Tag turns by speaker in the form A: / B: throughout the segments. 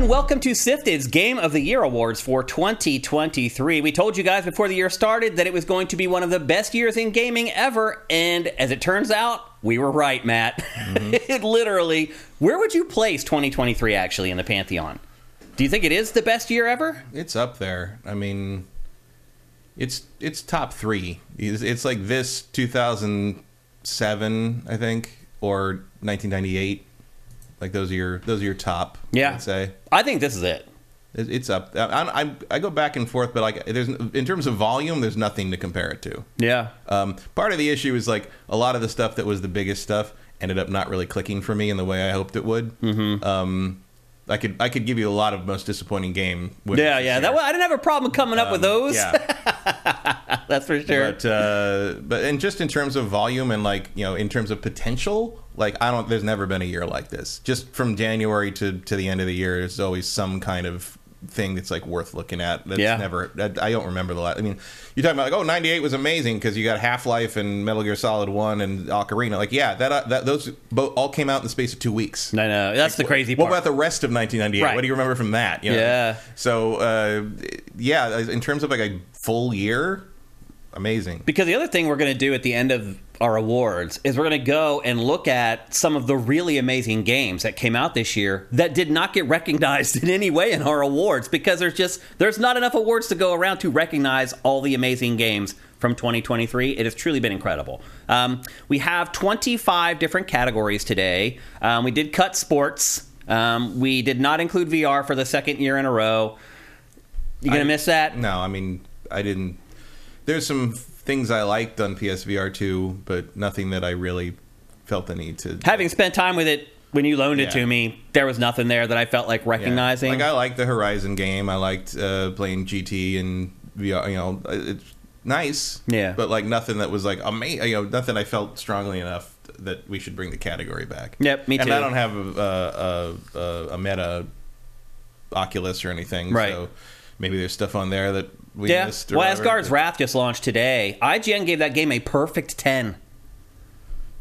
A: and welcome to SIFTD's Game of the Year Awards for 2023. We told you guys before the year started that it was going to be one of the best years in gaming ever, and as it turns out, we were right, Matt. Mm-hmm. it literally, where would you place 2023 actually in the Pantheon? Do you think it is the best year ever?
B: It's up there. I mean, it's it's top three. It's, it's like this 2007, I think, or 1998. Like those are your those are your top.
A: Yeah,
B: I'd say.
A: I think this is it.
B: It's up. I, I, I, go back and forth, but like there's in terms of volume, there's nothing to compare it to.
A: Yeah.
B: Um, part of the issue is like a lot of the stuff that was the biggest stuff ended up not really clicking for me in the way I hoped it would.
A: Mm-hmm.
B: Um, I could I could give you a lot of most disappointing game.
A: Yeah, yeah. That I didn't have a problem coming up um, with those.
B: Yeah,
A: that's for sure.
B: But uh, but and just in terms of volume and like you know in terms of potential, like I don't. There's never been a year like this. Just from January to to the end of the year, there's always some kind of thing that's like worth looking at. That's
A: yeah.
B: never. I don't remember the last. I mean, you're talking about like, oh, 98 was amazing because you got Half Life and Metal Gear Solid One and Ocarina. Like, yeah, that uh, that those both all came out in the space of two weeks.
A: I know that's
B: like,
A: the crazy.
B: What,
A: part.
B: what about the rest of 1998?
A: Right.
B: What do you remember from that? You know?
A: Yeah.
B: So, uh, yeah, in terms of like a full year, amazing.
A: Because the other thing we're going to do at the end of our awards is we're going to go and look at some of the really amazing games that came out this year that did not get recognized in any way in our awards because there's just there's not enough awards to go around to recognize all the amazing games from 2023 it has truly been incredible. Um, we have 25 different categories today. Um, we did cut sports. Um, we did not include vr for the second year in a row. You gonna I, miss that?
B: No i mean i didn't there's some things I liked on PSVR 2, but nothing that I really felt the need to.
A: Having spent time with it when you loaned yeah. it to me, there was nothing there that I felt like recognizing.
B: Yeah. Like I liked the Horizon game. I liked uh, playing GT and VR. You know, it's nice.
A: Yeah.
B: But like nothing that was like amazing. You know, nothing I felt strongly enough that we should bring the category back.
A: Yep, me too.
B: And I don't have a, a, a, a meta Oculus or anything.
A: Right.
B: So maybe there's stuff on there that we
A: yeah.
B: missed.
A: well, Asgard's Wrath just launched today. IGN gave that game a perfect 10.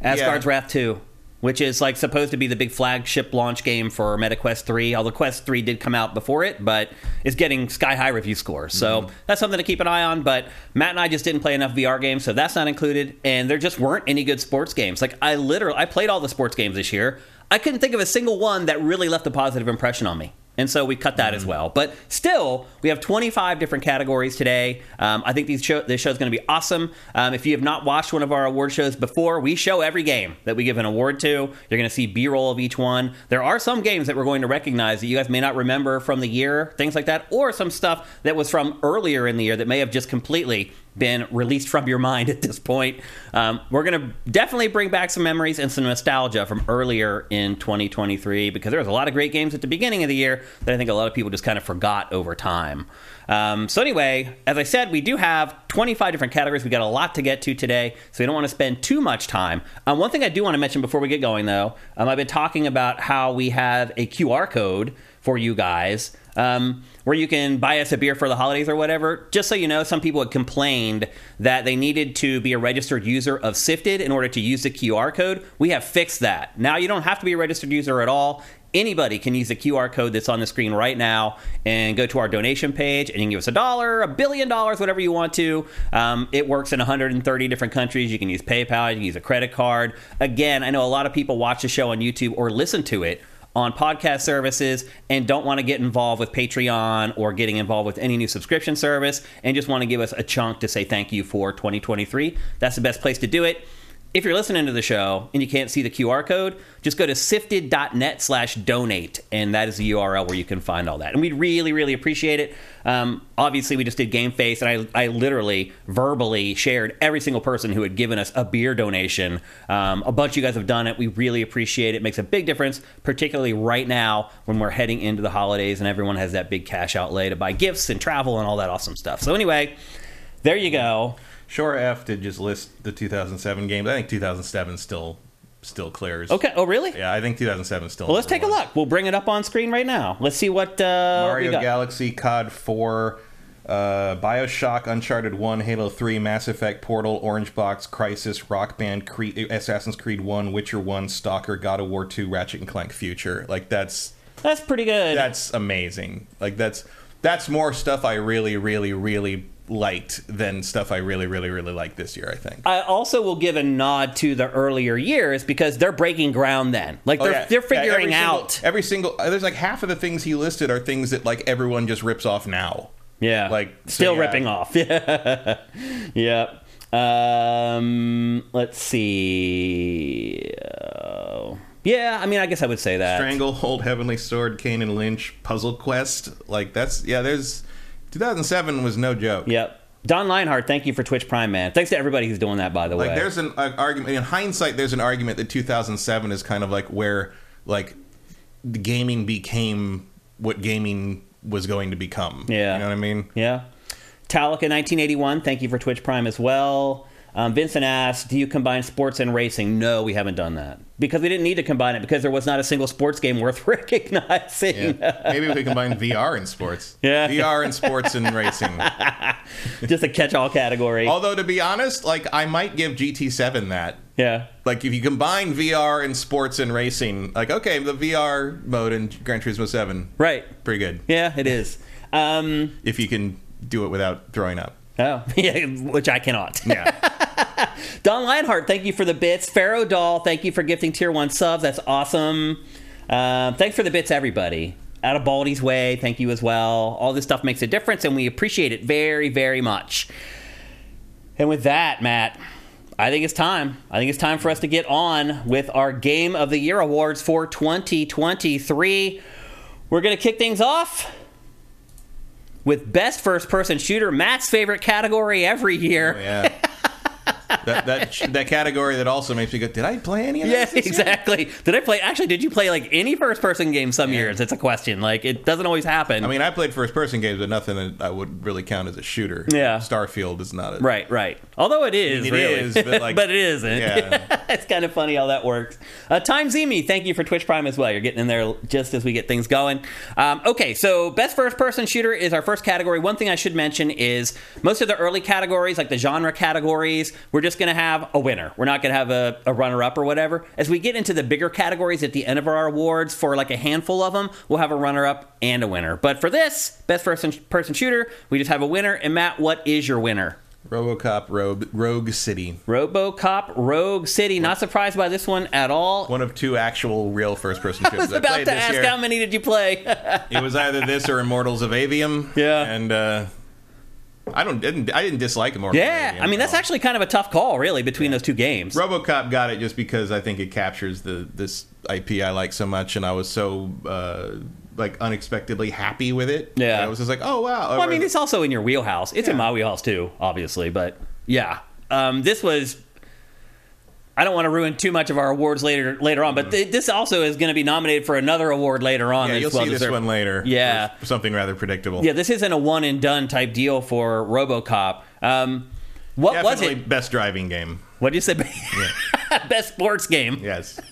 A: Asgard's yeah. Wrath 2, which is like supposed to be the big flagship launch game for MetaQuest 3. Although Quest 3 did come out before it, but it's getting sky high review scores. So mm-hmm. that's something to keep an eye on. But Matt and I just didn't play enough VR games, so that's not included. And there just weren't any good sports games. Like I literally, I played all the sports games this year. I couldn't think of a single one that really left a positive impression on me. And so we cut that mm-hmm. as well. But still, we have 25 different categories today. Um, I think these show, this show is going to be awesome. Um, if you have not watched one of our award shows before, we show every game that we give an award to. You're going to see B roll of each one. There are some games that we're going to recognize that you guys may not remember from the year, things like that, or some stuff that was from earlier in the year that may have just completely been released from your mind at this point. Um, we're going to definitely bring back some memories and some nostalgia from earlier in 2023 because there was a lot of great games at the beginning of the year that I think a lot of people just kind of forgot over time. Um, so, anyway, as I said, we do have 25 different categories. We got a lot to get to today, so we don't want to spend too much time. Um, one thing I do want to mention before we get going, though, um, I've been talking about how we have a QR code for you guys um, where you can buy us a beer for the holidays or whatever. Just so you know, some people had complained that they needed to be a registered user of SIFTD in order to use the QR code. We have fixed that. Now you don't have to be a registered user at all. Anybody can use the QR code that's on the screen right now and go to our donation page and you can give us a dollar, a billion dollars, whatever you want to. Um, it works in 130 different countries. You can use PayPal, you can use a credit card. Again, I know a lot of people watch the show on YouTube or listen to it on podcast services and don't want to get involved with Patreon or getting involved with any new subscription service and just want to give us a chunk to say thank you for 2023, that's the best place to do it if you're listening to the show and you can't see the QR code, just go to siftd.net slash donate, and that is the URL where you can find all that. And we'd really, really appreciate it. Um, obviously, we just did Game Face, and I, I literally verbally shared every single person who had given us a beer donation. Um, a bunch of you guys have done it. We really appreciate it. It makes a big difference, particularly right now when we're heading into the holidays and everyone has that big cash outlay to buy gifts and travel and all that awesome stuff. So, anyway, there you go.
B: Sure F did just list the 2007 games. I think 2007 still still clears.
A: Okay. Oh, really?
B: Yeah, I think 2007 still.
A: Well, let's take one. a look. We'll bring it up on screen right now. Let's see what uh,
B: Mario Galaxy, COD 4, uh, Bioshock, Uncharted 1, Halo 3, Mass Effect, Portal, Orange Box, Crysis, Rock Band, Creed, Assassin's Creed 1, Witcher 1, Stalker, God of War 2, Ratchet and Clank Future. Like that's
A: That's pretty good.
B: That's amazing. Like that's that's more stuff I really, really, really liked than stuff I really, really, really liked this year. I think.
A: I also will give a nod to the earlier years because they're breaking ground then. Like
B: Oh,
A: they're
B: yeah.
A: they're
B: Yeah,
A: figuring
B: every single-
A: out.
B: every single. uh, There's like half of the things he listed are things that like everyone just rips off now.
A: Yeah.
B: Like, so
A: still
B: yeah.
A: ripping off. Yeah. yep. Um, let's see. Uh, yeah, I mean, I guess I would say that.
B: Stranglehold, Heavenly Sword, Kane and Lynch, Puzzle Quest. Like that's yeah. There's 2007 was no joke.
A: Yep. Don Lionheart, thank you for Twitch Prime, man. Thanks to everybody who's doing that, by the
B: Like
A: way.
B: there's an uh, argument in hindsight. There's an argument that 2007 is kind of like where like the gaming became what gaming was going to become.
A: Yeah.
B: you know what I mean.
A: Yeah. Talica 1981, thank you for Twitch Prime as well. Um, Vincent asked, "Do you combine sports and racing?" No, we haven't done that because we didn't need to combine it because there was not a single sports game worth recognizing.
B: Yeah. Maybe we could combine VR and sports.
A: Yeah.
B: VR and sports and racing.
A: Just a catch-all category.
B: Although to be honest, like I might give GT7 that.
A: yeah.
B: Like if you combine VR and sports and racing, like okay, the VR mode in Gran Turismo 7,
A: Right.
B: pretty good.
A: Yeah, it is. Um,
B: If you can do it without throwing up.
A: oh, yeah, which I cannot.
B: Yeah.
A: Don Lionheart, thank you for the bits. Pharaoh Doll, thank you for gifting tier one subs. That's awesome. Um, thanks for the bits, everybody. Out of Baldy's way, thank you as well. All this stuff makes a difference, and we appreciate it very, very much. And with that, Matt, I think it's time. I think it's time for us to get on with our Game of the Year awards for 2023. We're going to kick things off with Best First Person Shooter, Matt's favorite category every year.
B: Oh, yeah. that that that category that also makes me go, did I play any of
A: Yeah,
B: this? year?"
A: exactly. Did I play? Actually, did you play like any first-person game some years? It's a question. Like it doesn't always happen.
B: I mean, I played first person games, but nothing that I would really count as a shooter.
A: Yeah.
B: Starfield is not a
A: right, right. Although it is,
B: It
A: really.
B: is, but, like-
A: it isn't.
B: Yeah.
A: it's kind of funny how that works. Uh, Time Zemi, thank you for Twitch Prime as well. You're getting in there just as we get things going. Um, okay, so best first-person shooter is our first category. One thing I should mention is most of the early categories, like the genre categories, we're just going to have a winner. We're not going to have a, a runner-up or whatever. As we get into the bigger categories at the end of our awards, for like a handful of them, we'll have a runner-up and a winner. But for this best person person shooter, we just have a winner. And Matt, what is your winner?
B: RoboCop Rogue, Rogue City.
A: RoboCop Rogue City. Not surprised by this one at all.
B: One of two actual real first person shooters.
A: I was
B: I
A: about
B: played
A: to ask
B: year.
A: how many did you play?
B: It was either this or Immortals of Aveum.
A: Yeah.
B: And uh I don't didn't I didn't dislike Immortals
A: yeah,
B: of
A: I mean that's
B: all.
A: actually kind of a tough call, really, between those two games.
B: RoboCop got it just because I think it captures the this IP I like so much, and I was so uh, like unexpectedly happy with it.
A: Yeah.
B: I was just like, oh wow.
A: Well, I mean, it's also in your wheelhouse. It's in my wheelhouse too, obviously, but yeah, um, this was. I don't want to ruin too much of our awards later later on, but th- this also is going to be nominated for another award later on.
B: Mm-hmm. yeah, you'll see this one later.
A: Yeah.
B: something rather predictable.
A: Yeah, this isn't a one and done type deal for RoboCop. Um, what
B: Definitely
A: was it?
B: best driving game.
A: What did you say? Best sports game.
B: Yes.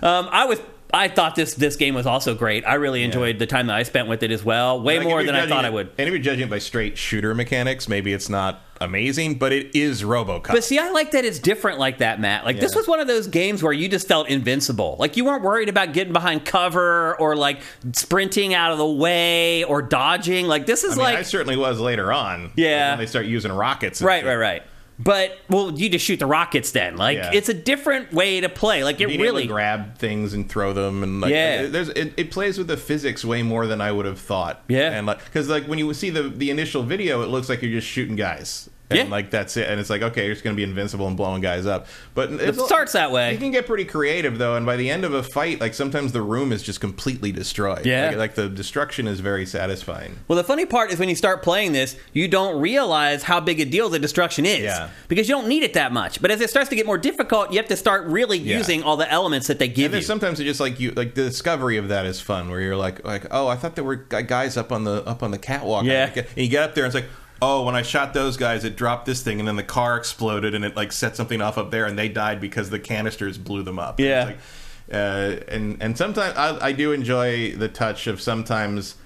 A: Um, I was. I thought this this game was also great. I really enjoyed the time that I spent with it as well. Way
B: Like,
A: more than I thought I would.
B: And if you're judging it by straight shooter mechanics, maybe it's not amazing, but it is RoboCop.
A: But see, I like that it's different like that, Matt. Like this was one of those games where you just felt invincible. Like you weren't worried about getting behind cover or like sprinting out of the way or dodging. Like this is
B: I mean,
A: like
B: I certainly was later on.
A: Yeah.
B: When they start using rockets. and
A: right,
B: shit.
A: right, right. But well, you just shoot the rockets then. Like
B: Yeah.
A: it's a different way to play. Like it
B: Being
A: really
B: grab things and throw them and like
A: Yeah.
B: Uh, there's it, it plays with the physics way more than I would have thought.
A: Yeah.
B: And like because like when you see the the initial video, it looks like you're just shooting guys. And
A: Yeah.
B: like that's it. And it's like, okay, you're just gonna be invincible and blowing guys up. But
A: it starts that way.
B: you can get pretty creative though, and by the end of a fight, like sometimes the room is just completely destroyed.
A: Yeah.
B: Like, like the destruction is very satisfying.
A: Well, the funny part is when you start playing this, you don't realize how big a deal the destruction is.
B: Yeah.
A: Because you don't need it that much. But as it starts to get more difficult, you have to start really
B: Yeah.
A: using all the elements that they give
B: And
A: you.
B: sometimes it just like you like the discovery of that is fun where you're like like oh I thought there were guys up on the up on the catwalk
A: Yeah.
B: and you get up there and it's like oh when I shot those guys it dropped this thing and then the car exploded and it like set something off up there and they died because the canisters blew them up
A: Yeah.
B: it's like, uh, and and sometimes I, I do enjoy the touch of sometimes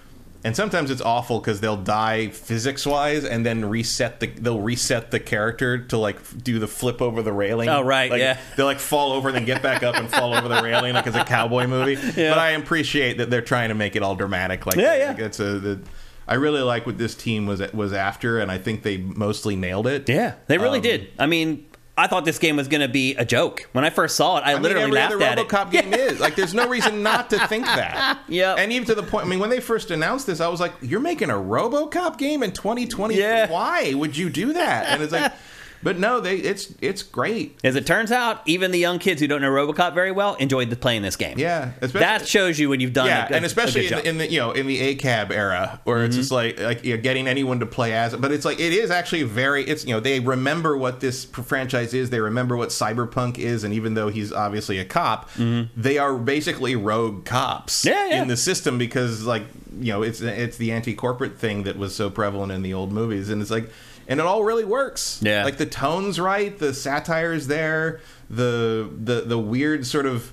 B: and sometimes it's awful because they'll die physics wise, and then reset the they'll reset the character to like do the flip over the railing.
A: Oh, right,
B: Like,
A: yeah.
B: They'll like fall over and then get back up and fall over the railing like it's a cowboy movie.
A: Yeah.
B: But I appreciate that they're trying to make it all dramatic. Like
A: Yeah, yeah.
B: like, it's a. The, I really like what this team was was after, and I think they mostly nailed it.
A: Yeah, they really
B: Um,
A: did. I mean, I thought this game was going to be a joke when I first saw it. I,
B: I mean,
A: literally
B: every
A: laughed
B: other
A: at it.
B: Game is like. There's no reason not to think that.
A: Yeah,
B: And even to the point, I mean, when they first announced this, I was like, "You're making a RoboCop game in 2020?
A: Yeah.
B: Why would you do that?" And it's like, but no, they it's it's great.
A: As it turns out, even the young kids who don't know RoboCop very well enjoyed the, playing this game.
B: Yeah,
A: that shows you when you've done.
B: yeah,
A: a, a-
B: and especially
A: a
B: in the, in the you know in the ACAB era, where it's mm-hmm. just like like you know, getting anyone to play as it. But it's like it is actually very. It's you know they remember what this franchise is. They remember what Cyberpunk is, and even though he's obviously a cop, mm-hmm. they are basically rogue cops
A: Yeah, yeah.
B: in the system because like you know it's it's the anti corporate thing that was so prevalent in the old movies, and it's like. And it all really works.
A: Yeah.
B: like the tone's right, the satire's there, the the the weird sort of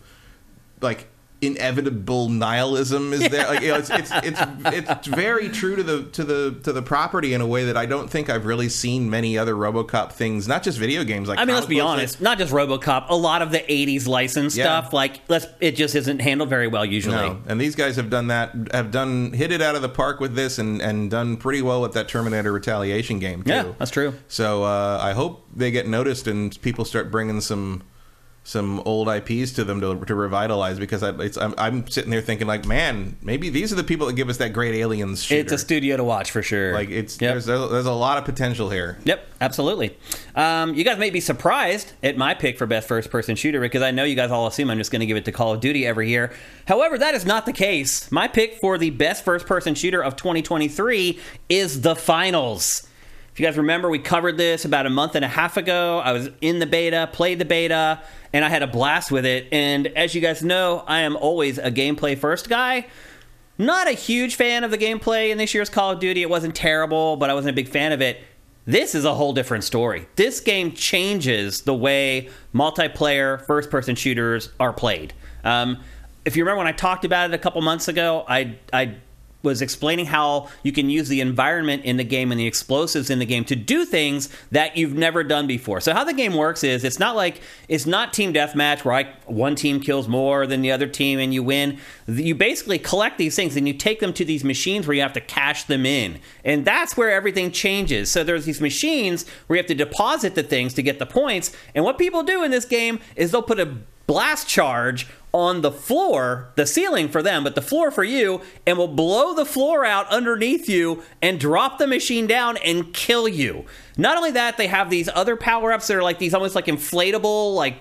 B: like inevitable nihilism is there like you know it's it's it's it's very true to the to the to the property in a way that I don't think I've really seen many other RoboCop things not just video games like
A: I mean, let's be honest. Not just RoboCop. A lot of the '80s licensed
B: Yeah.
A: stuff, like let's, it just isn't handled very well usually.
B: no. and these guys have done that have done hit it out of the park with this and and done pretty well with that Terminator Retaliation game too.
A: Yeah, that's true.
B: So uh, I hope they get noticed and people start bringing some some old IPs to them to, to revitalize because I, it's, I'm, I'm sitting there thinking like, man, maybe these are the people that give us that great aliens shooter.
A: It's a studio to watch for sure.
B: like it's
A: Yep.
B: there's there's a lot of potential here.
A: Yep, absolutely. Um, you guys may be surprised at my pick for best first person shooter because I know you guys all assume I'm just going to give it to Call of Duty every year. However, that is not the case. My pick for the best first person shooter of 2023 is The Finals. You guys remember, we covered this about a month and a half ago. I was in the beta, played the beta, and I had a blast with it. And as you guys know, I am always a gameplay first guy. Not a huge fan of the gameplay in this year's Call of Duty. It wasn't terrible, but I wasn't a big fan of it. This is a whole different story. This game changes the way multiplayer first person shooters are played. Um, if you remember when I talked about it a couple months ago, I, I was explaining how you can use the environment in the game and the explosives in the game to do things that you've never done before. So how the game works is it's not like it's not team deathmatch where I, one team kills more than the other team and you win. You basically collect these things and you take them to these machines where you have to cash them in. And that's where everything changes. So there's these machines where you have to deposit the things to get the points. And what people do in this game is they'll put a blast charge on the floor, the ceiling for them, but the floor for you, and will blow the floor out underneath you and drop the machine down and kill you. Not only that, they have these other power ups that are like these almost like inflatable, like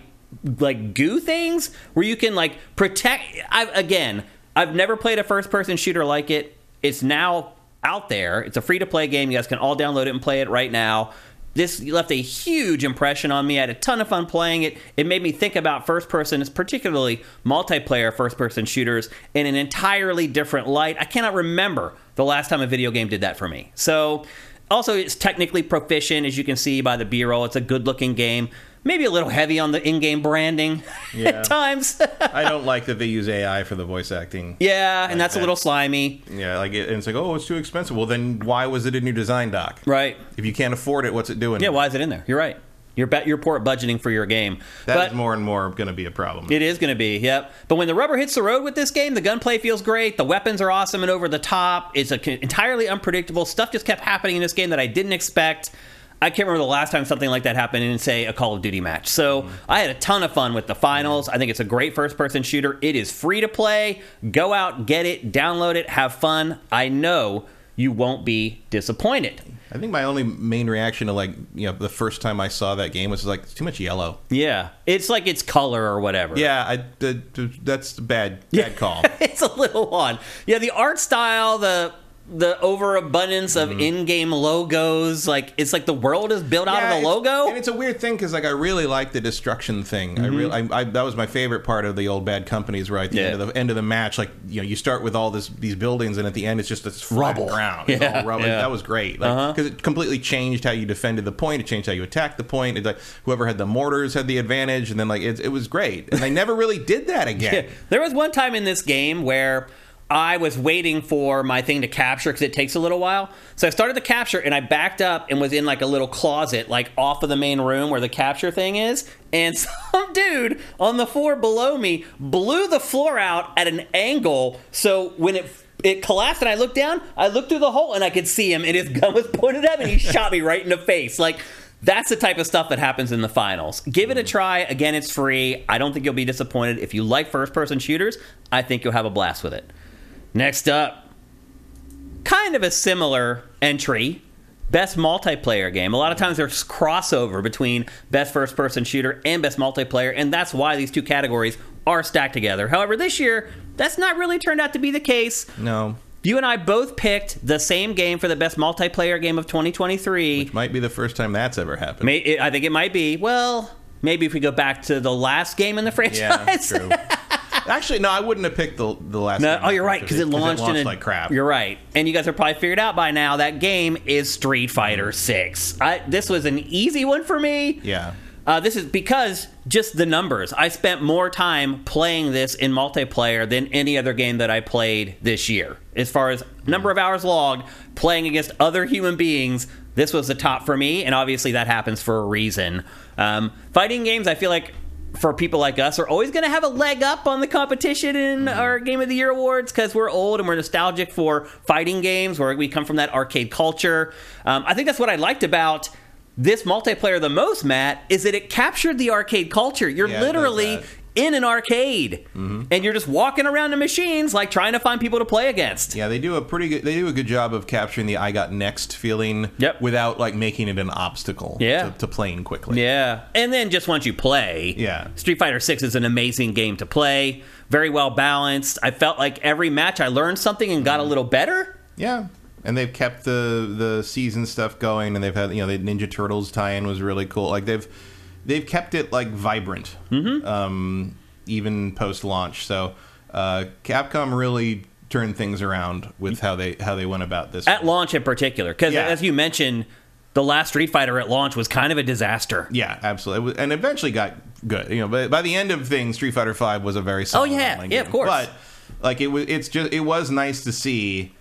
A: like goo things where you can like protect. I, again, I've never played a first person shooter like it. It's now out there. It's a free to play game. You guys can all download it and play it right now. This left a huge impression on me. I had a ton of fun playing it. It made me think about first person, particularly multiplayer first person shooters, in an entirely different light. I cannot remember the last time a video game did that for me. So, also, it's technically proficient, as you can see by the B roll. It's a good looking game. Maybe a little heavy on the in game branding
B: Yeah.
A: at times.
B: I don't like that they use AI for the voice acting.
A: yeah, and that's a little slimy.
B: Yeah, like it, and it's like, oh, it's too expensive. Well, then why was it in your design doc?
A: Right.
B: If you can't afford it, what's it doing?
A: Yeah, why is it in there? You're right. You're, be- you're poor at budgeting for your game.
B: That is more and more going to be a problem.
A: It is going to be, yep. But when the rubber hits the road with this game, the gunplay feels great. The weapons are awesome and over the top. It's a, entirely unpredictable. Stuff just kept happening in this game that I didn't expect. I can't remember the last time something like that happened in, say, a Call of Duty match. So mm-hmm. I had a ton of fun with the finals. I think it's a great first person shooter. It is free to play. Go out, get it, download it, have fun. I know you won't be disappointed.
B: I think my only main reaction to like you know the first time I saw that game was like it's too much yellow.
A: Yeah. It's like it's color or whatever.
B: Yeah, I, d- that's a bad bad call.
A: it's a little odd. Yeah, the art style, the the overabundance of
B: Mm-hmm.
A: in-game logos, like it's like the world is built out of the logo.
B: and it's a weird thing because like I really like the destruction thing. I really, I, I, that was my favorite part of the old bad companies. Right, at the
A: Yeah.
B: end of the end of the match, like you know, you start with all this these buildings, and at the end, it's just this
A: Rubble.
B: ground. It's
A: Yeah,
B: all rubble.
A: yeah.
B: That was great because
A: Uh-huh.
B: it completely changed how you defended the point. It changed how you attacked the point. It's like whoever had the mortars had the advantage, and then like it, it was great. And they never really did that again.
A: Yeah. There was one time in this game where I was waiting for my thing to capture because it takes a little while. So I started the capture and I backed up and was in like a little closet, like off of the main room where the capture thing is. And some dude on the floor below me blew the floor out at an angle. So when it it collapsed and I looked down, I looked through the hole and I could see him and his gun was pointed at me and he shot me right in the face. Like that's the type of stuff that happens in the finals. Give it a try. Again, it's free. I don't think you'll be disappointed. If you like first person shooters, I think you'll have a blast with it. Next up, kind of a similar entry. Best multiplayer game. A lot of times there's crossover between best first person shooter and best multiplayer, and that's why these two categories are stacked together. However, this year, that's not really turned out to be the case.
B: No.
A: You and I both picked the same game for the best multiplayer game of 2023.
B: Which might be the first time that's ever happened.
A: May, I think it might be. Well, maybe if we go back to the last game in the franchise.
B: Yeah, true. Actually, no, I wouldn't have picked the the last.
A: No, oh, you're right because it, launched, in a,
B: like crap.
A: You're right, and you guys are probably figured out by now that game is Street Fighter Six. This was an easy one for me.
B: Yeah.
A: Uh, this is because just the numbers. I spent more time playing this in multiplayer than any other game that I played this year. As far as number of hours logged, playing against other human beings, this was the top for me, and obviously that happens for a reason. Um, fighting games, I feel like for people like us are always going to have a leg up on the competition in
B: Mm-hmm.
A: our Game of the Year awards because we're old and we're nostalgic for fighting games where we come from that arcade culture. Um, I think that's what I liked about this multiplayer the most, Matt, is that it captured the arcade culture. You're
B: Yeah,
A: literally. In an arcade mm-hmm. and you're just walking around the machines like trying to find people to play against.
B: Yeah, they do a pretty good. They do a good job of capturing the "I got next" feeling.
A: Yep.
B: Without like making it an obstacle.
A: Yeah.
B: To, to playing quickly.
A: Yeah. And then just once you play,
B: Yeah.
A: Street Fighter 6 is an amazing game to play. Very well balanced. I felt like every match I learned something and got a mm-hmm. little better.
B: Yeah. And they've kept the the season stuff going, and they've had you know the Ninja Turtles tie-in was really cool. Like they've they've kept it like vibrant,
A: Mm-hmm.
B: um, even post launch. So uh, Capcom really turned things around with how they how they went about this.
A: At launch in particular cuz
B: Yeah.
A: as you mentioned, the last Street Fighter at launch was kind of a disaster.
B: Yeah, absolutely, and eventually got good. You know, but by the end of things, Street Fighter Five was a very solid
A: Oh, yeah. Yeah,
B: game.
A: of course.
B: But like it was, it's just it was nice to see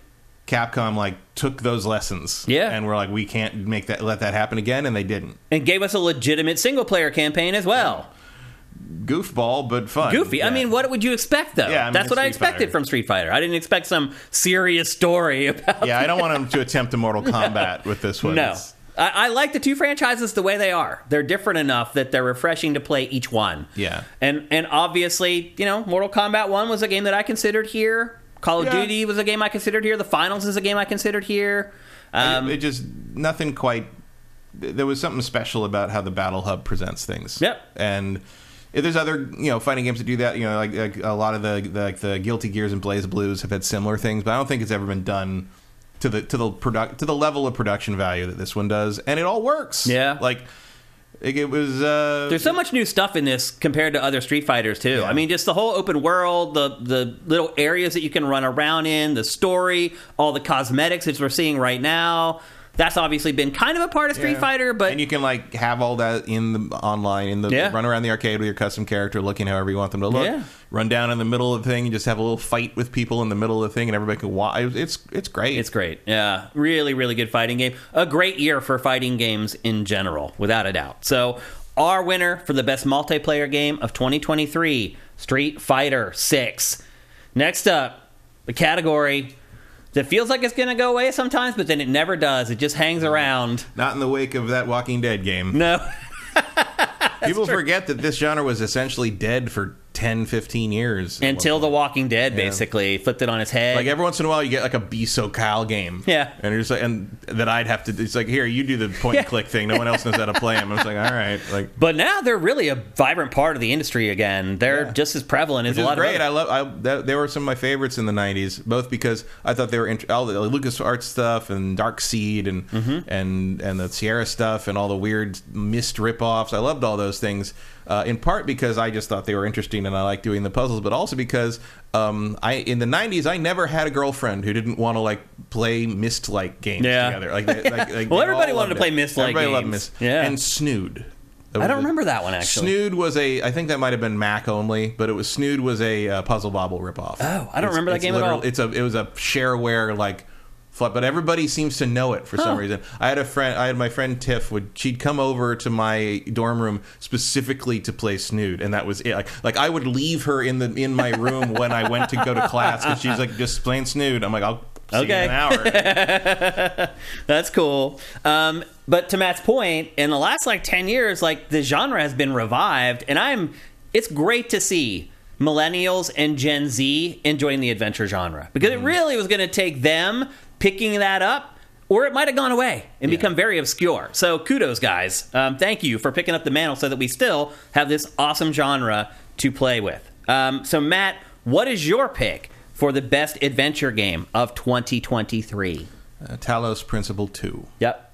B: Capcom like took those lessons.
A: Yeah.
B: and we're like, we can't make that let that happen again, and they didn't.
A: And gave us a legitimate single player campaign as well.
B: Goofball, but fun.
A: Goofy. I mean, what would you expect though?
B: Yeah, I mean,
A: That's what I expected
B: Fighter.
A: from Street Fighter. I didn't expect some serious story about
B: Yeah, I don't want them to attempt a Mortal Kombat with this one.
A: No.
B: It's-
A: I, like the two franchises the way they are. They're different enough that they're refreshing to play each one.
B: Yeah.
A: And and obviously, you know, Mortal Kombat 1 was a game that I considered here. Call of
B: Yeah.
A: Duty was a game I considered here. The Finals is a game I considered here. Um,
B: it just nothing quite. There was something special about how the Battle Hub presents things.
A: Yep.
B: And if there's other you know fighting games that do that, you know, like, like a lot of the, the like the Guilty Gears and BlazBlues have had similar things, but I don't think it's ever been done to the to the product to the level of production value that this one does, and it all works.
A: Yeah.
B: Like it, it was. Uh,
A: There's so much new stuff in this compared to other Street Fighters too.
B: Yeah.
A: I mean, just the whole open world, the the little areas that you can run around in, the story, all the cosmetics that we're seeing right now. That's obviously been kind of a part of Street
B: Yeah.
A: Fighter, but
B: and you can like have all that in the online in the
A: Yeah.
B: run around the arcade with your custom character looking however you want them to look
A: Yeah.
B: run down in the middle of the thing and just have a little fight with people in the middle of the thing and everybody can watch it's it's great
A: It's great. Yeah. Really, really good fighting game. A great year for fighting games in general, without a doubt. So, our winner for the best multiplayer game of 2023 Street Fighter 6. Next up, the category that feels like it's going to go away sometimes, but then it never does. It just hangs around.
B: not in the wake of that walking dead game
A: No.
B: people forget that this genre was essentially dead for 10 15 years
A: Until The. Walking Dead basically flipped it on its head.
B: like every once in a while you get like a Biso Kyle game
A: Yeah.
B: and you're just like and that I'd have to it's like here you do the point and click thing no one else knows how to play them I was like all right like
A: but now they're really a vibrant part of the industry again. They're
B: Yeah.
A: just as prevalent as a lot
B: great.
A: of great.
B: I love. I that, they were some of my favorites in the '90s, both because I thought they were int- all the LucasArts stuff and Dark Seed and
A: Mm-hmm.
B: and and the Sierra stuff and all the weird Myst ripoffs. I loved all those things. Uh, in part because I just thought they were interesting and I liked doing the puzzles, but also because um, I in the '90s I never had a girlfriend who didn't want to like play Myst like games
A: Yeah.
B: together. Like, they- like, like
A: Well, everybody wanted to
B: loved
A: play
B: it.
A: Myst-like
B: Everybody loved
A: games.
B: Myst.
A: Yeah.
B: and Snood.
A: I don't remember that one actually.
B: Snood was a. I think that might have been Mac only, but it was Snood was a uh, Puzzle Bobble ripoff.
A: Oh, I don't remember that
B: it's
A: game at all.
B: It's a. It was a shareware like. Flip, but everybody seems to know it for some
A: Huh.
B: reason. I had a friend. I had my friend Tiff. Would she'd come over to my dorm room specifically to play Snood, and that was it. Like, like I would leave her in the in my room when I went to go to class because she's like just playing Snood. I'm like, I'll see you
A: Okay.
B: in an hour.
A: That's cool. Um, but to Matt's point, in the last like ten years, like the genre has been revived, and I'm. It's great to see millennials and Gen Z enjoying the adventure genre because
B: Mm-hmm.
A: it really was going to take them picking that up. Or it might have gone away and become very obscure. So kudos, guys. Um, thank you for picking up the mantle so that we still have this awesome genre to play with. Um, so, Matt, what is your pick for the best adventure game of 2023?
B: Uh, Talos Principle Two.
A: Yep.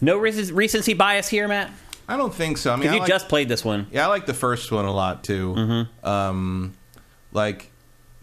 A: No rec- recency bias here, Matt.
B: I don't think so. I mean, I
A: you
B: like-
A: just played this one.
B: Yeah, I like the first one a lot too.
A: Mm-hmm.
B: Um, like,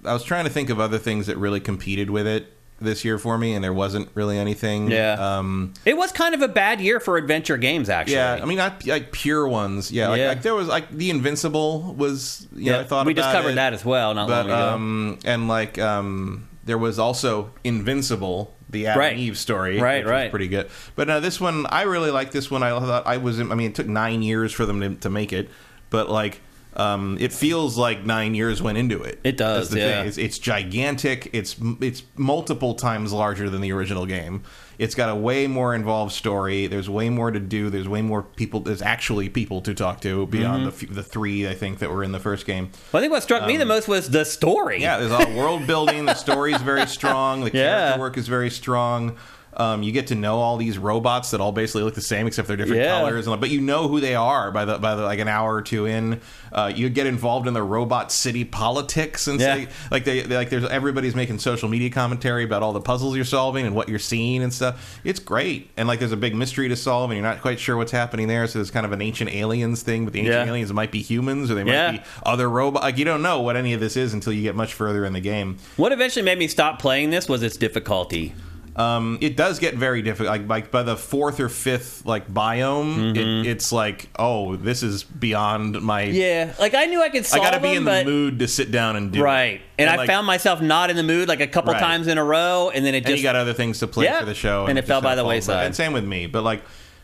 B: I was trying to think of other things that really competed with it this year for me, and there wasn't really anything.
A: Yeah.
B: Um,
A: It was kind of a bad year for adventure games, actually.
B: yeah. I mean, not like pure ones. Yeah. Like,
A: Yeah.
B: like there was like the Invincible was. You know,
A: yeah.
B: I thought
A: we just covered
B: it,
A: that as well not
B: But
A: long ago.
B: um, and like um, there was also Invincible. The Adam
A: Right.
B: and Eve story,
A: Right,
B: which was
A: right.
B: pretty good. But uh, this one, I really like this one. I thought I was. I mean, it took nine years for them to, to make it, but like, um, it feels like nine years went into it.
A: It does, yeah.
B: It's, it's gigantic. It's it's multiple times larger than the original game. It's got a way more involved story. There's way more to do. There's way more people. There's actually people to talk to beyond
A: Mm-hmm.
B: the f- the three I think that were in the first game.
A: well, I think what struck me the most was the story.
B: um, Yeah, there's all world building. The story's very strong. The
A: Yeah.
B: character work is very strong. Um, you get to know all these robots that all basically look the same except they're different
A: Yeah.
B: colors, and but you know who they are by the by the like an hour or two in. Uh, you get involved in the robot city politics and
A: Yeah.
B: say, like they, they like there's everybody's making social media commentary about all the puzzles you're solving and what you're seeing and stuff. It's great, and like there's a big mystery to solve, and you're not quite sure what's happening there. So there's kind of an ancient aliens thing, but the ancient
A: Yeah.
B: aliens might be humans or they might be other robots. Like you don't know what any of this is until you get much further in the game.
A: What eventually made me stop playing this was its difficulty.
B: Um, it does get very difficult. Like, like by the fourth or fifth like biome, it, it's like, oh, this is beyond my.
A: Mm-hmm. Yeah, like I knew I could
B: I got to be
A: them,
B: in the mood to sit down and do. it.
A: right. And, I
B: like-
A: found myself not in the mood like a couple
B: Right.
A: times in a row, and then it
B: and
A: just
B: you got other things to play
A: Yeah.
B: for the show,
A: And it
B: just
A: fell by the wayside.
B: And same with me, but like.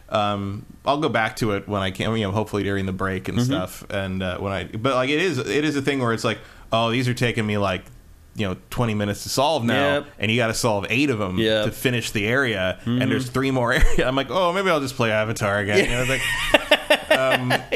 B: Um, I'll go back to it when I can, you know, hopefully during the break
A: Mm-hmm.
B: and stuff. And uh, when I, but like it is, it is a thing where it's like, oh, these are taking me like, you know, twenty minutes to solve now,
A: Yep.
B: and you got to solve eight of them
A: Yep.
B: to finish the area,
A: Mm-hmm.
B: and there's three more areas. I'm like, oh, maybe I'll just play Avatar again. It's like,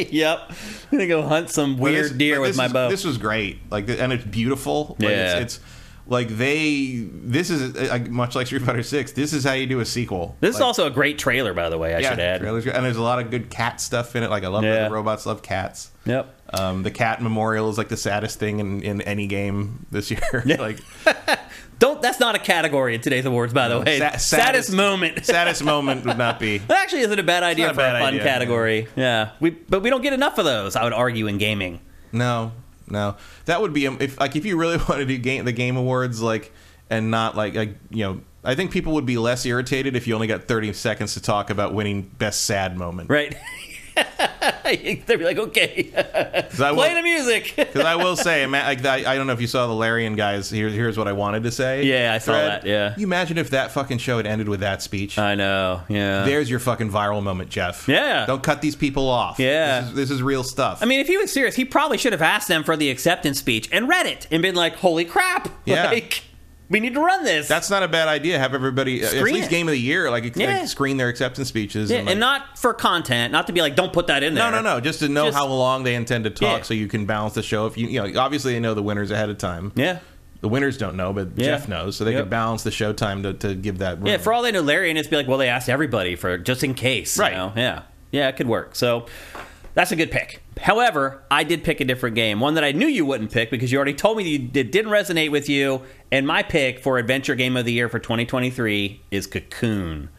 A: yep. I'm gonna go hunt some weird
B: this-
A: deer with
B: this
A: my
B: is-
A: bow.
B: This was great, like, and it's beautiful. Like,
A: Yeah.
B: it's, it's like they. This is uh, much like Street Fighter Six. This is how you do a sequel.
A: this is also a great trailer, by the way. I should add.
B: trailers- and there's a lot of good cat stuff in it. Like I love
A: Yeah.
B: that the robots love cats.
A: Yep.
B: Um, the cat memorial is like the saddest thing in, in any game this year. like
A: Don't. That's not a category in today's awards, by the way.
B: sa-
A: saddest,
B: saddest-
A: moment.
B: saddest moment would not be.
A: That actually isn't a bad idea
B: not a
A: for a fun
B: idea.
A: category. Yeah, we but we don't get enough of those. I would argue in gaming.
B: No, no, that would be um, if like if you really want to do game the game awards like and not like like you know. I think people would be less irritated if you only got 30 seconds to talk about winning best sad moment.
A: Right. They'd be like, okay, play
B: will-
A: the music.
B: Because I will say, like I, I don't know if you saw the Larian guys. Here, here's what I wanted to say.
A: Yeah, I saw
B: thread.
A: that, yeah.
B: You imagine if that fucking show had ended with that speech.
A: I know. Yeah.
B: There's your fucking viral moment, Geoff.
A: Yeah.
B: Don't cut these people off.
A: Yeah.
B: This is, this is real stuff.
A: I mean, if he was serious, he probably should have asked them for the acceptance speech and read it and been like, "Holy crap!
B: Yeah.
A: Like, we need to run this."
B: that's not a bad idea. Have everybody uh, at least
A: it.
B: game of the year like,
A: Yeah.
B: like, screen their acceptance speeches.
A: yeah,
B: and,
A: and, not for content, not to be like, "Don't put that in there."
B: no, no, no. Just to know
A: Just-
B: how long they intend to talk,
A: Yeah.
B: so you can balance the show. If you, you know, obviously they know the winners ahead of time.
A: Yeah.
B: The winners don't know, but. Geoff knows, so they
A: Yep.
B: can balance the show time to, to give that. Room.
A: Yeah, for all they know, Larian it's be like, well, they asked everybody for just in case, you
B: Right.
A: know? Yeah, yeah, it could work. So that's a good pick. However, I did pick a different game, one that I knew you wouldn't pick because you already told me that it didn't resonate with you. And my pick for Adventure Game of the Year for 2023 is Cocoon.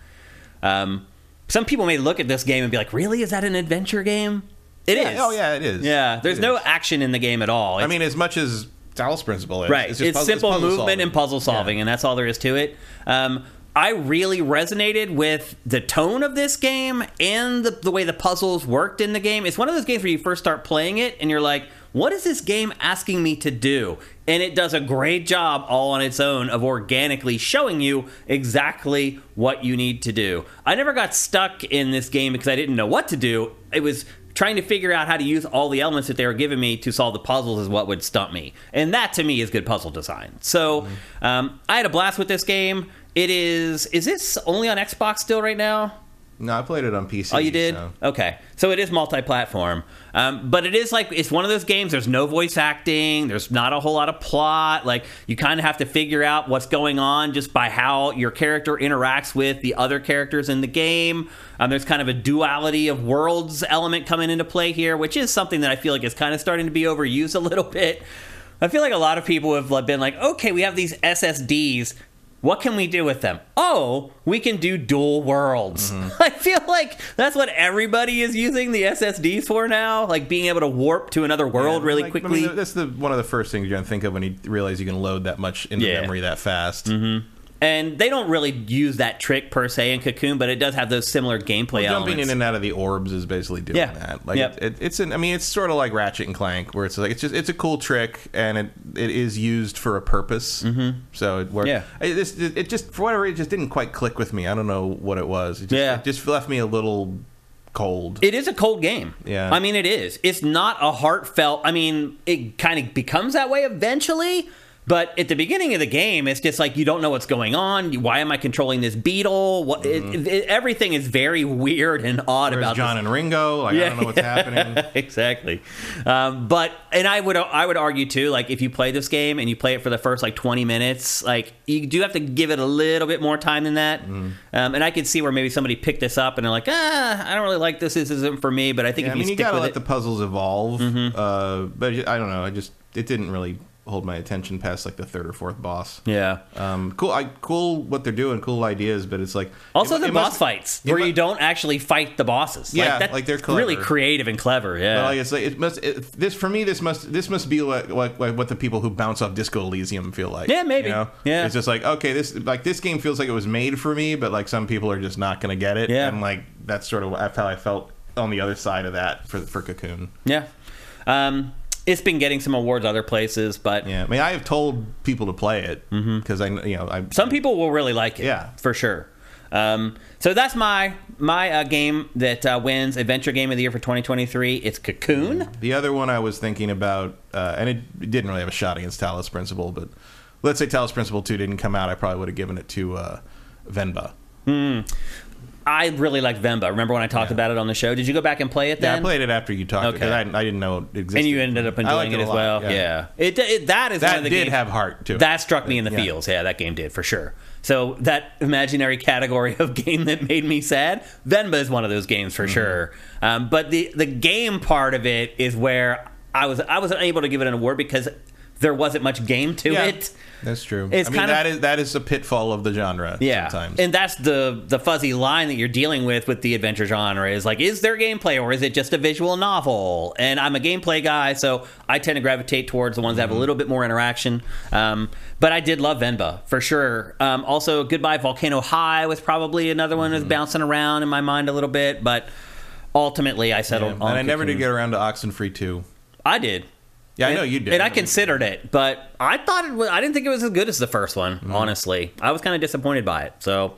A: Um, some people may look at this game and be like, "Really? Is that an adventure game?" It is.
B: Yeah, Oh yeah, it is.
A: Yeah, there's
B: It
A: no
B: is.
A: action in the game at all.
B: I mean, as much as Talos Principle is,
A: Right. It's,
B: just puzzle-
A: simple
B: puzzle
A: movement
B: solving.
A: and puzzle solving,
B: Yeah.
A: and that's all there is to it. Um, I really resonated with the tone of this game and the, the way the puzzles worked in the game. It's one of those games where you first start playing it and you're like, what is this game asking me to do? And it does a great job all on its own of organically showing you exactly what you need to do. I never got stuck in this game because I didn't know what to do. It was trying to figure out how to use all the elements that they were giving me to solve the puzzles is what would stump me. And that to me is good puzzle design. So um, I had a blast with this game. It is. Is this only on Xbox still right now?
B: No, I played it on PC.
A: Oh, you did?
B: so-
A: Okay. So it is multi platform. Um, but it is like, it's one of those games, there's no voice acting, there's not a whole lot of plot. Like, you kind of have to figure out what's going on just by how your character interacts with the other characters in the game. Um, there's kind of a duality of worlds element coming into play here, which is something that I feel like is kind of starting to be overused a little bit. I feel like a lot of people have been like, okay, we have these SSDs. What can we do with them? Oh, we can do dual worlds. I feel like that's what everybody is using the SSDs for now, like being able to warp to another world
B: Yeah,
A: really
B: like,
A: quickly.
B: I mean, that's the one of the first things you're gonna think of when you realize you can load that much into
A: Yeah. Mm-hmm.
B: memory that fast.
A: And they don't really use that trick per se in Cocoon, but it does have those similar gameplay
B: Jumping
A: elements.
B: in and out of the orbs is basically doing
A: Yeah.
B: that. Like
A: Yep.
B: it, it, it's an, I mean, it's sort of like Ratchet and Clank, where it's like it's just it's a cool trick and it it is used for a purpose. Mm-hmm. So it works.
A: Yeah.
B: it, this, it just for whatever it just didn't quite click with me. I don't know what it was. It just,
A: Yeah.
B: it just left me a little cold.
A: It is a cold game.
B: Yeah.
A: I mean, it is. It's not a heartfelt. I mean, it kind of becomes that way eventually. But at the beginning of the game, it's just like you don't know what's going on. Why am I controlling this beetle? What? It, it, everything is very weird and odd
B: Where's
A: about
B: John
A: this.
B: and Ringo? Like I don't know what's happening.
A: exactly. Um, but and I would I would argue too, like if you play this game and you play it for the first like twenty minutes, like you do have to give it a little bit more time than that.
B: Mm-hmm.
A: Um, and I could see where maybe somebody picked this up and they're like, ah, I don't really like this. This isn't for me. But I think
B: Yeah,
A: if
B: I
A: you
B: mean, you
A: stick
B: gotta
A: with
B: let
A: it, Mm-hmm.
B: the puzzles evolve. Uh, but I don't know. I just it didn't really hold my attention past like the third or fourth boss.
A: yeah.
B: Um, cool, I, cool what they're doing, cool ideas, but it's like
A: Also,
B: it-
A: the
B: it
A: boss
B: must-
A: fights where you don't actually fight the bosses.
B: Yeah,
A: that's
B: like, they're
A: really creative and clever. Yeah,
B: But like it's like it must it, this for me. This must this must be what, what what the people who bounce off Disco Elysium feel like.
A: Yeah, maybe.
B: You know?
A: Yeah.
B: it's just like okay, this like this game feels like it was made for me, but like some people are just not going to get it.
A: Yeah.
B: and like that's sort of how I felt on the other side of that for for Cocoon.
A: yeah. Um, it's been getting some awards other places, but
B: Yeah, I mean, I have told people to play it because I you know I
A: Mm-hmm. some people will really like it.
B: Yeah.
A: for sure. Um, so that's my my uh, game that uh, wins Adventure Game of the Year for 2023. It's Cocoon.
B: The other one I was thinking about, uh, and it didn't really have a shot against Talos Principle, but let's say Talos Principle 2 didn't come out, I probably would have given it to uh, Venba.
A: I really liked Venba. Remember when I talked
B: Yeah.
A: about it on the show? Did you go back and play it
B: Yeah,
A: then?
B: I played it after you talked
A: Okay.
B: I, I didn't know it existed.
A: and you ended up enjoying it,
B: a
A: as well. Yeah, It, it that is one
B: That
A: of the
B: did
A: games-
B: have heart to it.
A: That struck me in the
B: Yeah.
A: feels. Yeah, that game did for sure. So that imaginary category of game that made me sad, Venba is one of those games
B: Mm-hmm.
A: for sure. Um, but the the game part of it is where I was I wasn't able to give it an award because there wasn't much game to
B: Yeah,
A: it.
B: That's true.
A: It's
B: I mean,
A: kind of-
B: that is that is a pitfall of the genre.
A: Yeah,
B: sometimes.
A: and that's the the fuzzy line that you're dealing with with the adventure genre is like, is there gameplay or is it just a visual novel? And I'm a gameplay guy, so I tend to gravitate towards the ones that have a little bit more interaction. Um, but I did love Venba for sure. Um, also, Goodbye Volcano High was probably another one that's bouncing around in my mind a little bit, but ultimately I
B: Yeah.
A: settled
B: and
A: on.
B: I never did get around to Oxenfree 2.
A: I did.
B: Yeah, I know you did.
A: And I considered it, but I thought it was, I didn't think it was as good as the first one,
B: Mm-hmm.
A: honestly. I was kind of disappointed by it. So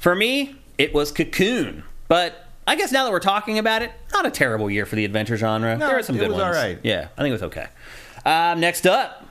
A: for me, it was Cocoon. But I guess now that we're talking about it, not a terrible year for the adventure genre.
B: No,
A: there are some
B: it
A: good
B: was
A: ones.
B: all right.
A: Yeah, I think it was okay. Um, next up,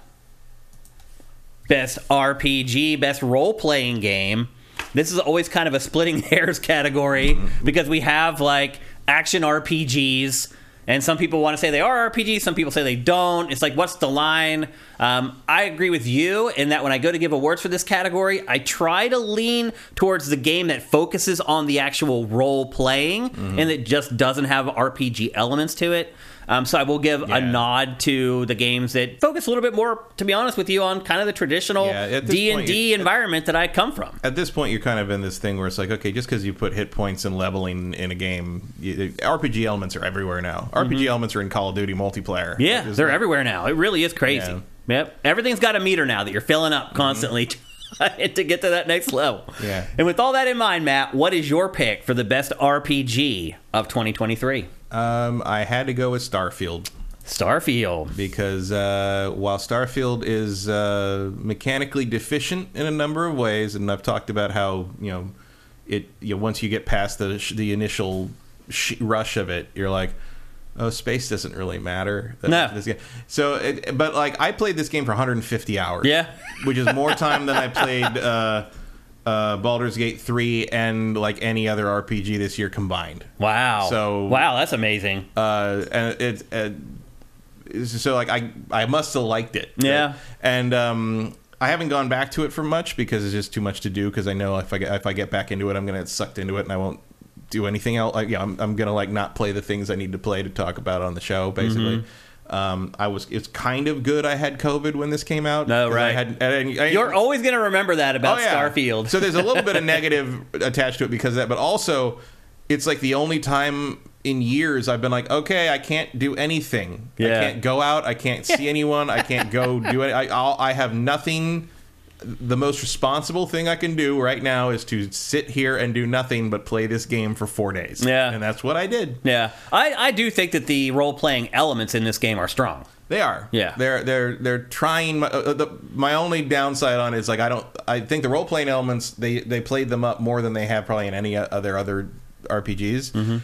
A: best RPG, best role playing game. This is always kind of a splitting hairs category
B: Mm-hmm.
A: because we have like action RPGs. And some people want to say they are RPGs. Some people say they don't. It's like, what's the line? Um, I agree with you in that when I go to give awards for this category, I try to lean towards the game that focuses on the actual role playing
B: Mm-hmm.
A: and that just doesn't have RPG elements to it. Um, so I will give
B: Yeah.
A: a nod to the games that focus a little bit more, to be honest with you, on kind of the traditional
B: Yeah, at this
A: D and D environment that I come from.
B: At this point, you're kind of in this thing where it's like, okay, just because you put hit points and leveling in a game, you, RPG elements are everywhere now. RPG elements are in Call of Duty multiplayer.
A: Mm-hmm. Yeah, they're everywhere now. It really is crazy.
B: Yeah.
A: Yep, everything's got a meter now that you're filling up constantly. to get to that next level.
B: Yeah.
A: And with all that in mind, Matt, what is your pick for the best RPG of 2023?
B: Um, I had to go with Starfield
A: Starfield.
B: because uh, while Starfield is uh, mechanically deficient in a number of ways, and I've talked about how you know it. You know, once you get past the sh- the initial sh- rush of it, you're like, oh, space doesn't really matter.
A: No.
B: this game- So, it, but like, I played this game for 150 hours.
A: Yeah.
B: which is more time than I played. Uh, uh, Baldur's Gate 3 and like any other RPG this year combined.
A: Wow.
B: So-
A: wow, that's amazing.
B: uh, and it, uh, it's- so like I I must have liked it.
A: Yeah.
B: and um, I haven't gone back to it for much because it's just too much to do. Because I know if I get if I get back into it, I'm gonna get sucked into it, and I won't do anything else. Like, yeah, I'm, I'm gonna like not play the things I need to play to talk about on the show. Basically.
A: Mm-hmm.
B: Um, I was. It's kind of good. I had COVID when this came out.
A: No,
B: 'cause I
A: right.
B: had, and I-
A: You're always going to remember that about
B: Oh, yeah.
A: Starfield.
B: so there's a little bit of negative attached to it because of that, but also it's like the only time in years I've been like, okay, I can't do anything.
A: Yeah.
B: I can't go out. I can't see anyone. I can't go do it. I I'll, I have nothing. The most responsible thing I can do right now is to sit here and do nothing but play this game for four days.
A: Yeah.
B: and that's what I did.
A: yeah. I, I do think that the role playing elements in this game are strong.
B: They are.
A: Yeah.
B: They're they're they're trying. My, uh, the, my only downside on it is like I don't. I think the role playing elements they they played them up more than they have probably in any other other RPGs.
A: Mm-hmm.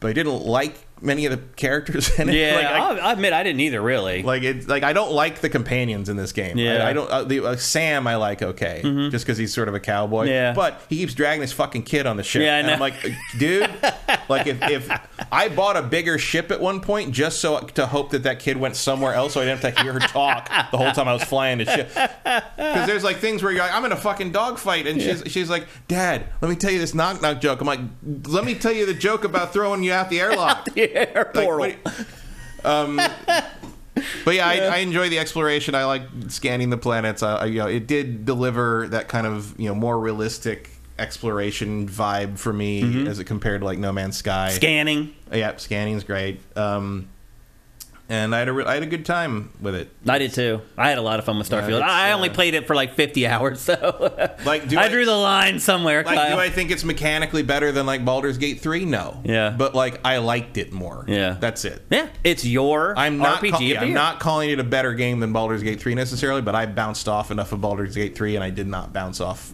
B: But I didn't like many of the characters in it.
A: Yeah,
B: like, I,
A: I'll, admit I didn't either, really.
B: like it's like I don't like the companions in this game.
A: Yeah. Mm-hmm.
B: I, I don't. Uh, the, uh, Sam I like okay, just because he's sort of a cowboy.
A: Yeah.
B: but he keeps dragging this fucking kid on the ship.
A: Yeah, I
B: and I'm like, dude, like if, if I bought a bigger ship at one point just so to hope that that kid went somewhere else, so I didn't have to hear her talk the whole time I was flying the ship. Because there's like things where you're like, I'm in a fucking dogfight, and she's she's like, Dad, let me tell you this knock knock joke. I'm like, let me tell you the joke about throwing you out the airlock.
A: yeah,
B: Like,
A: portal.
B: what- um, but yeah, I, I enjoy the exploration. I like scanning the planets. I, I, you know, it did deliver that kind of you know more realistic exploration vibe for me as it compared to like No Man's Sky.
A: Scanning.
B: yeah, scanning's great. Um, and I had a re- I had a good time with it.
A: I did too. I had a lot of fun with Starfield.
B: it's,
A: I
B: uh,
A: only played it for like 50 hours, so
B: Like, do
A: I,
B: I-
A: drew the line somewhere.
B: Like,
A: Kyle.
B: do I think it's mechanically better than like Baldur's Gate three? No.
A: Yeah.
B: But like, I liked it more.
A: Yeah.
B: That's it.
A: yeah, it's your
B: I'm not.
A: RPG
B: call- yeah,
A: the
B: I'm not calling it a better game than Baldur's Gate 3 necessarily, but I bounced off enough of Baldur's Gate 3, and I did not bounce off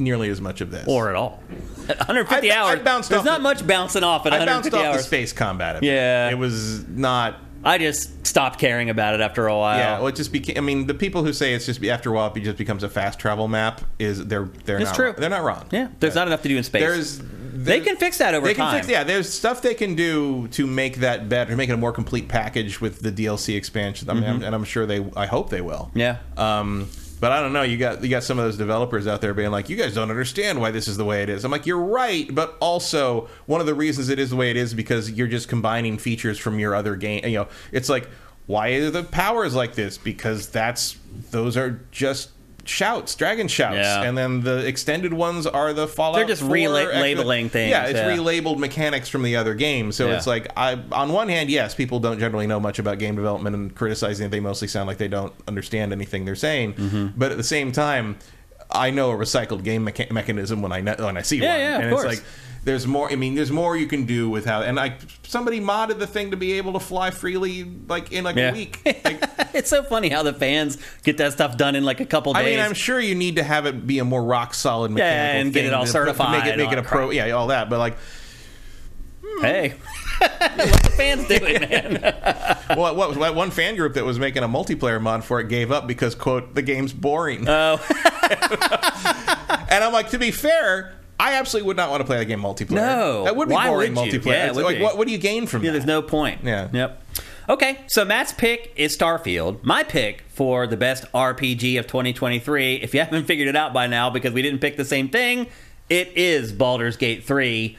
B: nearly as much of this.
A: or at all. 150
B: I- I
A: hours.
B: bounced
A: There's
B: off
A: not
B: the-
A: much bouncing off at
B: I bounced
A: 150
B: off the
A: hours.
B: space combat. It.
A: Yeah.
B: it was not.
A: I just stopped caring about it after a while.
B: Yeah, well, it just became. I mean, the people who say it's just after a while it just becomes a fast travel map is they're they're
A: It's
B: not
A: true.
B: they're not wrong.
A: Yeah, there's not enough to do in space.
B: There's,
A: they can fix that over
B: They
A: time.
B: can fix, yeah. There's stuff they can do to make that better, make it a more complete package with the DLC expansion. I mean, I'm- and I'm sure they. I hope they will.
A: Mm-hmm. Yeah.
B: Um, but I don't know. You got you got some of those developers out there being like, "You guys don't understand why this is the way it is." I'm like, "You're right," but also one of the reasons it is the way it is because you're just combining features from your other game. You know, it's like, why are the powers like this? Because that's those are just shouts, dragon shouts,
A: Yeah.
B: and then the extended ones are the Fallout.
A: They're just
B: 4
A: rela-
B: extra-
A: things,
B: Yeah, it's
A: yeah.
B: relabeled mechanics from the other game. So
A: Yeah.
B: it's like, I on one hand, yes, people don't generally know much about game development and criticizing it. They mostly sound like they don't understand anything they're saying.
A: Mm-hmm.
B: But at the same time, I know a recycled game mecha- mechanism when I know, when I see
A: Yeah,
B: one,
A: yeah, of
B: and
A: course.
B: it's like. There's more. I mean, there's more you can do with how. And like somebody modded the thing to be able to fly freely, like in like
A: Yeah.
B: a week. Like,
A: it's so funny how the fans get that stuff done in like a couple days.
B: I mean, I'm sure you need to have it be a more rock solid
A: Yeah,
B: mechanical
A: and get it all
B: to put- to Make it, make it a pro. Yeah, all that. But like, hmm.
A: hey, what the fans doing, man?
B: well, what was that one fan group that was making a multiplayer mod for it gave up because quote the game's boring.
A: Oh,
B: and I'm like, to be fair. I absolutely would not want to play that game multiplayer.
A: No.
B: that would be
A: Why
B: boring
A: would you?
B: multiplayer.
A: Yeah, it
B: It's
A: would
B: like,
A: be.
B: what, what do you gain from
A: yeah,
B: that?
A: there's no point.
B: Yeah.
A: Yep. Okay, so Matt's pick is Starfield. My pick for the best RPG of 2023, if you haven't figured it out by now because we didn't pick the same thing, it is Baldur's Gate 3.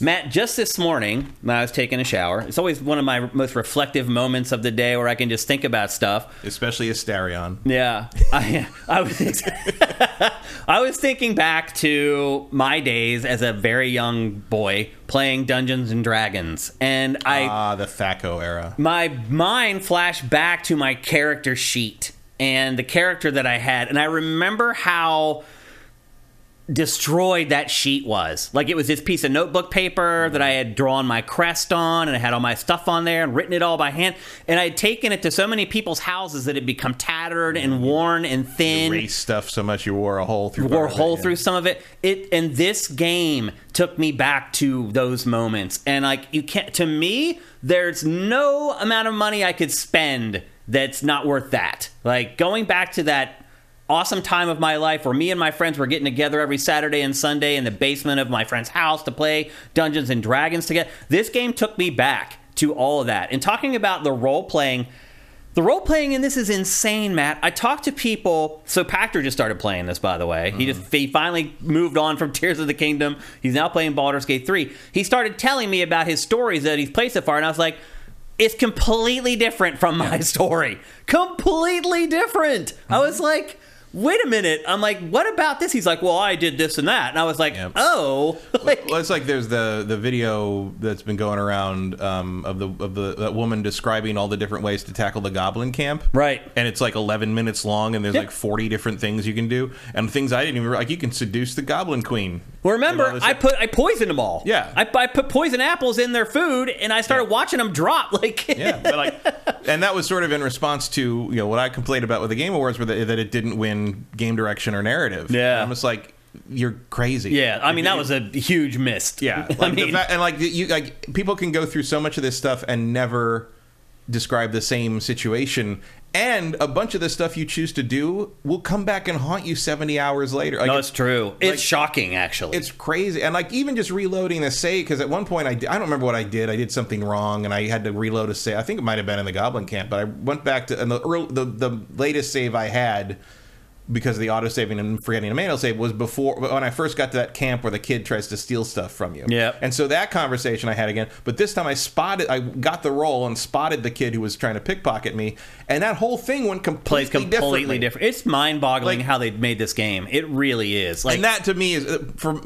A: Matt, just this morning, when I was taking a shower, it's always one of my most reflective moments of the day where I can just think about stuff.
B: Especially Astarion.
A: Yeah, I, I was I was thinking back to my days as a very young boy playing Dungeons and Dragons, and I
B: Ah, the THAC0 era.
A: my mind flashed back to my character sheet and the character that I had, and I remember how destroyed that sheet was. Like it was this piece of notebook paper that I had drawn my crest on and I had all my stuff on there and written it all by hand. And I had taken it to so many people's houses that it had become tattered and mm-hmm. worn and thin.
B: Erase stuff so much you wore a hole through.
A: Wore a hole
B: it, yeah.
A: through some of it. It and this game took me back to those moments. And like you can't to me, there's no amount of money I could spend that's not worth that. Like going back to that awesome time of my life where me and my friends were getting together every Saturday and Sunday in the basement of my friend's house to play Dungeons and Dragons together. This game took me back to all of that. And talking about the role playing, the role playing in this is insane, Matt. I talked to people. So Pactor just started playing this, by the way. He just mm-hmm. he finally moved on from Tears of the Kingdom. He's now playing Baldur's Gate 3. He started telling me about his stories that he's played so far, and I was like, it's completely different from my story. Completely different. I mm-hmm. was like, wait a minute. I'm like, what about this? He's like, well, I did this and that. And I was like, oh. like,
B: Well, it's like there's the the video that's been going around um, of the of the that woman describing all the different ways to tackle the goblin camp.
A: Right.
B: And it's like 11 minutes long, and there's
A: Yeah.
B: like 40 different things you can do, and things I didn't even like. You can seduce the goblin queen.
A: Well, remember, I put I poisoned them all.
B: Yeah.
A: I, I put poison apples in their food, and I started
B: Yeah.
A: watching them drop. Like,
B: yeah, but like, and that was sort of in response to you know what I complained about with the Game Awards, where that it didn't win game direction or narrative.
A: Yeah.
B: And I'm just like, you're crazy.
A: yeah. I mean, that was a huge miss.
B: Yeah,
A: I
B: like the
A: mean,
B: fa- and like you like people can go through so much of this stuff and never describe the same situation. And a bunch of the stuff you choose to do will come back and haunt you 70 hours later. Like,
A: no, it's true. It's shocking, actually.
B: It's crazy. And like even just reloading the save, because at one point I, di- I don't remember what I did. I did something wrong and I had to reload a save. I think it might have been in the Goblin Camp, but I went back to, and the, earl the, the latest save I had because of the auto saving and forgetting a manual save was before when I first got to that camp where the kid tries to steal stuff from you.
A: Yeah.
B: And so that conversation I had again, but this time I spotted, I got the roll and spotted the kid who was trying to pickpocket me, and that whole thing went
A: plays
B: completely
A: completely different. It's mind-boggling
B: Like-
A: how they made this game. It really is. Like
B: and that to me is uh, from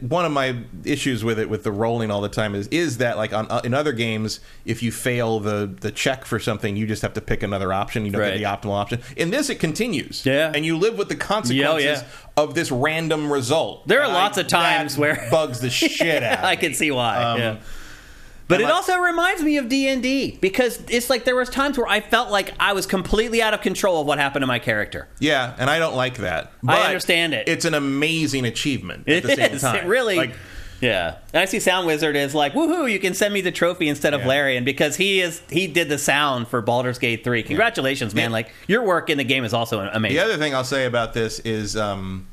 B: one of my issues with it with the rolling all the time is is that like on uh, in other games if you fail the the check for something you just have to pick another option you don't
A: Right.
B: get the optimal option in this it continues
A: Yeah.
B: and you live with the consequences
A: Yeah, oh, yeah.
B: of this random result
A: There are
B: And
A: lots of times where-
B: bugs the shit out of
A: I can see why.
B: Um,
A: yeah. But it
B: like-
A: also reminds me of D and D because it's like there was times where I felt like I was completely out of control of what happened to my character.
B: yeah and I don't like that
A: I understand it.
B: it's an amazing achievement at
A: It
B: the same
A: is.
B: time
A: It really.
B: like
A: yeah, and I see Sound Wizard is like, woohoo! You can send me the trophy instead of
B: Yeah.
A: Larian because he is, he did the sound for Baldur's Gate three. Congratulations, man!
B: Yeah.
A: Like your work in the game is also amazing.
B: The other thing I'll say about this is, um,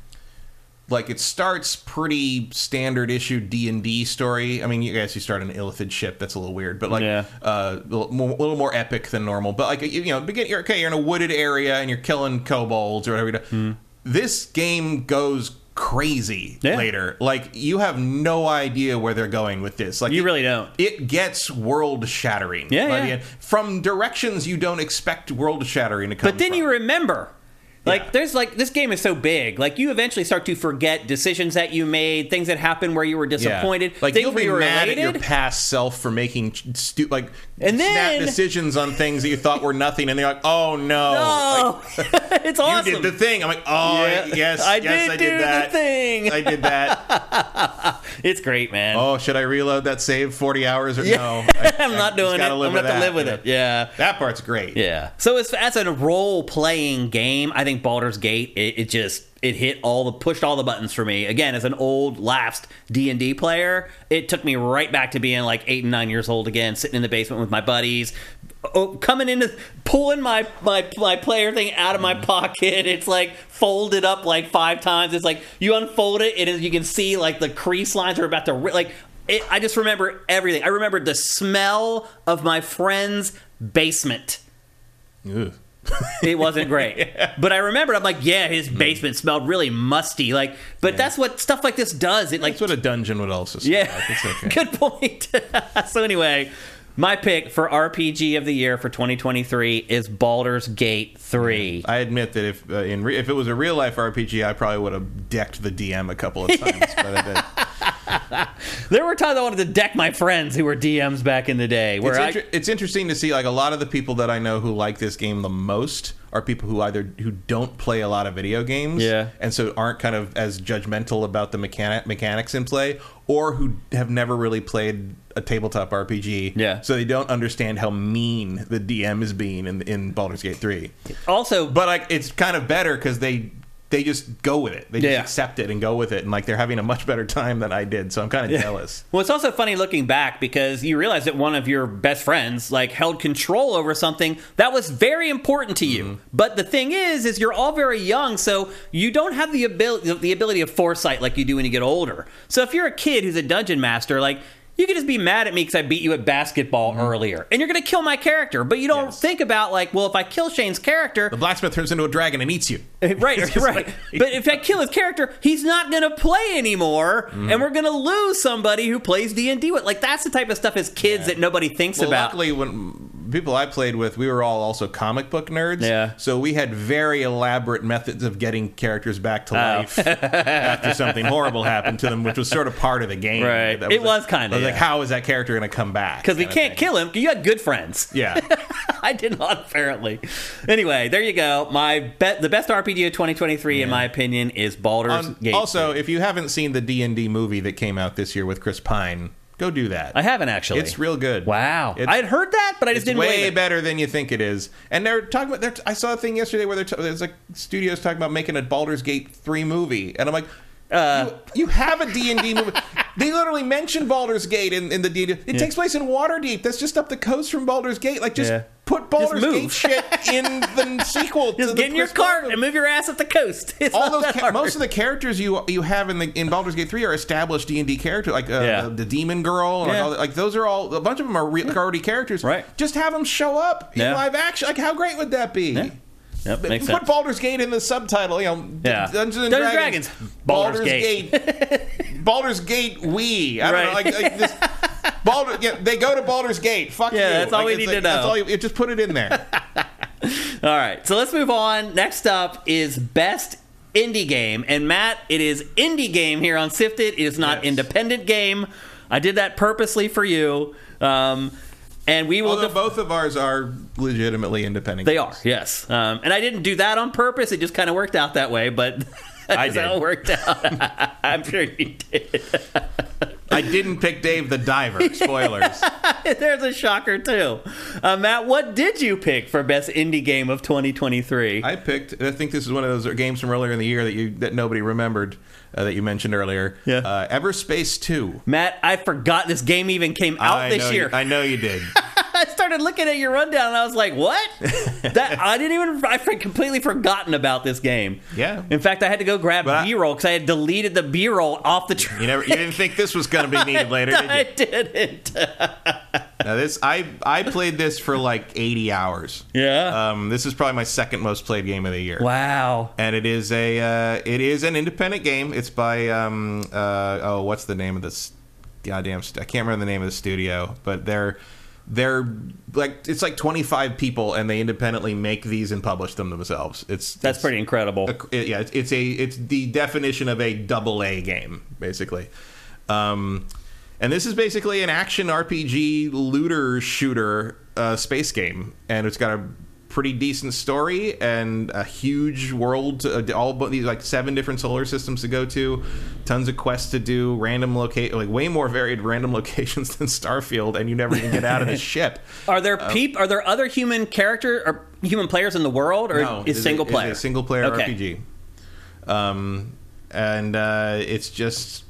B: like, it starts pretty standard issue D and D story. I mean, you guys, you start an Illithid ship. That's a little weird, but like,
A: Yeah.
B: uh, a little more, epic than normal. But like, you, you know, begin. You're okay. You're in a wooded area and you're killing kobolds or whatever. You do.
A: Hmm.
B: This game goes crazy
A: Yeah.
B: later. Like, you have no idea where they're going with this. Like,
A: You
B: it-
A: really don't.
B: It gets world shattering.
A: Yeah,
B: by
A: yeah.
B: the end. From directions you don't expect world shattering to come.
A: But then
B: from.
A: you remember. Like
B: Yeah.
A: there's like this game is so big. Like you eventually start to forget decisions that you made, things that happened where you were disappointed,
B: Like
A: things
B: you'll be
A: you
B: mad
A: elated.
B: at your past self for making stu- like
A: And
B: snap
A: then-
B: decisions on things that you thought were nothing, and they're like, "Oh no,
A: it's
B: Like,
A: awesome.
B: you did the thing." I'm like, "Oh
A: Yeah.
B: yes,
A: I
B: yes,
A: did
B: I
A: do
B: did
A: the
B: that.
A: thing."
B: I did that."
A: it's great, man.
B: oh, should I reload that save 40 hours or no? I,
A: I'm not doing it. I'm gonna have to
B: that,
A: live with
B: you
A: it. Yeah.
B: That part's great.
A: Yeah. So as as a role playing game, I think Baldur's Gate it, it just it hit all the pushed all the buttons for me. Again, as an old lapsed D and D player, it took me right back to being like eight and nine years old again, sitting in the basement with my buddies. Oh, coming into pulling my, my my player thing out of my mm-hmm. pocket. It's like folded up like five times. It's like you unfold it, and you can see like the crease lines are about to ri- like. It, I just remember everything. I remember the smell of my friend's basement. It wasn't great. But I remember I'm like, yeah, his hmm. basement smelled really musty. Like, but that's what stuff like this does. It like,
B: That's what a dungeon would also smell
A: yeah,
B: like. It's okay.
A: good point. so anyway, my pick for RPG of the year for 2023 is Baldur's Gate 3.
B: I admit that if uh, in re- if it was a real life RPG, I probably would have decked the DM a couple of times.
A: there were times I wanted to deck my friends who were DMs back in the day. Where
B: It's,
A: I,
B: it's interesting to see like a lot of the people that I know who like this game the most are people who either who don't play a lot of video games,
A: Yeah.
B: and so aren't kind of as judgmental about the mechanic mechanics in play, or who have never really played a tabletop RPG,
A: Yeah.
B: so they don't understand how mean the DM is being in in Baldur's Gate three.
A: also,
B: But like, it's kind of better because they they just go with it. They just
A: Yeah.
B: accept it and go with it, and like they're having a much better time than I did. So I'm kind of jealous.
A: Well, it's also funny looking back because you realize that one of your best friends like held control over something that was very important to you.
B: Mm-hmm.
A: But the thing is, is you're all very young, so you don't have the ability the ability of foresight like you do when you get older. So if you're a kid who's a dungeon master, like you can just be mad at me because I beat you at basketball earlier, and you're going to kill my character. But you don't
B: Mm-hmm. Yes.
A: think about like, well, if I kill Shane's character,
B: The blacksmith turns into a dragon and eats you.
A: right, right.
B: like-
A: but if I kill his character, he's not going to play anymore,
B: Mm-hmm.
A: and we're going to lose somebody who plays D and D with. Like that's the type of stuff as kids that nobody thinks
B: Well,
A: about.
B: luckily, when people I played with, we were all also comic book nerds.
A: Yeah.
B: So we had very elaborate methods of getting characters back to
A: Oh.
B: life after something horrible happened to them, which was sort of part of the game.
A: Right.
B: That
A: It was kinda,
B: I was like, how is that character going to come back?
A: because we can't kill him. You had good friends.
B: Yeah.
A: I did not apparently. Anyway, there you go. My bet, the best RPG of 2023, in my opinion, is Baldur's
B: Um,
A: Gate.
B: also, if you haven't seen the D and D movie that came out this year with Chris Pine, go do that.
A: I haven't actually.
B: It's real good.
A: Wow,
B: It's-
A: I had heard that, but I just
B: It's
A: didn't
B: way better than you think it is. And they're talking about. They're, I saw a thing yesterday where they're t- there's like studios talking about making a Baldur's Gate three movie, and I'm like,
A: Uh,
B: you, you have a D and D movie. They literally mentioned Baldur's Gate in, in the D. It takes place in Waterdeep. That's just up the coast from Baldur's Gate. Like just
A: Yeah.
B: put Baldur's
A: move.
B: Gate shit in the sequel. to
A: Just get in your cart and move your ass up the coast. It's
B: all those
A: hard.
B: most of the characters you you have in the in Baldur's Gate three are established D and D characters, like uh,
A: Yeah.
B: the, the demon girl, and all that. like those are all a bunch of them are re- already characters.
A: Right.
B: Just have them show up in
A: Yeah.
B: live action. Like how great would that be?
A: Yep, makes
B: Put
A: sense.
B: Baldur's Gate in the subtitle. You know,
A: Yeah.
B: Dungeons and
A: Dungeons
B: Dragons.
A: Dragons. Baldur's
B: Gate. Baldur's Gate. We. I don't know. Like, like this. Baldur, yeah, they go to Baldur's Gate. Fuck
A: Yeah,
B: you.
A: that's all
B: Like,
A: we need
B: like-
A: to know.
B: That's all you, just put it in there.
A: All right, so let's move on. Next up is best indie game, and Matt, it is indie game here on SIFTD. It is not
B: Yes.
A: independent game. I did that purposely for you, um, and we will.
B: Although
A: def-
B: both of ours are legitimately independent.
A: they
B: games.
A: are yes, um, and I didn't do that on purpose. It just kind of worked out that way, but. That's
B: did.
A: how it worked out. I'm sure you did.
B: I didn't pick Dave the Diver. Spoilers.
A: There's a shocker too. Uh, Matt, what did you pick for best indie game of 2023?
B: I picked. I think this is one of those games from earlier in the year that you that nobody remembered uh, that you mentioned earlier.
A: Yeah.
B: Uh, Everspace Two.
A: Matt, I forgot this game even came out
B: I
A: this
B: know
A: year.
B: You, I know you did.
A: I started looking at your rundown and I was like, "What?" that I didn't even. I completely forgotten about this game.
B: Yeah.
A: In fact, I had to go grab
B: But I-
A: B-roll because I had deleted the B-roll off the. Tr-
B: You never. You didn't think this was going to be needed later,
A: I
B: did you?
A: didn't.
B: Now this, I I played this for like 80 hours.
A: Yeah.
B: Um, this is probably my second most played game of the year.
A: wow.
B: And it is a uh, it is an independent game. It's by um uh oh what's the name of this goddamn st- I can't remember the name of the studio, but they're they're like it's like 25 people and they independently make these and publish them themselves. It's
A: That's
B: it's
A: pretty incredible.
B: a- yeah, it's, it's a it's the definition of a double A game basically. Um and this is basically an action RPG looter shooter uh, space game, and it's got a pretty decent story and a huge world. To, uh, all but these like seven different solar systems to go to, tons of quests to do, random locate like way more varied random locations than Starfield, and you never even get out of the ship.
A: Are there peep? Are there other human character or human players in the world, or
B: No,
A: is
B: it
A: single
B: it
A: player?
B: a single player
A: Okay.
B: RPG. Um, and uh, it's just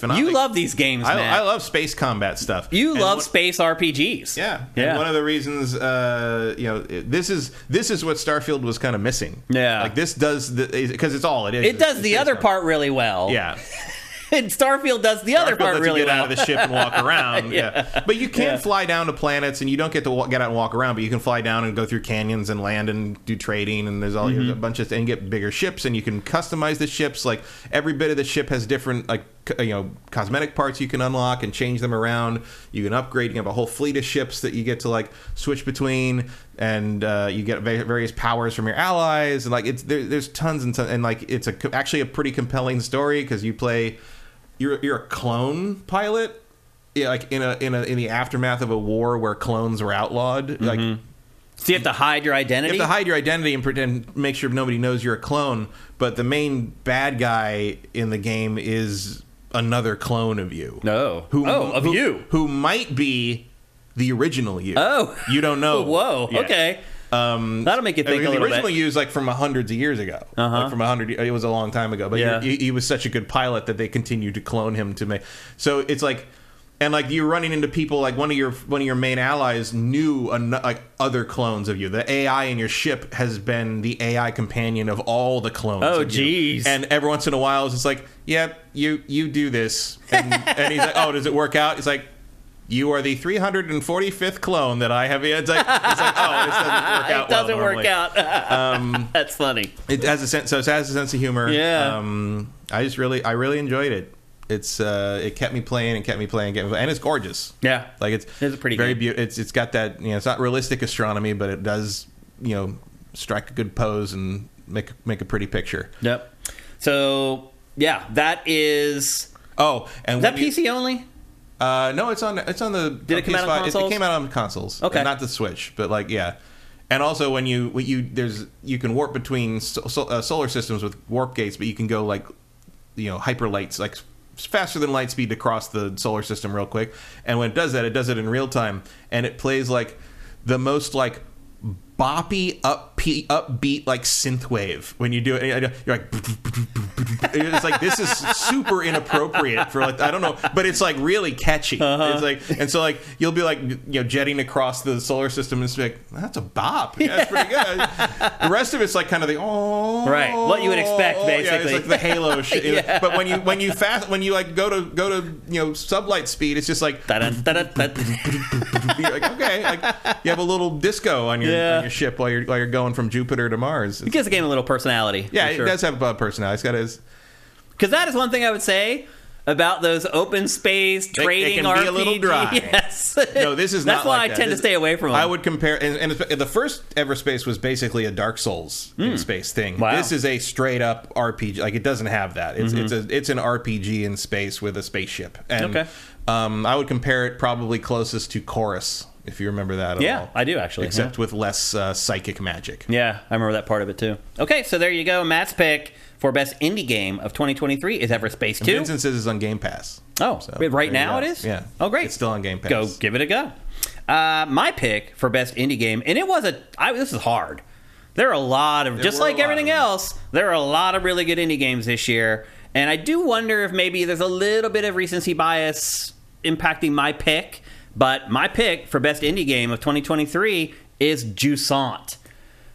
B: phenomenal.
A: You love these games,
B: I,
A: man.
B: I love space combat stuff.
A: You
B: And
A: love
B: what-
A: space RPGs.
B: Yeah,
A: Yeah.
B: And one of the reasons, uh, you know, this is this is what Starfield was kind of missing.
A: Yeah.
B: like this does because it's all it is.
A: It does
B: It's
A: the other
B: combat.
A: part really well.
B: Yeah,
A: and Starfield does the other part really
B: you get
A: well.
B: out of the ship and walk around. yeah. but you can
A: Yeah.
B: fly down to planets, and you don't get to wa- get out and walk around. But you can fly down and go through canyons and land and do trading. And there's all
A: Mm-hmm.
B: there's a bunch of and get bigger ships, and you can customize the ships. Like every bit of the ship has different like you know cosmetic parts you can unlock and change them around. You can upgrade. You have a whole fleet of ships that you get to like switch between, and uh, you get various powers from your allies. And like it's there, there's tons and tons, and like it's a actually a pretty compelling story because you play you're you're a clone pilot, yeah, like in a in a in the aftermath of a war where clones were outlawed, like.
A: So you have to hide your identity.
B: You have to hide your identity and pretend, make sure nobody knows you're a clone. But the main bad guy in the game is another clone of you.
A: No. Who, Oh, of
B: who-
A: you.
B: Who might be the original you.
A: Oh.
B: You don't know.
A: Whoa.
B: yet.
A: Okay.
B: Um,
A: That'll make you
B: I
A: think
B: mean,
A: a
B: the
A: little
B: original
A: bit.
B: you is like from hundreds of years ago.
A: Uh-huh.
B: Like from a hundred. It was a long time ago, but
A: Yeah.
B: he, he was such a good pilot that they continued to clone him to make. So it's like, and like you're running into people like one of your one of your main allies knew an, like other clones of you. The AI in your ship has been the AI companion of all the clones.
A: Oh, jeez.
B: And every once in a while, it's just like, yeah, you you do this, and, and he's like, oh, does it work out? He's like. You are the 345th clone that I have. It's like, it's like oh, this doesn't work out.
A: it doesn't
B: well
A: work out.
B: Um,
A: That's funny.
B: it has a sense, so it has a sense of humor.
A: Yeah.
B: Um, I just really, I really enjoyed it. It's, uh, it kept me playing and kept me playing, kept me playing. and it's gorgeous.
A: Yeah.
B: Like it's,
A: It's a pretty
B: very beautiful. It's, it's got that, you know, it's not realistic astronomy, but it does, you know, strike a good pose and make make a pretty picture.
A: Yep. So yeah, that is.
B: Oh, and
A: Is that
B: you-
A: PC only?
B: Uh, no, it's on it's on the.
A: Did it come out on
B: PS5.
A: consoles?
B: It, came out on consoles.
A: Okay.
B: not the Switch, but like yeah. And also, when you when you there's you can warp between so, so, uh, solar systems with warp gates, but you can go like you know hyper lights like faster than light speed to cross the solar system real quick. And when it does that, it does it in real time, and it plays like the most like boppy upbeat upbeat like synthwave. When you do it you're like it's like this is super inappropriate for like I don't know but it's like really catchy. Uh-huh. It's like and so like you'll be like you know jetting across the solar system and it's like that's a bop. Yeah, that's pretty good. The rest of it's like kind of the oh.
A: Right, what you would expect,
B: yeah,
A: basically.
B: it's like the halo shit. But when you when you fast when you like go to go to you know sublight speed it's just like like okay like you have a little disco on your,
A: Yeah.
B: on your ship while you're while you're going from Jupiter to Mars.
A: It gives the game a little personality.
B: yeah,
A: for
B: it does have a personality. It's got his.
A: Because that is one thing I would say about those open space
B: it
A: trading
B: can be a little dry.
A: Yes.
B: No, this is not.
A: That's why
B: like
A: I
B: that.
A: tend to stay away from them.
B: I would compare, and, and the first Everspace was basically a Dark Souls in space thing.
A: Wow.
B: This is a straight up RPG. Like it doesn't have that. It's it's a it's an RPG in space with a spaceship. And
A: Mm-hmm. Okay.
B: um, I would compare it probably closest to Chorus, if you remember that. At
A: Yeah,
B: all.
A: I do actually,
B: except with less uh, psychic magic.
A: Yeah, I remember that part of it too. Okay, so there you go. Matt's pick for best indie game of 2023 is Everspace 2.
B: Vincent says it's on Game Pass.
A: Oh,
B: So,
A: right now it is?
B: Yeah.
A: Oh, great.
B: It's still on Game Pass.
A: Go give it a go. Uh, my pick for best indie game, and it was a. I, this is hard. There are a lot of,
B: There
A: just like everything else, there are a lot of really good indie games this year. And I do wonder if maybe there's a little bit of recency bias impacting my pick. But my pick for best indie game of 2023 is Jusant.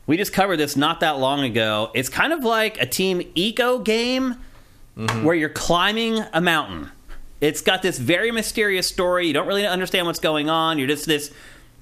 A: We just covered this not that long ago. It's kind of like a Team Ico game mm-hmm. where you're climbing a mountain. It's got this very mysterious story. You don't really understand what's going on. You're just this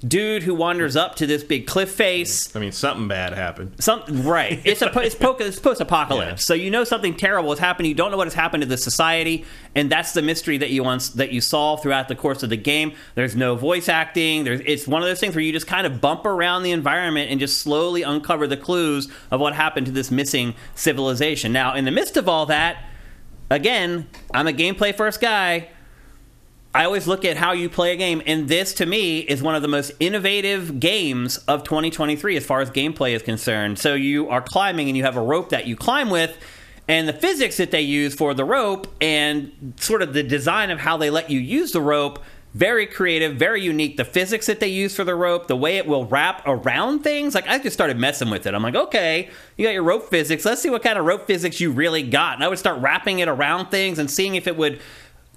A: dude who wanders up to this big cliff face.
B: I mean, something bad happened.
A: Some right. It's a it's, po- it's post apocalypse.
B: Yeah.
A: So you know something terrible has happened. You don't know what has happened to the society, and that's the mystery that you want that you solve throughout the course of the game. There's no voice acting. There's it's one of those things where you just kind of bump around the environment and just slowly uncover the clues of what happened to this missing civilization. Now, in the midst of all that, again, I'm a gameplay first guy. I always look at how you play a game, and this to me is one of the most innovative games of 2023 as far as gameplay is concerned. So you are climbing, and you have a rope that you climb with, and the physics that they use for the rope and sort of the design of how they let you use the rope. Very creative, very unique. The physics that they use for the rope, the way it will wrap around things. Like, I just started messing with it. I'm like, okay, you got your rope physics. Let's see what kind of rope physics you really got. And I would start wrapping it around things and seeing if it would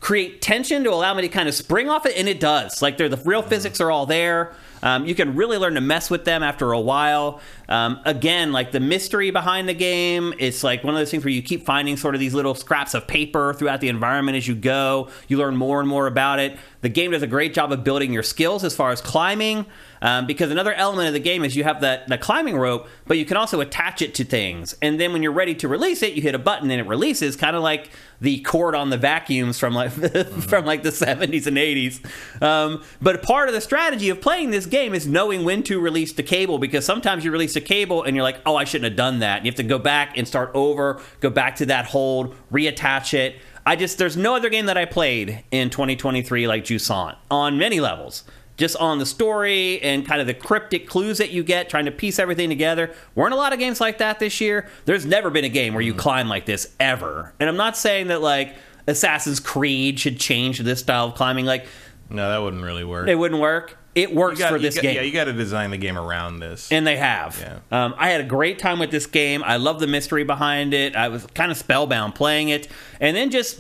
A: create tension to allow me to kind of spring off it, and it does. Like they're the real physics are all there. Um, you can really learn to mess with them after a while. Um, again, like the mystery behind the game, it's like one of those things where you keep finding sort of these little scraps of paper throughout the environment as you go. You learn more and more about it. The game does a great job of building your skills as far as climbing, um, because another element of the game is you have that the climbing rope, but you can also attach it to things. And then when you're ready to release it, you hit a button and it releases, kind of like the cord on the vacuums from like from like the 70s and 80s. Um, but part of the strategy of playing this game is knowing when to release the cable because sometimes you release a cable and you're like, oh, I shouldn't have done that. You have to go back and start over, go back to that hold, reattach it. I just there's no other game that I played in 2023 like Jusant on many levels. Just on the story and kind of the cryptic clues that you get, trying to piece everything together. Weren't a lot of games like that this year. There's never been a game where you
B: Mm.
A: climb like this ever. And I'm not saying that like Assassin's Creed should change this style of climbing. Like
B: No, that wouldn't really work.
A: it wouldn't work. It works
B: got-
A: for this
B: got-
A: game.
B: Yeah, you got to design the game around this.
A: And they have.
B: Yeah.
A: Um, I had a great time with this game. I love the mystery behind it. I was kind of spellbound playing it. And then just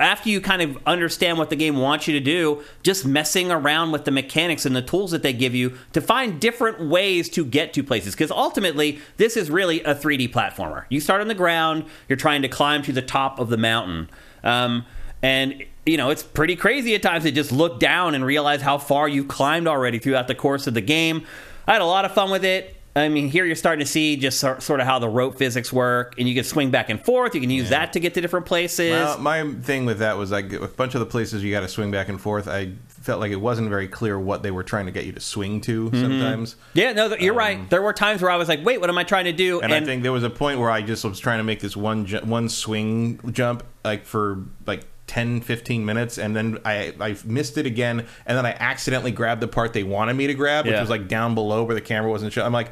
A: after you kind of understand what the game wants you to do, just messing around with the mechanics and the tools that they give you to find different ways to get to places. Because ultimately, this is really a 3D platformer. You start on the ground, you're trying to climb to the top of the mountain. Um, and you know it's pretty crazy at times to just look down and realize how far you've climbed already throughout the course of the game i had a lot of fun with it i mean here you're starting to see just sort of how the rope physics work and you can swing back and forth you can use that to get to different places
B: Well, my thing with that was like a bunch of the places you got to swing back and forth. I felt like it wasn't very clear what they were trying to get you to swing to
A: Mm-hmm.
B: sometimes.
A: yeah no th- you're right there were times where i was like wait what am i trying to do
B: Um, And, I think there was a point where I just was trying to make this one ju- one swing jump like for like 10 15 minutes and then I I missed it again and then I accidentally grabbed the part they wanted me to grab which
A: Yeah.
B: was like down below where the camera wasn't showing. I'm like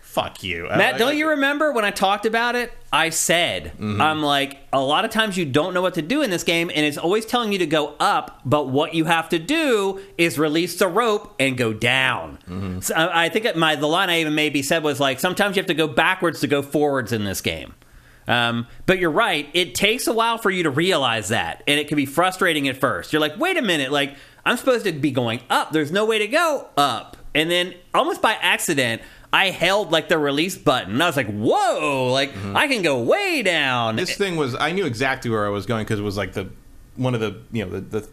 B: fuck you.
A: Matt,
B: I-
A: don't
B: I-
A: you remember when I talked about it? I said,
B: Mm-hmm.
A: I'm like, a lot of times you don't know what to do in this game, and it's always telling you to go up, but what you have to do is release the rope and go down.
B: Mm-hmm.
A: So I I think my the line I even maybe said was like, sometimes you have to go backwards to go forwards in this game. Um, but you're right, it takes a while for you to realize that, and it can be frustrating at first. You're like, wait a minute, like, I'm supposed to be going up, there's no way to go up. And then, almost by accident, I held like the release button. And I was like, whoa, like I can go way down.
B: This thing was I knew exactly where I was going because it was like the one of the you know the, the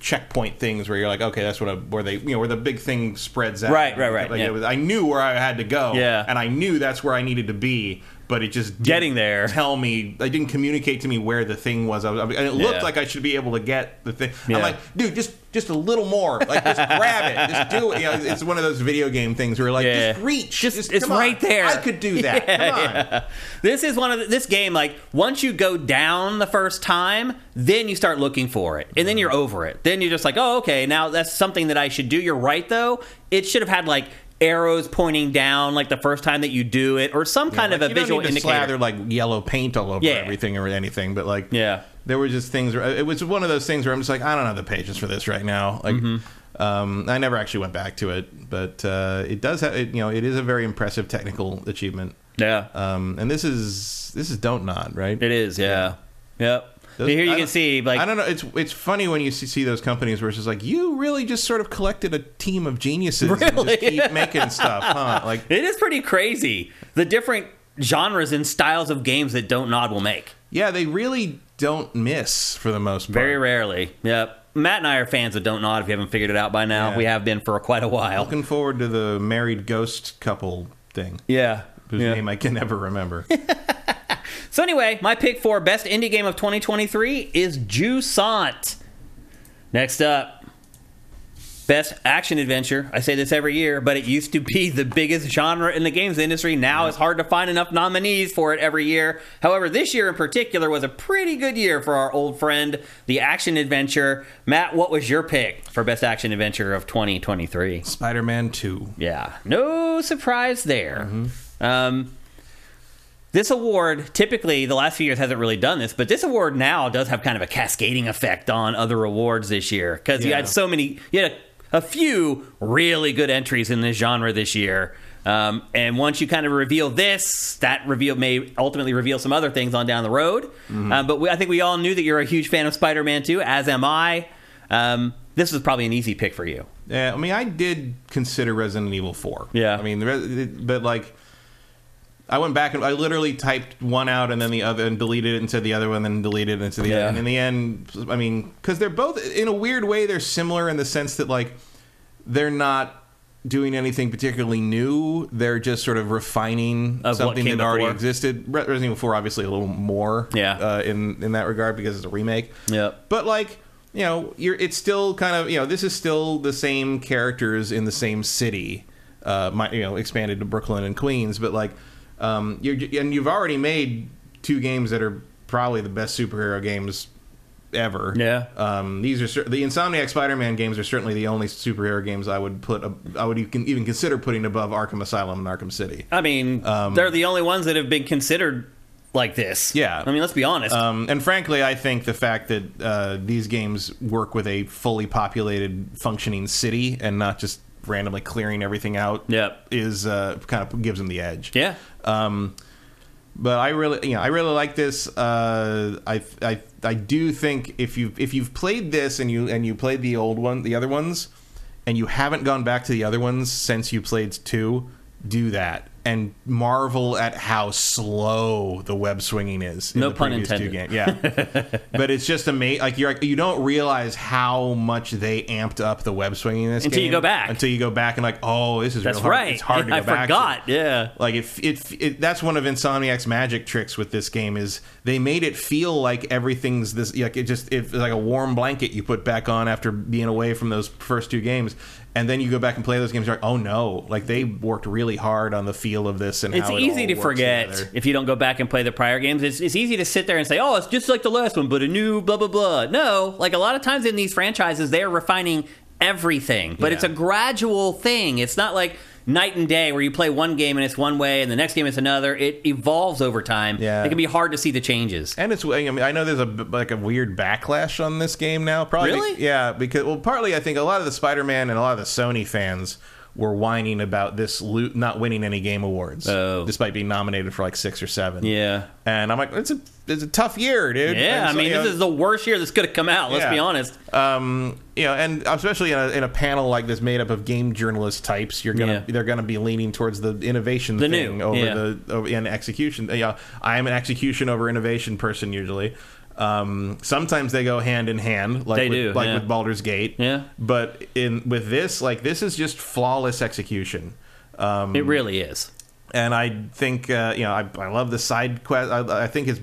B: checkpoint things where you're like okay that's what I, where they you know where the big thing spreads out
A: Right, right, right,
B: Like,
A: yeah.
B: it was, I knew where I had to go
A: Yeah.
B: and I knew that's where I needed to be but it just didn't
A: Getting there.
B: tell me they didn't communicate to me where the thing was I was and it looked
A: Yeah.
B: like I should be able to get the thing
A: Yeah.
B: I'm like dude just just a little more like just grab it just do it you know it's one of those video game things where like
A: Yeah.
B: just reach
A: Just- it's
B: come on.
A: right there.
B: I could do that
A: Yeah,
B: come on
A: yeah. This is one of the, this game. Like once you go down the first time, then you start looking for it, and then you're over it. Then you're just like, oh, okay, now that's something that I should do. You're right, though. It should have had like arrows pointing down, like the first time that you do it, or some kind
B: Like,
A: of a visual
B: to
A: indicator.
B: slather like yellow paint all over
A: Yeah.
B: everything or anything, but like
A: Yeah.
B: there were just things. Where, it was one of those things where I'm just like, I don't have the patience for this right now. Like,
A: Mm-hmm.
B: um, I never actually went back to it, but uh, it does have. It, you know, it is a very impressive technical achievement.
A: yeah,
B: Um, and this is this is Don't Nod right.
A: it is. Yeah, yep.
B: Those-
A: Here you
B: I
A: can see, like,
B: I don't know. It's it's funny when you see, see those companies where it's just like you really just sort of collected a team of geniuses and
A: Really?
B: just keep making stuff, huh? Like
A: it is pretty crazy the different genres and styles of games that Don't Nod will make.
B: yeah, they really don't miss for the most part.
A: Very rarely. Yep. Matt and I are fans of Don't Nod. If you haven't figured it out by now,
B: Yeah.
A: we have been for quite a while.
B: Looking forward to the married ghost couple thing,
A: Yeah.
B: whose
A: yeah.
B: name I can never remember.
A: So anyway, my pick for best indie game of 2023 is Jusant. Next up, best action adventure. I say this every year, but it used to be the biggest genre in the games industry. Now it's hard to find enough nominees for it every year. However, this year in particular was a pretty good year for our old friend, the action adventure. Matt, what was your pick for best action adventure of 2023?
B: Spider-Man Two.
A: Yeah, no surprise there. Um, this award, typically, the last few years hasn't really done this, but this award now does have kind of a cascading effect on other awards this year because you had so many, you had a, a few really good entries in this genre this year. Um, and once you kind of reveal this, that reveal may ultimately reveal some other things on down the road. Um, but we, I think we all knew that you're a huge fan of Spider-Man 2, as am I. Um, this was probably an easy pick for you.
B: Yeah, I mean, I did consider Resident Evil Four.
A: Yeah.
B: I mean, but like, I went back and I literally typed one out and then the other and deleted it and said the other one, and then deleted it and into the
A: Yeah.
B: other. And in the end, I mean, because they're both in a weird way, they're similar in the sense that like they're not doing anything particularly new. They're just sort of refining
A: Of
B: something that already
A: before.
B: existed. Re- Resident Evil Four, obviously, a little more.
A: Yeah.
B: Uh, in in that regard because it's a remake.
A: Yep.
B: But like, you know, you're it's still kind of you know this is still the same characters in the same city, uh, my, you know, expanded to Brooklyn and Queens. But like, um, you're and you've already made two games that are probably the best superhero games ever.
A: Yeah.
B: Um, these are the Insomniac Spider-Man games are certainly the only superhero games I would put. A, I would even consider putting above Arkham Asylum and Arkham City.
A: I mean, they're the only ones that have been considered like this.
B: Um, Yeah.
A: I mean, let's be honest.
B: Um, and frankly, I think the fact that uh, these games work with a fully populated, functioning city and not just randomly clearing everything out
A: Yep.
B: is uh, kind of gives them the edge.
A: yeah.
B: Um, but I really, you know, I really like this. Uh, I, I, I do think if you if you've played this and you and you played the old one, the other ones, and you haven't gone back to the other ones since you played two, do that and marvel at how slow the web swinging is. In
A: No
B: the
A: pun intended.
B: Two games. Yeah, but it's just amazing. Like you're you don't realize how much they amped up the web swinging in this
A: Until you go back.
B: Until you go back and like, oh, this is
A: That's right.
B: It's hard to go
A: I
B: back. to.
A: forgot. Yeah.
B: Like it, it, it, that's one of Insomniac's magic tricks with this game is they made it feel like everything's this like it just it's like a warm blanket you put back on after being away from those first two games, and then you go back and play those games. You're like, oh no, like they worked really hard on the feel of this and
A: It's
B: how it
A: easy to forget
B: together.
A: if you don't go back and play the prior games. It's, it's easy to sit there and say, oh, it's just like the last one, but a new blah, blah, blah. No, like a lot of times in these franchises, they're refining everything, but
B: Yeah.
A: it's a gradual thing. It's not like night and day where you play one game and it's one way and the next game it's another. It evolves over time.
B: Yeah.
A: It can be hard to see the changes.
B: And it's I mean I know there's a like a weird backlash on this game now. Probably
A: Really?
B: yeah because well partly I think a lot of the Spider-Man and a lot of the Sony fans were whining about this lo- not winning any game awards
A: Oh.
B: despite being nominated for like six or seven.
A: Yeah.
B: And I'm like it's a it's a tough year, dude.
A: Yeah,
B: And
A: I mean,
B: you know,
A: this is the worst year this could have come out. Let's
B: Yeah.
A: be honest.
B: um, you know, and especially in a, in a panel like this made up of game journalist types, you're gonna
A: Yeah.
B: they're gonna be leaning towards the innovation
A: The
B: thing
A: new,
B: over
A: yeah.
B: the over, and execution. You know, I am an execution over innovation person usually. Um, sometimes they go hand in hand, like
A: They
B: with,
A: do,
B: like
A: yeah.
B: with Baldur's Gate.
A: Yeah.
B: But in with this, like this is just flawless execution. Um,
A: It really is.
B: and I think uh, you know I, I love the side quest. I, I think it's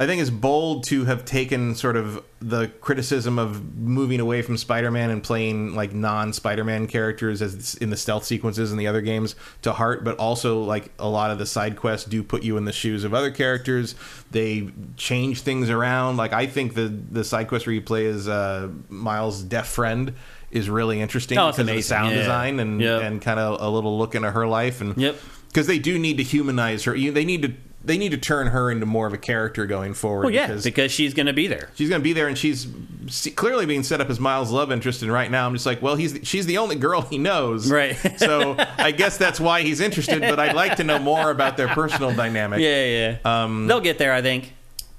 B: I think it's bold to have taken sort of the criticism of moving away from Spider-Man and playing like non-Spider-Man characters as in the stealth sequences in the other games to heart, but also like a lot of the side quests do put you in the shoes of other characters. They change things around. Like I think the the side quest where you play as uh, Miles' deaf friend is really interesting
A: Oh,
B: because of the sound
A: Yeah.
B: design and
A: Yep.
B: and kind of a little look into her life and
A: Yep.
B: because they do need to humanize her. You- They need to they need to turn her into more of a character going forward.
A: Well, yeah,
B: because
A: because she's going to be there.
B: she's going to be there, and she's clearly being set up as Miles' love interest. And right now, I'm just like, well, he's she's the only girl he knows,
A: Right.
B: so I guess that's why he's interested. But I'd like to know more about their personal dynamic.
A: Yeah, yeah.
B: Um,
A: They'll get there, I think.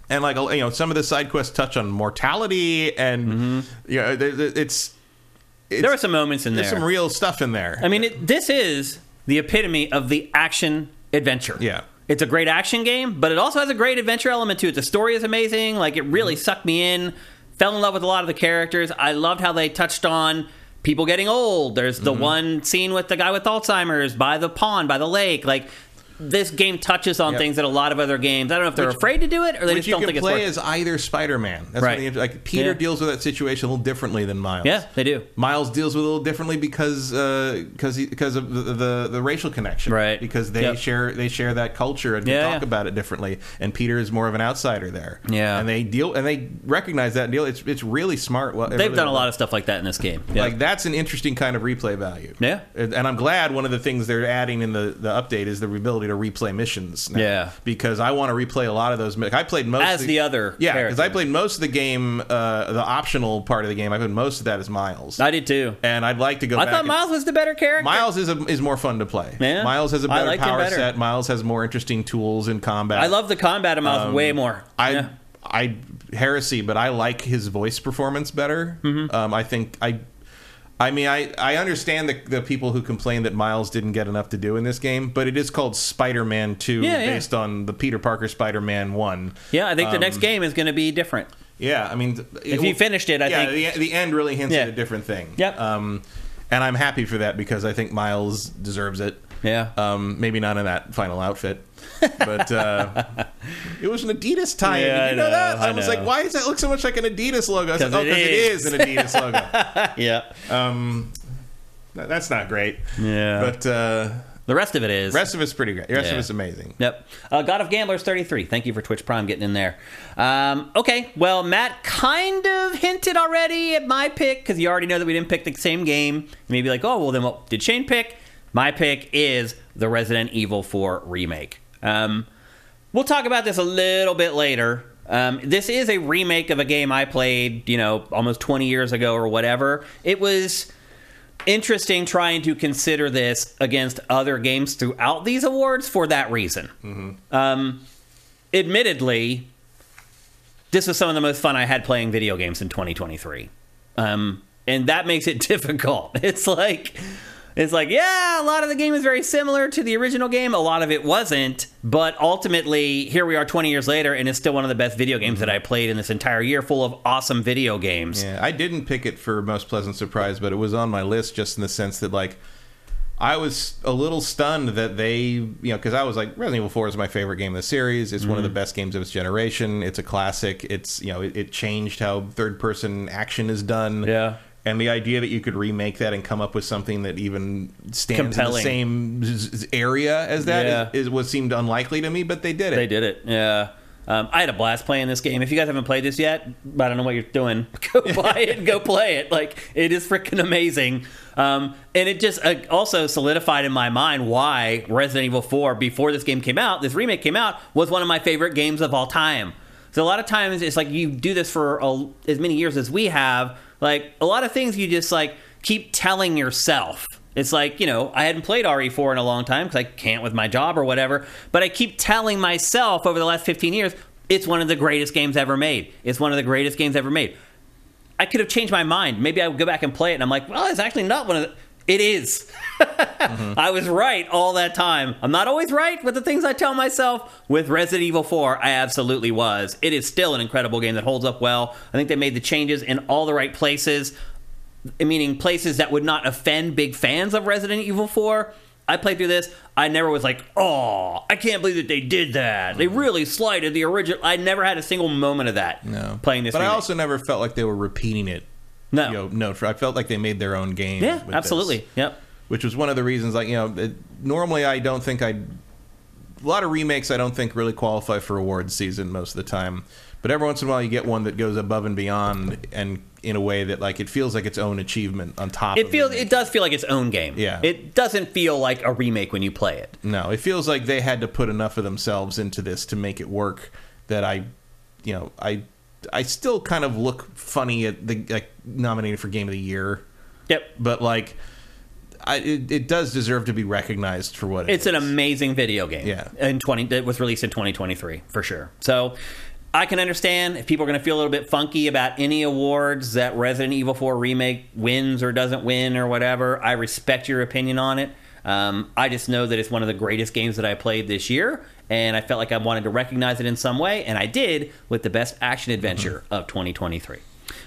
B: and like you know, some of the side quests touch on mortality, and you know, there- there- it's, it's
A: There are some moments in
B: there's
A: there.
B: There's some real stuff in there.
A: I mean, it, this is the epitome of the action adventure.
B: Yeah.
A: It's a great action game, but it also has a great adventure element to it. The story is amazing. Like, it really
B: Mm-hmm.
A: sucked me in. Fell in love with a lot of the characters. I loved how they touched on people getting old. There's the
B: Mm-hmm.
A: one scene with the guy with Alzheimer's by the pond, by the lake. Like, this game touches on
B: Yep.
A: things that a lot of other games, I don't know if they're
B: Which-
A: afraid to do it or they just don't think it's worth.
B: You can play as either Spider-Man. That's
A: Right.
B: right. like Peter
A: Yeah.
B: deals with that situation a little differently than Miles.
A: Yeah, they do.
B: Miles deals with it a little differently because uh, because because of the, the the racial connection,
A: Right.
B: Because they
A: Yep.
B: share they share that culture and
A: Yeah,
B: they talk
A: yeah.
B: about it differently. And Peter is more of an outsider there.
A: Yeah.
B: and they deal and they recognize that deal. It's it's really smart. Well,
A: They've done a lot of stuff like that in this game. Yeah.
B: like that's an interesting kind of replay value.
A: Yeah.
B: and and I'm glad one of the things they're adding in the, the update is the ability to replay missions. now.
A: Yeah.
B: because I want to replay a lot of those. I played most
A: As
B: of
A: the other
B: yeah, because I played most of the game, uh, the optional part of the game. I played most of that as Miles,
A: I did too.
B: and I'd like to go.
A: I thought
B: and-
A: Miles was the better character.
B: Miles is a, is more fun to play.
A: Yeah.
B: Miles has a better
A: liked him
B: power
A: better.
B: set. Miles has more interesting tools in combat.
A: I love the combat of Miles way more.
B: Um, I
A: Yeah.
B: I heresy, but I like his voice performance better.
A: Mm-hmm.
B: Um, I think I. I mean, I, I understand the, the people who complain that Miles didn't get enough to do in this game, but it is called Spider Man 2
A: Yeah, yeah.
B: based on the Peter Parker Spider Man 1.
A: Yeah, I think the next
B: Um,
A: game is going to be different.
B: Yeah, I mean,
A: If you finished it, I
B: yeah,
A: think.
B: the, the end really hints
A: Yeah.
B: at a different thing.
A: Yep.
B: Um, and I'm happy for that because I think Miles deserves it.
A: Yeah.
B: Um, maybe not in that final outfit, but uh, it was an Adidas tie.
A: Yeah,
B: Did you
A: I
B: know, that? I,
A: I
B: was
A: know.
B: like, why does that look so much like an Adidas logo? I was like,
A: 'Cause
B: oh,
A: it
B: because it
A: is.
B: is an Adidas logo.
A: yeah.
B: Um, that's not great.
A: Yeah.
B: But uh,
A: The rest of it is.
B: The rest of it's pretty great. The rest
A: Yeah.
B: of it's amazing.
A: Yep. Uh, God of Gamblers 33. Thank you for Twitch Prime getting in there. Um, okay. Well, Matt kind of hinted already at my pick because you already know that we didn't pick the same game. Maybe like, oh, well, then what did Shane pick? My pick is the Resident Evil 4 remake. Um, we'll talk about this a little bit later. Um, this is a remake of a game I played, you know, almost 20 years ago or whatever. It was interesting trying to consider this against other games throughout these awards for that reason. Um, admittedly, this was some of the most fun I had playing video games in 2023. Um, and that makes it difficult. It's like it's like, yeah, a lot of the game is very similar to the original game. A lot of it wasn't, but ultimately, here we are 20 years later, and it's still one of the best video games that I played in this entire year, full of awesome video games.
B: Yeah, I didn't pick it for most pleasant surprise, but it was on my list just in the sense that like I was a little stunned that they, you know, because I was like Resident Evil 4 is my favorite game in the series. It's one of the mm-hmm. best games of its generation. It's a classic. It's you know it, it changed how third person action is done.
A: Yeah.
B: And the idea that you could remake that and come up with something that even stands
A: Compelling.
B: in the same area as that
A: Yeah.
B: is, is what seemed unlikely to me, but they did it.
A: They did it. Yeah. Um, I had a blast playing this game. If you guys haven't played this yet, I don't know what you're doing. Go buy it go play it. Like it is freaking amazing. Um, and it just uh, also solidified in my mind why Resident Evil 4, before this game came out, this remake came out, was one of my favorite games of all time. So a lot of times it's like you do this for a, as many years as we have. Like a lot of things you just like keep telling yourself. It's like, you know, I hadn't played RE4 in a long time because I can't with my job or whatever, but I keep telling myself over the last 15 years, it's one of the greatest games ever made. It's one of the greatest games ever made. I could have changed my mind. Maybe I would go back and play it and I'm like, well, it's actually not one of the. It is. Mm-hmm. I was right all that time. I'm not always right with the things I tell myself. With Resident Evil 4, I absolutely was. It is still an incredible game that holds up well. I think they made the changes in all the right places meaning places that would not offend big fans of Resident Evil 4. I played through this. I never was like, oh, I can't believe that they did that. They mm-hmm. really slighted the original. I never had a single moment of that.
B: No.
A: playing this.
B: But I also never felt like they were repeating it.
A: No,
B: You know, no, I felt like they made their own game.
A: yeah,
B: with this.
A: absolutely, yep.
B: which was one of the reasons like you know it, normally i don't think i a lot of remakes i don't think really qualify for awards season most of the time but every once in a while you get one that goes above and beyond and in a way that like it feels like its own achievement on top
A: It
B: of
A: feels. It does feel like its own game.
B: Yeah.
A: It doesn't feel like a remake when you play it.
B: no it feels like they had to put enough of themselves into this to make it work that i you know i i still kind of look funny at the like nominated for game of the year
A: Yep.
B: but like I, it, it does deserve to be recognized for what it
A: It's an amazing video game.
B: Yeah.
A: In twenty, that was released in 2023 for sure. So. I can understand if people are going to feel a little bit funky about any awards that Resident Evil 4 remake wins or doesn't win or whatever. I respect your opinion on it. Um, I just know that it's one of the greatest games that I played this year, and I felt like I wanted to recognize it in some way, and I did with the best action adventure
B: Mm-hmm.
A: of 2023.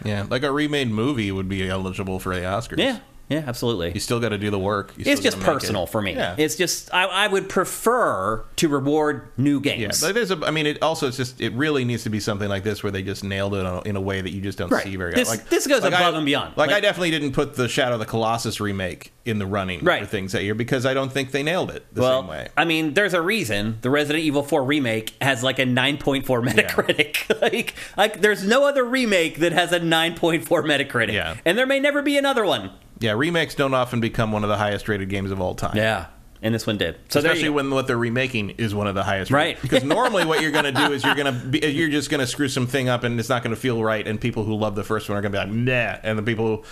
B: Yeah, like a remade movie would be eligible for the Oscars.
A: Yeah, yeah, absolutely.
B: you still got to do the work. You
A: It's just personal
B: it.
A: for me.
B: Yeah,
A: It's just I, I would prefer to reward new
B: yeah.
A: games.
B: But there's a. I mean, it also it's just it really needs to be something like this where they just nailed it on- in a way that you just don't
A: Right.
B: see very.
A: This-
B: like
A: this goes
B: like
A: above
B: I-
A: and beyond.
B: Like,
A: Like-
B: I definitely didn't put the Shadow of the Colossus remake in the running
A: Right.
B: for things that year because I don't think they nailed it the
A: well,
B: same way.
A: I mean, there's a reason the Resident Evil 4 remake has like a 9.4 Metacritic. like, like there's no other remake that has a 9.4 Metacritic.
B: Yeah.
A: And there may never be another one.
B: Yeah, remakes don't often become one of the highest rated games of all time.
A: Yeah. And this one did. So
B: Especially when what they're remaking is one of the highest,
A: Right.
B: rated. Because normally, what you're going to do is you're going to be, you're just going to screw something up, and it's not going to feel right. And people who love the first one are going to be like, nah, and the people who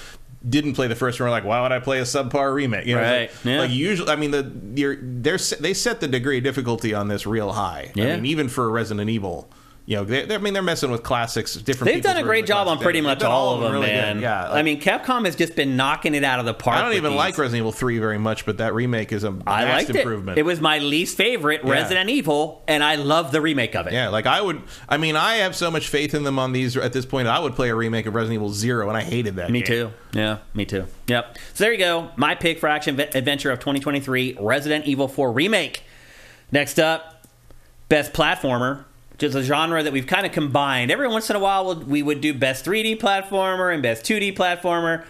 B: didn't play the first one are like, why would I play a subpar remake? You know,
A: Right.
B: Like,
A: Yeah.
B: like usually, I mean, the you're they're they set the degree of difficulty on this real high.
A: Yeah.
B: I mean, even for Resident Evil. You know, they, I mean, they're messing with classics. Different.
A: They've done a great job on pretty much all of them,
B: really good.
A: man.
B: Yeah,
A: I mean, Capcom has just been knocking it out of the park.
B: I don't even
A: these.
B: like Resident Evil Three very much, but that remake is a
A: I
B: vast
A: liked it.
B: improvement.
A: It was my least favorite
B: Yeah.
A: Resident Evil, and I love the remake of it.
B: Yeah, like I would. I mean, I have so much faith in them on these at this point. I would play a remake of Resident Evil Zero, and I hated that.
A: Me
B: game.
A: too. Yeah, me too. Yep. So there you go. My pick for action ve- adventure of 2023, Resident Evil 4 remake. Next up, best platformer, is a genre that we've kind of combined. Every once in a while, we'll- we would do best 3D platformer and best 2D platformer.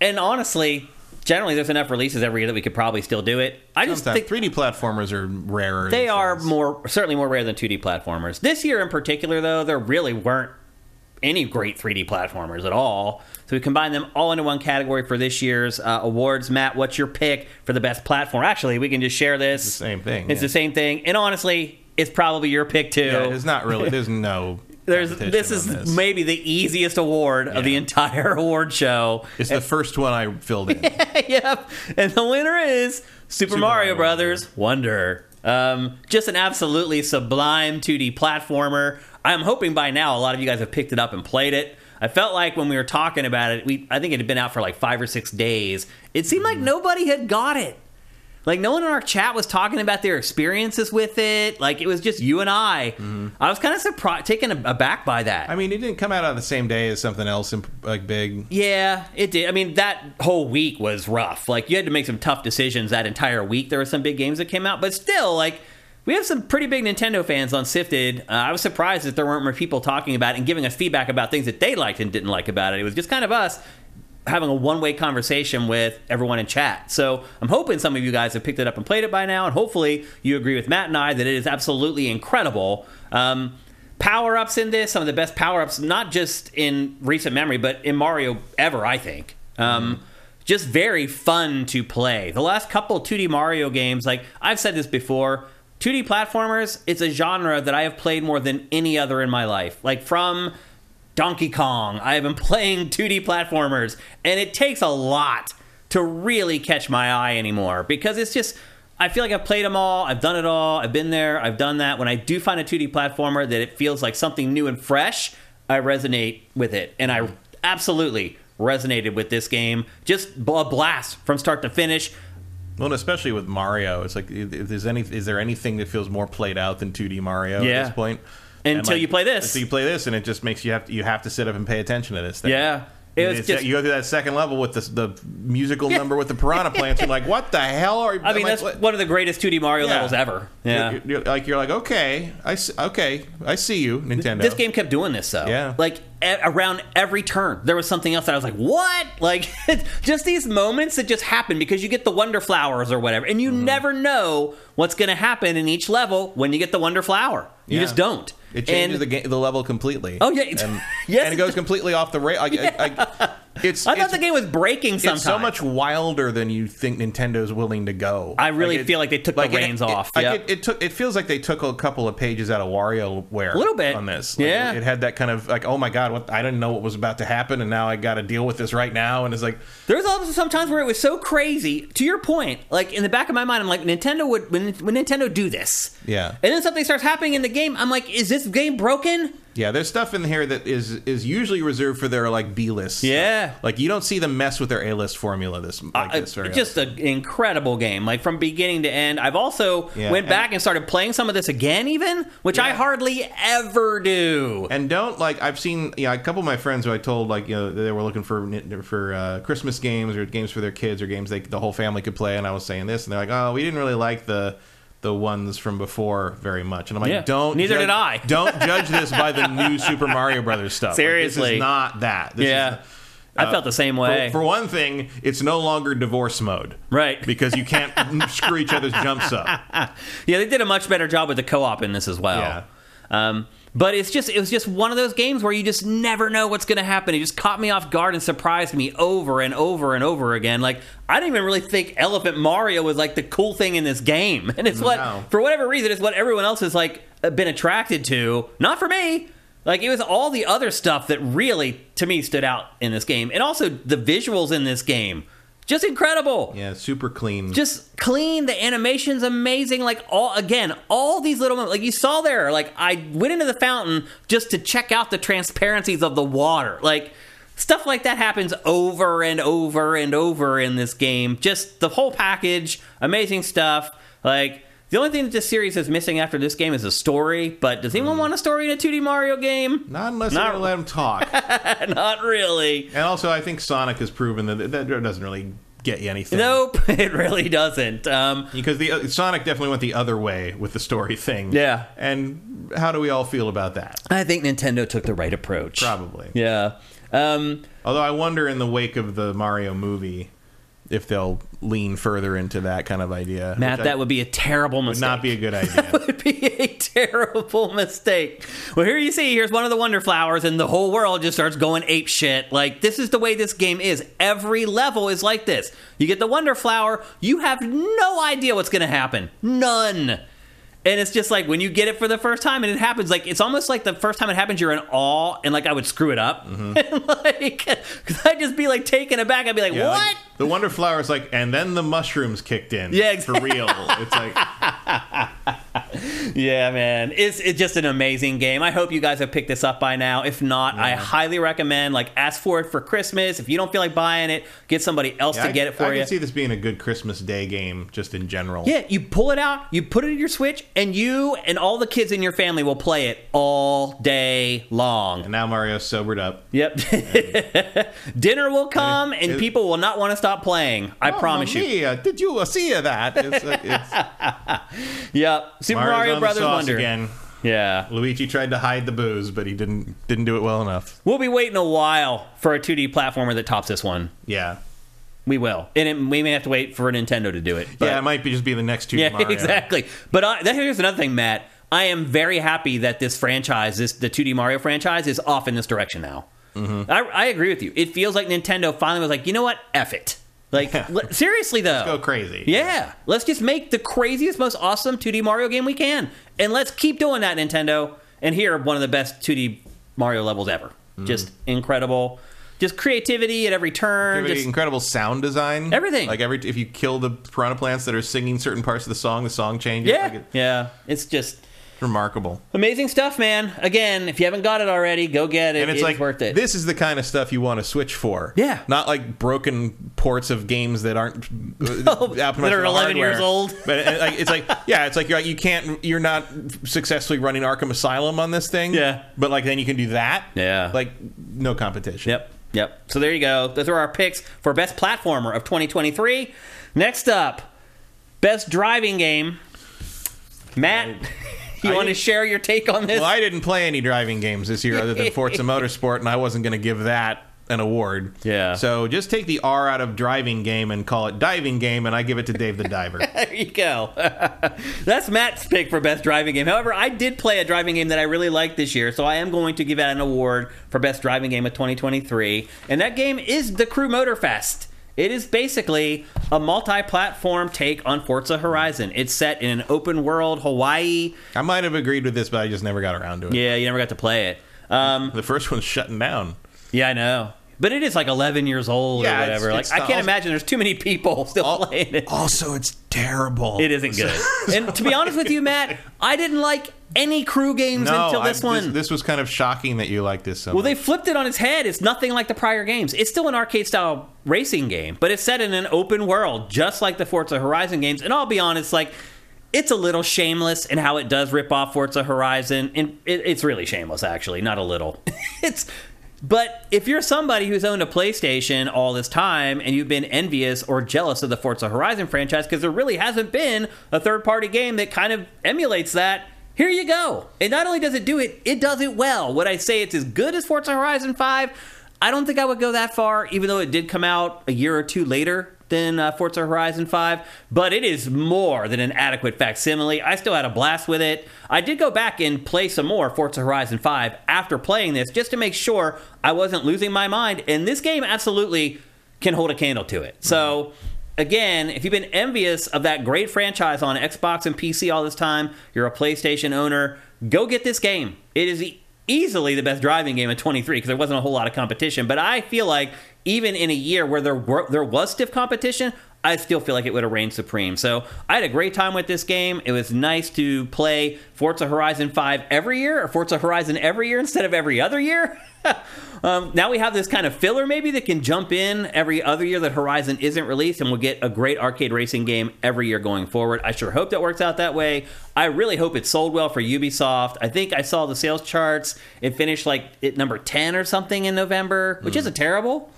A: And honestly, generally there's enough releases every year that we could probably still do it. I just
B: Sometimes
A: think
B: 3D platformers are rarer.
A: they are
B: days.
A: more certainly more rare than 2D platformers. This year in particular, though, there really weren't any great 3D platformers at all. So we combined them all into one category for this year's uh, awards. Matt, what's your pick for the best platform? Actually, we can just share this.
B: the same thing,
A: It's
B: yeah.
A: the same thing, and honestly, it's probably your pick too.
B: Yeah, it's not really. There's no.
A: There's this is
B: this.
A: maybe the easiest award of the entire award show.
B: It's the first one I filled in.
A: yep. And the winner is Super, Mario,
B: Mario
A: Brothers Wonder. Um, just an absolutely sublime 2D platformer. I'm hoping by now a lot of you guys have picked it up and played it. I felt like when we were talking about it, we I think it had been out for like five or six days. It seemed like nobody had got it. Like no one in our chat was talking about their experiences with it. Like it was just you and I. I was kind of surprised, taken aback by that.
B: I mean, it didn't come out on the same day as something else, imp- like big.
A: Yeah, it did. I mean, that whole week was rough. Like, you had to make some tough decisions that entire week. There were some big games that came out, but still, like, we have some pretty big Nintendo fans on SIFTD. Uh, I was surprised that there weren't more people talking about it and giving us feedback about things that they liked and didn't like about it. It was just kind of us having a one-way conversation with everyone in chat. So I'm hoping some of you guys have picked it up and played it by now, and hopefully you agree with Matt and I that it is absolutely incredible. Um, power-ups in this, some of the best power-ups, not just in recent memory, but in Mario ever, I think. Um, Just very fun to play. The last couple 2D Mario games, like I've said this before, 2D platformers, it's a genre that I have played more than any other in my life. Like from Donkey Kong. I have been playing 2D platformers, and it takes a lot to really catch my eye anymore because it's just. I feel like I've played them all. I've done it all. I've been there. I've done that. When I do find a 2D platformer that it feels like something new and fresh, I resonate with it. And I absolutely resonated with this game. Just a blast from start to finish.
B: Well, and especially with Mario, it's like if there's any, is there anything that feels more played out than 2D Mario
A: Yeah.
B: at this point?
A: Until you play this.
B: Until you play this, and it just makes you have to, you have to sit up and pay attention to this thing.
A: Yeah. It was just
B: you go through that second level with the, the musical number with the piranha plants. You're like, what the hell are? You...
A: I mean, that's one of the greatest 2D Mario
B: Yeah.
A: levels ever. Yeah.
B: You're, you're like you're like okay, I s- okay, I see you, Nintendo.
A: This game kept doing this though.
B: Yeah.
A: Like a- around every turn, there was something else that I was like, "What?" Like just these moments that just happen because you get the wonder flowers or whatever, and you
B: Mm-hmm.
A: never know what's going to happen in each level when you get the wonder flower. You
B: Yeah.
A: just don't.
B: It changes
A: And
B: the game, the level completely.
A: Oh, yeah.
B: and,
A: Yes,
B: and
A: it
B: goes completely off the rail. Like, I, I, it's
A: I thought
B: it's,
A: the game was breaking. Sometimes
B: it's so much wilder than you think Nintendo's willing to go.
A: I really
B: it-
A: feel like they took the reins
B: it,
A: off.
B: Like
A: Yep.
B: it, it took. It feels like they took a couple of pages out of WarioWare. A
A: little bit.
B: on this. Like,
A: Yeah.
B: it, it had that kind of like, oh my god, what I didn't know what was about to happen, and now I got to deal with this right now. And it's like,
A: There's also some times where it was so crazy. To your point, like in the back of my mind, I'm like, Nintendo would when, when Nintendo do this,
B: Yeah.
A: and then something starts happening in the game. I'm like, is this game broken?
B: Yeah, there's stuff in here that is is usually reserved for their like B list.
A: Yeah.
B: like you don't see them mess with their A list formula this like
A: Uh,
B: this very
A: just an incredible game, like from beginning to end. I've also
B: Yeah,
A: went
B: and-
A: back and started playing some of this again, even which I hardly ever do.
B: And don't like I've seen yeah a couple of my friends who I told like you know they were looking for for uh, Christmas games or games for their kids or games they the whole family could play and I was saying this and they're like oh we didn't really like the the ones from before very much and I'm like
A: Yeah.
B: don't
A: Neither
B: judge-
A: did I.
B: don't judge this by the new Super Mario Brothers stuff Like, this
A: Seriously.
B: is not that this
A: yeah,
B: is,
A: I felt the same
B: for,
A: way.
B: for one thing it's no longer divorce mode
A: Right.
B: because you can't screw each other's jumps up
A: yeah, they did a much better job with the co-op in this as well.
B: Yeah.
A: Um, but it's just it was just one of those games where you just never know what's going to happen. It just caught me off guard and surprised me over and over and over again. Like I didn't even really think Elephant Mario was like the cool thing in this game, and it's what for whatever reason it's what everyone else has like been attracted to. Not for me. Like it was all the other stuff that really to me stood out in this game, and also the visuals in this game, just incredible.
B: Yeah super clean.
A: Just clean. The animation's amazing. Like all again all these little like you saw there like i went into the fountain just to check out the transparencies of the water. Like stuff like that happens over and over and over in this game. Just the whole package amazing stuff. Like the only thing that this series is missing after this game is a story but does anyone want a story in a 2d mario game
B: not unless
A: Not-
B: gonna let them talk
A: not really
B: And also, I think Sonic has proven that that doesn't really get you anything.
A: nope it really doesn't um
B: because the uh, Sonic definitely went the other way with the story thing.
A: Yeah.
B: And how do we all feel about that?
A: i think nintendo took the right approach
B: Probably.
A: Yeah. Um,
B: Although I wonder, in the wake of the Mario movie, if they'll lean further into that kind of idea.
A: Matt,
B: which I-
A: that would be a terrible mistake.
B: would not be a good idea.
A: that would be a terrible mistake. Well, here you see, here's one of the Wonder Flowers, and the whole world just starts going ape shit. Like, this is the way this game is. Every level is like this. You get the Wonder Flower, you have no idea what's going to happen. None. And it's just like when you get it for the first time and it happens, like it's almost like the first time it happens, you're in awe and like I would screw it up. And like, cause I'd just be like taken aback. I'd be like,
B: Mm-hmm. Yeah,
A: what?
B: like, the Wonder Flower is like, and then the mushrooms kicked in.
A: Yeah,
B: for real. It's like,
A: Yeah, man, it's it's just an amazing game. I hope you guys have picked this up by now. If not, I highly recommend. Like, ask for it for Christmas. If you don't feel like buying it, get somebody else
B: yeah,
A: to get it for
B: I
A: you.
B: can see this being a good Christmas Day game, just in general.
A: yeah, you pull it out, you put it in your Switch, and you and all the kids in your family will play it all day long.
B: And now Mario's sobered up.
A: Yep. Dinner will come, and
B: it-
A: people will not want to stop playing. I oh, promise you.
B: Did you see that? It's, it's
A: Yep. Super
B: Mario's
A: Mario Brothers Wonder.
B: again.
A: Yeah.
B: Luigi tried to hide the booze, but he didn't didn't do it well enough.
A: We'll be waiting a while for a 2D platformer that tops this one.
B: Yeah,
A: We will, and it, we may have to wait for Nintendo to do it. But,
B: yeah, it might be just be the next two.
A: yeah,
B: Mario.
A: exactly. But I, that, here's another thing, Matt. I am very happy that this franchise, this the 2D Mario franchise, is off in this direction now.
B: Mm-hmm.
A: I, I agree with you. It feels like Nintendo finally was like, you know what, F it. Like
B: Yeah.
A: li- seriously though,
B: Go crazy.
A: Yeah, let's just make the craziest, most awesome 2D Mario game we can, and let's keep doing that, Nintendo. And here, one of the best 2D Mario levels ever.
B: Mm.
A: Just incredible. Just creativity at every turn. Just
B: incredible sound design.
A: Everything.
B: Like every if you kill the piranha plants that are singing certain parts of the song, the song changes.
A: yeah,
B: Like, it's
A: yeah. It's just
B: remarkable.
A: amazing stuff, man. Again, if you haven't got it already, go get it.
B: And it's
A: It
B: like
A: worth it.
B: this is the kind of stuff you want to switch for.
A: Yeah.
B: not like broken ports of games that aren't uh, optimized
A: that are
B: for
A: 11 years old.
B: But uh, it's like yeah, it's like you're like, you can't you're not successfully running Arkham Asylum on this thing.
A: Yeah.
B: but like then you can do that.
A: Yeah.
B: like no competition.
A: Yep. Yep. So there you go. Those are our picks for best platformer of 2023. Next up, best driving game. Matt, you
B: I
A: want to share your take on this?
B: Well, I didn't play any driving games this year other than Forza Motorsport, and I wasn't going to give that an award.
A: Yeah.
B: So just take the R out of driving game and call it diving game, and I give it to Dave the Diver.
A: there you go. That's Matt's pick for best driving game. However, I did play a driving game that I really liked this year, so I am going to give out an award for best driving game of 2023. And that game is The Crew Motorfest. It is basically a multi-platform take on Forza Horizon. It's set in an open world Hawaii.
B: I might have agreed with this, but I just never got around to it.
A: Yeah, you never got to play it. Um,
B: The first one's shutting down.
A: yeah, I know. But it is like 11 years old
B: Yeah,
A: or
B: it's-
A: whatever.
B: it's
A: like I can't imagine there's too many people still playing it.
B: Also, it's terrible.
A: It isn't good. and to be honest with you, Matt, I didn't like any crew games
B: No,
A: until
B: I-
A: this one.
B: This, was kind of shocking that you like this so much.
A: well,
B: much.
A: they flipped it on its head. It's nothing like the prior games. It's still an arcade style racing game, but it's set in an open world, just like the Forza Horizon games. And I'll be honest, like it's a little shameless in how it does rip off Forza Horizon, and it, it's really shameless, actually, not a little. it's. But if you're somebody who's owned a PlayStation all this time and you've been envious or jealous of the Forza Horizon franchise because there really hasn't been a third party game that kind of emulates that, here you go. And not only does it do it, it does it well. Would I say it's as good as Forza Horizon 5? I don't think I would go that far, even though it did come out a year or two later than uh, Forza Horizon 5, but it is more than an adequate facsimile. I still had a blast with it. I did go back and play some more Forza Horizon 5 after playing this just to make sure I wasn't losing my mind, and this game absolutely can hold a candle to it. So, again, if you've been envious of that great franchise on Xbox and PC all this time, you're a PlayStation owner, go get this game. It is e- easily the best driving game of 23 because there wasn't a whole lot of competition, but I feel like even in a year where there were, there was stiff competition, I still feel like it would have reigned supreme. So I had a great time with this game. It was nice to play Forza Horizon 5 every year or Forza Horizon every year instead of every other year. um, now we have this kind of filler maybe that can jump in every other year that Horizon isn't released, and we'll get a great arcade racing game every year going forward. I sure hope that works out that way. I really hope it sold well for Ubisoft. I think I saw the sales charts. It finished like at number 10 or something in November, which isn't terrible.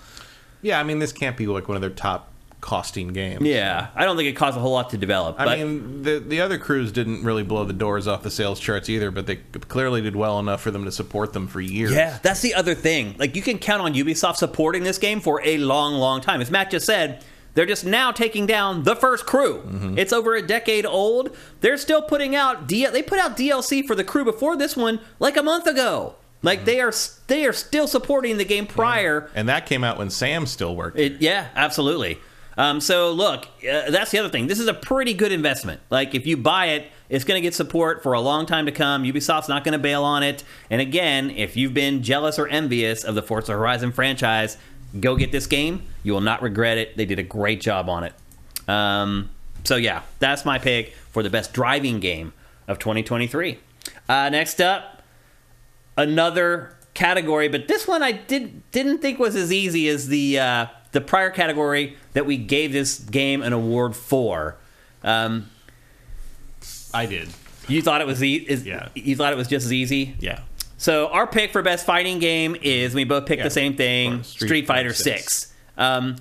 B: yeah, I mean, this can't be like one of their top costing games.
A: Yeah, I don't think it cost a whole lot to develop.
B: I mean, the the other crews didn't really blow the doors off the sales charts either, but they clearly did well enough for them to support them for years.
A: yeah, that's the other thing. Like you can count on Ubisoft supporting this game for a long, long time. As Matt just said, They're just now taking down the first crew.
B: Mm-hmm.
A: It's over a decade old. They're still putting out D- they put out DLC for the crew before this one like a month ago. Like
B: Mm-hmm.
A: they are they are still supporting the game prior.
B: And that came out when Sam still worked.
A: It, yeah, absolutely. Um, so look, uh, that's the other thing. This is a pretty good investment. Like if you buy it, it's going to get support for a long time to come. Ubisoft's not going to bail on it. And again, if you've been jealous or envious of the Forza Horizon franchise, go get this game. You will not regret it. They did a great job on it. Um, so yeah, that's my pick for the best driving game of 2023. Uh, next up, another category, but this one I did didn't think was as easy as the uh, the prior category that we gave this game an award for. Um,
B: I did.
A: you thought it was e- is,
B: Yeah.
A: You thought it was just as easy.
B: Yeah.
A: So our pick for best fighting game is we both picked
B: Yeah,
A: the same thing. Street,
B: Street
A: Fighter Six. Um,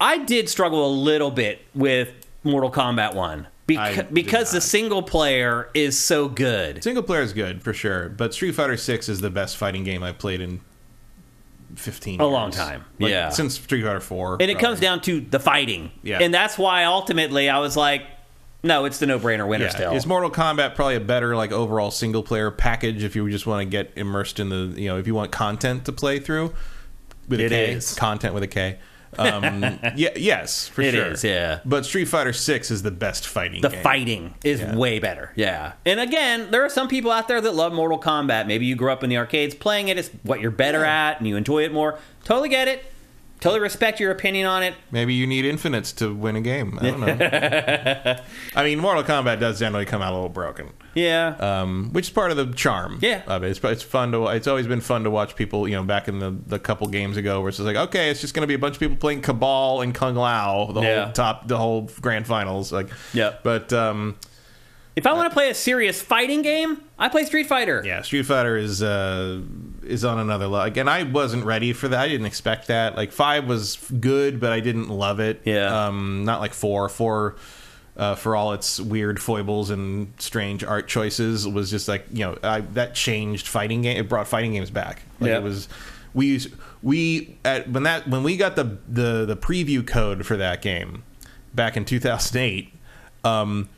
A: I did struggle a little bit with Mortal Kombat One beca- because the single player is so good.
B: Single player is good for sure, but Street Fighter Six is the best fighting game I've played in fifteen.
A: A
B: years.
A: long time.
B: Like,
A: Yeah.
B: since Street Fighter Four.
A: and it comes down to the fighting.
B: Yeah.
A: And that's why ultimately I was like, no, it's the no-brainer winner still.
B: Is Mortal Kombat probably a better like overall single player package if you just want to get immersed in the you know if you want content to play through with a
A: It
B: K,
A: is.
B: content with a K. Um, yeah, yes, for
A: It
B: sure.
A: is, yeah.
B: But Street Fighter Six is the best fighting.
A: the
B: game.
A: fighting is
B: Yeah.
A: way better. Yeah. And again, there are some people out there that love Mortal Kombat. Maybe you grew up in the arcades playing it. It's what you're better at and you enjoy it more. Totally get it. Totally respect your opinion on it.
B: Maybe you need infinites to win a game. I don't know. I mean, Mortal Kombat does generally come out a little broken.
A: Yeah.
B: um, which is part of the charm.
A: Yeah.
B: of it. It's, it's fun to. It's always been fun to watch people. You know, back in the, the couple games ago, where it's just like, okay, it's just going to be a bunch of people playing Kabal and Kung Lao the
A: Yeah.
B: whole top, the whole grand finals. Like,
A: yeah.
B: But um,
A: if I want to play a serious fighting game, I play Street Fighter.
B: yeah, Street Fighter is uh, is on another level. Again, I wasn't ready for that. I didn't expect that. Like five was good, but I didn't love it.
A: Yeah.
B: um, not like four. Four. Uh, for all its weird foibles and strange art choices, was just like you know I, that changed fighting game. It brought fighting games back. Like
A: Yeah.
B: it was we used, we at when that when we got the the the preview code for that game back in 2008. Um,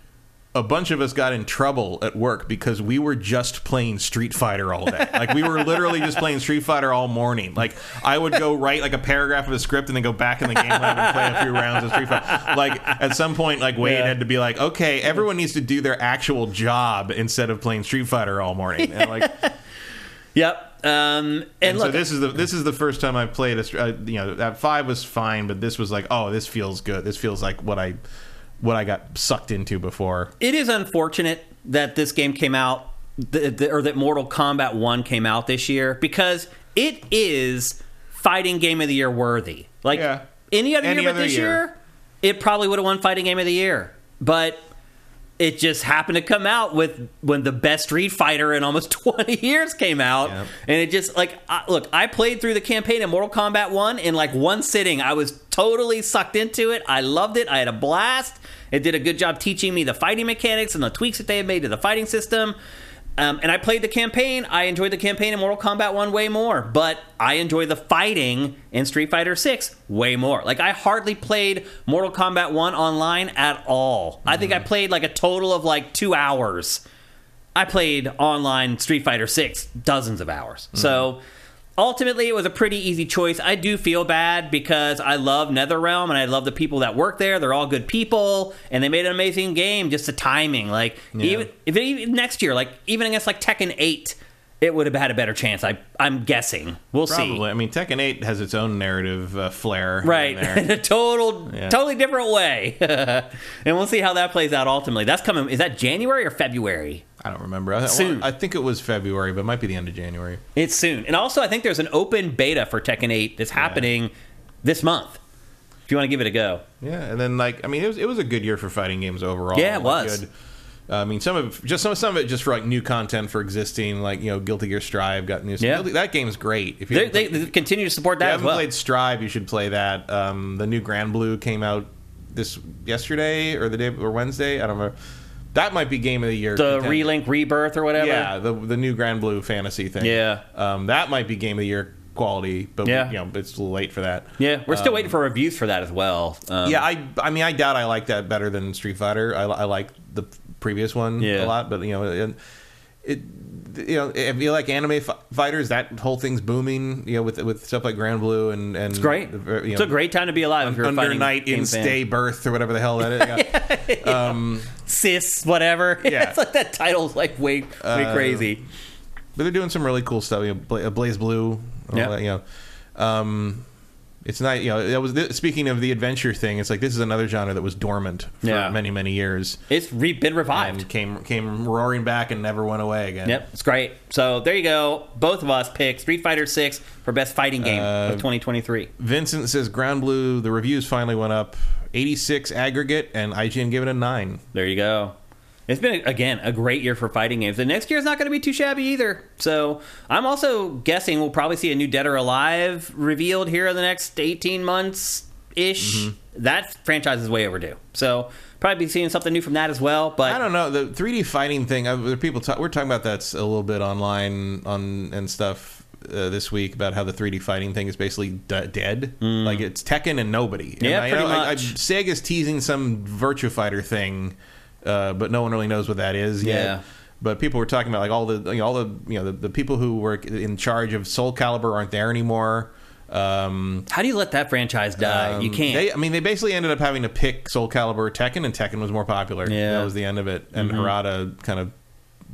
B: a bunch of us got in trouble at work because we were just playing Street Fighter all day. Like we were literally just playing Street Fighter all morning. Like I would go write like a paragraph of a script and then go back in the game lab and play a few rounds of Street Fighter. Like at some point, like Wade
A: Yeah.
B: had to be like, okay, everyone needs to do their actual job instead of playing Street Fighter all morning. And like,
A: Yep. Um, and,
B: and
A: look,
B: so this is the this is the first time I played a uh, you know that five was fine, but this was like, oh, this feels good. This feels like what I what I got sucked into before.
A: it is unfortunate that this game came out, th- th- or that Mortal Kombat 1 came out this year, because it is fighting game of the year worthy. Like
B: Yeah.
A: any other
B: Any
A: year but this
B: year.
A: year, it probably would have won fighting game of the year. But it just happened to come out with when the best Street Fighter in almost 20 years came out.
B: Yep.
A: And it just like I, look, I played through the campaign in Mortal Kombat 1 in like one sitting. I was totally sucked into it. I loved it. I had a blast. It did a good job teaching me the fighting mechanics and the tweaks that they had made to the fighting system. Um, and I played the campaign. I enjoyed the campaign in Mortal Kombat 1 way more, but I enjoy the fighting in Street Fighter 6 way more. Like, I hardly played Mortal Kombat 1 online at all. I think I played like a total of like two hours. I played online Street Fighter 6 dozens of hours. So ultimately, it was a pretty easy choice. I do feel bad because I love NetherRealm and I love the people that work there. They're all good people and they made an amazing game. Just the timing, like even if it, even next year, like even against like Tekken 8, it would have had a better chance. I I'm guessing. We'll
B: Probably.
A: see.
B: I mean, Tekken 8 has its own narrative uh, flair. in
A: Right,
B: there.
A: in a total,
B: Yeah.
A: totally different way, and we'll see how that plays out. Ultimately, that's coming. Is that January or February?
B: I don't remember. I,
A: Soon.
B: I think it was February, but it might be the end of January.
A: It's soon. And also, I think there's an open beta for Tekken 8 that's happening this month. If you want to give it a go.
B: Yeah, and then like I mean, it was it was a good year for fighting games overall.
A: Yeah, it was.
B: Good. I mean, some of just some some of it just for like new content for existing, like you know, Guilty Gear Strive got new.
A: Yeah.
B: that game's great. If you
A: They, they,
B: played-
A: they continue to support
B: if you
A: that as
B: haven't
A: well.
B: played Strive, you should play that. Um, the new Granblue came out this yesterday or the day or Wednesday. I don't remember. That might be game of the year.
A: the
B: contender.
A: Relink Rebirth or whatever.
B: Yeah, the the new Granblue Fantasy thing.
A: Yeah.
B: um, that might be game of the year quality, but
A: Yeah.
B: you know, it's a little late for that.
A: Yeah, we're still waiting for reviews for that as well. Um,
B: Yeah, I I mean, I doubt I like that better than Street Fighter. I, I like the previous one
A: Yeah.
B: a lot, but you know, it, it you know, if you like anime fi- fighters, that whole thing's booming. You know, with with stuff like Granblue and and
A: it's great.
B: You know,
A: it's a great time to be alive if you're
B: Under Night in
A: fan.
B: Stay Birth or whatever the hell that is. Yeah. Um,
A: cis whatever.
B: Yeah.
A: it's like that title's like way way
B: Uh,
A: crazy.
B: but they're doing some really cool stuff. You know, BlazBlue,
A: Yeah.
B: you know. Um, it's not, you know, that was speaking of the adventure thing. It's like this is another genre that was dormant for
A: Yeah.
B: many many years.
A: It's re- been revived.
B: came came roaring back and never went away again.
A: Yep, it's great. So there you go. Both of us picked Street Fighter Six for best fighting game
B: Uh,
A: of 2023.
B: Vincent says Granblue. The reviews finally went up, 86 aggregate, and IGN gave it a nine.
A: There you go. It's been again a great year for fighting games. The next year is not going to be too shabby either. So I'm also guessing we'll probably see a new Dead or Alive revealed here in the next 18 months ish.
B: Mm-hmm.
A: That franchise is way overdue. So probably be seeing something new from that as well. But
B: I don't know the 3D fighting thing. uh, there people talk, we're talking about that a little bit online on and stuff. Uh, this week about how the 3D fighting thing is basically d- dead, like it's Tekken and nobody. And
A: Mm. Yeah,
B: I
A: pretty
B: I- I-
A: much.
B: Sega's teasing some Virtua Fighter thing, uh, but no one really knows what that is yet.
A: Yeah.
B: But people were talking about like all the you know, all the you know the, the people who were in charge of Soul Calibur aren't there anymore. Um,
A: how do you let that franchise die? you
B: um,
A: can't.
B: They, I mean, they basically ended up having to pick Soul Calibur or Tekken, and Tekken was more popular.
A: Yeah. Mm-hmm.
B: that was the end of it. And Harada kind of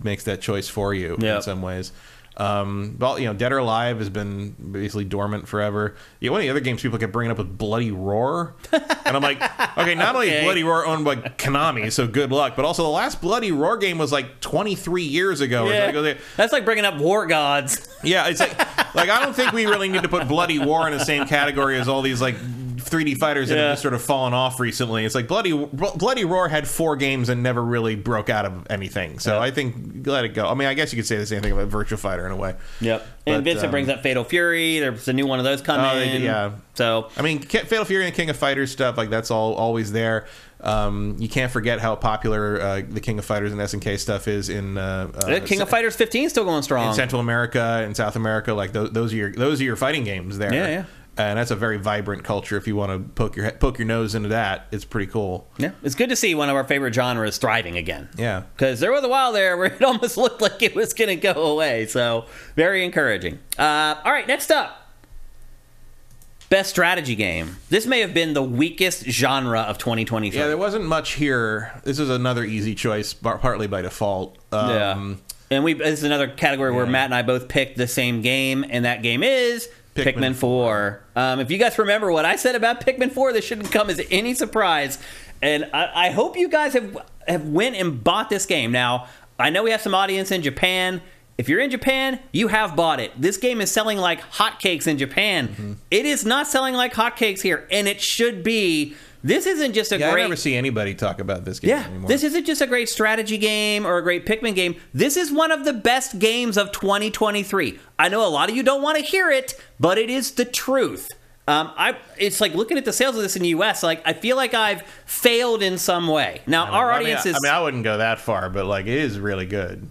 B: makes that choice for you
A: Yep.
B: in some ways. Um, well, you know, Dead or Alive has been basically dormant forever. Yeah, one of the other games people kept bringing up was Bloody Roar, and I'm like, okay, not only is Bloody Roar owned by Konami, so good luck, but also the last Bloody Roar game was like 23 years ago.
A: yeah.
B: Like,
A: That's like bringing up War Gods.
B: yeah, it's like like I don't think we really need to put Bloody Roar in the same category as all these like 3D fighters that
A: Yeah.
B: have just sort of fallen off recently. It's like Bloody Bloody Roar had four games and never really broke out of anything. So. I think let it go. I mean, I guess you could say the same thing about Virtua Fighter in a way.
A: Yep. And Vincent
B: um,
A: brings up Fatal Fury. There's a new one of those coming.
B: Did, yeah.
A: So
B: I mean, Fatal Fury and King of Fighters stuff like that's all always there. Um, you can't forget how popular uh, the King of Fighters and SNK stuff is in uh, uh,
A: King of Fighters 15 still going strong.
B: in Central America and South America. Like those, those are your those are your fighting games there.
A: Yeah, yeah.
B: And that's a very vibrant culture. If you want to poke your poke your nose into that, it's pretty cool.
A: yeah, it's good to see one of our favorite genres thriving again.
B: Yeah.
A: Because there was a while there where it almost looked like it was going to go away. So, very encouraging. Uh, all right, next up. Best strategy game. This may have been the weakest genre of 2023.
B: Yeah, there wasn't much here. This is another easy choice, partly by default. Um,
A: Yeah. And we this is another category where Matt and I both picked the same game, and that game is Pikmin,
B: Pikmin
A: 4. Um, if you guys remember what I said about Pikmin 4, this shouldn't come as any surprise. And I, I hope you guys have have went and bought this game. Now, I know we have some audience in Japan. If you're in Japan, you have bought it. This game is selling like hotcakes in Japan.
B: Mm-hmm.
A: It is not selling like hotcakes here, and it should be. This isn't just a
B: Yeah,
A: great
B: I never see anybody talk about this game
A: yeah,
B: anymore.
A: this isn't just a great strategy game or a great Pikmin game. This is one of the best games of 2023. I know a lot of you don't want to hear it, but it is the truth. Um, I it's like looking at the sales of this in the U.S. Like I feel like I've failed in some way. Now our
B: I mean,
A: audience is
B: I mean, I wouldn't go that far, but like it is really good.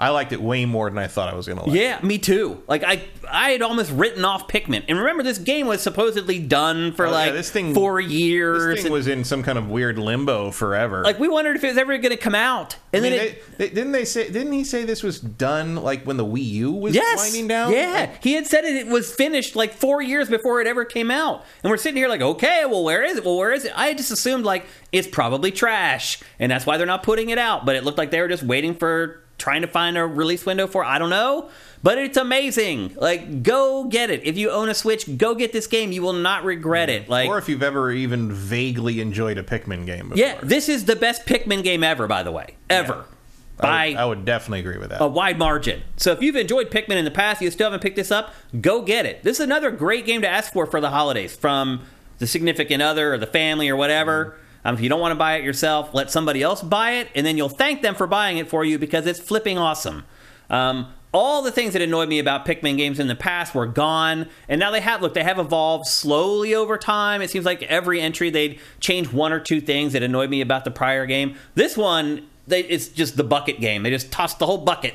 B: I liked it way more than I thought I was going to like.
A: yeah, me too. Like I I had almost written off Pikmin, and remember this game was supposedly done for
B: Oh, yeah,
A: like
B: this thing-
A: four years.
B: This thing
A: and-
B: was in some kind of weird limbo forever.
A: like we wondered if it was ever going to come out, and
B: I mean,
A: then it.
B: they, they, didn't they say? Didn't he say this was done like when the Wii U was
A: Yes.
B: winding down?
A: Yeah. He had said it, it was finished like four years before it ever came out. And we're sitting here like, okay, well, where is it? Well, where is it? I just assumed like it's probably trash. And that's why they're not putting it out. But it looked like they were just waiting for trying to find a release window for, I don't know. But it's amazing. Like, go get it. If you own a Switch, go get this game. You will not regret it. Like,
B: Or if you've ever even vaguely enjoyed a Pikmin game. Before.
A: yeah, this is the best Pikmin game ever, by the way. Ever.
B: I
A: By
B: would, I would definitely agree with that.
A: a wide margin. So if you've enjoyed Pikmin in the past, you still haven't picked this up, go get it. This is another great game to ask for for the holidays from the significant other or the family or whatever. Mm-hmm. Um, if you don't want to buy it yourself, let somebody else buy it, and then you'll thank them for buying it for you because it's flipping awesome. Um, all the things that annoyed me about Pikmin games in the past were gone, and now they have. Look, they have evolved slowly over time. It seems like every entry they'd change one or two things that annoyed me about the prior game. This one, they, it's just the bucket game. They just tossed the whole bucket.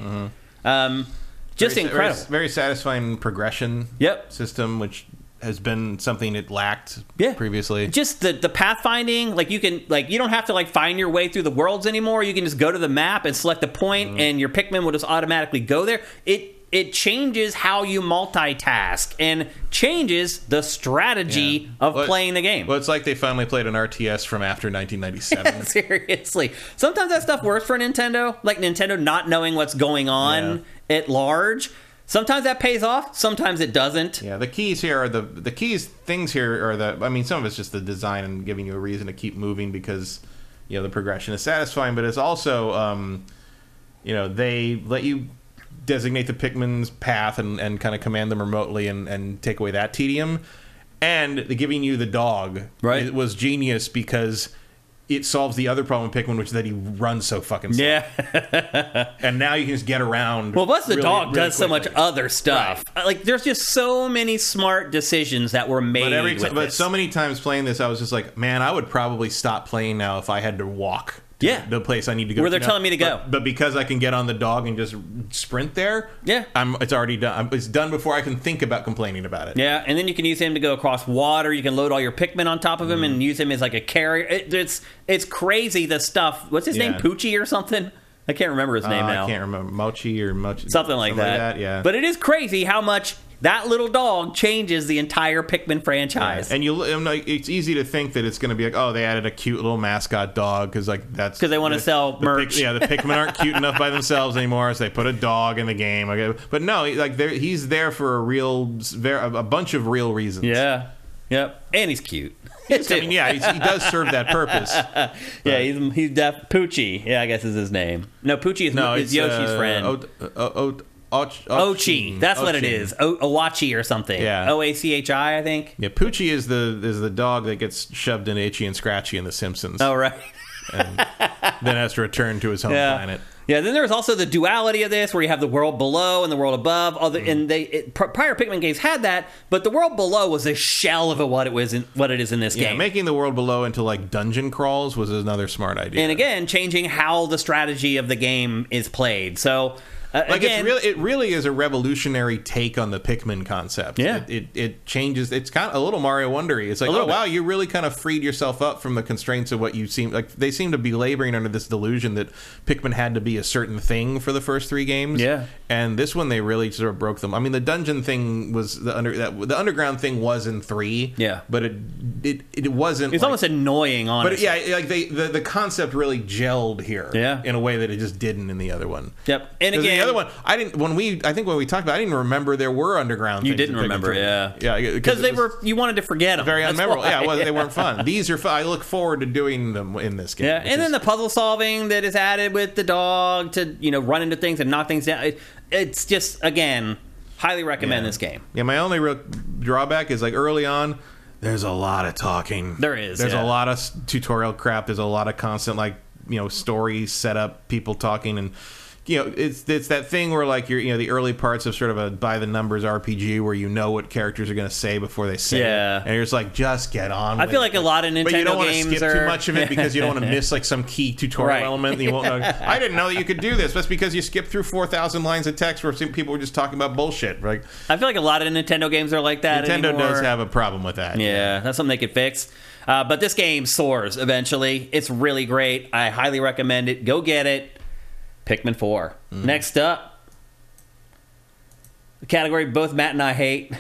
A: Um, Just
B: very,
A: incredible.
B: Very, very satisfying progression.
A: Yep.
B: System, which has been something it lacked
A: Yeah.
B: previously.
A: just the the pathfinding like you can like you don't have to like find your way through the worlds anymore you can just go to the map and select a point
B: Mm-hmm.
A: and your pikmin will just automatically go there it it changes how you multitask and changes the strategy
B: Yeah.
A: of
B: Well,
A: playing the game
B: Well, it's like they finally played an RTS from after 1997.
A: seriously sometimes that stuff works for nintendo like nintendo not knowing what's going on at large sometimes that pays off sometimes it doesn't
B: Yeah, the keys here are the the keys things here are the I mean some of it's just the design and giving you a reason to keep moving because you know the progression is satisfying, but it's also um, you know they let you designate the Pikmin's path and, and kind of command them remotely and, and take away that tedium. And the giving you the dog
A: Right.
B: it was genius because it solves the other problem with Pikmin, which is that he runs so fucking slow.
A: yeah
B: And now you can just get around.
A: Well, plus the
B: really-
A: dog
B: really
A: does so much other stuff. Uh, Like, there's just so many smart decisions that were made
B: But every
A: with
B: but so many times playing this, I was just like, man, I would probably stop playing now if I had to walk.
A: Yeah.
B: the place I need to go.
A: Where they're telling me to go.
B: But, but because I can get on the dog and just sprint there,
A: Yeah.
B: I'm. It's already done. It's done before I can think about complaining about it.
A: yeah, and then you can use him to go across water. You can load all your Pikmin on top of him
B: Mm-hmm.
A: and use him as like a carrier. It, it's it's crazy the stuff. What's his name? Poochie or something? I can't remember his
B: Uh,
A: name now.
B: I can't remember Mochi or Mochi.
A: Something like that.
B: Yeah.
A: But it is crazy how much that little dog changes the entire Pikmin franchise.
B: and you, I'm like, it's easy to think that it's going to be like, oh, they added a cute little mascot dog because like that's
A: because they wanna
B: the-
A: sell
B: the
A: merch.
B: Yeah, the Pikmin aren't cute enough by themselves anymore, so they put a dog in the game. Okay, but no, like there- he's there for a real, a bunch of real reasons.
A: yeah. Yep. And he's cute.
B: I mean, yeah, he's, he does serve that purpose.
A: Yeah, he's he's def Poochie. Yeah, I guess is his name. No, Poochie is,
B: No,
A: is Yoshi's
B: uh,
A: friend.
B: O- O- O- Och-
A: Ochi. That's what it is. O- Owachi or something.
B: Yeah.
A: O A C H I, I think.
B: Yeah, Poochie is the is the dog that gets shoved in Itchy and Scratchy in The Simpsons,
A: Oh right.
B: then has to return to his home
A: Yeah.
B: planet.
A: Yeah. Then there's also the duality of this, where you have the world below and the world above. Other
B: Mm-hmm.
A: and they it, pr- prior Pikmin games had that, but the world below was a shell of what it was in what it is in this
B: Yeah,
A: game.
B: making the world below into like dungeon crawls was another smart idea.
A: and again, changing how the strategy of the game is played. So uh,
B: like
A: again,
B: it's really it really is a revolutionary take on the Pikmin concept.
A: Yeah.
B: it, it, it changes. It's kind of a little Mario Wondery. It's like, oh wow, you really kind of freed yourself up from the constraints of what you seem like. They seem to be laboring under this delusion that Pikmin had to be a certain thing for the first three games.
A: Yeah.
B: and this one they really sort of broke them. I mean, the dungeon thing was the under that the underground thing was in three.
A: Yeah.
B: but it it it wasn't.
A: it's
B: like-
A: almost annoying. Honestly.
B: But yeah, like they the, the concept really gelled here.
A: Yeah.
B: in a way that it just didn't in the other one.
A: Yep. and again,
B: other one, I didn't. When we, I think when we talked about, it, I didn't remember there were underground.
A: You didn't remember, yeah.
B: yeah,
A: because they were you wanted to forget them.
B: very
A: That's
B: unmemorable. Yeah, well, they weren't fun. These are. Fun. I look forward to doing them in this game.
A: Yeah, and then the puzzle solving that is added with the dog to you know run into things and knock things down. It, it's just again highly recommend
B: Yeah.
A: this game.
B: Yeah, my only real drawback is like early on, there's a lot of talking.
A: There is,
B: There's
A: yeah.
B: a lot of tutorial crap. There's a lot of constant like you know story setup, people talking, and you know it's it's that thing where like you're you know the early parts of sort of a by the numbers RPG where you know what characters are going to say before they say
A: Yeah.
B: it, and you're just like just get on.
A: I feel
B: it.
A: like a lot of
B: But you
A: Nintendo
B: don't want to
A: games
B: skip
A: are-
B: too much of it because you don't want to miss like some key tutorial
A: Right.
B: element. You won't know. I didn't know that you could do this. That's because you skipped through four thousand lines of text where some people were just talking about bullshit. Like
A: I feel like a lot of Nintendo games are like that.
B: Nintendo
A: anymore.
B: does have a problem with that.
A: Yeah, that's something they could fix. Uh, but this game soars eventually. It's really great. I highly recommend it. Go get it. Pikmin 4.
B: Mm.
A: Next up, the category both Matt and I hate.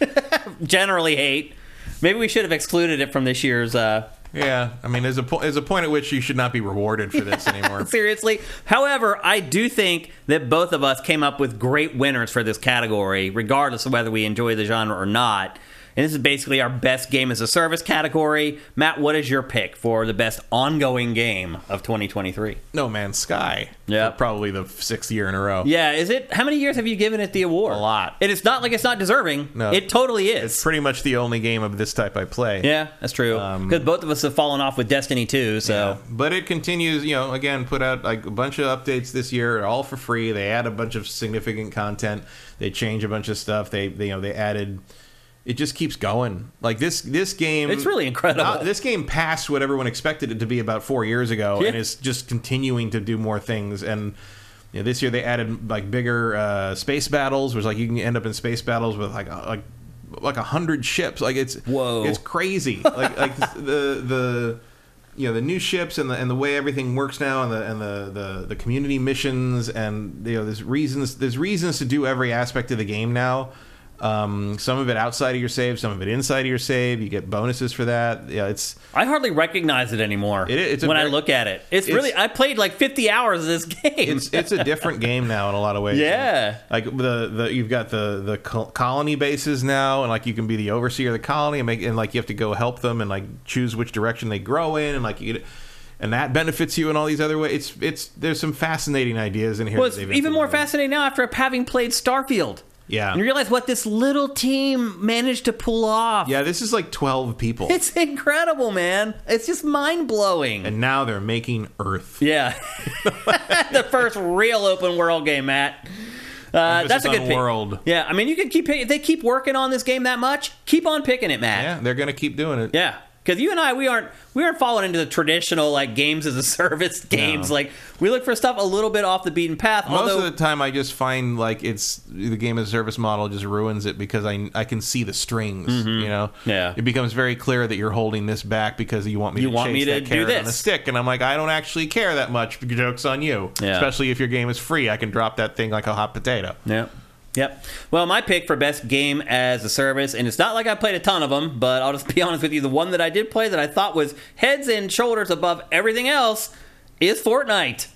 A: Generally hate. Maybe we should have excluded it from this year's. Uh,
B: Yeah, I mean, there's a po- there's a point at which you should not be rewarded for this anymore.
A: seriously. However, I do think that both of us came up with great winners for this category, regardless of whether we enjoy the genre or not. And this is basically our best game as a service category. Matt, what is your pick for the best ongoing game of 2023?
B: No Man's Sky.
A: Yeah.
B: probably the sixth year in a row.
A: Yeah, is it? How many years have you given it the award?
B: A lot.
A: And it's not like it's not deserving.
B: No.
A: it totally is.
B: It's pretty much the only game of this type I play.
A: yeah, that's true.
B: Um,
A: Because both of us have fallen off with Destiny 2, so.
B: Yeah. But it continues, you know, again, put out like a bunch of updates this year, all for free. They add a bunch of significant content. They change a bunch of stuff. They, they you know, they added it just keeps going. Like this this game
A: It's really incredible.
B: uh, this game passed what everyone expected it to be about 4 years ago
A: Yeah.
B: and is just continuing to do more things and Yeah, this year they added like bigger uh, space battles, which like you can end up in space battles with like a, like like a hundred ships. Like it's
A: Whoa.
B: it's crazy. like like the the you know the new ships and the and the way everything works now and the and the the, the community missions and you know there's reasons there's reasons to do every aspect of the game now. Um, some of it outside of your save, some of it inside of your save. You get bonuses for that. Yeah, it's
A: I hardly recognize it anymore
B: It- it's
A: when I look at it. It's,
B: it's-
A: really I played like 50 hours of this game.
B: it's it's a different game now in a lot of ways.
A: Yeah.
B: like the the you've got the the colony bases now, and like you can be the overseer of the colony, and make and like you have to go help them and like choose which direction they grow in, and like you. Get, and that benefits you in all these other ways. It's it's there's some fascinating ideas in here.
A: well, it's even more fascinating now after having played Starfield.
B: Yeah.
A: And you realize what this little team managed to pull off.
B: Yeah, this is like twelve people,
A: It's incredible, man. It's just mind blowing.
B: and now they're making Earth.
A: Yeah. the first real open world game, Matt. Uh, that's a good pick.
B: world.
A: Yeah, I mean, you can keep if they keep working on this game that much, keep on picking it, Matt.
B: Yeah, they're gonna keep doing it.
A: Yeah, because you and I, we aren't we aren't falling into the traditional like games as a service games.
B: No.
A: Like we look for stuff a little bit off the beaten path.
B: Most
A: although,
B: of the time, I just find like it's the game as a service model just ruins it because I I can see the strings. You know,
A: Mm-hmm. Yeah.
B: it becomes very clear that you're holding this back because you want me
A: You
B: to
A: want
B: chase
A: me to
B: that
A: do
B: carrot on
A: this.
B: a stick, and I'm like, I don't actually care that much. Jokes on you.
A: Yeah.
B: Especially if your game is free, I can drop that thing like a hot potato.
A: Yep. Yep. Well, my pick for best game as a service, and it's not like I played a ton of them, but I'll just be honest with you. The one that I did play that I thought was heads and shoulders above everything else is Fortnite.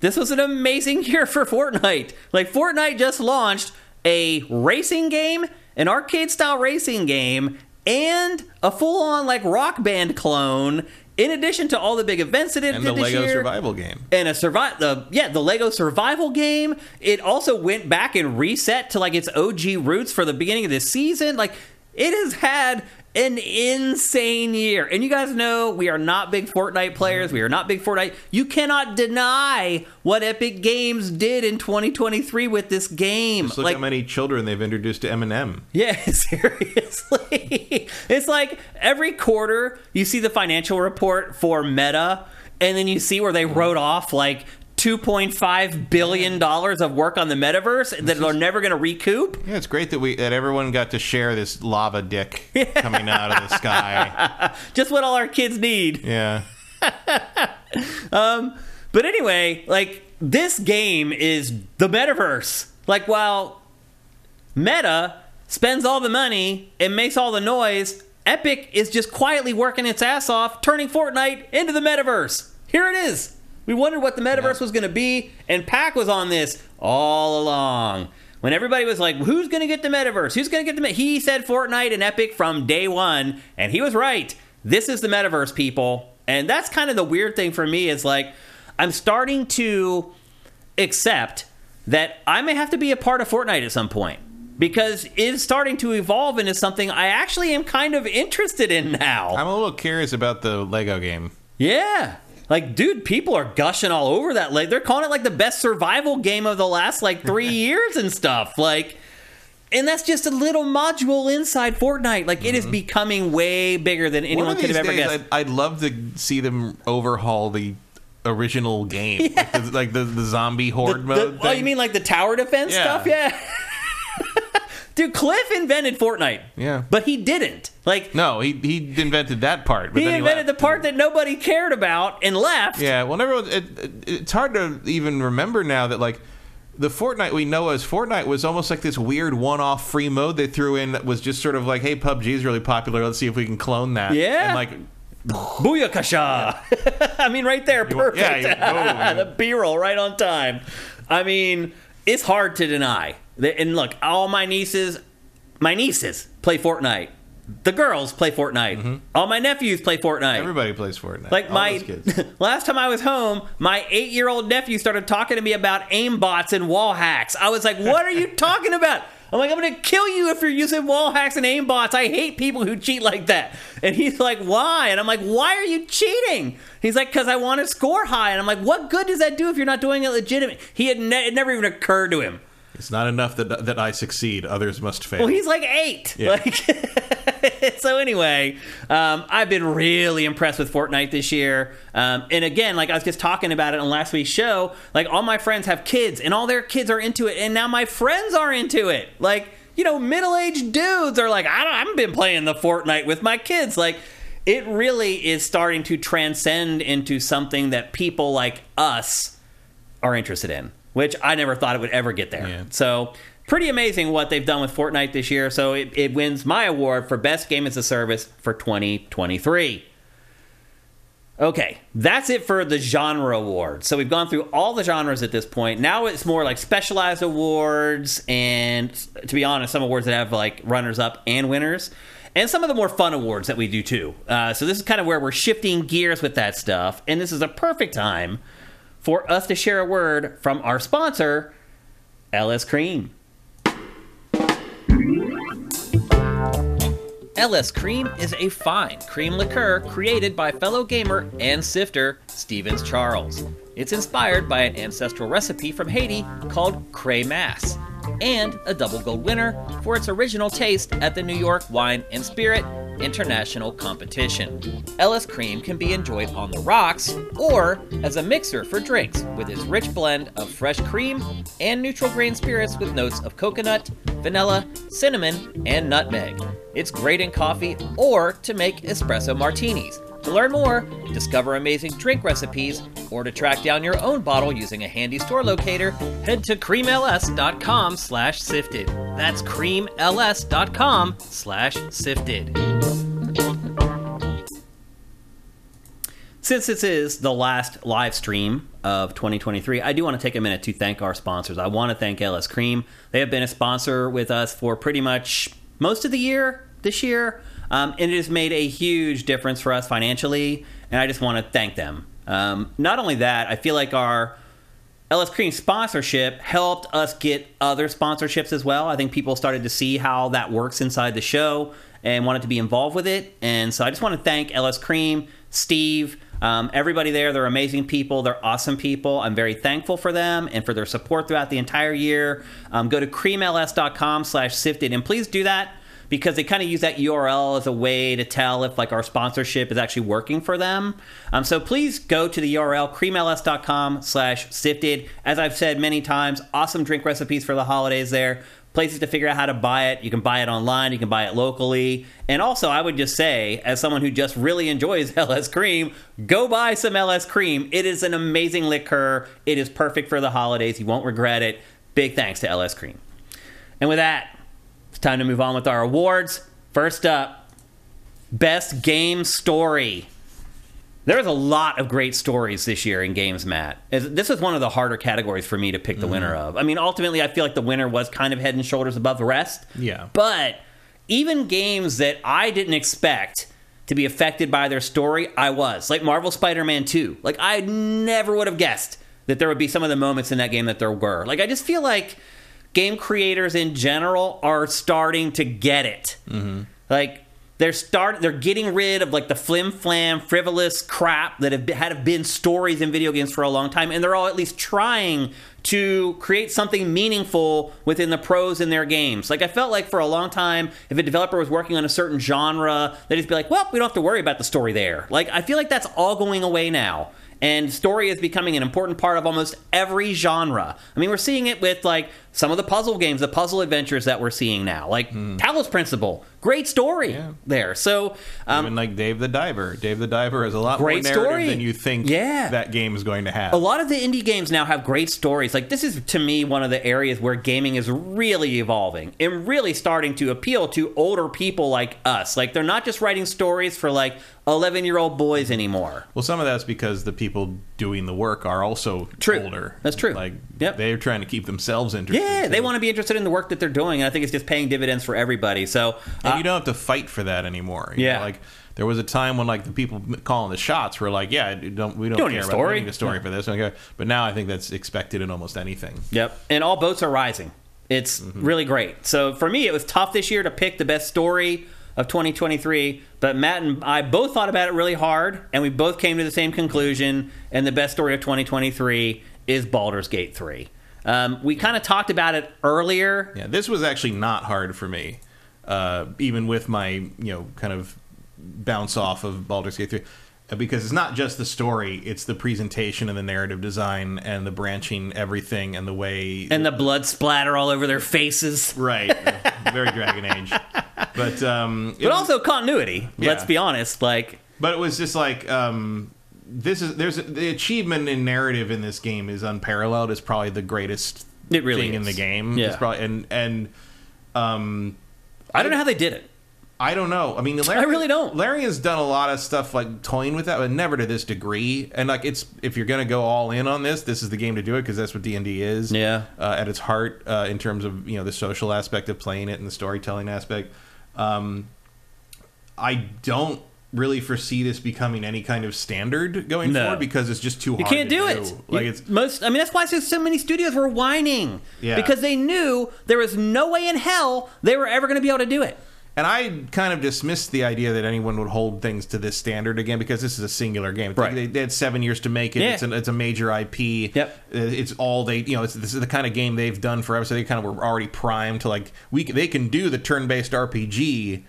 A: This was an amazing year for Fortnite. Like, Fortnite just launched a racing game, an arcade style racing game, and a full on, like, rock band clone, in addition to all the big events that it
B: And
A: did
B: the
A: this
B: Lego
A: year
B: survival game.
A: and a survive the yeah the Lego survival game. It also went back and reset to like its OG roots for the beginning of this season. Like it has had an insane year. And you guys know we are not big Fortnite players. We are not big Fortnite. You cannot deny what Epic Games did in 2023 with this game.
B: Just look
A: like
B: how many children they've introduced to Eminem.
A: yeah, seriously. it's like every quarter you see the financial report for Meta, and then you see where they wrote off like $2.5 billion of work on the metaverse that they're never going to recoup.
B: Yeah, it's great that we that everyone got to share this lava dick coming out of the sky.
A: Just what all our kids need.
B: Yeah.
A: Um, but anyway, like this game is the metaverse. Like while Meta spends all the money and makes all the noise, Epic is just quietly working its ass off, turning Fortnite into the metaverse. Here it is. We wondered what the metaverse was going to be, and Pack was on this all along. When everybody was like, "Who's going to get the metaverse? Who's going to get the?" Me-? He said Fortnite and Epic from day one, and he was right. This is the metaverse, people, and that's kind of the weird thing for me. Is like, I'm starting to accept that I may have to be a part of Fortnite at some point because it's starting to evolve into something I actually am kind of interested in now.
B: I'm a little curious about the Lego game.
A: yeah. Like, dude, people are gushing all over that. Like, they're calling it like the best survival game of the last like three years and stuff. Like, and that's just a little module inside Fortnite. Like, it is mm-hmm. becoming way bigger than anyone could have ever
B: days,
A: guessed.
B: I'd, I'd love to see them overhaul the original game, like, the, like the, the zombie horde
A: The-
B: mode.
A: oh, you mean like the tower defense
B: Yeah.
A: stuff? Yeah. Dude, Cliff invented Fortnite.
B: Yeah.
A: But he didn't. Like,
B: No, he he invented that part.
A: He invented the part that nobody cared about and left.
B: Yeah, well, never. It, it, it's hard to even remember now that like the Fortnite we know as Fortnite was almost like this weird one-off free mode they threw in that was just sort of like, hey, PUBG is really popular. Let's see if we can clone that.
A: Yeah.
B: and like
A: Booyakasha. I mean, right there, perfect.
B: yeah, you- oh.
A: the B roll right on time. I mean, it's hard to deny. And look, all my nieces, my nieces play Fortnite. The girls play Fortnite. Mm-hmm. All my nephews play Fortnite.
B: everybody plays Fortnite.
A: Like
B: All
A: my last time I was home, my eight-year-old nephew started talking to me about aimbots and wall hacks. I was like, "What are you talking about?" I'm like, "I'm gonna kill you if you're using wall hacks and aimbots. I hate people who cheat like that." And he's like, "Why?" And I'm like, "Why are you cheating?" He's like, "Cause I want to score high." And I'm like, "What good does that do if you're not doing it legitimate?" He had ne- it never even occurred to him.
B: It's not enough that that I succeed; others must fail.
A: Well, he's like eight.
B: Yeah.
A: Like, so anyway, um, I've been really impressed with Fortnite this year. Um, and again, like I was just talking about it on last week's show, like all my friends have kids, and all their kids are into it, and now my friends are into it. Like you know, middle-aged dudes are like, I, don't, I haven't been playing the Fortnite with my kids. Like it really is starting to transcend into something that people like us are interested in, which I never thought it would ever get there.
B: Yeah.
A: So pretty amazing what they've done with Fortnite this year. So it, it wins my award for best game as a service for 2023. Okay, that's it for the genre awards. So we've gone through all the genres at this point. Now it's more like specialized awards, and to be honest, some awards that have like runners up and winners, and some of the more fun awards that we do too. Uh, so this is kind of where we're shifting gears with that stuff, and this is a perfect time for us to share a word from our sponsor, LS Cream. LS Cream is a fine cream liqueur created by fellow gamer and sifter Stevens Charles. It's inspired by an ancestral recipe from Haiti called Cremas, and a double gold winner for its original taste at the New York Wine and Spirit International Competition. LS Cream can be enjoyed on the rocks or as a mixer for drinks with its rich blend of fresh cream and neutral grain spirits with notes of coconut, vanilla, cinnamon, and nutmeg. It's great in coffee or to make espresso martinis. To learn more, discover amazing drink recipes, or to track down your own bottle using a handy store locator, head to creamls.com slash siftd. That's creamls.com slash siftd. Since this is the last live stream of 2023, I do want to take a minute to thank our sponsors. I want to thank LS Cream. They have been a sponsor with us for pretty much most of the year this year, um, and it has made a huge difference for us financially, and I just want to thank them. Um, not only that, I feel like our LS Cream sponsorship helped us get other sponsorships as well. I think people started to see how that works inside the show and wanted to be involved with it. And so I just want to thank LS Cream, Steve, um, everybody there. They're amazing people. They're awesome people. I'm very thankful for them and for their support throughout the entire year. Um, go to creamls.com slash siftd and please do that because they kind of use that URL as a way to tell if like our sponsorship is actually working for them. Um, so please go to the URL creamls.com slash siftd. As I've said many times, awesome drink recipes for the holidays there. Places to figure out how to buy it. You can buy it online. You can buy it locally. And also, I would just say, as someone who just really enjoys LS Cream, go buy some LS Cream. It is an amazing liqueur. It is perfect for the holidays. You won't regret it. Big thanks to LS Cream. And with that, time to move on with our awards. First up, Best Game Story. There was a lot of great stories this year in games, Matt. This is one of the harder categories for me to pick the mm-hmm. winner of. I mean, ultimately, I feel like the winner was kind of head and shoulders above the rest.
B: Yeah.
A: But even games that I didn't expect to be affected by their story, I was. Like Marvel Spider Man 2. Like, I never would have guessed that there would be some of the moments in that game that there were. Like, I just feel like game creators in general are starting to get it. Mm-hmm. Like they're start they're getting rid of like the flim flam frivolous crap that have been, had been stories in video games for a long time, and they're all at least trying to create something meaningful within the prose in their games. Like I felt like for a long time, if a developer was working on a certain genre, they'd just be like, "Well, we don't have to worry about the story there." Like I feel like that's all going away now and story is becoming an important part of almost every genre. I mean, we're seeing it with like some of the puzzle games, the puzzle adventures that we're seeing now, like Talos Principle. Great story
B: Yeah.
A: there. So, um,
B: Even like Dave the Diver. Dave the Diver is a lot
A: Great
B: more narrative
A: story.
B: than you think
A: Yeah.
B: that game is going to have.
A: a lot of the indie games now have great stories. Like this is to me one of the areas where gaming is really evolving and really starting to appeal to older people like us. Like they're not just writing stories for like 11-year-old boys anymore.
B: Well, some of that's because the people doing the work are also
A: True.
B: older.
A: That's true.
B: Like,
A: Yep.
B: they're trying to keep themselves interested.
A: Yeah, they want to be interested in the work that they're doing, and I think it's just paying dividends for everybody. So,
B: And
A: uh,
B: you don't have to fight for that anymore. you
A: Yeah.
B: know, like there was a time when like the people calling the shots were like, "Yeah, don't we don't,
A: don't
B: care
A: need a
B: about
A: story."
B: don't need a story for this." Okay. But now I think that's expected in almost anything.
A: Yep. And all boats are rising. It's really great. So for me, it was tough this year to pick the best story of 2023, but Matt and I both thought about it really hard, and we both came to the same conclusion. And the best story of 2023 is Baldur's Gate 3. Um, we kind of talked about it earlier.
B: Yeah, this was actually not hard for me. uh, even with my you know kind of bounce off of Baldur's Gate 3 uh, because it's not just the story it's the presentation and the narrative design and the branching everything and the way
A: And the blood splatter all over their faces.
B: right very dragon age but um
A: But
B: was-
A: also continuity. Let's be honest. Like,
B: but it was just like um this is there's the achievement in narrative in this game is unparalleled it's probably the greatest
A: It really
B: thing in the game
A: Yeah.
B: it's probably and and um
A: I don't know how they did it.
B: I don't know. I mean, Larry,
A: really don't.
B: Larian has done a lot of stuff like toying with that, but never to this degree. And like, it's if you're going to go all in on this, this is the game to do it because that's what D and D is.
A: Yeah.
B: uh, at its heart, uh, in terms of you know the social aspect of playing it and the storytelling aspect. Um, I don't really foresee this becoming any kind of standard going
A: No.
B: forward because it's just too
A: You
B: hard.
A: can't
B: to
A: do it.
B: Like
A: You-
B: it's
A: most. I mean, that's why so many studios were whining.
B: Yeah.
A: Because they knew there was no way in hell they were ever going to be able to do it.
B: And I kind of dismissed the idea that anyone would hold things to this standard again because this is a singular game.
A: Right.
B: They, they had seven years to make it.
A: Yeah.
B: It's, an, it's a major IP.
A: Yep.
B: Uh, It's all they, you know, it's, this is the kind of game they've done forever. So they kind of were already primed to like, we they can do the turn based RPG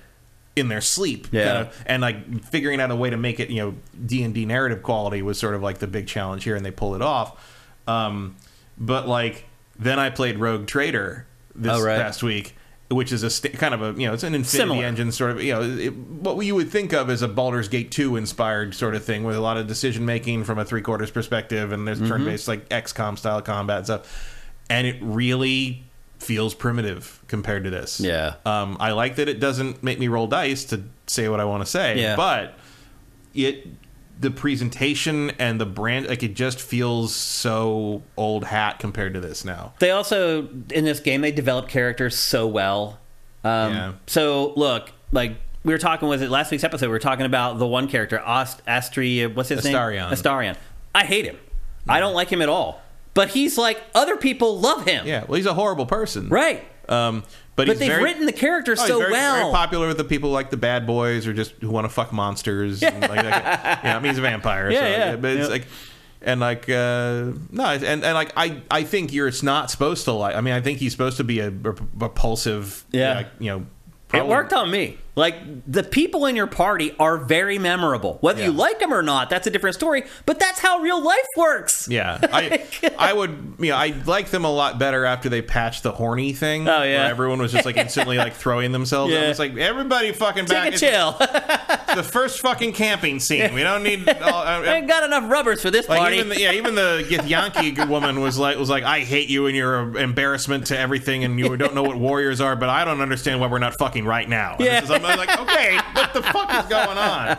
B: in their sleep.
A: Yeah.
B: kind of, and like figuring out a way to make it, you know, D and D narrative quality was sort of like the big challenge here, and they pull it off. Um, but like then I played Rogue Trader this
A: Oh, right.
B: past week. Which is a st- kind of a you know it's an Infinity
A: Similar.
B: Engine sort of you know it, what you would think of as a Baldur's Gate two inspired sort of thing with a lot of decision making from a three quarters perspective and
A: Mm-hmm.
B: there's turn based like XCOM style combat and stuff, and it really feels primitive compared to this.
A: Yeah.
B: um, I like that it doesn't make me roll dice to say what I want to say,
A: Yeah.
B: but it the presentation and the brand like it just feels so old hat compared to this now.
A: They also in this game they develop characters so well. Um,
B: Yeah.
A: So look, like we were talking, was it last week's episode? We were talking about the one character, Ast- Astri. What's his
B: Astarion.
A: name? Astarion. I hate him. I don't like him at all. But he's like other people love him.
B: Yeah, well, he's a horrible person,
A: Right.
B: Um, but,
A: But they've
B: very,
A: written the character
B: oh,
A: so
B: very,
A: well.
B: Very popular with the people like the bad boys or just who want to fuck monsters. And like, like, yeah, I mean he's a vampire.
A: Yeah,
B: so,
A: yeah.
B: But it's
A: Yeah.
B: like. And like uh, no, and and like I, I think you're it's not supposed to like. I mean, I think he's supposed to be a, rep- repulsive.
A: Yeah.
B: like, you know.
A: It worked on me. Like the people in your party are very memorable. Whether you like them or not, that's a different story. But that's how real life works.
B: Yeah, I I would you know I like them a lot better after they patched the horny thing.
A: Oh, yeah.
B: where everyone was just like instantly like throwing themselves.
A: Yeah.
B: It's like everybody fucking back.
A: Take a chill.
B: The first fucking camping scene. We don't need. All, uh,
A: I ain't got enough rubbers for this
B: like
A: party.
B: even the, yeah, even the Yankee woman was like was like I hate you and you're an embarrassment to everything and you don't know what warriors are, but I don't understand why we're not fucking right now. And
A: Yeah.
B: I'm like okay, what the fuck is going on?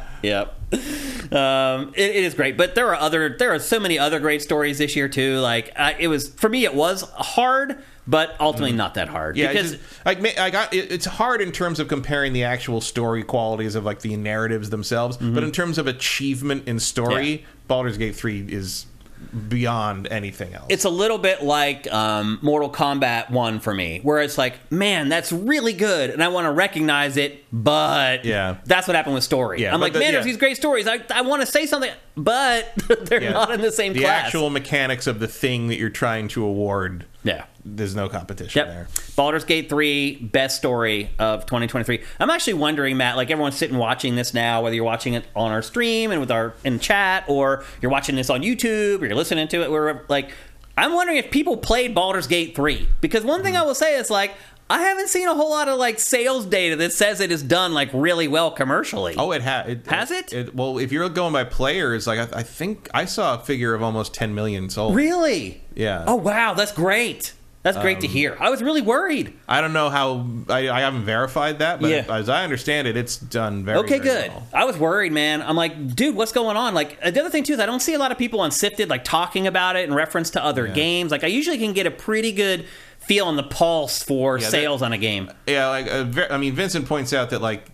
A: Yep. Um, it, it is great, but there are other there are so many other great stories this year too. Like uh, it was for me, it was hard, but ultimately not that hard.
B: Mm-hmm. Yeah,
A: because
B: it's just, like I got it, it's hard in terms of comparing the actual story qualities of like the narratives themselves, but in terms of achievement in story,
A: Mm-hmm. Yeah.
B: Baldur's Gate three is beyond anything else.
A: it's a little bit like um, Mortal Kombat One for me, where it's like, man, that's really good, and I want to recognize it, but
B: Yeah.
A: that's what happened with story.
B: Yeah,
A: I'm like,
B: the-
A: man,
B: yeah.
A: there's these great stories. I, I want to say something, but they're
B: Yeah.
A: not in the same
B: the
A: class.
B: actual mechanics of the thing that you're trying to award.
A: yeah.
B: There's no competition
A: Yep.
B: there.
A: Baldur's Gate 3, best story of 2023. I'm actually wondering, Matt, like everyone's sitting watching this now, whether you're watching it on our stream and with our in chat, or you're watching this on YouTube, or you're listening to it, wherever, like, I'm wondering if people played Baldur's Gate 3. Because one thing mm. I will say is, like, I haven't seen a whole lot of, like, sales data that says it is done, like, really well commercially.
B: Oh, it, ha- it
A: Has it?
B: Well, if you're going by players, like I, I think I saw a figure of almost 10 million sold.
A: Really?
B: Yeah.
A: Oh, wow, that's great. That's great
B: Um,
A: to hear. I was really worried.
B: I don't know how I, I haven't verified that, but
A: Yeah.
B: as I understand it, it's done very
A: Okay,
B: very
A: good.
B: well.
A: I was worried, man. I'm like, dude, what's going on? Like, the other thing too is I don't see a lot of people on SIFTD like talking about it in reference to other
B: Yeah.
A: games. Like, I usually can get a pretty good feel on the pulse for
B: Yeah,
A: sales on a game.
B: Yeah, like uh, I mean, Vincent points out that like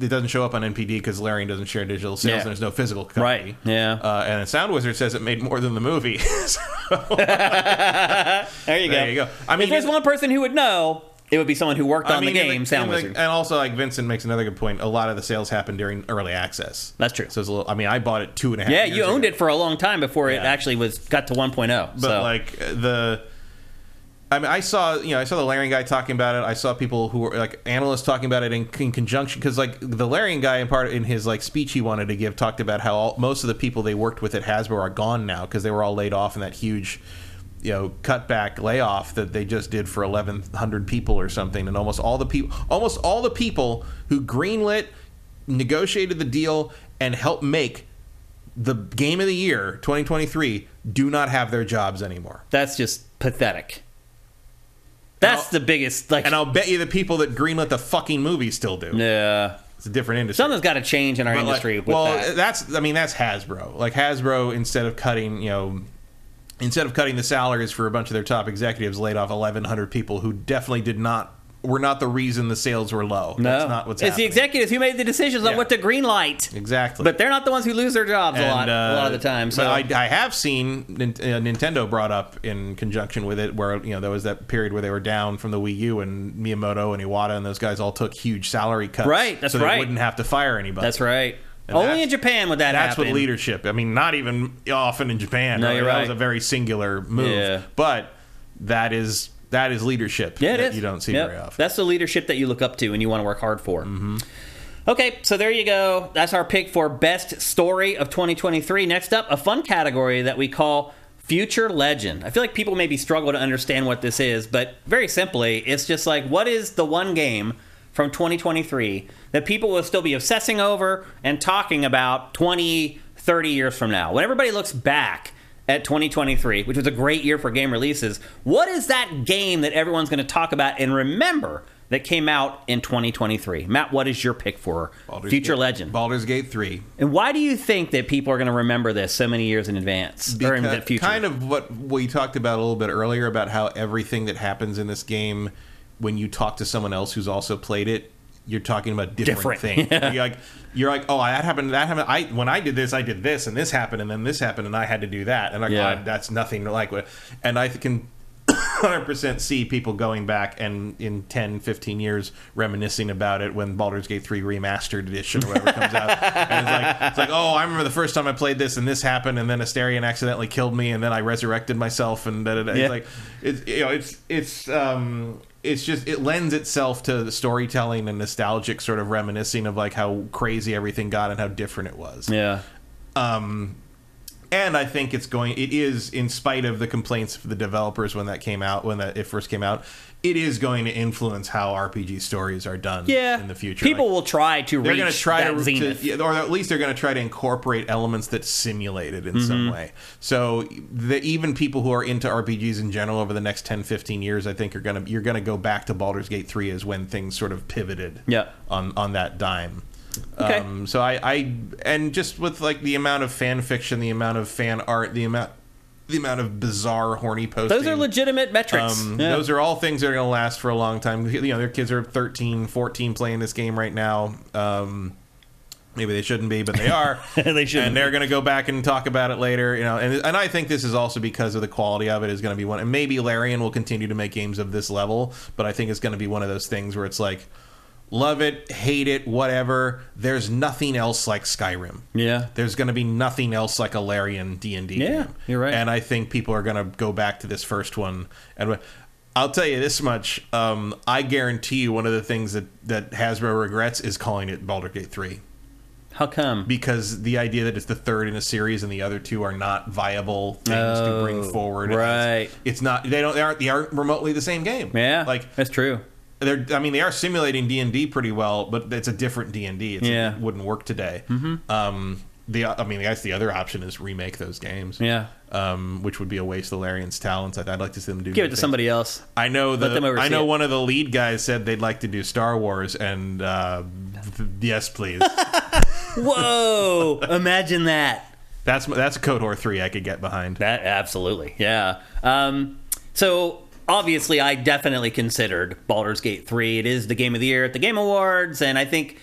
B: it doesn't show up on NPD because Larian doesn't share digital sales
A: Yeah.
B: and there's no physical copy.
A: Right, yeah.
B: Uh, and Sound Wizard says it made more than the movie. So,
A: There you go.
B: there you go. I mean,
A: if there's one person who would know, it would be someone who worked
B: I
A: on
B: mean,
A: the game, Sound
B: the-
A: Wizard.
B: and also like Vincent makes another good point. A lot of the sales happen during early access.
A: That's true.
B: So it's a little. I mean, I bought it two and a half.
A: yeah, you owned
B: ago.
A: it for a long time before it actually was got to 1.0.
B: but
A: so.
B: like the I mean, I saw you know I saw the Larian guy talking about it. I saw people who were like analysts talking about it in, in conjunction because like the Larian guy in part in his like speech he wanted to give talked about how all, most of the people they worked with at Hasbro are gone now because they were all laid off in that huge you know cutback layoff that they just did for 1100 people or something and almost all the people almost all the people who greenlit negotiated the deal and helped make the game of the year 2023 do not have their jobs anymore
A: That's just pathetic. That's the biggest like
B: and i'll bet you the people that greenlit the fucking movie still do
A: yeah.
B: it's a different industry
A: Something's got to change in our
B: But, like,
A: industry with
B: well
A: that.
B: that's i mean that's hasbro like hasbro instead of cutting you know instead of cutting the salaries for a bunch of their top executives laid off 1100 people who definitely did not were not the reason the sales were low
A: no,
B: that's not what's
A: it's
B: happening
A: the executives who made the decisions on
B: Yeah.
A: what to green light.
B: exactly
A: But they're not the ones who lose their jobs a lot, a lot of the time. So
B: but I, I have seen Nin- uh, Nintendo brought up in conjunction with it, where you know there was that period where they were down from the Wii U, and Miyamoto and Iwata and those guys all took huge salary cuts,
A: Right, that's
B: so they wouldn't have to fire anybody.
A: that's right.
B: And
A: Only
B: that's-
A: in Japan would that
B: That's
A: happen.
B: what leadership. I mean, not even often in Japan.
A: No, you're
B: that
A: right.
B: was a very singular move,
A: Yeah.
B: but that is that is leadership.
A: Yeah, it
B: that
A: is.
B: You don't see
A: Yep.
B: very often.
A: That's the leadership that you look up to and you want to work hard for.
B: Mm-hmm.
A: Okay, so there you go. That's our pick for best story of 2023. Next up, a fun category that we call future legend. I feel like people maybe struggle to understand what this is, but very simply, it's just like what is the one game from 2023 that people will still be obsessing over and talking about 20, 30 years from now? When everybody looks back at 2023, which was a great year for game releases, what is that game that everyone's going to talk about and remember that came out in 2023? Matt, what is your pick for
B: Baldur's
A: Future
B: Gate-
A: Legend?
B: Baldur's Gate three.
A: and why do you think that people are going to remember this so many years in advance or in the
B: Because-
A: future?
B: Kind of what we talked about a little bit earlier about how everything that happens in this game, when you talk to someone else who's also played it, you're talking about different,
A: Different.
B: things.
A: Yeah.
B: You're like, you're like, oh, that happened. That happened. I when I did this, I did this, and this happened, and then this happened, and I had to do that, and like,
A: Yeah.
B: "God, that's nothing like what. And I can 100% see people going back and in 10, 15 years reminiscing about it when Baldur's Gate 3 remastered edition or whatever comes out. And it's like, it's like, oh, I remember the first time I played this and this happened and then Astarion accidentally killed me and then I resurrected myself and da, da, da.
A: Yeah.
B: it's like, it's, you know, it's, it's, um, it's just it lends itself to the storytelling and nostalgic sort of reminiscing of like how crazy everything got and how different it was
A: yeah.
B: Um, and I think it's going. It is, in spite of the complaints of the developers when that came out, when that it first came out, it is going to influence how RPG stories are done.
A: Yeah.
B: in the future,
A: People
B: Like,
A: will try to
B: they're going to try to, to, or at least they're going to try to incorporate elements that simulate it in
A: Mm-hmm.
B: some way. So the, even people who are into RPGs in general over the next 10, 15 years, I think are going to you're going to go back to Baldur's Gate three is when things sort of pivoted.
A: Yeah.
B: on on that dime.
A: Okay.
B: Um, so I, I and just with like the amount of fan fiction, the amount of fan art, the amount the amount of bizarre horny posting.
A: Those are legitimate metrics.
B: Um,
A: Yeah.
B: Those are all things that are going to last for a long time. You know, their kids are 13, 14 playing this game right now. Um, maybe they shouldn't be, but they are.
A: They shouldn't
B: And they're going to go back and talk about it later. You know, and and I think this is also because of the quality of it is going to be one. And maybe Larian will continue to make games of this level, but I think it's going to be one of those things where it's like. Love it, hate it, whatever. There's nothing else like Skyrim
A: yeah.
B: there's going to be nothing else like a Larian D and D
A: Yeah,
B: game.
A: you're right.
B: And I think people are going to go back to this first one. And I'll tell you this much: um, I guarantee you, one of the things that that Hasbro regrets is calling it Baldur's Gate three
A: How come?
B: because the idea that it's the third in a series and the other two are not viable things to bring
A: Oh,
B: forward.
A: right.
B: It's, it's not. They don't. They aren't. They aren't remotely the same game.
A: yeah.
B: Like
A: that's true.
B: They're i mean they are simulating d&d pretty well but it's a different d&d it's,
A: Yeah.
B: it wouldn't work today mm-hmm. um the i mean i guess the other option is remake those games
A: Yeah.
B: um which would be a waste of larian's talents i'd, I'd like to see them do
A: Give it to
B: things.
A: somebody else.
B: i know
A: Let them
B: the i know
A: it.
B: one of the lead guys said they'd like to do star wars and uh th- yes please
A: Whoa! Imagine that.
B: that's that's a KOTOR 3 i could get behind
A: That absolutely, yeah. Um, so obviously, I definitely considered Baldur's Gate three. It is the game of the year at the Game Awards, and I think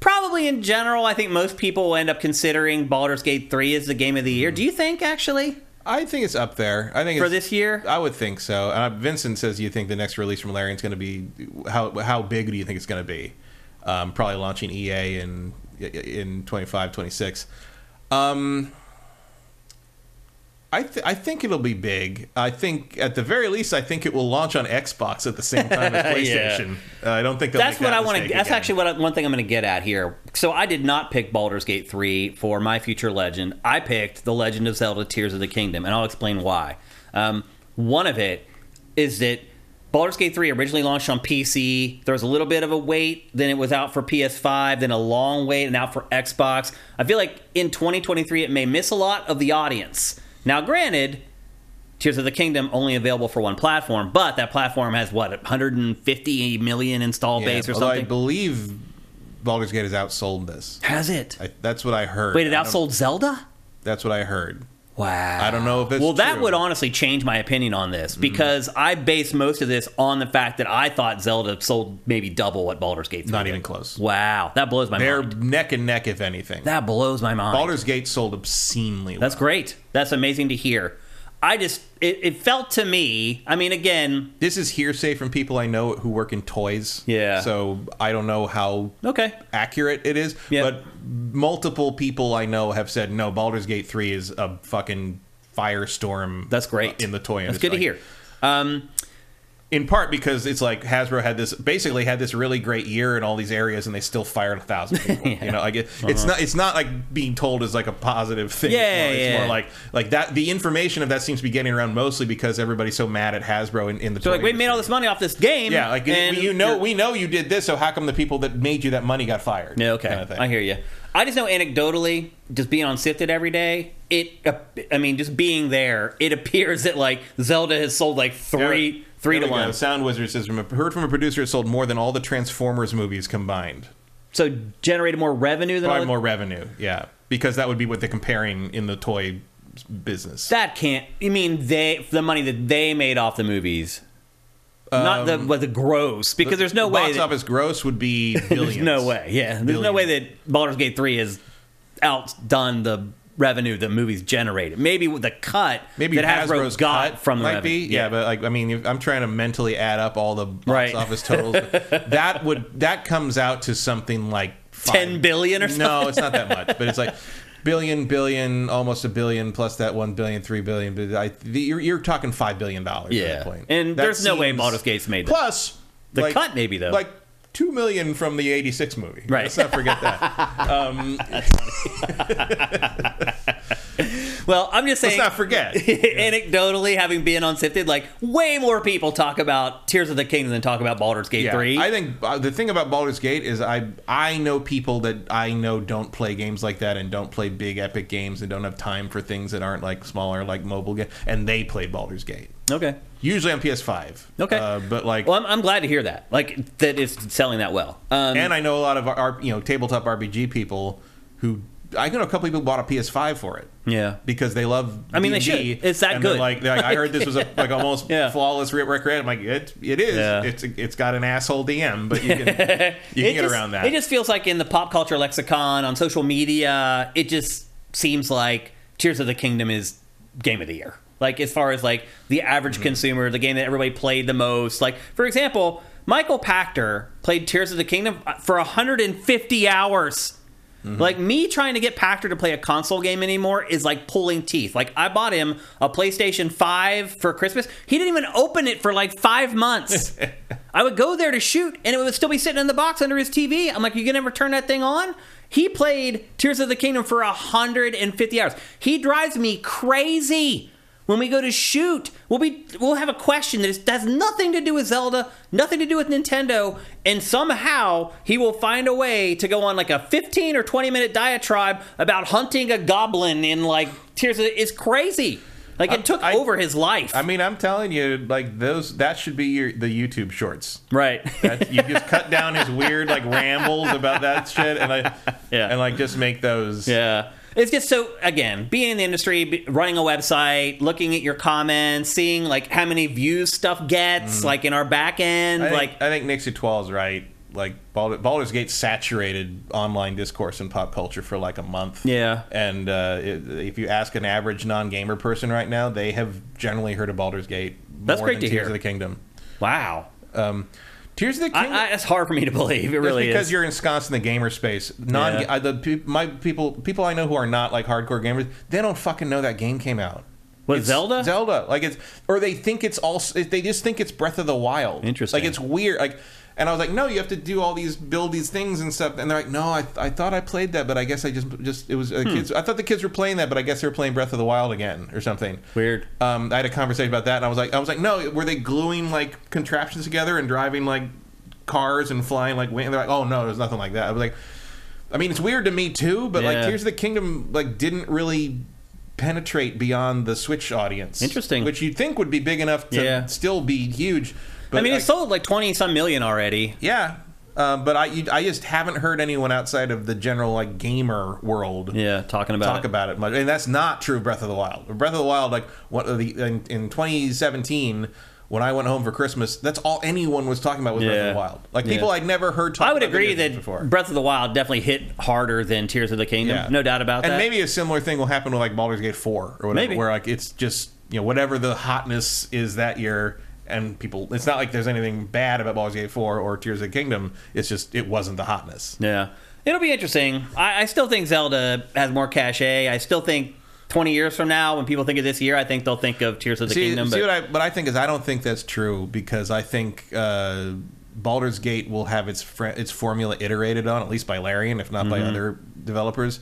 A: probably in general, I think most people will end up considering Baldur's Gate three as the game of the year. Do you think actually
B: i think it's up there i think
A: for this year?
B: I would think so. Uh, Vincent says you think the next release from Larian's going to be how how big do you think it's going to be? Um, probably launching EA in in 25, 26. Um, I, th- I think it'll be big. I think at the very least, I think it will launch on Xbox at the same time as PlayStation. uh, I don't think
A: That's what
B: that
A: I want to. That's
B: again.
A: actually what I, one thing I'm going to get at here. So I did not pick Baldur's Gate 3 for my future legend. I picked The Legend of Zelda: Tears of the Kingdom, and I'll explain why. Um, one of it is that Baldur's Gate 3 originally launched on PC. There was a little bit of a wait, then it was out for PS5, then a long wait, and out for Xbox. I feel like in 2023 it may miss a lot of the audience. Now, granted, Tears of the Kingdom only available for one platform, but that platform has what 150 million install
B: Yeah,
A: base or something.
B: I believe Baldur's Gate has outsold this.
A: Has it?
B: I, that's what I heard.
A: Wait, it outsold Zelda?
B: That's what I heard.
A: Wow.
B: I don't know if it's
A: well, that
B: true.
A: would honestly change my opinion on this mm-hmm. because I base most of this on the fact that I thought Zelda sold maybe double what Baldur's Gate. 3
B: Not even close.
A: Wow, that blows my
B: They're
A: mind.
B: neck and neck, if anything.
A: That blows my mind.
B: Baldur's Gate sold obscenely.
A: That's great. That's amazing to hear. I just it, it felt to me. I mean, again,
B: This is hearsay from people I know who work in toys.
A: Yeah.
B: So I don't know how
A: okay.
B: accurate it is.
A: Yeah.
B: But multiple people I know have said no. Baldur's Gate three is a fucking firestorm.
A: That's great.
B: in the toy
A: That's
B: industry.
A: good to hear. Um,
B: In part because it's like Hasbro had this basically had this really great year in all these areas, and they still fired a thousand people. You know, like it, it's not it's not like being told as like a positive thing.
A: Uh-huh. Yeah,
B: it's more, it's
A: yeah.
B: more like like that. The information of that seems to be getting around mostly because everybody's so mad at Hasbro in, in the.
A: so like we made all this money off this game.
B: Yeah, like
A: and
B: you know, we know you did this. So how come the people that made you that money got fired?
A: Yeah, okay.
B: kind of thing.
A: I hear you. I just know anecdotally, just being on SIFTD every day, it. uh, I mean, just being there, it appears that like Zelda has sold like three, three
B: There
A: to
B: we go.
A: one.
B: Sound Wizard says, heard from a producer it sold more than all the Transformers movies combined.
A: So generated more revenue than all
B: Probably
A: the-
B: more revenue, yeah, because that would be what they're comparing in the toy business.
A: That can't. You mean they the money that they made off the movies, not the um, what the gross? Because there's no
B: The
A: way.
B: Box
A: that-
B: office gross would be billions.
A: there's no way. Yeah, there's no way that Baldur's Gate three has outdone the revenue that movies generated. Maybe with the cut
B: Maybe
A: that Hasbro
B: Hasbro's
A: got
B: cut
A: from the
B: might
A: revenue.
B: be, yeah. But like, I mean, if I'm trying to mentally add up all the box
A: Right.
B: office totals. that would that comes out to something like five-
A: 10 billion or something.
B: No, it's not that much, but it's like billion, billion, almost a billion plus that one billion, three billion. But I, the, you're, you're talking five billion dollars.
A: Yeah.
B: at that point.
A: And
B: That
A: there's no way
B: seems-
A: Baldur's Gate's made that.
B: Plus
A: The
B: like-
A: cut maybe, though.
B: like. Two million from the '86 movie.
A: Right.
B: Let's not forget that. Um,
A: Well, I'm just saying.
B: let's not forget.
A: anecdotally, having been on SIFTD, like way more people talk about Tears of the Kingdom than talk about Baldur's Gate
B: Yeah,
A: three.
B: I think uh, the thing about Baldur's Gate is I I know people that I know don't play games like that and don't play big epic games and don't have time for things that aren't like smaller like mobile games and they played Baldur's Gate
A: okay.
B: usually on PS5.
A: Okay.
B: uh, but like
A: Well, I'm, I'm glad to hear that. Like that it's selling that well. Um,
B: and I know a lot of our you know tabletop RPG people who I know a couple people bought a PS5 for it.
A: yeah.
B: Because they love.
A: I mean, they
B: D&D,
A: should. It's that
B: and they're
A: good.
B: Like, they're like, I heard this was a, like almost
A: Yeah.
B: flawless re- recreation. I'm like, it, it is.
A: Yeah.
B: It's it's got an asshole DM, but you can you can get
A: just-
B: around that.
A: It just feels like in the pop culture lexicon on social media, it just seems like Tears of the Kingdom is game of the year. Like as far as like the average
B: Mm-hmm.
A: consumer, the game that everybody played the most. Like for example, Michael Pachter played Tears of the Kingdom for 150 hours.
B: Mm-hmm.
A: Like me trying to get Pachter to play a console game anymore is like pulling teeth. Like I bought him a PlayStation 5 for Christmas. He didn't even open it for like 5 months. I would go there to shoot and it would still be sitting in the box under his TV. I'm like, you can never turn that thing on? He played Tears of the Kingdom for 150 hours. He drives me crazy. When we go to shoot, we'll be we'll have a question that has nothing to do with Zelda, nothing to do with Nintendo, and somehow he will find a way to go on like a 15 or 20 minute diatribe about hunting a goblin in like Tears of it's crazy. Like it took
B: I-
A: over his life.
B: I mean, I'm telling you, like those that should be your the YouTube shorts.
A: right.
B: That, you just cut down his weird like rambles about that shit, and like
A: Yeah.
B: and like just make those.
A: Yeah. It's just so again, being in the industry, running a website, looking at your comments, seeing like how many views stuff gets, like in our back end,
B: Mm. I think,
A: like
B: I think Nixie right. Like Baldur, Baldur's Gate saturated online discourse in pop culture for like a month.
A: Yeah.
B: and uh, it, if you ask an average non-gamer person right now, they have generally heard of Baldur's Gate.
A: That's
B: more
A: great
B: than
A: to
B: Tears
A: hear.
B: of the Kingdom.
A: wow.
B: Um, Tears of the Kingdom.
A: I, I, it's hard for me to believe. It
B: That's
A: really
B: because
A: is.
B: you're ensconced in the gamer space. Non,
A: Yeah.
B: I, the pe- my people, people I know who are not like hardcore gamers, they don't fucking know that game came out.
A: What,
B: It's
A: Zelda?
B: Zelda. Like it's, or they think it's all. They just think it's Breath of the Wild.
A: Interesting.
B: Like it's weird. Like, and I was like, no, you have to do all these, build these things and stuff. And they're like, no, I, I thought I played that, but I guess I just, just it was uh, kids. I thought the kids were playing that, but I guess they were playing Breath of the Wild again or something.
A: Weird.
B: Um, I had a conversation about that, and I was like, I was like, no, were they gluing like contraptions together and driving like cars and flying like? And they're like, oh no, there's nothing like that. I was like, I mean, it's weird to me too, but like Tears of the Kingdom like didn't really penetrate beyond the Switch audience.
A: Interesting.
B: which you'd think would be big enough to
A: Yeah.
B: still be huge. But
A: I mean, it sold like twenty some million already.
B: yeah. Uh, but I, you, I just haven't heard anyone outside of the general like gamer world
A: Yeah, talking about
B: talk
A: it.
B: about it much, and that's not true of Breath of the Wild. Breath of the Wild, like what the in, in 2017 when I went home for Christmas, that's all anyone was talking about was Breath of the Wild. Like
A: Yeah.
B: people I'd never heard. talk about.
A: I would agree that
B: before.
A: Breath of the Wild definitely hit harder than Tears of the Kingdom.
B: Yeah.
A: No doubt about
B: and
A: that.
B: And maybe a similar thing will happen with like Baldur's Gate 4 or whatever,
A: Maybe.
B: where like it's just you know whatever the hotness is that year. And people, it's not like there's anything bad about Baldur's Gate 4 or Tears of the Kingdom. It's just it wasn't the hotness.
A: Yeah, it'll be interesting. I, I still think Zelda has more cachet. I still think twenty years from now, when people think of this year, I think they'll think of Tears of the
B: see,
A: Kingdom.
B: see
A: but
B: what I, what I think is I don't think that's true because I think uh, Baldur's Gate will have its fr- its formula iterated on at least by Larian, if not by
A: Mm-hmm.
B: other developers.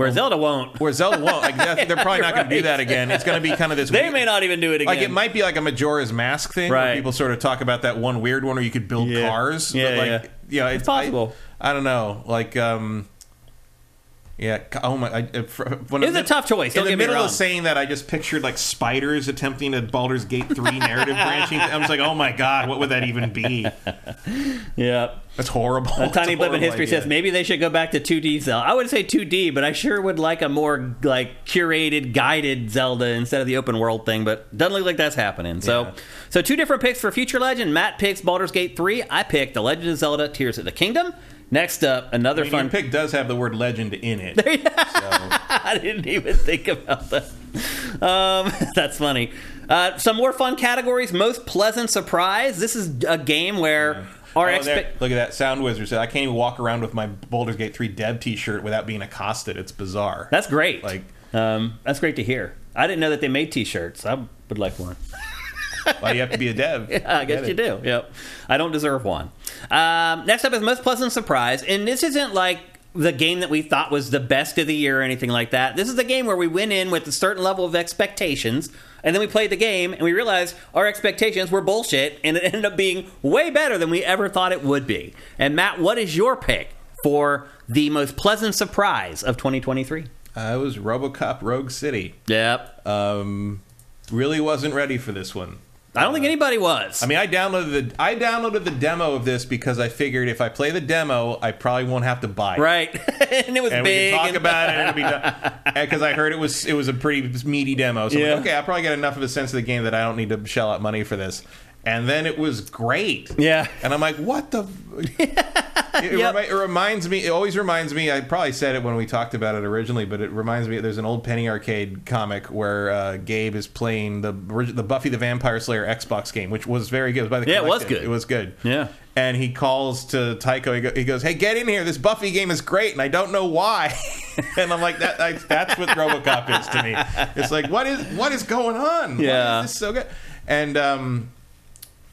A: Where Zelda won't.
B: Where Zelda won't. Like, they're probably not going to do that again. It's going to be kind of this.
A: Weird They
B: weird-
A: may not even do it again.
B: Like it might be like a Majora's Mask thing, where people sort of talk about that one weird one where you could build
A: Yeah.
B: cars.
A: Yeah,
B: but like,
A: yeah.
B: You know,
A: It's possible.
B: I, I don't know. Like, um, yeah. Oh my! I, when
A: It was a tough choice,
B: In
A: don't
B: the
A: get me
B: middle of saying that, I just pictured like spiders attempting a Baldur's Gate three narrative branching. I was like, oh my god, what would that even be?
A: Yeah.
B: That's horrible.
A: A tiny
B: a
A: blip in history
B: idea.
A: says maybe they should go back to 2D Zelda. I wouldn't say 2D, but I sure would like a more like curated, guided Zelda instead of the open world thing. But doesn't look like that's happening. So,
B: Yeah.
A: so two different picks for Future Legend. Matt picks Baldur's Gate 3. I picked The Legend of Zelda: Tears of the Kingdom. Next up, another
B: I mean,
A: fun
B: pick does have the word legend in it. so,
A: I didn't even think about that. Um, that's funny. Uh, some more fun categories. Most pleasant surprise. This is a game where our
B: Oh,
A: expect.
B: look at that sound wizard said I can't even walk around with my Baldur's Gate 3 dev t-shirt without being accosted. It's bizarre.
A: That's great.
B: Like-
A: um, that's great to hear. I didn't know that they made T-shirts. I would like one.
B: Why do you have to be a dev?
A: I guess you do. Yep. I don't deserve one. Um, next up is most pleasant surprise, and this isn't like the game that we thought was the best of the year or anything like that. This is a game where we went in with a certain level of expectations, and then we played the game and we realized our expectations were bullshit, and it ended up being way better than we ever thought it would be. And Matt, what is your pick for the most pleasant surprise of 2023?
B: Uh, it was RoboCop Rogue City.
A: Yep.
B: Um, really wasn't ready for this one.
A: I don't think anybody was.
B: I mean, I downloaded the I downloaded the demo of this because I figured if I play the demo, I probably won't have to buy it.
A: right, and it was
B: And we
A: big.
B: can talk
A: and-
B: about it, and it'll be done. Because I heard it was it was a pretty meaty demo. So I'm
A: Yeah.
B: like, okay, I probably get enough of a sense of the game that I don't need to shell out money for this. And then it was great.
A: Yeah.
B: And I'm like, what the? it,
A: Yep.
B: remi- it reminds me. It always reminds me. I probably said it when we talked about it originally, but it reminds me. There's an old Penny Arcade comic where uh, Gabe is playing the the Buffy the Vampire Slayer Xbox game, which was very good. It was by the
A: Yeah, it was good.
B: It was good.
A: Yeah.
B: And he calls to Tycho. He, go, he goes, "Hey, get in here! This Buffy game is great, and I don't know why." and I'm like, "That I, that's what RoboCop is to me. It's like, what is what is going on? Why
A: Yeah.
B: is this so good?" And um,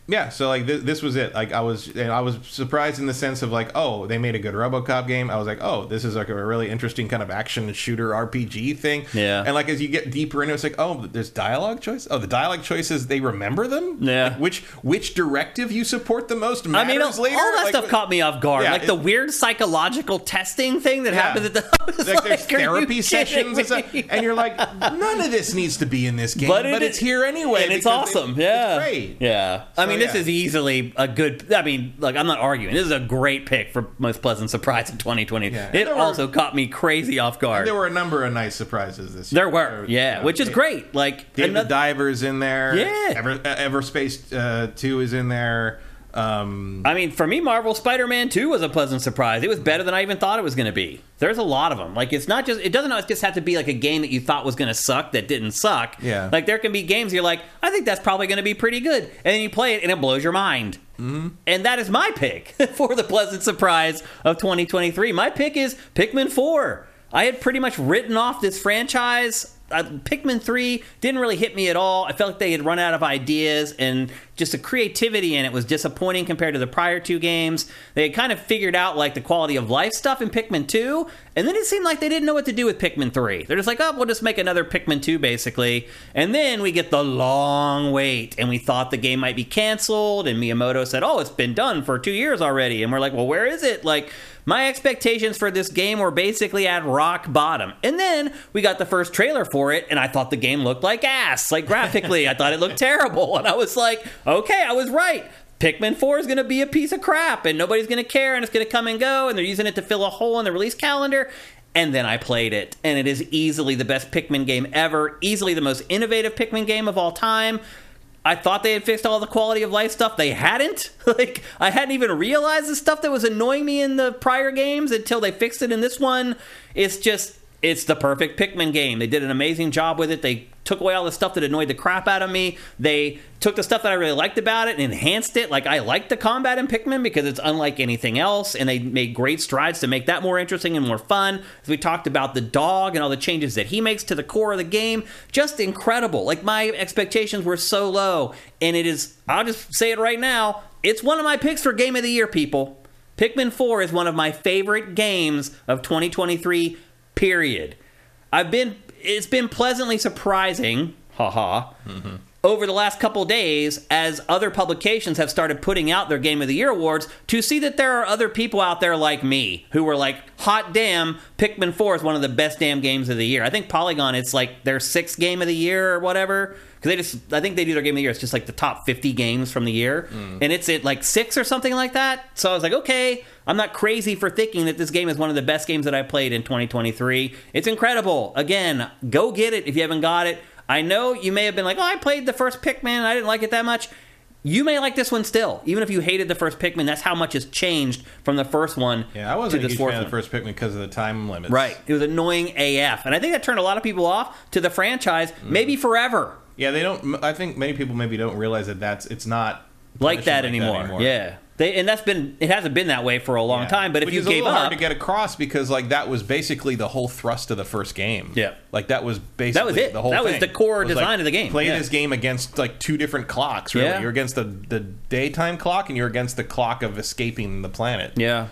B: yeah, so like th- this was it. Like I was, and I was surprised in the sense of like, oh, they made a good RoboCop game. I was like, oh, this is like a really interesting kind of action shooter RPG thing.
A: Yeah.
B: And like as you get deeper into it, it's like, oh, there's dialogue choice. Oh, the dialogue choices they remember them.
A: Yeah.
B: Like, which which directive you support the most
A: I mean, all,
B: later.
A: all that
B: Like,
A: stuff caught me off guard.
B: Yeah,
A: like the weird psychological testing thing that
B: Yeah.
A: happens at the.
B: Like, there's
A: like,
B: therapy sessions and stuff, and you're like, none of this needs to be in this game,
A: But
B: but, it's here anyway,
A: and it's
B: it-
A: awesome. yeah,
B: it's great.
A: Yeah, I
B: So,
A: mean, this
B: yeah.
A: is easily a good. I mean, like I'm not arguing. This is a great pick for most pleasant surprise of 2020.
B: Yeah.
A: It
B: There were-
A: also caught me crazy off guard.
B: There were a number of nice surprises this year.
A: There were, yeah,
B: you know,
A: which is
B: it-
A: great. Like
B: David
A: another-
B: Diver's in there.
A: Yeah.
B: Ever, uh, Everspace uh, Two is in there. Um,
A: I mean, for me, Marvel Spider-Man 2 was a pleasant surprise. It was better than I even thought it was going to be. There's a lot of them. Like, it's not just, it doesn't always just have to be like a game that you thought was going to suck that didn't suck.
B: Yeah.
A: Like, there can be games you're like, I think that's probably going to be pretty good. And then you play it and it blows your mind. Mm-hmm. And that is my pick for the pleasant surprise of 2023. My pick is Pikmin 4. I had pretty much written off this franchise I, Pikmin 3 didn't really hit me at all. I felt like they had run out of ideas and just the creativity in it was disappointing compared to the prior two games. They had kind of figured out like the quality of life stuff in Pikmin 2, and then it seemed like they didn't know what to do with Pikmin 3. They're just like, oh, we'll just make another Pikmin 2 basically. And then we get the long wait, and we thought the game might be canceled, and Miyamoto said, oh, it's been done for two years already. And we're like, well, where is it? Like, my expectations for this game were basically at rock bottom. And then we got the first trailer for it, and I thought the game looked like ass. Like graphically, I thought it looked terrible. And I was like, okay, I was right. Pikmin 4 is going to be a piece of crap, and nobody's going to care, and it's going to come and go, and they're using it to fill a hole in the release calendar. And then I played it, and it is easily the best Pikmin game ever, easily the most innovative Pikmin game of all time. I thought they had fixed all the quality of life stuff. They hadn't. like I hadn't even realized the stuff that was annoying me in the prior games until they fixed it in this one. It's just it's the perfect Pikmin game. They did an amazing job with it. They took away all the stuff that annoyed the crap out of me. They took the stuff that I really liked about it and enhanced it. Like I liked the combat in Pikmin because it's unlike anything else, and they made great strides to make that more interesting and more fun. As we talked about the dog and all the changes that he makes to the core of the game, just incredible. Like my expectations were so low, and it is. I'll just say it right now. It's one of my picks for Game of the Year, people. Pikmin 4 is one of my favorite games of 2023 period. I've been it's been pleasantly surprising, haha, mm-hmm. over the last couple days as other publications have started putting out their Game of the Year awards to see that there are other people out there like me who were like, hot damn, Pikmin 4 is one of the best damn games of the year. I think Polygon, it's like their sixth game of the year or whatever. Because they just, I think they do their game of the year. It's just like the top 50 games from the year. Mm. And it's at like six or something like that. So I was like, okay, I'm not crazy for thinking that this game is one of the best games that I played in 2023. It's incredible. Again, go get it if you haven't got it. I know you may have been like, oh, I played the first Pikmin, I didn't like it that much. You may like this one still, even if you hated the first Pikmin. That's how much has changed from the first one.
B: Yeah, I wasn't to a huge fan of the first Pikmin because of the time limits.
A: Right, it was annoying AF, and I think that turned a lot of people off to the franchise, mm. maybe forever.
B: Yeah, they don't. I think many people maybe don't realize that that's it's not
A: like that, like anymore. that anymore. Yeah. They, and that's been it hasn't been that way for a long yeah. time. But if Which you gave
B: a
A: up,
B: hard to get across because like that was basically the whole thrust of the first game.
A: Yeah,
B: like that was basically that
A: was it.
B: The whole
A: that
B: thing.
A: was the core was design like, of the game.
B: Play
A: yeah.
B: this game against like two different clocks. Really, yeah. you're against the the daytime clock and you're against the clock of escaping the planet.
A: Yeah,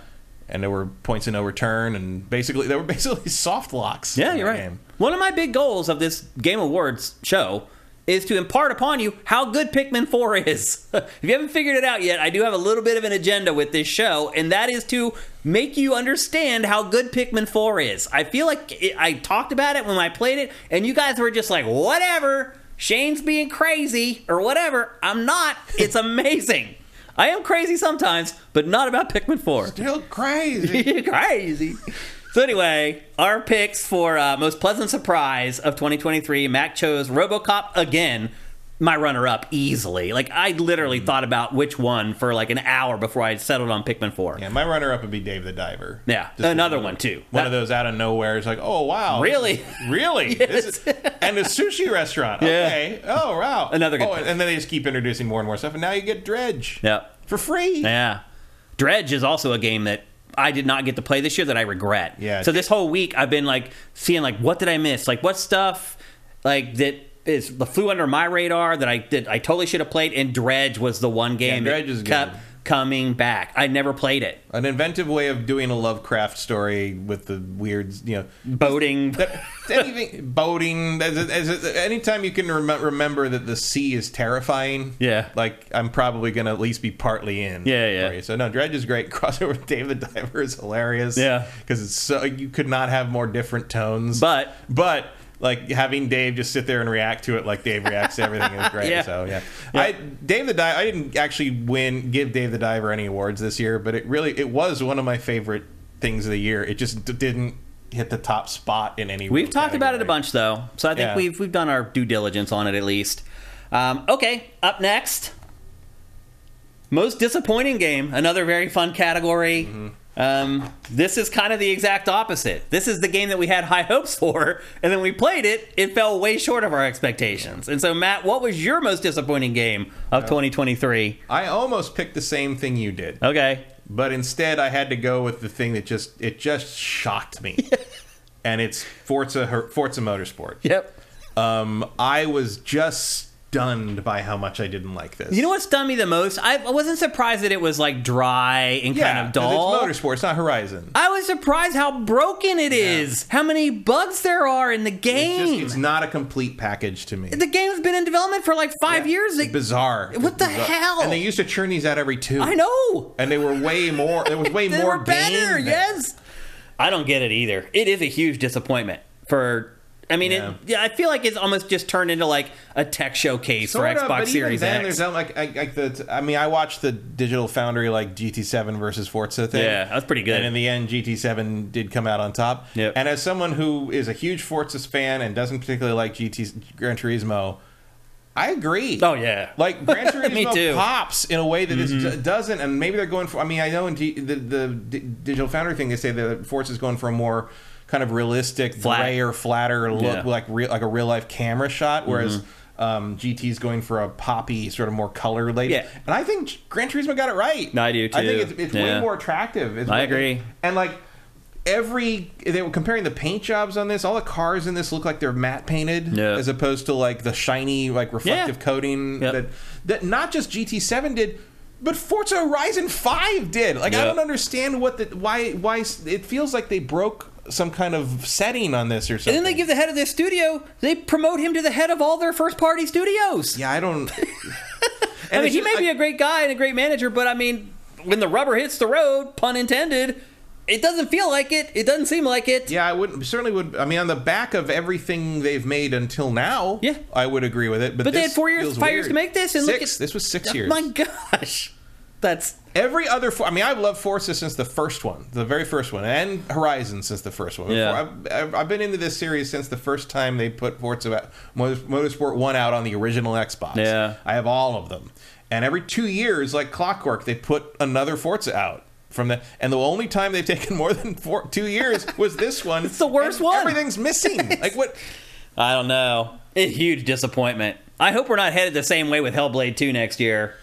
B: and there were points of no return and basically there were basically soft locks.
A: Yeah, you're right. Game. One of my big goals of this Game Awards show is to impart upon you how good Pikmin 4 is. if you haven't figured it out yet, I do have a little bit of an agenda with this show, and that is to make you understand how good Pikmin 4 is. I feel like it, I talked about it when I played it, and you guys were just like, whatever, Shane's being crazy, or whatever. I'm not. It's amazing. I am crazy sometimes, but not about Pikmin 4.
B: Still crazy.
A: crazy. So anyway, our picks for uh, most pleasant surprise of 2023. Mac chose RoboCop again. My runner-up easily. Like I literally mm thought about which one for like an hour before I settled on Pikmin Four.
B: Yeah, my runner-up would be Dave the Diver.
A: Yeah, Just another one too.
B: One that, of those out of nowhere. It's like, oh wow,
A: really,
B: really, yes. is, and a sushi restaurant. Yeah. Okay. Oh wow,
A: another good. Oh,
B: and then they just keep introducing more and more stuff, and now you get Dredge.
A: Yeah,
B: for free.
A: Yeah, Dredge is also a game that I did not get to play this year that I regret.
B: Yeah.
A: So this whole week I've been like seeing like what did I miss? Like what stuff like that is the flew under my radar that I did I totally should have played and Dredge was the one game
B: yeah, Dredge is
A: kept
B: good
A: coming back. I never played it.
B: An inventive way of doing a Lovecraft story with the weird, you know,
A: boating.
B: anything boating. As, as, anytime you can rem- remember that the sea is terrifying.
A: Yeah,
B: like I'm probably gonna at least be partly in.
A: Yeah, yeah.
B: So no, Dredge is great. Crossover with Dave the Diver is hilarious.
A: Yeah,
B: because it's so you could not have more different tones.
A: But
B: but like having Dave just sit there and react to it like Dave reacts to everything is great. yeah. So yeah. yeah. I Dave the Diver. I didn't actually win give Dave the Diver any awards this year, but it really it was one of my favorite things of the year. It just d- didn't hit the top spot in any.
A: We've talked
B: category.
A: about it a bunch though, so I think yeah. we've we've done our due diligence on it at least. Um, okay, up next, most disappointing game. Another very fun category. Mm-hmm. Um, this is kind of the exact opposite. This is the game that we had high hopes for, and then we played it. It fell way short of our expectations. And so, Matt, what was your most disappointing game of 2023?
B: I almost picked the same thing you did.
A: Okay,
B: but instead, I had to go with the thing that just it just shocked me, and it's Forza Forza Motorsport.
A: Yep.
B: Um, I was just stunned by how much I didn't like this.
A: You know what stunned me the most? I I wasn't surprised that it was like dry and
B: Yeah,
A: kind of dull.
B: It's motorsport. It's not Horizon.
A: I was surprised how broken it is. How many bugs there are in the
B: It's,
A: game.
B: just, it's not a complete package to me.
A: the game's been in development for like five
B: Yeah.
A: years.
B: It's bizarre.
A: What
B: It's
A: the
B: bizarre.
A: hell?
B: And they used to churn these out every two.
A: I know.
B: And they were way more. There was way
A: They
B: more
A: were better.
B: game then.
A: Yes. I don't get it either. It is a huge disappointment for. I mean,
B: Yeah.
A: it, yeah, I feel like it's almost just turned into like a tech showcase
B: Sort
A: for
B: of,
A: Xbox
B: but
A: Series
B: even then,
A: X.
B: there's like, like, like the. I mean, I watched the Digital Foundry like GT7 versus Forza thing.
A: Yeah, that's pretty good.
B: And in the end, GT7 did come out on top.
A: Yep.
B: And as someone who is a huge Forza fan and doesn't particularly like GT Gran Turismo, I agree.
A: Oh yeah,
B: Like Gran Turismo.
A: Mm-hmm.
B: pops in a way that this doesn't, and maybe they're going for. I mean, I know in G, the the D- Digital Foundry thing, they say that Forza is going for a more kind of realistic,
A: Flat.
B: grayer, flatter look,
A: Yeah. Mm-hmm.
B: like real, like a real life camera shot, whereas. Um, GT's going for a poppy, sort of more color laden.
A: Yeah.
B: And I think Gran Turismo got it right.
A: I do, too.
B: I think it's, it's
A: Yeah.
B: way more attractive. It's
A: I
B: way-
A: agree.
B: And like every, they were comparing the paint jobs on this. All the cars in this look like they're matte painted, as opposed to like the shiny, like reflective
A: Yeah.
B: coating
A: Yep.
B: that that not just GT7 did, but Forza Horizon 5 did. Like I don't understand what the why why it feels like they broke some kind of setting on this or
A: and
B: something.
A: then they give the head of this studio. They promote him to the head of all their first party studios.
B: yeah, I don't.
A: I mean, he may be a great guy and a great manager, but I mean, when the rubber hits the road, pun intended, it doesn't feel like it. It doesn't seem like it.
B: Yeah, I would certainly would. I mean, on the back of everything they've made until now,
A: Yeah.
B: I would agree with it. But,
A: But they had four years, five years to make this, and
B: six.
A: look at
B: this was six
A: oh
B: years.
A: My gosh, that's
B: Every other, I mean, I've loved Forza since the first one, the very first one, and Horizon since the first one.
A: Yeah.
B: I've, I've, been into this series since the first time they put Forza Motorsport One out on the original Xbox.
A: Yeah.
B: I have all of them, and every two years, like clockwork, they put another Forza out. From the and the only time they've taken more than four, two years was this one. It's
A: the worst one.
B: Everything's missing. like what?
A: I don't know. A huge disappointment. I hope we're not headed the same way with Hellblade 2 next year.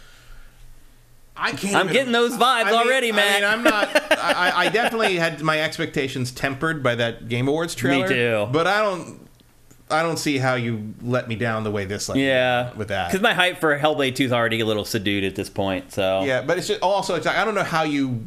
B: I can't.
A: I'm
B: even-
A: getting those vibes
B: I mean-
A: already,
B: man.
A: I
B: mean, I'm not. I, I definitely had my expectations tempered by that Game Awards trailer.
A: Me too.
B: But I don't. I don't see how you let me down the way this let
A: Yeah,
B: with that.
A: because my hype for Hellblade 2 is already a little subdued at this point. So
B: yeah, but it's just also it's like, I don't know how you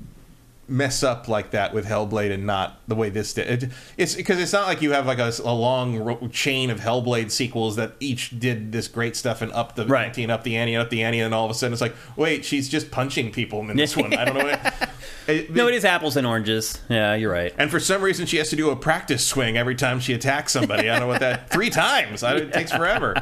B: mess up like that with Hellblade and not the way this did. It, it's because it's not like you have like a, a long ro- chain of Hellblade sequels that each did this great stuff and up the
A: Right.
B: ante and up the ante and up the ante, and all of a sudden it's like, wait, she's just punching people in this one. I don't know. What, it,
A: no, it is apples and oranges. Yeah, you're right.
B: And for some reason, she has to do a practice swing every time she attacks somebody. I don't know what that three times. I, it takes forever.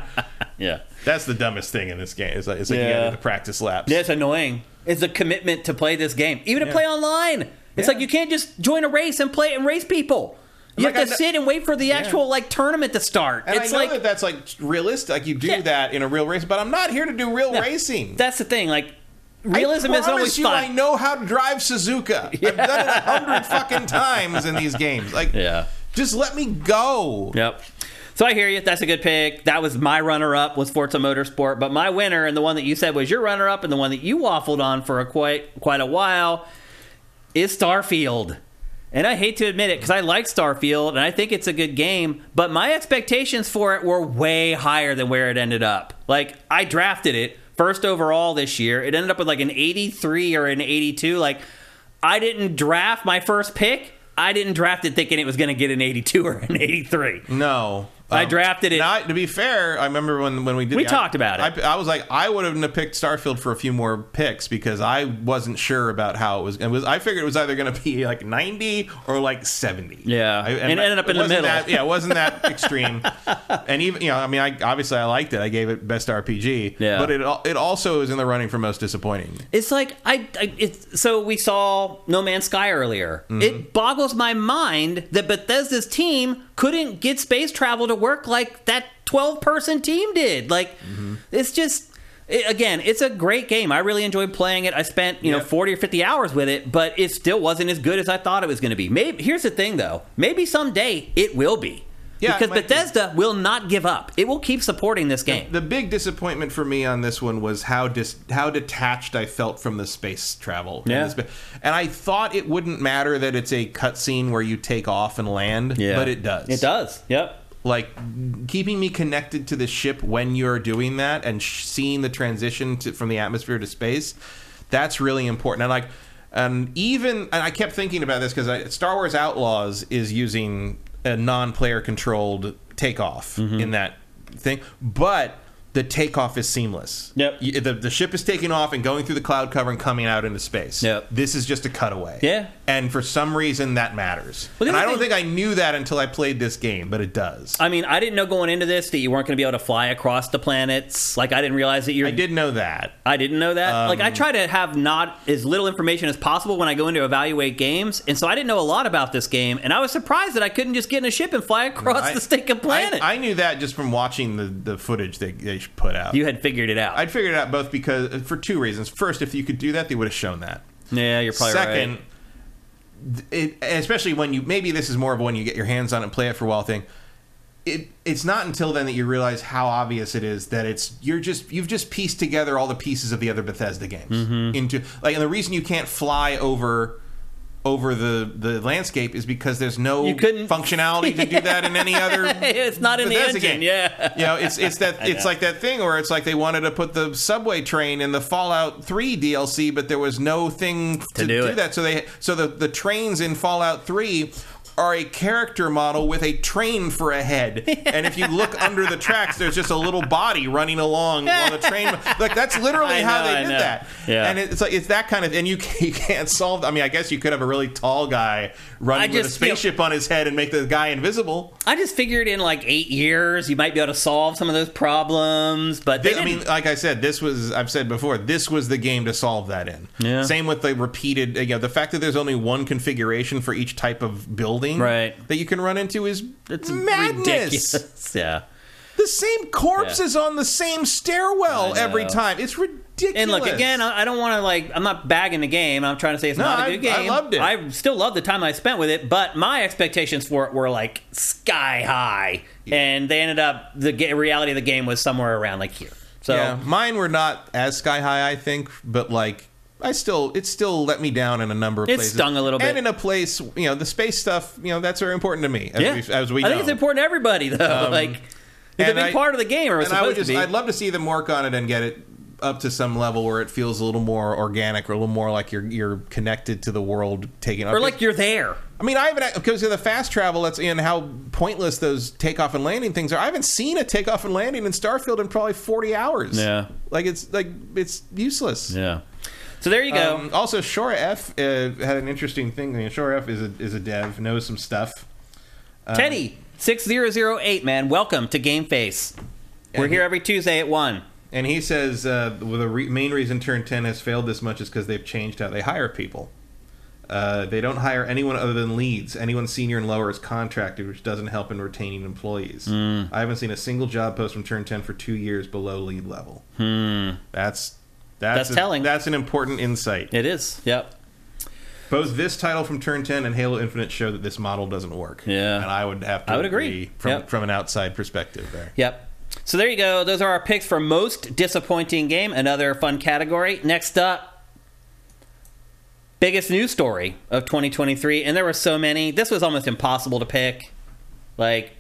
A: Yeah,
B: That's the dumbest thing in this game. It's like, it's like you
A: Yeah.
B: got to the practice laps.
A: yeah, it's annoying. It's a commitment to play this game, even to
B: Yeah.
A: play online. It's
B: Yeah.
A: like you can't just join a race and play and race people. You
B: Like,
A: have to sit and wait for the actual like tournament to start.
B: And
A: it's
B: I know
A: like
B: that that's like realistic. Like you do
A: Yeah.
B: that in a real race, but I'm not here to do real racing.
A: that's the thing. Like realism
B: I
A: isn't always
B: you,
A: fun.
B: I know how to drive Suzuka. I've done it a hundred fucking times in these games. Like,
A: Yeah.
B: just let me go.
A: Yep. So I hear you. That's a good pick. That was my runner-up was Forza Motorsport, but my winner and the one that you said was your runner-up and the one that you waffled on for a quite quite a while is Starfield. And I hate to admit it because I like Starfield and I think it's a good game, but my expectations for it were way higher than where it ended up. Like I drafted it first overall this year. It ended up with like an 83 or an 82. Like I didn't draft my first pick. I didn't draft it thinking it was going to get an 82 or an 83.
B: No.
A: I drafted it-
B: to be fair, I remember when, when we did
A: We
B: the-
A: talked
B: I,
A: about it.
B: I, I was like, I would have picked Starfield for a few more picks because I wasn't sure about how it was. It was I figured it was either going to be like 90 or like 70.
A: Yeah.
B: I,
A: And it ended up in the middle.
B: That, yeah, it wasn't that extreme. and even, you know, I mean, I obviously I liked it. I gave it best RPG.
A: Yeah.
B: But it it also is in the running for most disappointing.
A: It's like I, I it's so we saw No Man's Sky earlier.
B: Mm-hmm.
A: It boggles my mind that Bethesda's team couldn't get space travel to work like that 12 person team did. Like
B: Mm-hmm.
A: it's just it, again, it's a great game. I really enjoyed playing it. I spent, you know, 40 or 50 hours with it, but it still wasn't as good as I thought it was going to be. Maybe here's the thing though. Maybe someday it will be.
B: Yeah,
A: because
B: might be.
A: Bethesda will not give up. It will keep supporting this game.
B: The big disappointment for me on this one was how dis- how detached I felt from the space travel.
A: Yeah.
B: And, and I thought it wouldn't matter that it's a cutscene where you take off and land, yeah. but it does.
A: It does. Yep.
B: Like keeping me connected to the ship when you're doing that and sh- seeing the transition to, from the atmosphere to space that's really important and like and even and i kept thinking about this because star wars outlaws is using a non-player controlled takeoff
A: Mm-hmm.
B: in that thing but the takeoff is seamless
A: Yep.
B: Y- the, the ship is taking off and going through the cloud cover and coming out into space
A: Yep.
B: this is just a cutaway
A: Yeah.
B: and for some reason that matters
A: Well,
B: and i don't
A: thing-
B: think i knew that until i played this game but it does
A: I mean, I didn't know going into this that you weren't going to be able to fly across the planets. Like, I didn't realize that you're.
B: i did know that
A: I didn't know that. like, I
B: Um,
A: try to have not as little information as possible when I go in to evaluate games, and so I didn't know a lot about this game, and I was surprised that I couldn't just get in a ship and fly across
B: I-
A: the stinking planet.
B: I, I knew that just from watching the, the footage they, put out.
A: you had figured it out.
B: I'd figured it out both because for two reasons. First, if you could do that, they would have shown that.
A: yeah, you're probably
B: Second,
A: right.
B: it, especially when you maybe this is more of when you get your hands on it and play it for a while thing. It it's not until then that you realize how obvious it is that it's you're just you've just pieced together all the pieces of the other Bethesda games
A: Mm-hmm.
B: into like and the reason you can't fly over over the the landscape is because there's no
A: You couldn't-
B: functionality to do that in any other
A: It's not in the engine,
B: game.
A: yeah.
B: you know it's it's that it's like that thing where it's like they wanted to put the subway train in the Fallout 3 DLC but there was no thing to,
A: do
B: do, that so they so the the trains in Fallout 3 are a character model with a train for a head and if you look under the tracks there's just a little body running along on the train like that's literally how they
A: I
B: did
A: know.
B: that
A: Yeah.
B: and it's like it's that kind of and you you can't solve I mean I guess you could have a really tall guy running with a
A: just feel-
B: spaceship on his head and make the guy invisible
A: I just figured in like eight years you might be able to solve some of those problems, but they
B: Thi- I
A: didn't.
B: mean, like I said, this was I've said before. This was the game to solve that in.
A: Yeah.
B: Same with the repeated. You know, the fact that there's only one configuration for each type of building,
A: Right.
B: That you can run into is
A: it's
B: madness.
A: ridiculous. Yeah.
B: The same corpse
A: Yeah.
B: is on the same stairwell
A: I
B: every
A: know.
B: time. It's ridiculous.
A: And look, again, I I don't want to like. I'm not bagging the game. I'm trying to say it's
B: No,
A: not a
B: I-
A: good
B: I
A: game.
B: loved it.
A: I still love the time I spent with it, but my expectations for it were like sky high, and they ended up the reality of the game was somewhere around like here. So
B: yeah, mine were not as sky high, I think, but like. I still, it still let me down in a number of
A: It
B: places.
A: stung a little bit.
B: and in a place, you know, the space stuff, you know, that's very important to me. As
A: yeah,
B: we, as we
A: I
B: know.
A: think it's important to everybody though. Um, like it's a big
B: I-
A: part of the game, or
B: and I would just. I'd love to see them work on it and get it up to some level where it feels a little more organic or a little more like you're you're connected to the world taking off,
A: or like you're there.
B: I mean I haven't because of the fast travel that's in how pointless those takeoff and landing things are. I haven't seen a takeoff and landing in Starfield in probably 40 hours.
A: Yeah.
B: Like it's like it's useless.
A: Yeah. So there you go.
B: Um, also, Shora F uh, had an interesting thing. I mean, Shora F is a is a dev, knows some stuff. Um,
A: Teddy six zero zero eight man, welcome to Game Face. We're here every Tuesday at one.
B: And he says uh, well, the re- main reason Turn 10 has failed this much is because they've changed how they hire people. Uh, they don't hire anyone other than leads. Anyone senior and lower is contracted, which doesn't help in retaining employees.
A: Hmm.
B: I haven't seen a single job post from Turn 10 for two years below lead level.
A: Hmm.
B: That's
A: That's
B: a-
A: telling.
B: That's an important insight.
A: It is. Yep.
B: Both this title from Turn 10 and Halo Infinite show that this model doesn't work.
A: Yeah.
B: and I would have to
A: I would agree.
B: from
A: Yep.
B: from an outside perspective there.
A: Yep. So there you go. Those are our picks for most disappointing game. Another fun category. Next up, biggest news story of 2023, and there were so many. This was almost impossible to pick. Like,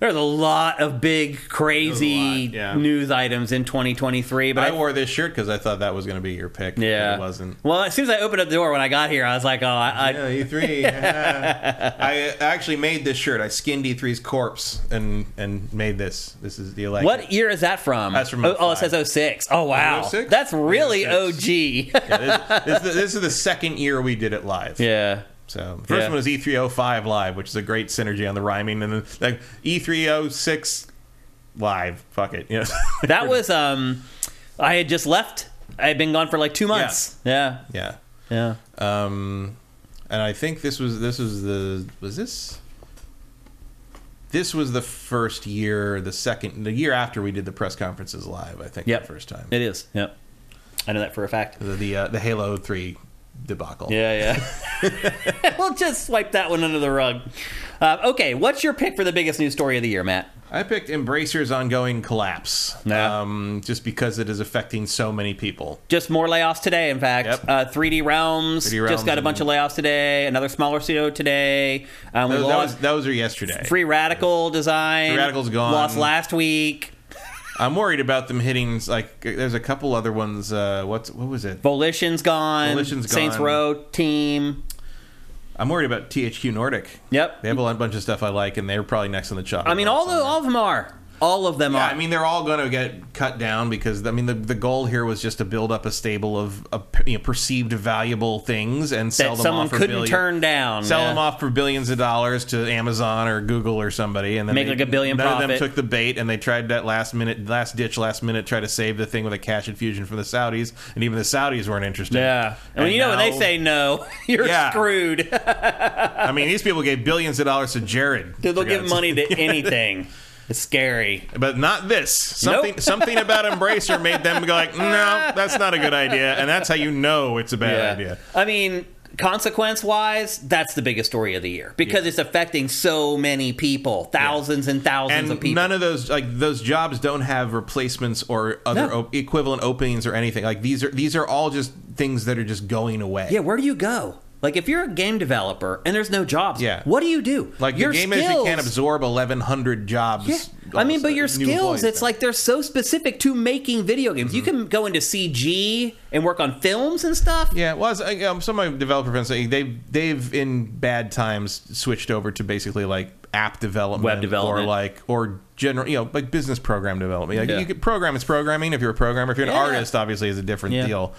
A: there's a lot of big, crazy
B: lot, yeah.
A: news items in 2023. But
B: I
A: I,
B: wore this shirt because I thought that was going to be your pick.
A: yeah,
B: it wasn't.
A: Well, as soon as I opened up the door when I got here, I was like, oh, I, I
B: Yeah, E3. I actually made this shirt. I skinned E3's corpse and and made this. This is the elect.
A: What year is that from?
B: That's from
A: oh, oh, it says 06. Oh, wow.
B: 06?
A: That's really
B: Yeah,
A: OG.
B: Yeah, this, this, this is the second year we did it live.
A: yeah.
B: So the first
A: Yeah.
B: one was E305 live, which is a great synergy on the rhyming, and then like E306 live. Fuck it. You know?
A: That was, um, I had just left. I had been gone for like two months. Yeah.
B: yeah.
A: Yeah.
B: Um, and I think this was this was the was this this was the first year, the second, the year after we did the press conferences live. I think
A: Yep.
B: the first time.
A: It is. Yep. I know that for a fact.
B: the the, uh, the Halo Three debacle.
A: Yeah, yeah. we'll just swipe that one under the rug. Uh, okay, what's your pick for the biggest news story of the year, Matt?
B: I picked Embracer's ongoing collapse,
A: Yeah.
B: um, just because it is affecting so many people.
A: Just more layoffs today, in fact.
B: Yep.
A: Uh, 3D Realms
B: 3D
A: just got a bunch of layoffs today. Another smaller studio today. Um, we
B: Those, that was
A: lost
B: those are yesterday.
A: Free Radical design.
B: Free Radical's gone.
A: Lost last week.
B: I'm worried about them hitting like there's a couple other ones. Uh, what's what was it?
A: Volition's gone.
B: Volition's gone.
A: Saints Row team.
B: I'm worried about THQ Nordic.
A: Yep.
B: They have a bunch of stuff I like, and they're probably next on the chop.
A: I mean, all the all of them are. All of them
B: Yeah,
A: are.
B: I mean, they're all going to get cut down because I mean, the, the goal here was just to build up a stable of, of you know, perceived valuable things and sell
A: that
B: them
A: someone
B: off for
A: couldn't
B: billion-
A: turn down.
B: Sell
A: Yeah.
B: them off for billions of dollars to Amazon or Google or somebody, and then
A: Make
B: they-
A: like a billion
B: None of them took the bait, and they tried that last minute, last ditch, last minute, try to save the thing with a cash infusion from the Saudis, and even the Saudis weren't interested.
A: Yeah. I And, you know when they say no, you're
B: Yeah.
A: screwed.
B: I mean, these people gave billions of dollars to Jared.
A: Dude, they'll give money to anything. It's scary.
B: But not this. Something
A: Nope.
B: something about Embracer made them go like, no, that's not a good idea, and that's how you know it's a bad idea.
A: I mean, consequence wise, that's the biggest story of the year because it's affecting so many people, thousands and thousands of people.
B: none of those like those jobs don't have replacements or other
A: No.
B: op- equivalent openings or anything. Like these are these are all just things that are just going away.
A: yeah, where do you go? Like if you're a game developer and there's no jobs,
B: Yeah.
A: what do you do?
B: Like
A: your
B: the game
A: skills,
B: industry can't absorb eleven hundred jobs.
A: Yeah. I mean, but your skills, it's
B: now.
A: like they're so specific to making video games. You
B: Mm-hmm.
A: can go into CG and work on films and stuff.
B: Yeah, well, as, I- um, some of my developer friends say they've they've in bad times switched over to basically like app development,
A: Web development.
B: or like or general, you know, like business program development. Like
A: Yeah.
B: you could program is programming. If you're a programmer, if you're an
A: Yeah.
B: artist, obviously is a different
A: Yeah.
B: deal.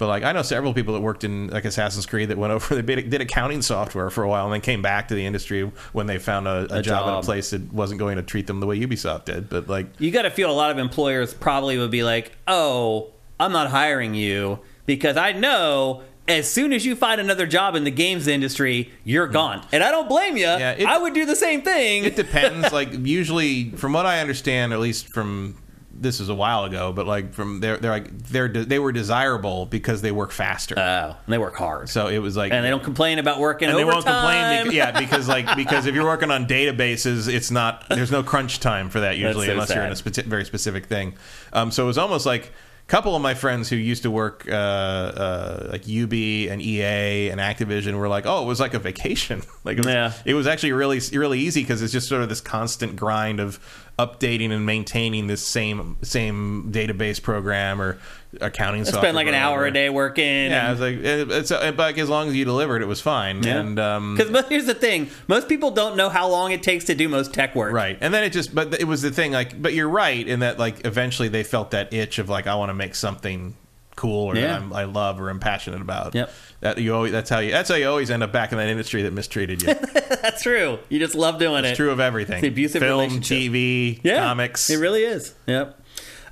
B: But like I know several people that worked in like Assassin's Creed that went over they did, accounting software for a while and then came back to the industry when they found a, a,
A: A
B: job, at
A: job.
B: a place that wasn't going to treat them the way Ubisoft did. But like
A: You got to feel a lot of employers probably would be like, "Oh, I'm not hiring you because I know as soon as you find another job in the games industry, you're hmm. gone." And I don't blame you.
B: Yeah, it-
A: I would do the same thing.
B: It depends. like usually, from what I understand, at least from this is a while ago, but like from they're they're like they're they were desirable because they work faster.
A: oh, and they work hard.
B: so it was like
A: and they don't complain about working
B: and they won't complain. Because, yeah, because like because if you're working on databases, it's not there's no crunch time for that usually
A: so
B: unless you're in a
A: sad.
B: speci- very specific thing. Um, so it was almost like a couple of my friends who used to work uh, uh, like UB and EA and Activision were like, oh, it was like a vacation. like it was,
A: Yeah.
B: it was actually really really easy because it's just sort of this constant grind of updating and maintaining this same same database program or accounting.
A: I
B: software
A: spend like an hour a day working.
B: Yeah, I was like, it- it's but like as long as you delivered, it was fine.
A: Yeah.
B: And um,
A: Because here's the thing: most people don't know how long it takes to do most tech work.
B: right, and then it just, but it was the thing. Like, but you're right in that, like, eventually they felt that itch of like, I want to make something cool or
A: Yeah.
B: I love or I'm passionate about.
A: Yep.
B: That you always, that's how you, that's how you always end up back in that industry that mistreated you.
A: That's true. You just love doing
B: it's
A: it.
B: true of everything.
A: The abusive
B: film. TV,
A: Yeah,
B: comics.
A: It really is. Yep.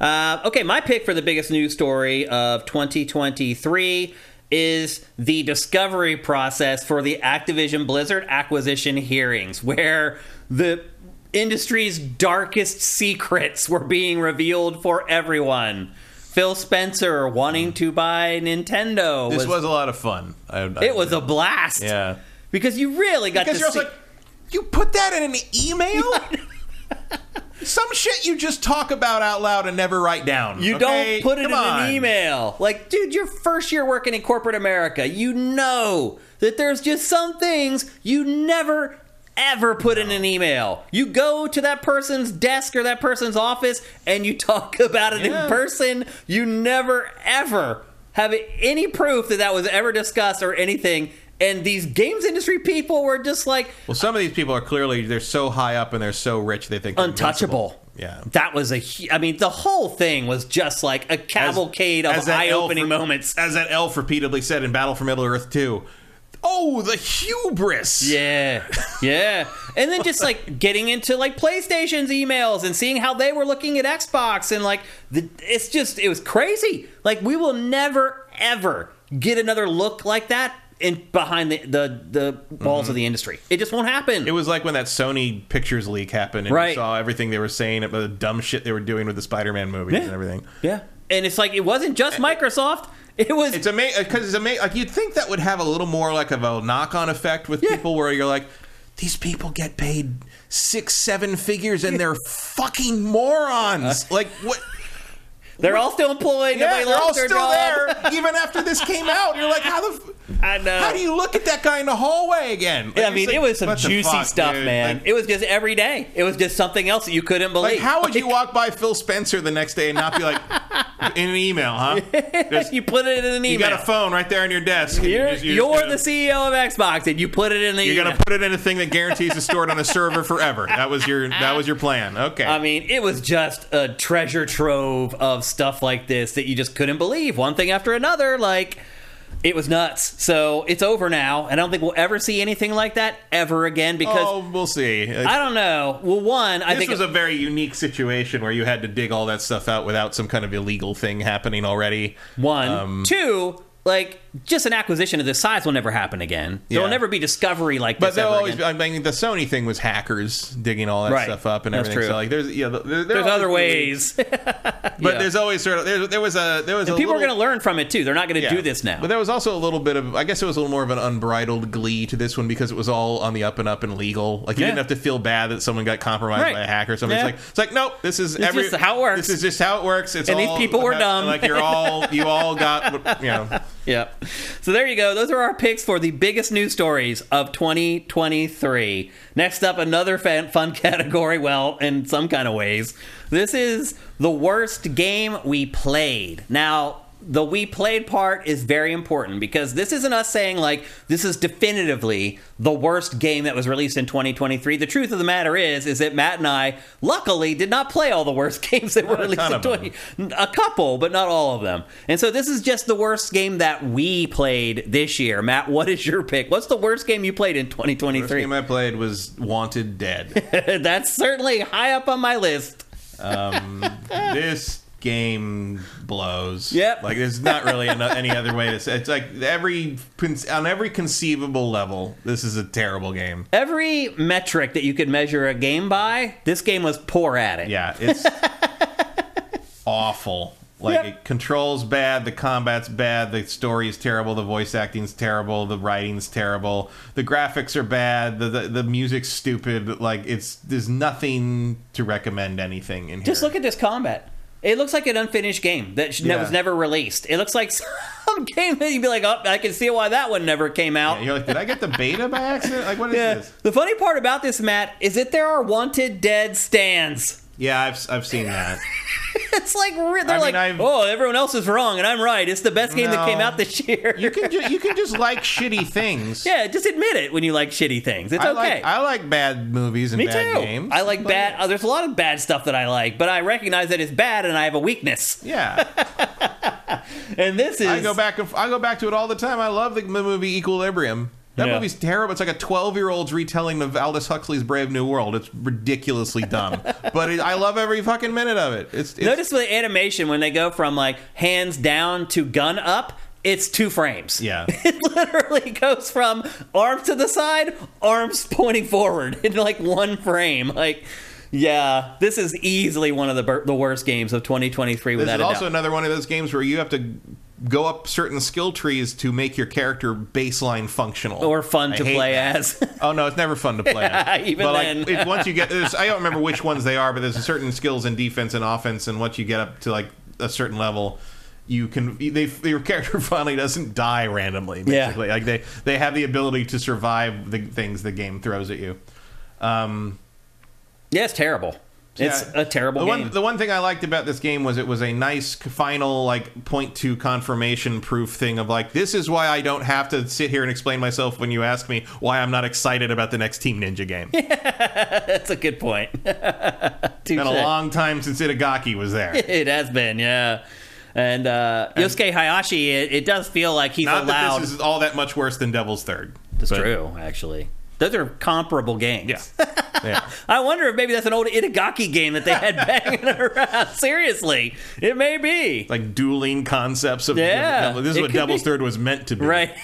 A: Uh, okay, my pick for the biggest news story of 2023 is the discovery process for the Activision Blizzard acquisition hearings, where the industry's darkest secrets were being revealed for everyone. Phil Spencer wanting to buy Nintendo.
B: this was, a lot of fun. I, I,
A: it was a blast.
B: yeah.
A: Because you really got
B: Because
A: to
B: you're
A: see.
B: also like, you put that in an email. Some shit you just talk about out loud and never write down.
A: You
B: okay?
A: don't put it
B: Come
A: in
B: on.
A: an email. Like, dude, your first year working in corporate America, you know that there's just some things you never ever put in an email. You go to that person's desk or that person's office and you talk about it
B: Yeah.
A: in person. You never ever have any proof that that was ever discussed or anything. And these games industry people were just like
B: Well, some of these people are clearly they're so high up and they're so rich they think they're
A: untouchable.
B: invincible. Yeah.
A: That was a. I mean, the whole thing was just like a cavalcade of
B: that
A: eye-opening moments.
B: As that elf repeatedly said in Battle for Middle Earth 2. Oh, the hubris!
A: Yeah, yeah, and then just like getting into like PlayStation's emails and seeing how they were looking at Xbox and like the, it's just it was crazy. Like we will never ever get another look like that in behind the the, the walls of mm-hmm. the industry. It just won't happen.
B: It was like when that Sony pictures leak happened and
A: Right.
B: you saw everything they were saying about the dumb shit they were doing with the Spider-Man movies
A: Yeah.
B: and everything.
A: yeah, and it's like it wasn't just eh, eh. Microsoft. It was
B: It's amazing because it's amazing. Like you'd think that would have a little more like of a knock-on effect with
A: Yeah.
B: people, where you're like, these people get paid six, seven figures, and they're fucking morons. Like what?
A: They're all still employed.
B: Yeah, they're all still
A: job.
B: there, even after this came out. You're like, how the? F-
A: I know.
B: How do you look at that guy in the hallway again? Like,
A: Yeah, I mean,
B: like,
A: it was some juicy
B: fuck,
A: stuff,
B: dude?
A: man.
B: Like,
A: it was just every day. It was just something else that you couldn't believe.
B: like, how would you walk by Phil Spencer the next day and not be like, in an email, huh? Just-
A: you put it in an email.
B: you got a phone right there on your desk.
A: You're,
B: you just
A: you're
B: gotta-
A: the CEO of Xbox, and you put it in the.
B: You're
A: email.
B: gonna put it in a thing that guarantees it's stored on a server forever. That was your that was your plan. Okay.
A: I mean, it was just a treasure trove of stuff like this that you just couldn't believe. One thing after another, like it was nuts. So it's over now, and I don't think we'll ever see anything like that ever again because
B: oh, we'll see.
A: I don't know. Well, one, I think this
B: was a very unique situation where you had to dig all that stuff out without some kind of illegal thing happening already.
A: one,
B: Um,
A: two. Like just an acquisition of this size will never happen again. There will never be discovery like
B: But
A: this
B: there'll
A: ever
B: always.
A: again.
B: Be, I mean, the Sony thing was hackers digging all that
A: Right.
B: stuff up and
A: That's
B: everything.
A: true.
B: So like, there's yeah, there, there
A: There's other ways.
B: But
A: Yeah.
B: there's always sort of there, there was a there was a
A: people are going to learn from it too. They're not going to
B: Yeah.
A: do this now.
B: But there was also a little bit of, I guess it was a little more of an unbridled glee to this one because it was all on the up and up and legal. Like you
A: Yeah.
B: didn't have to feel bad that someone got compromised
A: Right.
B: by a hacker or something.
A: Yeah.
B: It's like it's like nope, this is
A: It's
B: every
A: just how it works.
B: This is just how it works. It's
A: And these people were dumb.
B: Like you're all you all got you know.
A: Yep. So there you go. Those are our picks for the biggest news stories of 2023. Next up, another fun category. Well, in some kind of ways, this is the worst game we played. Now, the we played part is very important because this isn't us saying like this is definitively the worst game that was released in 2023. The truth of the matter is is that Matt and I luckily did not play all the worst games that were released in
B: of them.
A: 20 a couple, but not all of them. And so this is just the worst game that we played this year. Matt, what is your pick? What's the worst game you played in
B: First
A: 2023?
B: game I played was Wanted Dead.
A: That's certainly high up on my list.
B: Um, this game blows.
A: Yep.
B: Like there's not really any other way to say. It's like every on every conceivable level, this is a terrible game.
A: Every metric that you could measure a game by, this game was poor at it.
B: Yeah, it's awful. Like
A: Yep.
B: it controls bad, the combat's bad, the story is terrible, the voice acting's terrible, the writing's terrible, the graphics are bad, the the, the music's stupid. Like it's there's nothing to recommend anything in here.
A: Just look at this combat. It looks like an unfinished game that,
B: Yeah.
A: was never released. It looks like some game that you'd be like, oh, I can see why that one never came out.
B: And you're like, did I get the beta by accident? Like what is
A: Yeah.
B: this?
A: The funny part about this, Matt, is that there are wanted dead stands.
B: Yeah, I've I've seen that.
A: It's like re- they're
B: I mean,
A: like,
B: I've-
A: oh, everyone else is wrong and I'm right. It's the best game that came
B: No.
A: out this year.
B: You can ju- you can just like shitty things.
A: yeah, just admit it when you like shitty things. It's
B: I
A: okay.
B: like I like bad movies and
A: Me
B: bad
A: too.
B: games.
A: I like
B: But-
A: bad. Uh, there's a lot of bad stuff that I like, but I recognize that it's bad and I have a weakness.
B: Yeah,
A: And this is
B: I go back. and- I go back to it all the time. I love the movie Equilibrium. That
A: Yeah.
B: movie's terrible. It's like a 12 year old's retelling of Aldous Huxley's Brave New World. It's ridiculously dumb, but it, I love every fucking minute of it. It's, it's
A: Notice the animation when they go from like hands down to gun up. It's two frames.
B: Yeah.
A: It literally goes from arms to the side, arms pointing forward in like one frame. Like, yeah, this is easily one of the the worst games of 2023
B: This
A: without
B: is also
A: doubt.
B: another one of those games where you have to go up certain skill trees to make your character baseline functional
A: Or fun
B: I
A: to play
B: that.
A: as.
B: Oh no, it's never fun to play. as.
A: Even
B: but
A: then.
B: like, once you get, there's, I don't remember which ones they are, but there's certain skills in defense and offense, and once you get up to like a certain level, you can. They your character finally doesn't die randomly.
A: Yeah.
B: Basically, like they they have the ability to survive the things the game throws at you. Um,
A: yeah, it's terrible. It's
B: yeah.
A: a terrible
B: the
A: game.
B: One, the one thing I liked about this game was it was a nice final like point to confirmation proof thing of like this is why I don't have to sit here and explain myself when you ask me why I'm not excited about the next Team Ninja game.
A: That's a good point.
B: It's been a long time since Itagaki was there.
A: It has been, yeah. And uh, Yosuke Hayashi, it, it does feel like he's
B: Not
A: allowed.
B: that this is all that much worse than Devil's Third.
A: It's
B: But-
A: true, actually. Those are comparable games.
B: Yeah. yeah.
A: I wonder if maybe that's an old Itagaki game that they had banging around. Seriously, it may be.
B: Like dueling concepts of
A: Yeah,
B: This is
A: it
B: what Devil's
A: be.
B: Third was meant to be.
A: Right.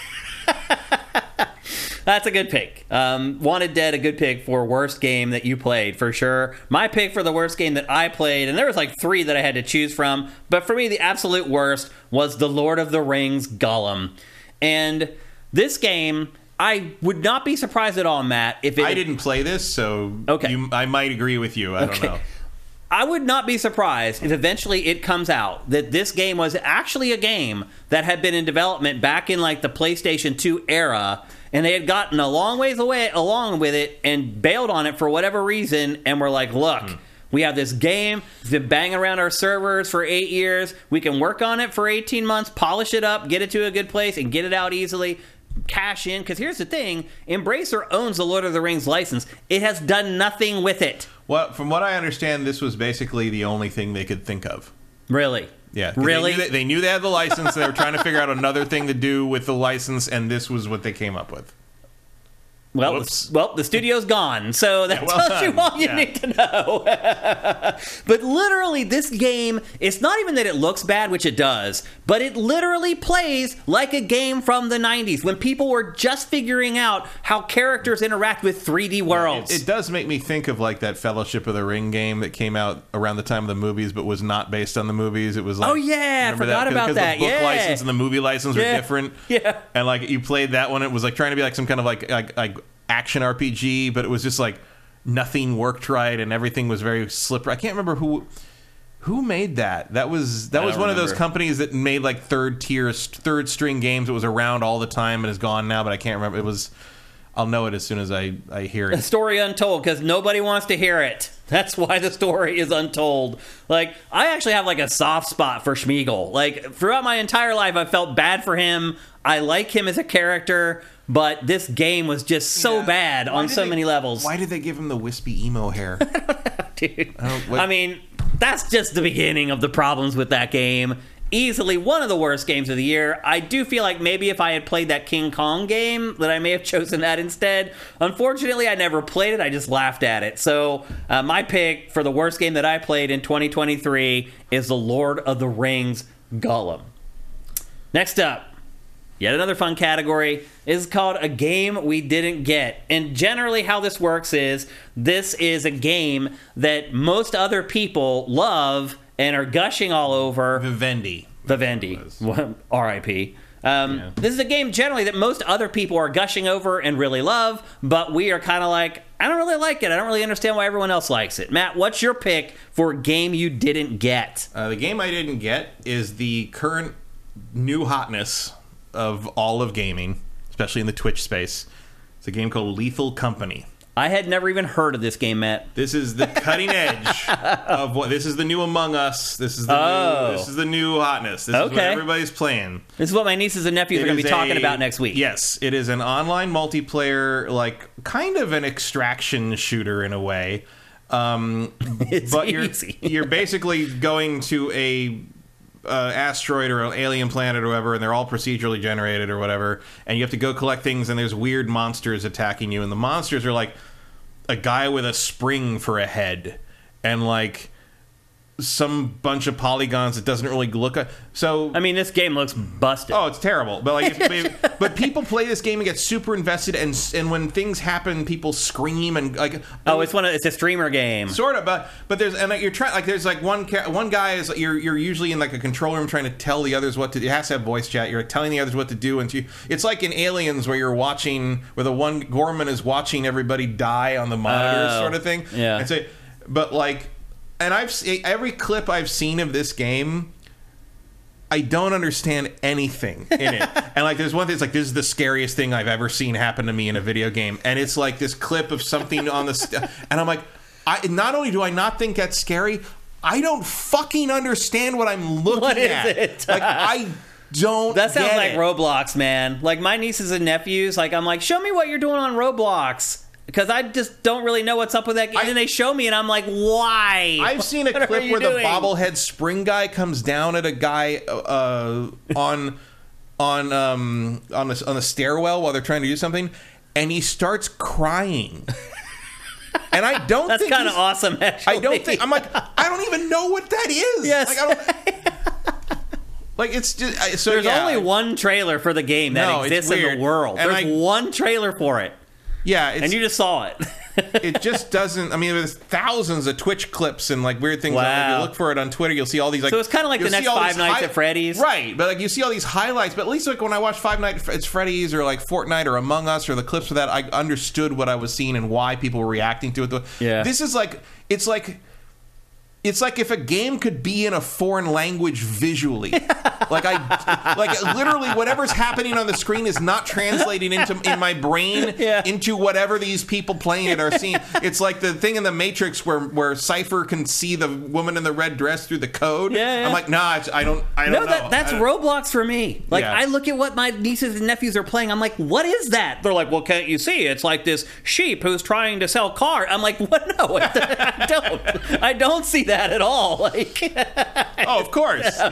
A: That's a good pick. Um, Wanted Dead, a good pick for worst game that you played for sure. My pick for the worst game that I played, and there was like three that I had to choose from, but for me the absolute worst was The Lord of the Rings Gollum. And this game I would not be surprised at all, Matt, if it
B: I didn't play this, so
A: Okay.
B: you, I might agree with you. I
A: Okay.
B: don't know.
A: I would not be surprised if eventually it comes out that this game was actually a game that had been in development back in like the PlayStation 2 era and they had gotten a long ways away along with it and bailed on it for whatever reason and were like, "Look,
B: Hmm.
A: we have this game. It's been banging around our servers for 8 years. We can work on it for 18 months, polish it up, get it to a good place and get it out easily." Cash in because here's the thing: Embracer owns the Lord of the Rings license. It has done nothing with it.
B: Well, from what I understand, this was basically the only thing they could think of.
A: Really?
B: Yeah.
A: Really?
B: They knew, they, they knew they had the license. They were trying to figure out another thing to do with the license, and this was what they came up with.
A: Well,
B: Whoops.
A: well, the studio's gone, so that
B: Yeah, well
A: tells you all you
B: Yeah.
A: need to know. but literally, this game, it's not even that it looks bad, which it does, but it literally plays like a game from the 90s when people were just figuring out how characters interact with 3D worlds.
B: It, it does make me think of like that Fellowship of the Ring game that came out around the time of the movies, but was not based on the movies. It was like
A: Oh, yeah, I forgot
B: 'Cause-
A: about
B: 'cause
A: that,
B: The book
A: yeah.
B: license and the movie license are different.
A: yeah.
B: and like you played that one, it was like trying to be like some kind of like like, like action RPG, but it was just like nothing worked right and everything was very slippery. I can't remember who. Who made that? That was that
A: I
B: was
A: don't
B: one of those companies that made like third tier, third string games. It was around all the time and is gone now, but I can't remember. It was. I'll know it as soon as I I hear it.
A: A story untold because nobody wants to hear it. That's why the story is untold. Like, I actually have like a soft spot for Sméagol. Like, throughout my entire life, I felt bad for him. I like him as a character, but this game was just so
B: Yeah.
A: bad
B: Why
A: on so
B: they-
A: many levels.
B: Why did they give him the wispy emo hair?
A: dude.
B: don't-
A: I mean, that's just the beginning of the problems with that game. Easily one of the worst games of the year. I do feel like maybe if I had played that King Kong game, that I may have chosen that instead. Unfortunately, I never played it. I just laughed at it. So uh, my pick for the worst game that I played in 2023 is The Lord of the Rings Gollum. Next up, Yet another fun category is called a game we didn't get. And generally, how this works is this is a game that most other people love and are gushing all over.
B: Vivendi.
A: Vivendi, R.I.P. Um,
B: Yeah.
A: This is a game generally that most other people are gushing over and really love, but we are kind of like, I don't really like it. I don't really understand why everyone else likes it. Matt, what's your pick for a game you didn't get?
B: Uh, the game I didn't get is the current new hotness of all of gaming, especially in the Twitch space. It's a game called Lethal Company.
A: I had never even heard of this game, Matt.
B: This is the cutting edge of what. This is the new Among Us. This is the
A: Oh.
B: new, this is the new hotness. This is what
A: Okay.
B: everybody's playing.
A: This is what my nieces and nephews are going to be talking
B: a-
A: about next week.
B: Yes, it is an online multiplayer, like kind of an extraction shooter in a way. Um,
A: It's
B: but you're
A: easy.
B: you're basically going to a uh, asteroid or an alien planet or whatever, and they're all procedurally generated or whatever, and you have to go collect things, and there's weird monsters attacking you, and the monsters are like a guy with a spring for a head, and like some bunch of polygons that doesn't really look. So
A: I mean, this game looks busted.
B: Oh, it's terrible. But like, if, but people play this game and get super invested, and and when things happen, people scream and like.
A: oh, it's one of it's a streamer game.
B: Sort of, but but there's and like, you're trying like there's like one ca- one guy is you're you're usually in like a control room trying to tell the others what to. It has to have voice chat. You're telling the others what to do, and you, it's like in Aliens where you're watching where the one Gorman is watching everybody die on the monitors,
A: Oh,
B: sort of thing.
A: yeah.
B: and so, but like, and I've every clip I've seen of this game. I don't understand anything in it. and like, there's one thing. It's like this is the scariest thing I've ever seen happen to me in a video game. And it's like this clip of something on the, st- and I'm like, I not only do I not think that's scary, I don't fucking understand what I'm looking
A: What
B: at.
A: it?
B: like I don't.
A: That sounds like
B: it.
A: Roblox, man. Like my nieces and nephews, like I'm like, show me what you're doing on Roblox. Because I just don't really know what's up with that game.
B: I-
A: and then they show me, and I'm like, why?
B: I've seen a
A: What
B: clip where the bobblehead spring guy comes down at a guy uh, on on um, on a, on a stairwell while they're trying to do something, and he starts crying. And I don't.
A: That's
B: think
A: kind of awesome, actually.
B: I don't think I'm like I don't even know what that is.
A: Yes.
B: Like, I don't, like it's just I- so.
A: There's
B: yeah.
A: only one trailer for the game that
B: No,
A: exists in the world.
B: And
A: There's
B: I-
A: one trailer for it,
B: Yeah, it's,
A: and you just saw it.
B: it just doesn't. I mean, there's thousands of Twitch clips and like weird things.
A: Wow.
B: you look for it on Twitter, you'll see all these like.
A: So it's kinda like the next Five Nights at Freddy's.
B: right? But like you see all these highlights. But at least like when I watch Five Nights at Freddy's or like Fortnite or Among Us or the clips for that, I understood what I was seeing and why people were reacting to it.
A: Yeah.
B: This is like it's like. It's like if a game could be in a foreign language visually. like I like literally whatever's happening on the screen is not translating into in my brain
A: Yeah.
B: into whatever these people playing it are seeing. It's like the thing in the Matrix where where Cypher can see the woman in the red dress through the code.
A: Yeah, yeah.
B: I'm like, nah, I don't I don't
A: No,
B: know.
A: that, that's Roblox for me. Like,
B: Yeah.
A: I look at what my nieces and nephews are playing. I'm like, what is that? They're like, well, can't you see? It's like this sheep who's trying to sell car. I'm like, what? No, I don't. I don't see that at all. Like,
B: Oh, of course.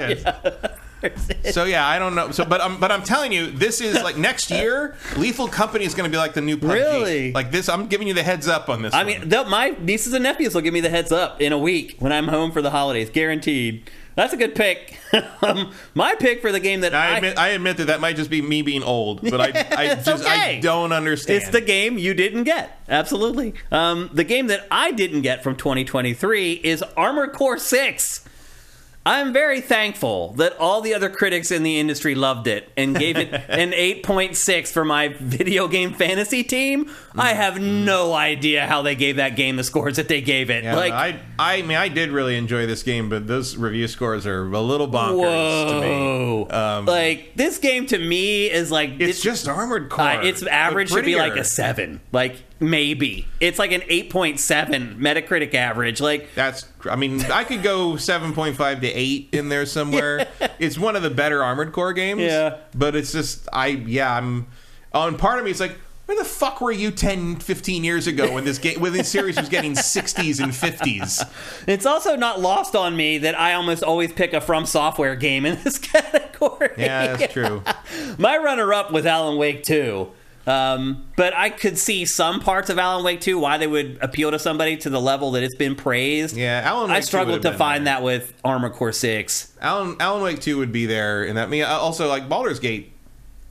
B: Yes. So yeah, I don't know. So, but I'm but I'm telling you, this is like next year. Lethal Company is going to be like the new PUBG.
A: Really?
B: Like this, I'm giving you the heads up on this.
A: I
B: one.
A: mean, my nieces and nephews will give me the heads up in a week when I'm home for the holidays, guaranteed. That's a good pick. um, my pick for the game that
B: I
A: I,
B: admit, I admit that that might just be me being old, but I, I just I don't understand.
A: It's the game you didn't get. Absolutely. Um, the game that I didn't get from 2023 is Armored Core 6. I'm very thankful that all the other critics in the industry loved it and gave it an 8.6 for my video game fantasy team. I have no idea how they gave that game the scores that they gave it.
B: Yeah,
A: like,
B: I, I mean, I did really enjoy this game, but those review scores are a little bonkers to me. Um,
A: like, this game to me is like.
B: It's just Armored Core.
A: Uh, its average should be like a seven, like maybe. It's like an eight point seven Metacritic average. Like
B: That's. I mean, I could go seven point five to eight in there somewhere. It's one of the better Armored Core games.
A: Yeah.
B: But it's just, I yeah, I'm. on part of me is like. Where the fuck were you 10, 15 years ago when this game, when this series was getting 60s and 50s?
A: it's also not lost on me that I almost always pick a From Software game in this category.
B: Yeah, that's true.
A: My runner up was Alan Wake two. Um, but I could see some parts of Alan Wake 2 why they would appeal to somebody to the level that it's been praised.
B: Yeah, Alan Wake
A: I struggled to find
B: there.
A: that with Armored Core 6.
B: Alan Alan Wake two would be there, and that I mean also like Baldur's Gate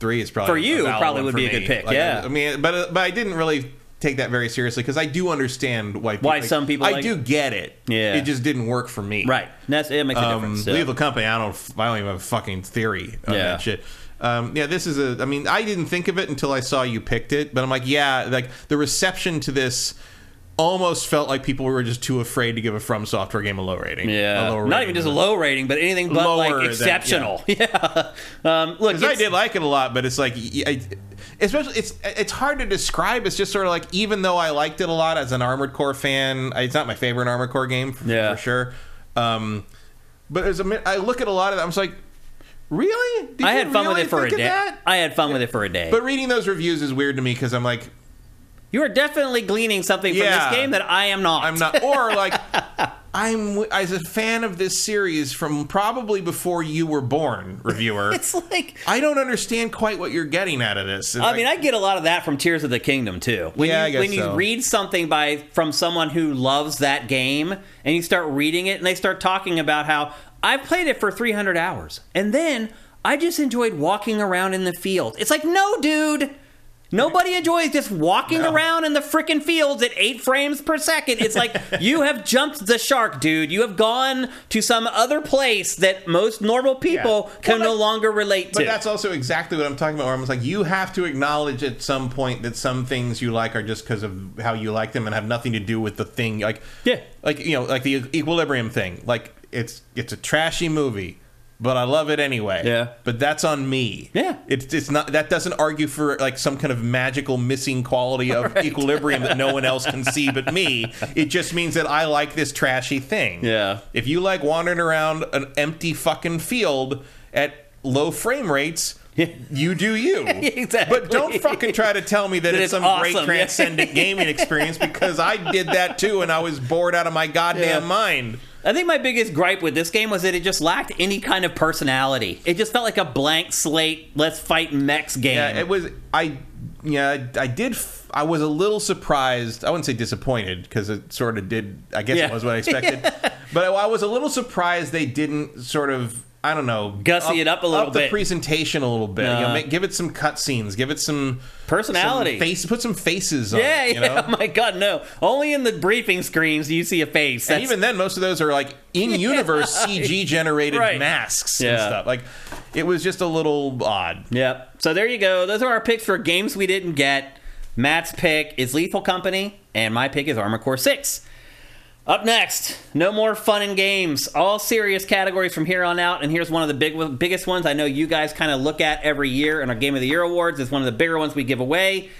B: three is probably
A: For you, probably would be a good pick,
B: Like,
A: yeah.
B: I, I mean, but uh, but I didn't really take that very seriously because I do understand why
A: Why some people
B: I
A: like
B: do get it.
A: Yeah.
B: it just didn't work for me.
A: Right. That's, it makes a
B: Um,
A: difference. so.
B: Lethal Company. I don't. I don't even have a fucking theory on
A: Yeah.
B: that shit. Um, yeah, this is a. I mean, I didn't think of it until I saw you picked it, but I'm like, yeah, like the reception to this almost felt like people were just too afraid to give a From Software game a low rating. A
A: Yeah, not even just a low rating, but anything but
B: Lower
A: like
B: than-
A: exceptional. Yeah. Um, look,
B: I did like it a lot, but it's like, I- especially it's it's hard to describe. It's just sort of like, even though I liked it a lot as an Armored Core fan, it's not my favorite Armored Core game for,
A: Yeah.
B: for sure. Um, but as a, I look at a lot of that, I'm just like, really? Did
A: I had fun with it for a day.
B: that?
A: I had fun with it for a day.
B: But reading those reviews is weird to me because I'm like,
A: you are definitely gleaning something from
B: Yeah.
A: this game that I am not.
B: I'm not, or like, I'm as a fan of this series from probably before you were born, reviewer.
A: It's like.
B: I don't understand quite what you're getting out of this.
A: I mean, I get a lot of that from Tears of the Kingdom too. When
B: Yeah,
A: you,
B: I guess
A: when you read something by from someone who loves that game, and you start reading it, and they start talking about how I've played it for 300 hours, and then I just enjoyed walking around in the field. It's like, no, dude. Nobody enjoys just walking
B: No.
A: around in the frickin' fields at eight frames per second. It's like you have jumped the shark, dude. You have gone to some other place that most normal people
B: Yeah.
A: can
B: Well,
A: no
B: that-
A: longer relate
B: But
A: to.
B: But that's also exactly what I'm talking about. Where I'm like, you have to acknowledge at some point that some things you like are just because of how you like them and have nothing to do with the thing. Like,
A: Yeah.
B: like you know, like the Equilibrium thing. Like, it's it's a trashy movie, but I love it anyway.
A: Yeah.
B: But that's on me.
A: Yeah.
B: It's it's not that doesn't argue for like some kind of magical missing quality of equilibrium that no one else can see but me. It just means that I like this trashy thing.
A: Yeah.
B: If you like wandering around an empty fucking field at low frame rates, you do you.
A: Exactly.
B: But don't fucking try to tell me that,
A: That
B: it's some great transcendent gaming experience because I did that too and I was bored out of my goddamn
A: Yeah.
B: mind.
A: I think my biggest gripe with this game was that it just lacked any kind of personality. It just felt like a blank slate, let's fight mechs game.
B: Yeah, it was. I yeah, I did. f- I was a little surprised. I wouldn't say disappointed because it sort of did. I guess
A: Yeah.
B: it was what I expected. but I was a little surprised they didn't sort of I don't know,
A: Gussy it up a little bit.
B: up the presentation a little bit. You know, make, give it some cutscenes. Give it some
A: Personality.
B: some face. Put some faces on.
A: Yeah,
B: it, you
A: yeah.
B: know?
A: Oh my God, no! Only in the briefing screens do you see a face.
B: And even then, most of those are like in universe CG generated
A: Right.
B: masks and
A: Yeah.
B: stuff. Like it was just a little odd.
A: Yep. So there you go. Those are our picks for games we didn't get. Matt's pick is Lethal Company, and my pick is Armored Core 6. Up next, no more fun and games. All serious categories from here on out. And here's one of the big, biggest ones I know you guys kind of look at every year in our Game of the Year awards. It's one of the bigger ones we give away.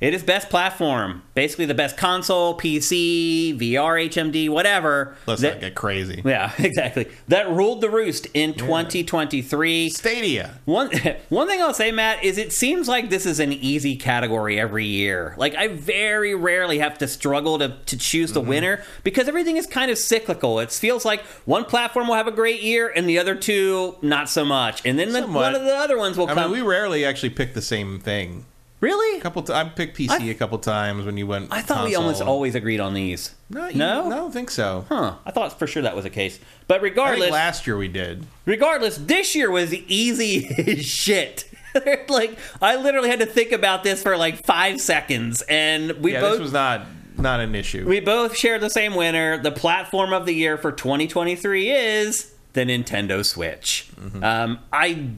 A: It is best platform, basically the best console, PC, VR, HMD, whatever.
B: Let's
A: that,
B: not get crazy.
A: yeah, exactly. That ruled the roost in 2023.
B: Stadia.
A: One one thing I'll say, Matt, is it seems like this is an easy category every year. Like I very rarely have to struggle to, to choose
B: Mm-hmm.
A: the winner because everything is kind of cyclical. It feels like one platform will have a great year and the other two not so much, and then the, one of the other ones will come.
B: I
A: come.
B: mean, we rarely actually pick the same thing.
A: Really?
B: A couple. T- I picked PC
A: I-
B: a couple times when you went.
A: I thought we almost always agreed on these.
B: No, you-
A: no,
B: I don't think so.
A: Huh? I thought for sure that was the case. But regardless,
B: last year we did.
A: regardless, this year was easy as shit. like I literally had to think about this for like five seconds, and we
B: Yeah,
A: both
B: this was not not an issue.
A: we both shared the same winner. The platform of the year for 2023 is the Nintendo Switch.
B: Mm-hmm.
A: Um, I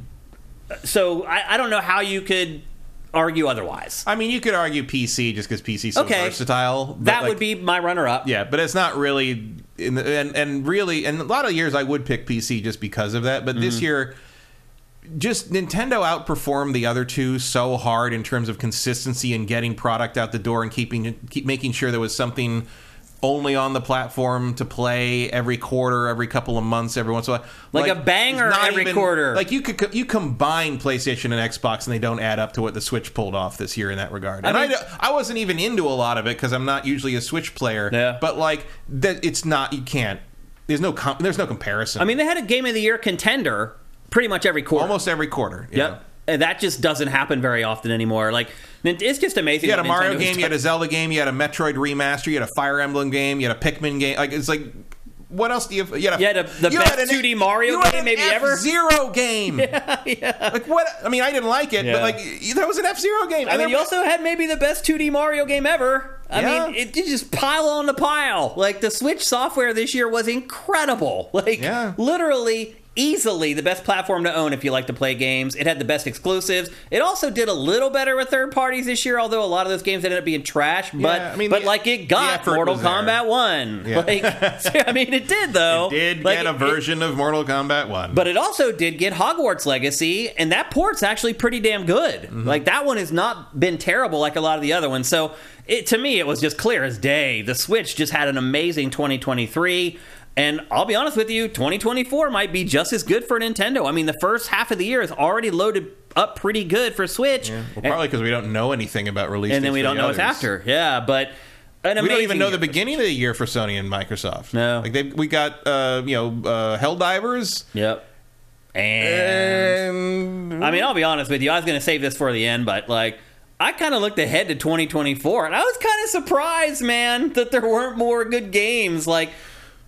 A: so I, I don't know how you could argue otherwise.
B: I mean, you could argue PC just because PC's so
A: Okay.
B: versatile. but,
A: That
B: like,
A: would be my runner-up.
B: Yeah, but it's not really. In the, and and really, and a lot of years I would pick PC just because of that. But this
A: Mm-hmm.
B: year, just Nintendo outperformed the other two so hard in terms of consistency and getting product out the door and keeping keep making sure there was something only on the platform to play every quarter, every couple of months, every once in a while.
A: Like a banger
B: not
A: every quarter.
B: Like you could you combine PlayStation and Xbox, and they don't add up to what the Switch pulled off this year in that regard. And I,
A: mean-
B: I wasn't even into a lot of it because I'm not usually a Switch player.
A: Yeah.
B: But like that, it's not. You can't. There's no. Com- there's no comparison.
A: I mean, they had a Game of the Year contender pretty much every quarter.
B: almost every quarter. you know.
A: Yep. And that just doesn't happen very often anymore. Like it's just amazing.
B: You had a Mario
A: Nintendo
B: game,
A: has
B: you had a Zelda game, you had a Metroid remaster, you had a Fire Emblem game, you had a Pikmin game. Like it's like, what else do you? You had, a,
A: You had a- the
B: you
A: best
B: had an-
A: 2D Mario
B: you had
A: game
B: an
A: maybe ever?
B: Zero game.
A: yeah.
B: Like what? I mean, I didn't like it,
A: Yeah.
B: but like that was an F Zero game.
A: I
B: And
A: mean, you also had maybe the best 2D Mario game ever. I
B: Yeah.
A: mean, it, it just pile on the pile. Like the Switch software this year was incredible. Like
B: Yeah.
A: literally easily the best platform to own if you like to play games. It had the best exclusives. It also did a little better with third parties this year, although a lot of those games ended up being trash. But
B: I mean,
A: but
B: the-
A: like it got Mortal. Kombat One.
B: Yeah.
A: Like I mean, it did though.
B: did
A: Like,
B: get a
A: it-
B: version of Mortal Kombat One,
A: but it also did get Hogwarts Legacy, and that port's actually pretty damn good.
B: Mm-hmm.
A: Like that one has not been terrible like a lot of the other ones. So it to me, it was just clear as day. The Switch just had an amazing 2023. And I'll be honest with you, 2024 might be just as good for Nintendo. I mean, the first half of the year is already loaded up pretty good for Switch,
B: well, probably because we don't know anything about release,
A: and then we don't
B: the
A: know what's after. Yeah, but
B: We don't even know the beginning of the year for Sony and Microsoft.
A: No.
B: like they we got uh, you know uh, Helldivers
A: Yep. And
B: and
A: I mean, I'll be honest with you. I was going to save this for the end, but like, I kind of looked ahead to 2024, and I was kind of surprised, man, that there weren't more good games. Like,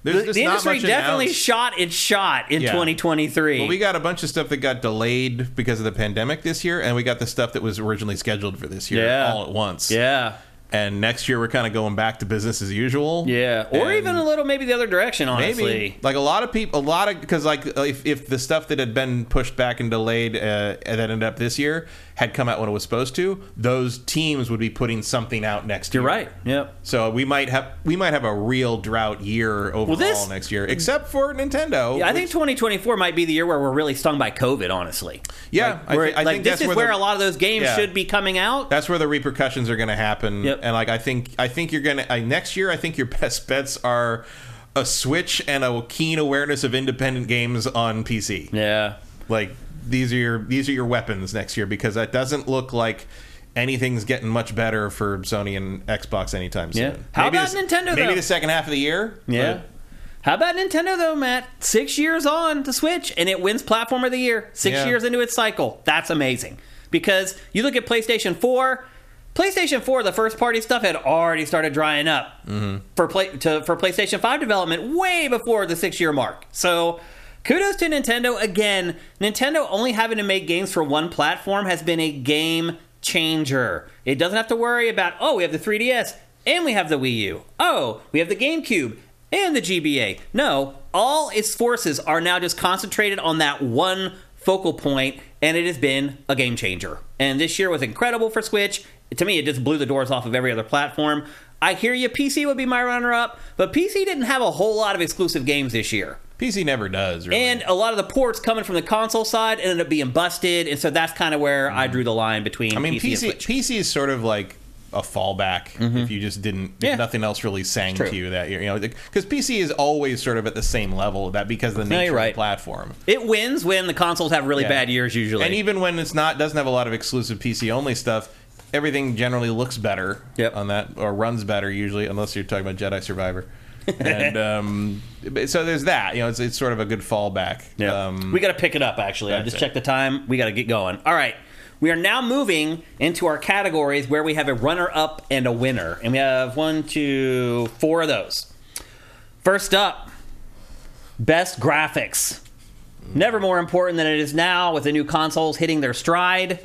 B: There's
A: the, the industry definitely
B: announced.
A: shot its shot in
B: Yeah.
A: 2023.
B: Well, we got a bunch of stuff that got delayed because of the pandemic this year, and we got the stuff that was originally scheduled for this year
A: Yeah.
B: all at once.
A: yeah,
B: And next year we're kind of going back to business as usual.
A: yeah, or
B: And
A: even a little maybe the other direction. Honestly,
B: Maybe like a lot of people, a lot of because like if, if the stuff that had been pushed back and delayed uh, that ended up this year had come out when it was supposed to, those teams would be putting something out next
A: you're
B: year.
A: right. Yep.
B: So we might have we might have a real drought year overall
A: this-
B: next year, except for Nintendo.
A: Yeah, I think 2024 might be the year where we're really stung by COVID. Honestly,
B: Yeah,
A: like,
B: I thi- I
A: like
B: think
A: this is
B: where
A: where,
B: the-
A: a lot of those games
B: Yeah.
A: should be coming out.
B: that's where the repercussions are going to happen.
A: Yep.
B: And like I think I think you're to uh, next year. I think your best bets are a Switch and a keen awareness of independent games on PC.
A: yeah.
B: Like these are your these are your weapons next year because that doesn't look like anything's getting much better for Sony and Xbox anytime soon.
A: Yeah. How about
B: the-
A: Nintendo,
B: Maybe
A: though?
B: the second half of the year.
A: Yeah. How about Nintendo though, Matt? Six years on to Switch, and it wins Platform of the Year. Six
B: Yeah.
A: years into its cycle. That's amazing. Because you look at PlayStation 4. PlayStation 4, the first party stuff had already started drying up
B: Mm-hmm.
A: for play to, for PlayStation 5 development way before the six year mark. So kudos to Nintendo again. Nintendo only having to make games for one platform has been a game changer. It doesn't have to worry about, oh, we have the 3DS and we have the Wii U. Oh, we have the GameCube and the GBA. No, all its forces are now just concentrated on that one focal point, and it has been a game changer. And this year was incredible for Switch. To me, it just blew the doors off of every other platform. I hear you, PC would be my runner up, but PC didn't have a whole lot of exclusive games this year.
B: PC never does, really.
A: And a lot of the ports coming from the console side ended up being busted, and so that's kind of where I drew the line between
B: I mean,
A: PC, and
B: PC. PC is sort of like a fallback if you just didn't, if
A: Mm-hmm. Yeah.
B: nothing else really sang to you that year. You know, because PC is always sort of at the same level that because of the
A: No,
B: nature
A: you're
B: of the platform.
A: It wins when the consoles have really
B: Yeah.
A: bad years usually.
B: And even when it's not doesn't have a lot of exclusive PC only stuff, everything generally looks better
A: Yep.
B: on that or runs better usually, unless you're talking about Jedi Survivor. and um, so there's that. You know, it's, it's sort of a good fallback.
A: Yeah.
B: Um,
A: we got to pick it up, actually. I just
B: it.
A: checked the time. We got to get going. All right. We are now moving into our categories where we have a runner up and a winner. And we have one, two, four of those. First up, best graphics. Never more important than it is now with the new consoles hitting their stride.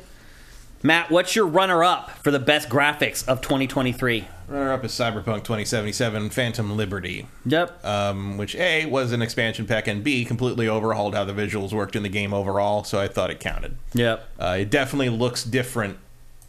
A: Matt, what's your runner up for the best graphics of 2023?
B: runner up is Cyberpunk 2077 Phantom Liberty.
A: Yep.
B: um, which A was an expansion pack, and B completely overhauled how the visuals worked in the game overall. So I thought it counted.
A: yep.
B: Uh, it definitely looks different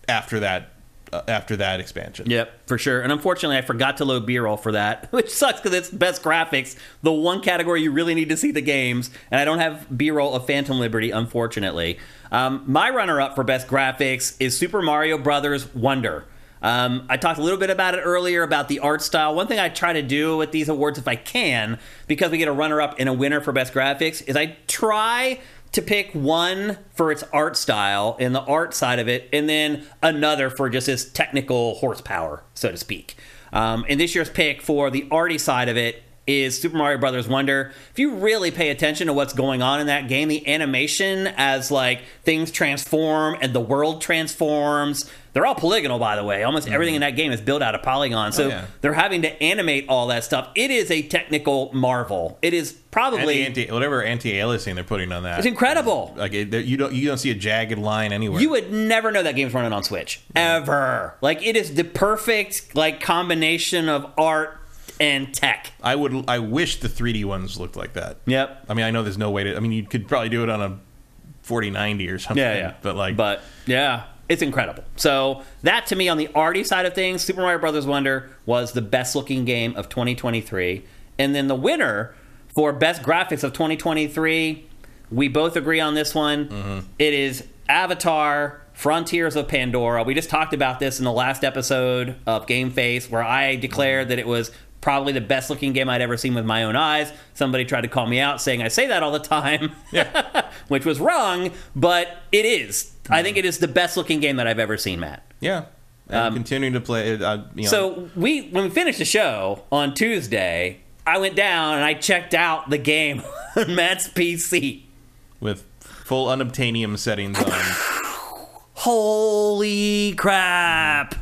B: after that. Uh, after that expansion.
A: Yep, for sure. And unfortunately, I forgot to load B-roll for that, which sucks because it's best graphics, the one category you really need to see the games, and I don't have B-roll of Phantom Liberty, unfortunately. Um, my runner-up for best graphics is Super Mario Brothers Wonder. Um, I talked a little bit about it earlier about the art style. One thing I try to do with these awards, if I can, because we get a runner-up and a winner for best graphics, is I try to pick one for its art style and the art side of it, and then another for just its technical horsepower, so to speak. Um, and this year's pick for the arty side of it is Super Mario Brothers Wonder. If you really pay attention to what's going on in that game, the animation as like things transform and the world transforms. They're all polygonal, by the way. Almost mm-hmm. everything in that game is built out of polygons, So
B: Oh, yeah.
A: they're having to animate all that stuff. It is a technical marvel. It is probably
B: anti, whatever anti-aliasing they're putting on that,
A: it's incredible.
B: like it, you don't you don't see a jagged line anywhere.
A: You would never know that game's running on Switch ever. Like it is the perfect like combination of art and tech.
B: I would. I wish the 3D ones looked like that.
A: Yep.
B: I mean, I know there's no way to. I mean, you could probably do it on a 4090 or something.
A: Yeah, yeah.
B: But like,
A: but yeah, it's incredible. So that to me, on the arty side of things, Super Mario Brothers Wonder was the best looking game of 2023, and then the winner for best graphics of 2023, we both agree on this one.
B: Mm-hmm.
A: It is Avatar. Frontiers of Pandora. We just talked about this in the last episode of Game Face, where I declared that it was probably the best looking game I'd ever seen with my own eyes. Somebody tried to call me out saying I say that all the time, which was wrong, but it is. I think it is the best looking game that I've ever seen, Matt.
B: yeah. And continuing to play it. Uh, you know,
A: Um, So we when we finished the show on Tuesday, I went down and I checked out the game on Matt's PC.
B: with full unobtainium settings on.
A: Holy crap!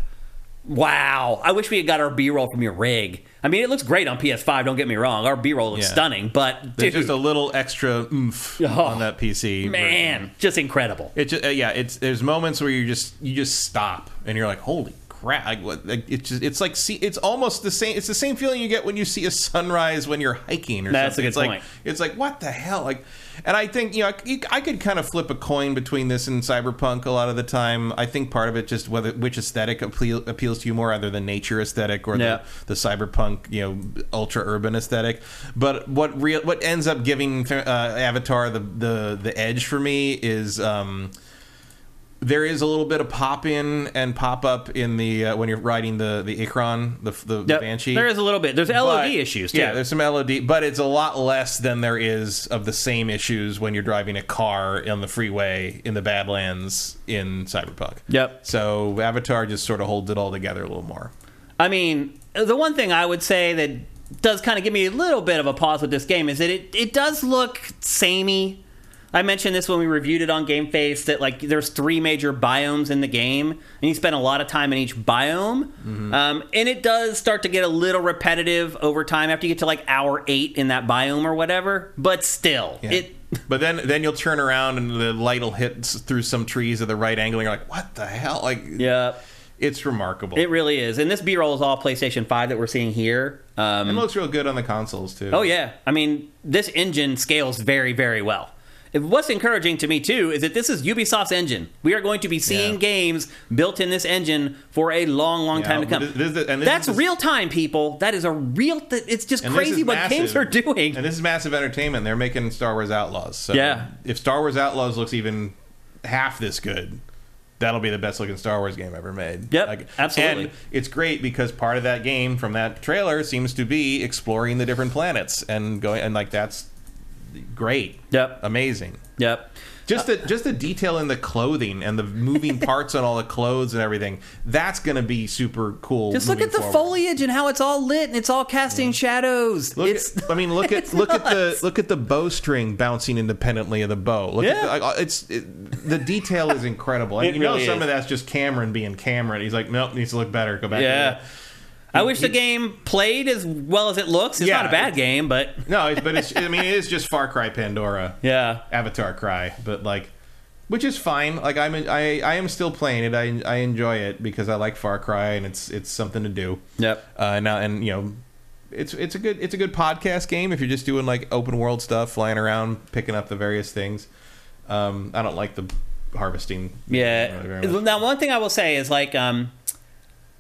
A: Wow. I wish we had got our B roll from your rig. I mean, it looks great on PS5, don't get me wrong. Our B roll looks
B: Yeah.
A: stunning, but
B: There's
A: dude,
B: just a little extra oomph
A: Oh,
B: on that PC.
A: man, just incredible.
B: It just, uh, yeah, it's there's moments where you just you just stop and you're like, holy crap! Like, what, like, it's just it's like see, it's almost the same. It's the same feeling you get when you see a sunrise when you're hiking or
A: That's a
B: something.
A: good
B: it's like
A: point.
B: it's like what the hell? Like, and I think you know I, I could kind of flip a coin between this and cyberpunk a lot of the time. I think part of it just whether which aesthetic appeal, appeals to you more, either the nature aesthetic or
A: Yeah.
B: the the cyberpunk, you know, ultra urban aesthetic. But what real what ends up giving uh, Avatar the the the edge for me is. Um, there is a little bit of pop in and pop up in the uh, when you're riding the the Ikran, the the, the Banshee.
A: There is a little bit. There's LOD
B: But-
A: issues too.
B: Yeah, there's some LOD, but it's a lot less than there is of the same issues when you're driving a car on the freeway in the Badlands in Cyberpunk.
A: Yep.
B: So Avatar just sort of holds it all together a little more.
A: I mean, the one thing I would say that does kind of give me a little bit of a pause with this game is that it, it does look samey. I mentioned this when we reviewed it on Game Face that like there's three major biomes in the game, and you spend a lot of time in each biome,
B: Mm-hmm.
A: um, and it does start to get a little repetitive over time after you get to like hour eight in that biome or whatever. But still,
B: Yeah.
A: it
B: But then then you'll turn around and the light will hit through some trees at the right angle. And you're like, what the hell? Like,
A: yeah,
B: it's remarkable.
A: it really is. And this B-roll is all PlayStation Five that we're seeing here. Um,
B: it looks real good on the consoles too.
A: Oh yeah, I mean this engine scales very very well. What's encouraging to me too is that this is Ubisoft's engine. We are going to be seeing
B: Yeah.
A: games built in this engine for a long, long
B: Yeah,
A: time to come.
B: this- this- this
A: That's real time, people. That is a real. Th- it's just crazy what
B: massive.
A: games are doing.
B: And this is massive entertainment. They're making Star Wars Outlaws. So
A: Yeah.
B: if Star Wars Outlaws looks even half this good, that'll be the best looking Star Wars game ever made.
A: Yep, absolutely.
B: And it's great because part of that game from that trailer seems to be exploring the different planets and going and like that's great.
A: Yep.
B: Amazing.
A: Yep.
B: Just the just the detail in the clothing and the moving parts on all the clothes and everything. That's going to be super cool.
A: Just look at the
B: forward.
A: foliage and how it's all lit and it's all casting shadows.
B: Look
A: it's
B: at, I mean, look at look at the look at the bowstring bouncing independently of the bow. Look
A: Yeah.
B: at the, it's it, the detail is incredible. And
A: It
B: you know some
A: is.
B: of that's just Cameron being Cameron. He's like, nope, needs to look better. Go back.
A: yeah. I wish the game played as well as it looks. It's
B: Yeah,
A: not a bad game, but.
B: No, it's, but it's I mean it is just Far Cry Pandora,
A: yeah.
B: Avatar Cry, but like. Which is fine. Like I'm, I, I am still playing it. I, I enjoy it because I like Far Cry and it's, it's something to do.
A: Yep.
B: Uh, now and you know, it's it's a good it's a good podcast game if you're just doing like open world stuff, flying around, picking up the various things. Um, I don't like the harvesting.
A: Yeah.
B: really very much.
A: Now, one thing I will say is like, um,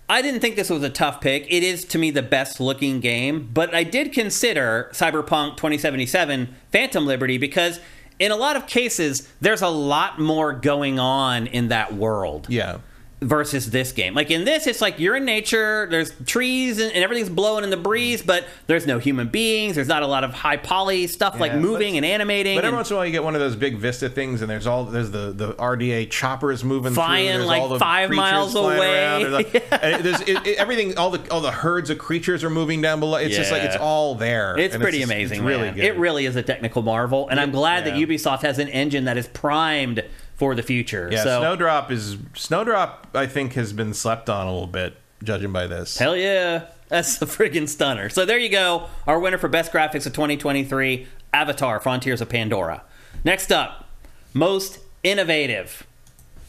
A: I didn't think this was a tough pick. It is to me the best looking game, but I did consider Cyberpunk 2077 Phantom Liberty because in a lot of cases there's a lot more going on in that world
B: yeah.
A: Versus this game. Like in this, it's like you're in nature, there's trees and, and everything's blowing in the breeze, but there's no human beings. There's not a lot of high poly stuff like moving and animating.
B: But every
A: and-
B: once in a while, you get one of those big Vista things, and there's all there's the the RDA choppers moving,
A: Flying, like, five miles away.
B: like- there's it, it- everything, all the all the herds of creatures are moving down below. It's just like it's all there.
A: It's pretty
B: just-
A: amazing,
B: It's really good.
A: It really is a technical marvel, and I'm glad that Ubisoft has an engine that is primed for the future.
B: Yeah,
A: so
B: Snowdrop is Snowdrop. I think has been slept on a little bit, judging by this.
A: hell yeah, that's a friggin' stunner. So there you go, our winner for best graphics of 2023, Avatar: Frontiers of Pandora. Next up, most innovative.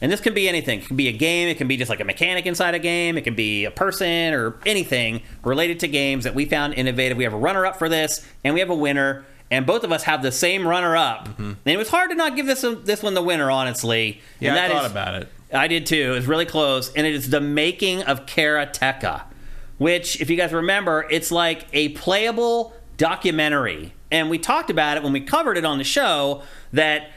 A: And this can be anything. It can be a game. It can be just like a mechanic inside a game. It can be a person or anything related to games that we found innovative. We have a runner up for this, and we have a winner. And both of us have the same runner up. And it was hard to not give this this one the winner, honestly.
B: Yeah,
A: and
B: I thought
A: is-
B: about it.
A: I did too. It was really close, and it is the making of Karateka, which, if you guys remember, it's like a playable documentary. And we talked about it when we covered it on the show that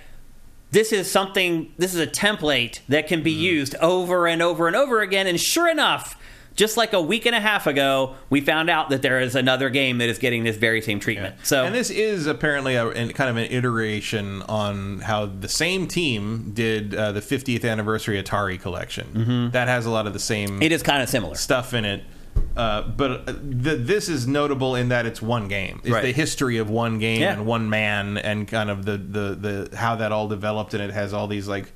A: this is something, this is a template that can be
B: Mm-hmm.
A: used over and over and over again. And sure enough, just like a week and a half ago, we found out that there is another game that is getting this very same treatment. So
B: and this is apparently a, an- kind of an iteration on how the same team did uh, the 50th anniversary Atari collection. That has a lot of the same
A: Mm-hmm. it is kind of similar.
B: stuff in it. Uh, but uh, th- this is notable in that it's one game. It's
A: Right.
B: the history of one game
A: Yeah.
B: and one man, and kind of the, the, the how that all developed, and it has all these like,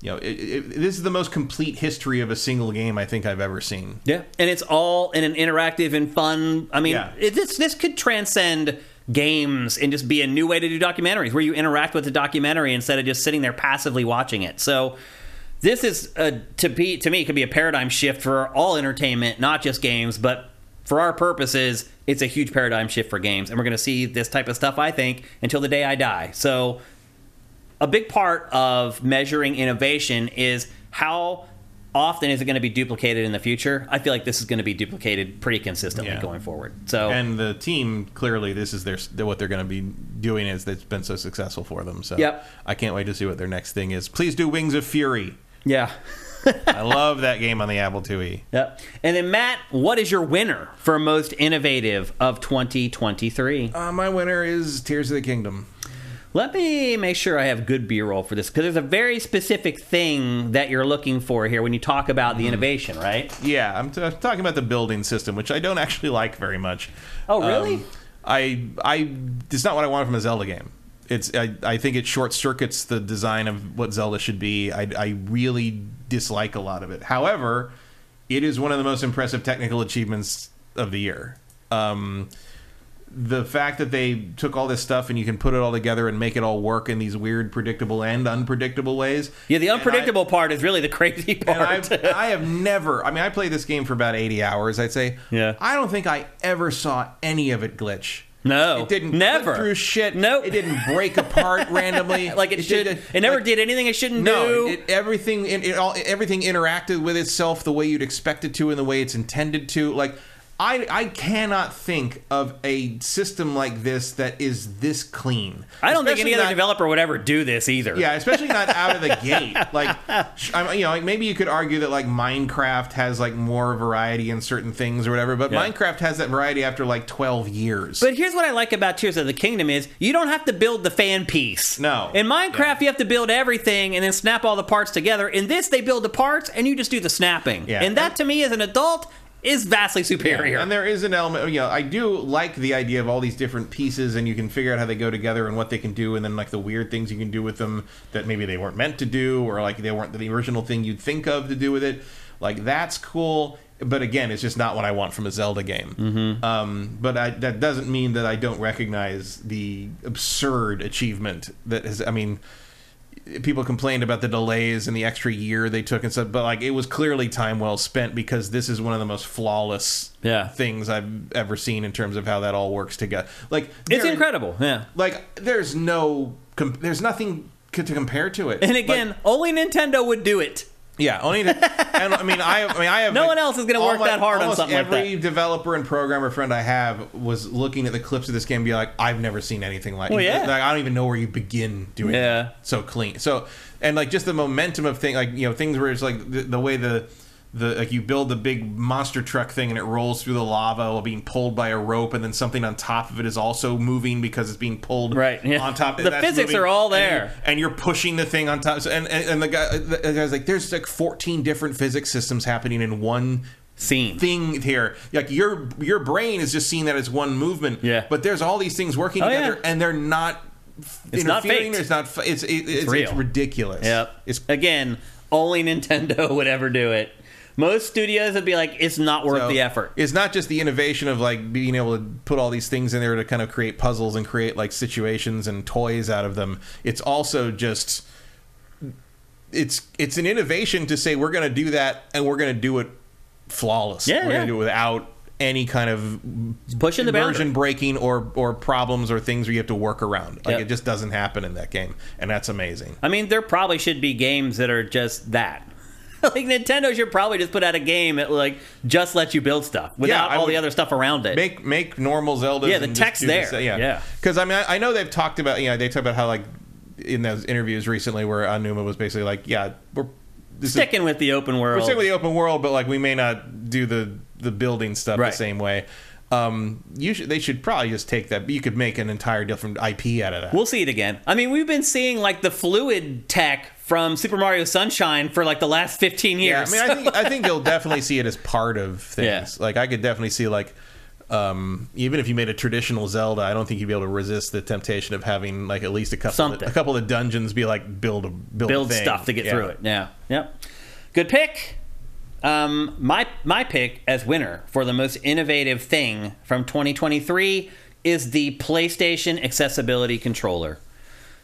B: you know, it, it, this is the most complete history of a single game I think I've ever seen.
A: Yeah, and it's all in an interactive and fun. I mean,
B: Yeah.
A: it, this this could transcend games and just be a new way to do documentaries, where you interact with the documentary instead of just sitting there passively watching it. So. This is a, to be to me it could be a paradigm shift for all entertainment, not just games, but for our purposes, it's a huge paradigm shift for games, and we're going to see this type of stuff. I think until the day I die. So a big part of measuring innovation is how often is it going to be duplicated in the future. I feel like this is going to be duplicated pretty consistently
B: Yeah.
A: going forward. So
B: And the team clearly, this is their what they're going to be doing is that's been so successful for them. So
A: Yep.
B: I can't wait to see what their next thing is. Please do Wings of Fury.
A: yeah.
B: I love that game on the Apple IIe.
A: Yep. And then Matt, what is your winner for most innovative of 2023?
B: Uh, my winner is Tears of the Kingdom.
A: Let me make sure I have good B-roll for this because there's a very specific thing that you're looking for here when you talk about
B: Mm-hmm.
A: the innovation, right?
B: Yeah, I'm t- talking about the building system, which I don't actually like very much.
A: Oh, really?
B: Um, I I it's not what I wanted from a Zelda game. It's I, I think it short circuits the design of what Zelda should be. I, I really dislike a lot of it. However, it is one of the most impressive technical achievements of the year. Um, the fact that they took all this stuff and you can put it all together and make it all work in these weird, predictable and unpredictable ways.
A: Yeah, the
B: And I-
A: unpredictable part is really the crazy part.
B: I have never. I mean, I played this game for about eighty hours. I'd say.
A: Yeah.
B: I don't think I ever saw any of it glitch.
A: No,
B: it didn't.
A: never.
B: through shit.
A: Nope.
B: it didn't break apart randomly.
A: like it, should.
B: did-
A: it never
B: like-
A: did anything it shouldn't
B: No,
A: do.
B: it, it- everything. It, it all everything interacted with itself the way you'd expect it to, and the way it's intended to. Like. I, I cannot think of a system like this that is this clean.
A: I don't think
B: Especially
A: any other developer would ever do this either.
B: yeah, especially not out of the gate. Like, I mean, you know, like maybe you could argue that like Minecraft has like more variety in certain things or whatever, but
A: Yeah.
B: Minecraft has that variety after like twelve years.
A: But here's what I like about Tears of the Kingdom is you don't have to build the fan piece.
B: No.
A: In Minecraft, you have to build everything and then snap all the parts together. In this, they build the parts and you just do the snapping.
B: Yeah.
A: And that, to me, as an adult, is vastly superior.
B: And there is an element, you know, I do like the idea of all these different pieces, and you can figure out how they go together and what they can do, and then like the weird things you can do with them that maybe they weren't meant to do, or like they weren't the original thing you'd think of to do with it. Like that's cool, but again, it's just not what I want from a Zelda game. Mm-hmm. Um, but I, that doesn't mean that I don't recognize the absurd achievement that has. I mean people complained about the delays and the extra year they took and stuff, but like it was clearly time well spent because this is one of the most flawless
A: Yeah.
B: things I've ever seen in terms of how that all works together. Like
A: it's incredible. Yeah.
B: Like there's no, com- there's nothing co- to compare to it.
A: And
B: Like,
A: again, only Nintendo would do it.
B: Yeah, only. To, and I mean, I, I mean, I have
A: No
B: like,
A: one else is gonna
B: all
A: work that hard on
B: almost
A: something like
B: Every developer and programmer friend I have was looking at the clips of this game, and be like, I've never seen anything like.
A: Well, yeah.
B: Like, I don't even know where you begin doing.
A: Yeah.
B: it so clean. So and like just the momentum of thing, like you know, things where it's like the, the way the. The, like you build the big monster truck thing and it rolls through the lava while being pulled by a rope and then something on top of it is also moving because it's being pulled
A: Right, yeah.
B: on top
A: The physics
B: moving,
A: are all
B: and
A: there.
B: and you're pushing the thing on top. So, and, and and the guy, the guy's like, "There's like 14 different physics systems happening in one
A: Scene.
B: thing here. Like your your brain is just seeing that as one movement.
A: Yeah.
B: But there's all these things working
A: Oh,
B: together,
A: yeah.
B: and they're not.
A: It's not faked.
B: It's not. It's it, it's, it's,
A: real.
B: ridiculous.
A: Yep.
B: It's
A: Again, only Nintendo would ever do it. Most studios would be like, it's not worth
B: So,
A: the effort.
B: It's not just the innovation of like being able to put all these things in there to kind of create puzzles and create like situations and toys out of them. It's also just it's it's an innovation to say we're going to do that and we're going to do it flawless.
A: Yeah,
B: we're going to do it without any kind of
A: pushing the
B: immersion breaking or or problems or things where you have to work around. Like
A: Yep.
B: it just doesn't happen in that game, and that's amazing.
A: I mean, there probably should be games that are just that. like Nintendo should probably just put out a game that like just lets you build stuff without
B: I
A: all the other stuff around it.
B: make make normal Zelda.
A: Yeah, the text there.
B: yeah,
A: Yeah.
B: Because I mean, I, I know they've talked about. You know, they talked about how like in those interviews recently where Aonuma was basically like, yeah, we're this is,
A: Sticking with the open world.
B: we're sticking with the open world, but like we may not do the the building stuff
A: Right.
B: the same way. Um, you should they should probably just take that. You could make an entire different IP out of that.
A: We'll see it again. I mean, we've been seeing like the fluid tech from Super Mario Sunshine for like the last 15
B: Yeah,
A: years.
B: I mean, I think I think you'll definitely see it as part of things.
A: Yeah.
B: Like I could definitely see like. Um, even if you made a traditional Zelda, I don't think you'd be able to resist the temptation of having like at least a couple, of, a couple of dungeons be like build a build,
A: build stuff to get
B: Yeah.
A: through it. Yeah. Yep. Good pick. Um, my my pick as winner for the most innovative thing from 2023 is the PlayStation Accessibility Controller.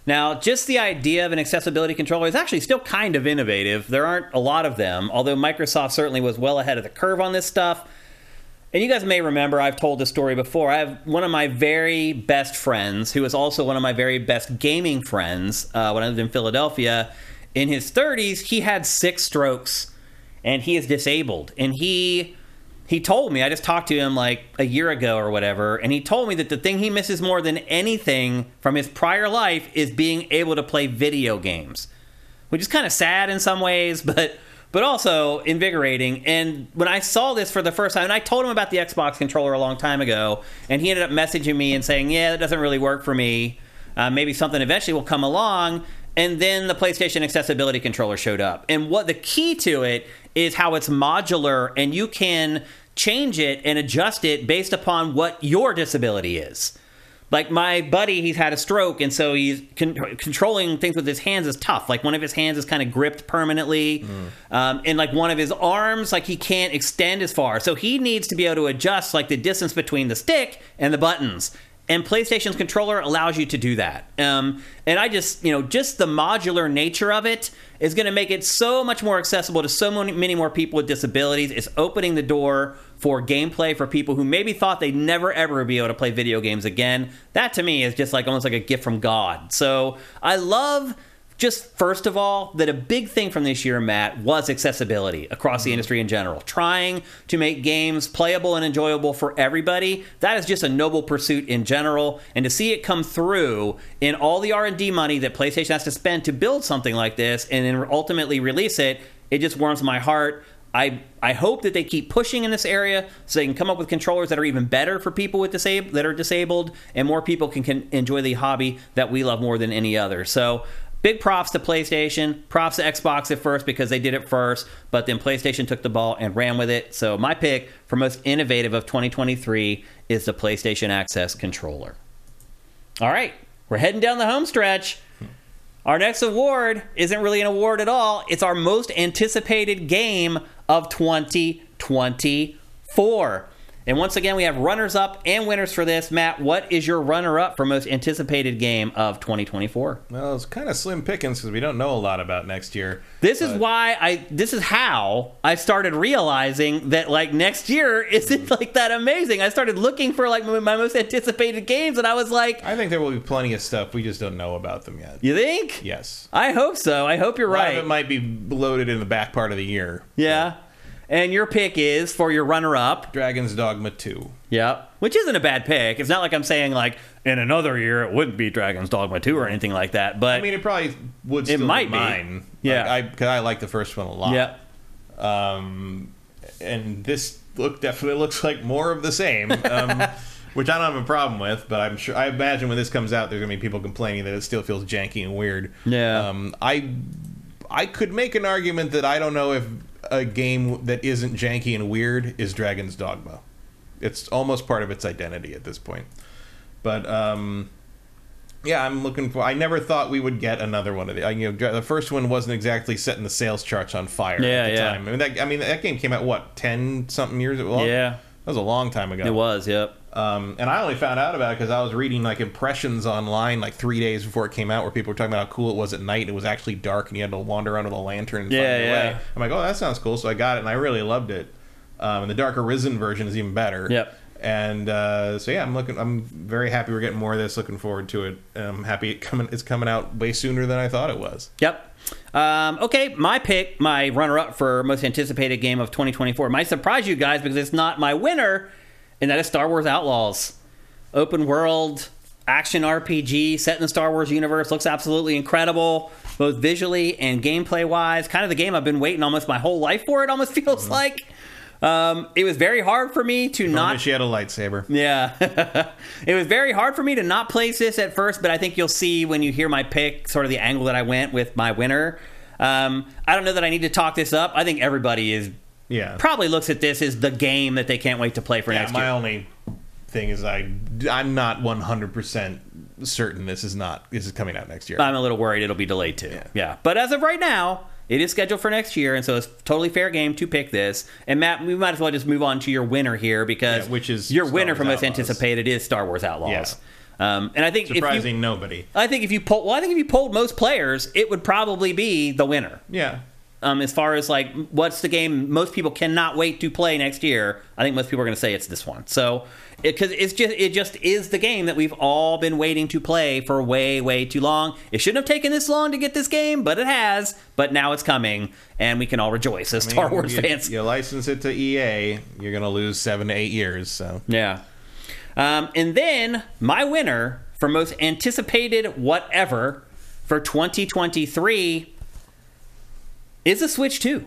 A: Now, just the idea of an accessibility controller is actually still kind of innovative. There aren't a lot of them, although Microsoft certainly was well ahead of the curve on this stuff. And you guys may remember I've told this story before. I have one of my very best friends, who is also one of my very best gaming friends uh, when I lived in Philadelphia. In his 30s, he had six strokes and he is disabled. And he he told me, I just talked to him like a year ago or whatever, and he told me that the thing he misses more than anything from his prior life is being able to play video games which is kind of sad in some ways, but but also invigorating. And when I saw this for the first time, and I told him about the Xbox controller a long time ago, and he ended up messaging me and saying, "Yeah, that doesn't really work for me. Uh, maybe something eventually will come along." And then the PlayStation accessibility controller showed up. And what the key to it is how it's modular and you can change it and adjust it based upon what your disability is. like my buddy, he's had a stroke, and so he's con- controlling things with his hands is tough. Like one of his hands is kind of gripped permanently, um, and like one of his arms, like he can't extend as far. So he needs to be able to adjust like the distance between the stick and the buttons. And PlayStation's controller allows you to do that. Um, and I just, you know, just the modular nature of it is going to make it so much more accessible to so many, many more people with disabilities. It's opening the door for gameplay for people who maybe thought they'd never ever be able to play video games again. That to me is just like almost like a gift from God. So I love just first of all that a big thing from this year matt was accessibility across the mm-hmm. industry in general. Trying to make games playable and enjoyable for everybody that is just a noble pursuit in general. And to see it come through in all the r&d money that playstation has to spend to build something like this and then ultimately release it it just warms my heart. I, I hope that they keep pushing in this area so they can come up with controllers that are even better for people with disab- that are disabled and more people can, can enjoy the hobby that we love more than any other. So big props to PlayStation, props to Xbox at first because they did it first, but then PlayStation took the ball and ran with it. So my pick for most innovative of 2023 is the PlayStation Access controller. All right, we're heading down the home stretch. Our next award isn't really an award at all. It's our most anticipated game of 2024. And once again, we have runners up and winners for this. Matt, what is your runner up for most anticipated game of 2024?
B: Well, it's kind of slim pickings because we don't know a lot about next year.
A: This is why I this is how I started realizing that like next year isn't mm. like that amazing. I started looking for like my my most anticipated games and I was like,
B: I think there will be plenty of stuff we just don't know about them yet.
A: you think?
B: Yes,
A: I hope so. I hope you're
B: a lot of
A: right.
B: it might be loaded in the back part of the year.
A: Yeah. And your pick is for your runner up.
B: Dragon's Dogma Two.
A: Yep. Which isn't a bad pick. It's not like I'm saying like in another year it wouldn't be Dragon's Dogma 2 or anything like that. But
B: I mean, it probably would. Still
A: might be.
B: mine.
A: Yeah.
B: Like, I because I like the first one a lot.
A: yeah.
B: Um, and this look definitely looks like more of the same. Um, which I don't have a problem with, but I'm sure I imagine when this comes out, there's gonna be people complaining that it still feels janky and weird.
A: Yeah.
B: Um, I I could make an argument that I don't know if a game that isn't janky and weird is Dragon's Dogma. It's almost part of its identity at this point. But um, yeah, I'm looking for. I never thought we would get another one of the. I- You know, the first one wasn't exactly setting the sales charts on fire
A: Yeah,
B: at the
A: yeah.
B: time. I mean, that, I mean, that game came out what ten something years ago.
A: Yeah.
B: that was a long time ago.
A: It was, yep.
B: Um, and I only found out about it because I was reading like impressions online like three days before it came out, where people were talking about how cool it was at night. It was actually dark, and you had to wander around with a lantern and
A: Yeah,
B: find your
A: yeah.
B: way. I'm like, oh, that sounds cool. So I got it, and I really loved it. Um, and the Dark Arisen version is even better.
A: Yep.
B: And uh, so yeah, I'm looking. I'm very happy we're getting more of this. Looking forward to it. And I'm happy it coming. It's coming out way sooner than I thought it was.
A: Yep. Um, okay, my pick, my runner up for most anticipated game of 2024 might surprise you guys because it's not my winner, and that is Star Wars Outlaws. Open world action RPG set in the Star Wars universe looks absolutely incredible, both visually and gameplay wise. Kind of the game I've been waiting almost my whole life for, it almost feels like. Um, it was very hard for me to
B: Not
A: not
B: she had a lightsaber.
A: yeah. it was very hard for me to not place this at first, but I think you'll see when you hear my pick, sort of the angle that I went with my winner. Um, I don't know that I need to talk this up. I think everybody is
B: Yeah.
A: probably looks at this as the game that they can't wait to play for
B: Yeah,
A: next
B: my
A: year.
B: My only thing is I I'm not 100 percent certain this is not this is coming out next year.
A: I'm a little worried it'll be delayed too.
B: Yeah.
A: Yeah. But as of right now, it is scheduled for next year, and so it's totally fair game to pick this. And Matt, we might as well just move on to your winner here because
B: Yeah, which is
A: your
B: Star
A: winner
B: Wars
A: for most
B: Outlaws.
A: anticipated is Star Wars Outlaws. Um, and I think if you,
B: Surprising nobody.
A: I think if you poll, well, I think if you polled most players, it would probably be the winner.
B: Yeah.
A: Um, as far as like what's the game most people cannot wait to play next year, I think most people are going to say it's this one. So because it's just it just is the game that we've all been waiting to play for way way too long. It shouldn't have taken this long to get this game, but it has. But now it's coming, and we can all rejoice as Star Wars
B: you,
A: fans.
B: You license it to EA, you're gonna lose seven to eight years. So
A: Yeah. Um, and then my winner for most anticipated whatever for 2023 is a Switch 2.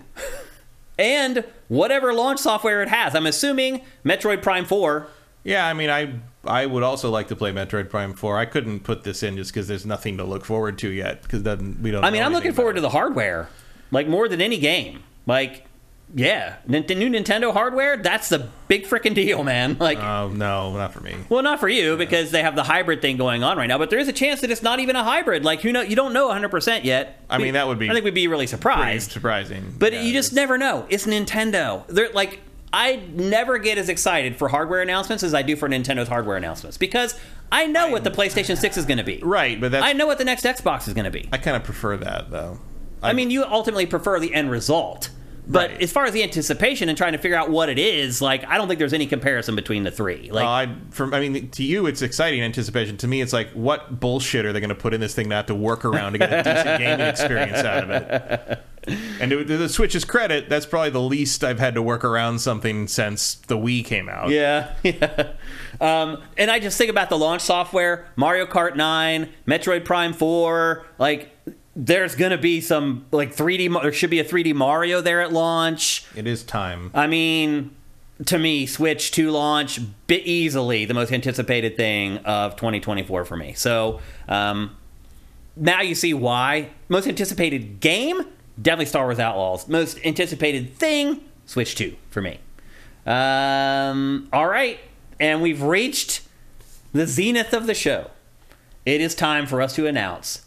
A: and whatever launch software it has. I'm assuming Metroid Prime 4.
B: yeah, I mean, I I would also like to play Metroid Prime Four. I couldn't put this in just because there's nothing to look forward to yet because we don't.
A: I mean, I'm looking forward to the hardware, like more than any game. Like, yeah, the new Nintendo hardware, that's the big freaking deal, man. Like,
B: Oh no, not for me.
A: well, not for you because they have the hybrid thing going on right now, but there is a chance that it's not even a hybrid. Like, who know? You don't know 100% yet.
B: I mean, that would be
A: I think we'd be really surprised.
B: surprising.
A: But
B: Yeah,
A: you just never know. It's Nintendo. They're like I never get as excited for hardware announcements as I do for Nintendo's hardware announcements because I know what the PlayStation 6 is going to be.
B: right, but that's
A: I know what the next Xbox is going to be.
B: I kind of prefer that though.
A: I mean, you ultimately prefer the end result. But
B: Right.
A: as far as the anticipation and trying to figure out what it is, like I don't think there's any comparison between the three. Like
B: Uh, I, from, I mean, to you, it's exciting anticipation. To me, it's like, what bullshit are they going to put in this thing to have to work around to get a decent gaming experience out of it? And to, to the Switch's credit, that's probably the least I've had to work around something since the Wii came out.
A: Yeah, yeah. Um, and I just think about the launch software: Mario Kart 9, Metroid Prime 4. Like, there's gonna be some like 3D. There should be a 3D Mario there at launch.
B: It is time.
A: I mean, to me, Switch 2 launch bit easily the most anticipated thing of 2024 for me. So um, now you see why. Most anticipated game, definitely Star Wars Outlaws. Most anticipated thing, Switch 2 for me. Um, all right, and we've reached the zenith of the show. It is time for us to announce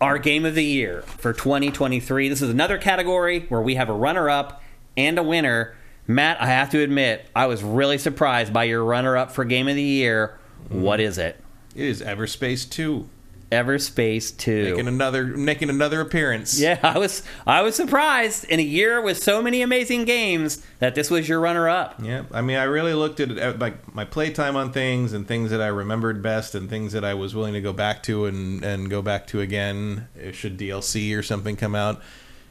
A: our game of the year for 2023. This is another category where we have a runner up and a winner. Matt, I have to admit, I was really surprised by your runner up for game of the year. What is it?
B: It is Everspace 2
A: Everspace 2.
B: making another making another appearance.
A: yeah, I was I was surprised in a year with so many amazing games that this was your runner up.
B: Yeah, I mean, I really looked at it, at like my playtime on things and things that I remembered best and things that I was willing to go back to and and go back to again should DLC or something come out.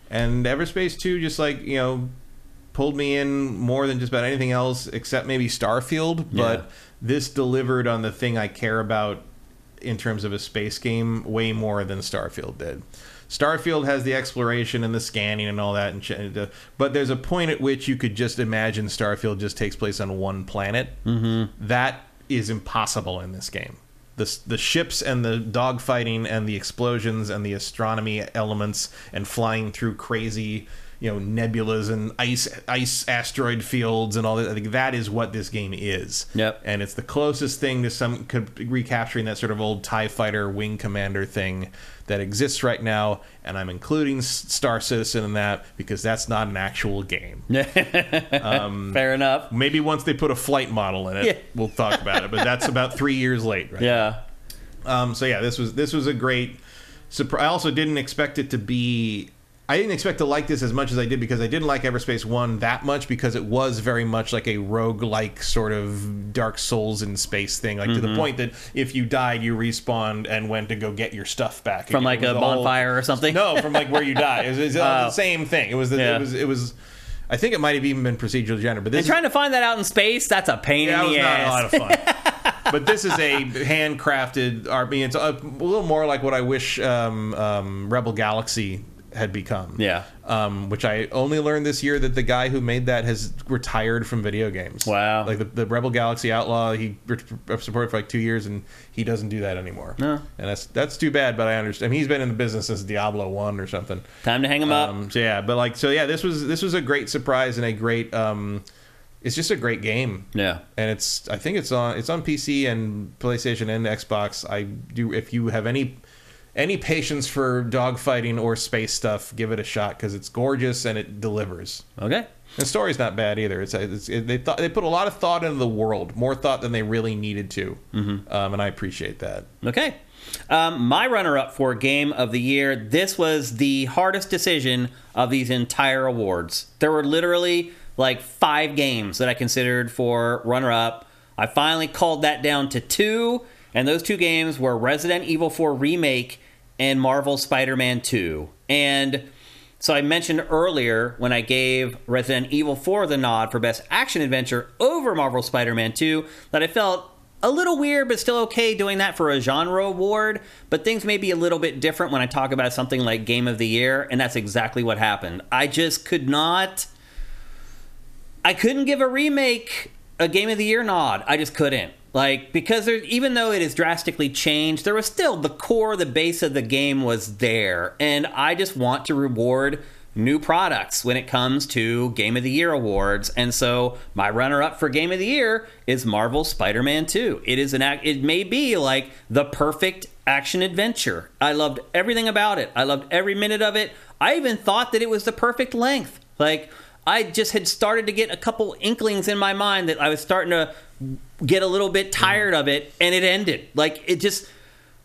B: And Everspace Two just like you know pulled me in more than just about anything else except maybe Starfield, but
A: Yeah.
B: this delivered on the thing I care about in terms of a space game way more than Starfield did. Starfield has the exploration and the scanning and all that, and uh, but there's a point at which you could just imagine Starfield just takes place on one planet. Mm-hmm. That is impossible in this game. The, the ships and the dogfighting and the explosions and the astronomy elements and flying through crazy you know nebulas and ice ice asteroid fields and all that. I think that is what this game is.
A: Yep.
B: And it's the closest thing to some recapturing that sort of old Tie Fighter wing commander thing that exists right now. And I'm including Star Citizen in that because that's not an actual game.
A: Fair enough.
B: Maybe once they put a flight model in it,
A: Yeah.
B: we'll talk about it. But that's about three years late, right?
A: Yeah.
B: Um, so yeah, this was this was a great surprise. I also didn't expect it to be. I didn't expect to like this as much as I did because I didn't like Everspace One that much because it was very much like a rogue-like sort of Dark Souls in space thing, like to
A: Mm-hmm.
B: the point that if you died, you respawned and went to go get your stuff back
A: From
B: again.
A: like
B: It was
A: a
B: the whole-
A: bonfire or something?
B: No, from like where you die. It was, it was
A: Oh.
B: the same thing. It was the,
A: Yeah.
B: it was it was. I think it might have even been procedural generated, but this
A: And trying to find that out in space, that's a pain
B: that
A: in
B: was
A: the
B: not a lot of fun. but this is a handcrafted RP. It's a, a little more like what I wish um, um, Rebel Galaxy had become.
A: Yeah.
B: Um, which I only learned this year that the guy who made that has retired from video games.
A: Wow.
B: Like the, the Rebel Galaxy Outlaw, he supported for like two years, and he doesn't do that anymore.
A: No.
B: And that's that's too bad. But I understand. I mean, he's been in the business since Diablo One or something.
A: Time to hang up.
B: Um, so yeah, but like so yeah, this was this was a great surprise and a great. Um, it's just a great game
A: yeah.
B: and it's I think it's on it's on PC and PlayStation and Xbox. I do if you have any any patience for dogfighting or space stuff, give it a shot because it's gorgeous and it delivers.
A: Okay.
B: The story's not bad either. It's, it's it, they thought they put a lot of thought into the world, more thought than they really needed to, mm-hmm. um, and I appreciate that.
A: Okay. Um, my runner up for Game of the Year, this was the hardest decision of these entire awards. There were literally like five games that I considered for runner up. I finally called that down to two, and those two games were Resident Evil 4 Remake and Marvel Spider Man 2. And so I mentioned earlier when I gave Resident Evil 4 the nod for Best Action Adventure over Marvel Spider Man 2 that I felt a little weird, but still okay doing that for a genre award. But things may be a little bit different when I talk about something like Game of the Year, and that's exactly what happened. I just could not. I couldn't give a remake a Game of the Year nod. I just couldn't. Like because there, even though it is drastically changed, there was still the core, the base of the game was there, and I just want to reward new products when it comes to Game of the Year awards. And so my runner up for Game of the Year is Marvel Spider-Man 2. It is an act it may be like the perfect action adventure. I loved everything about it. I loved every minute of it. I even thought that it was the perfect length. Like I just had started to get a couple inklings in my mind that I was starting to get a little bit tired of it and it ended. Like it just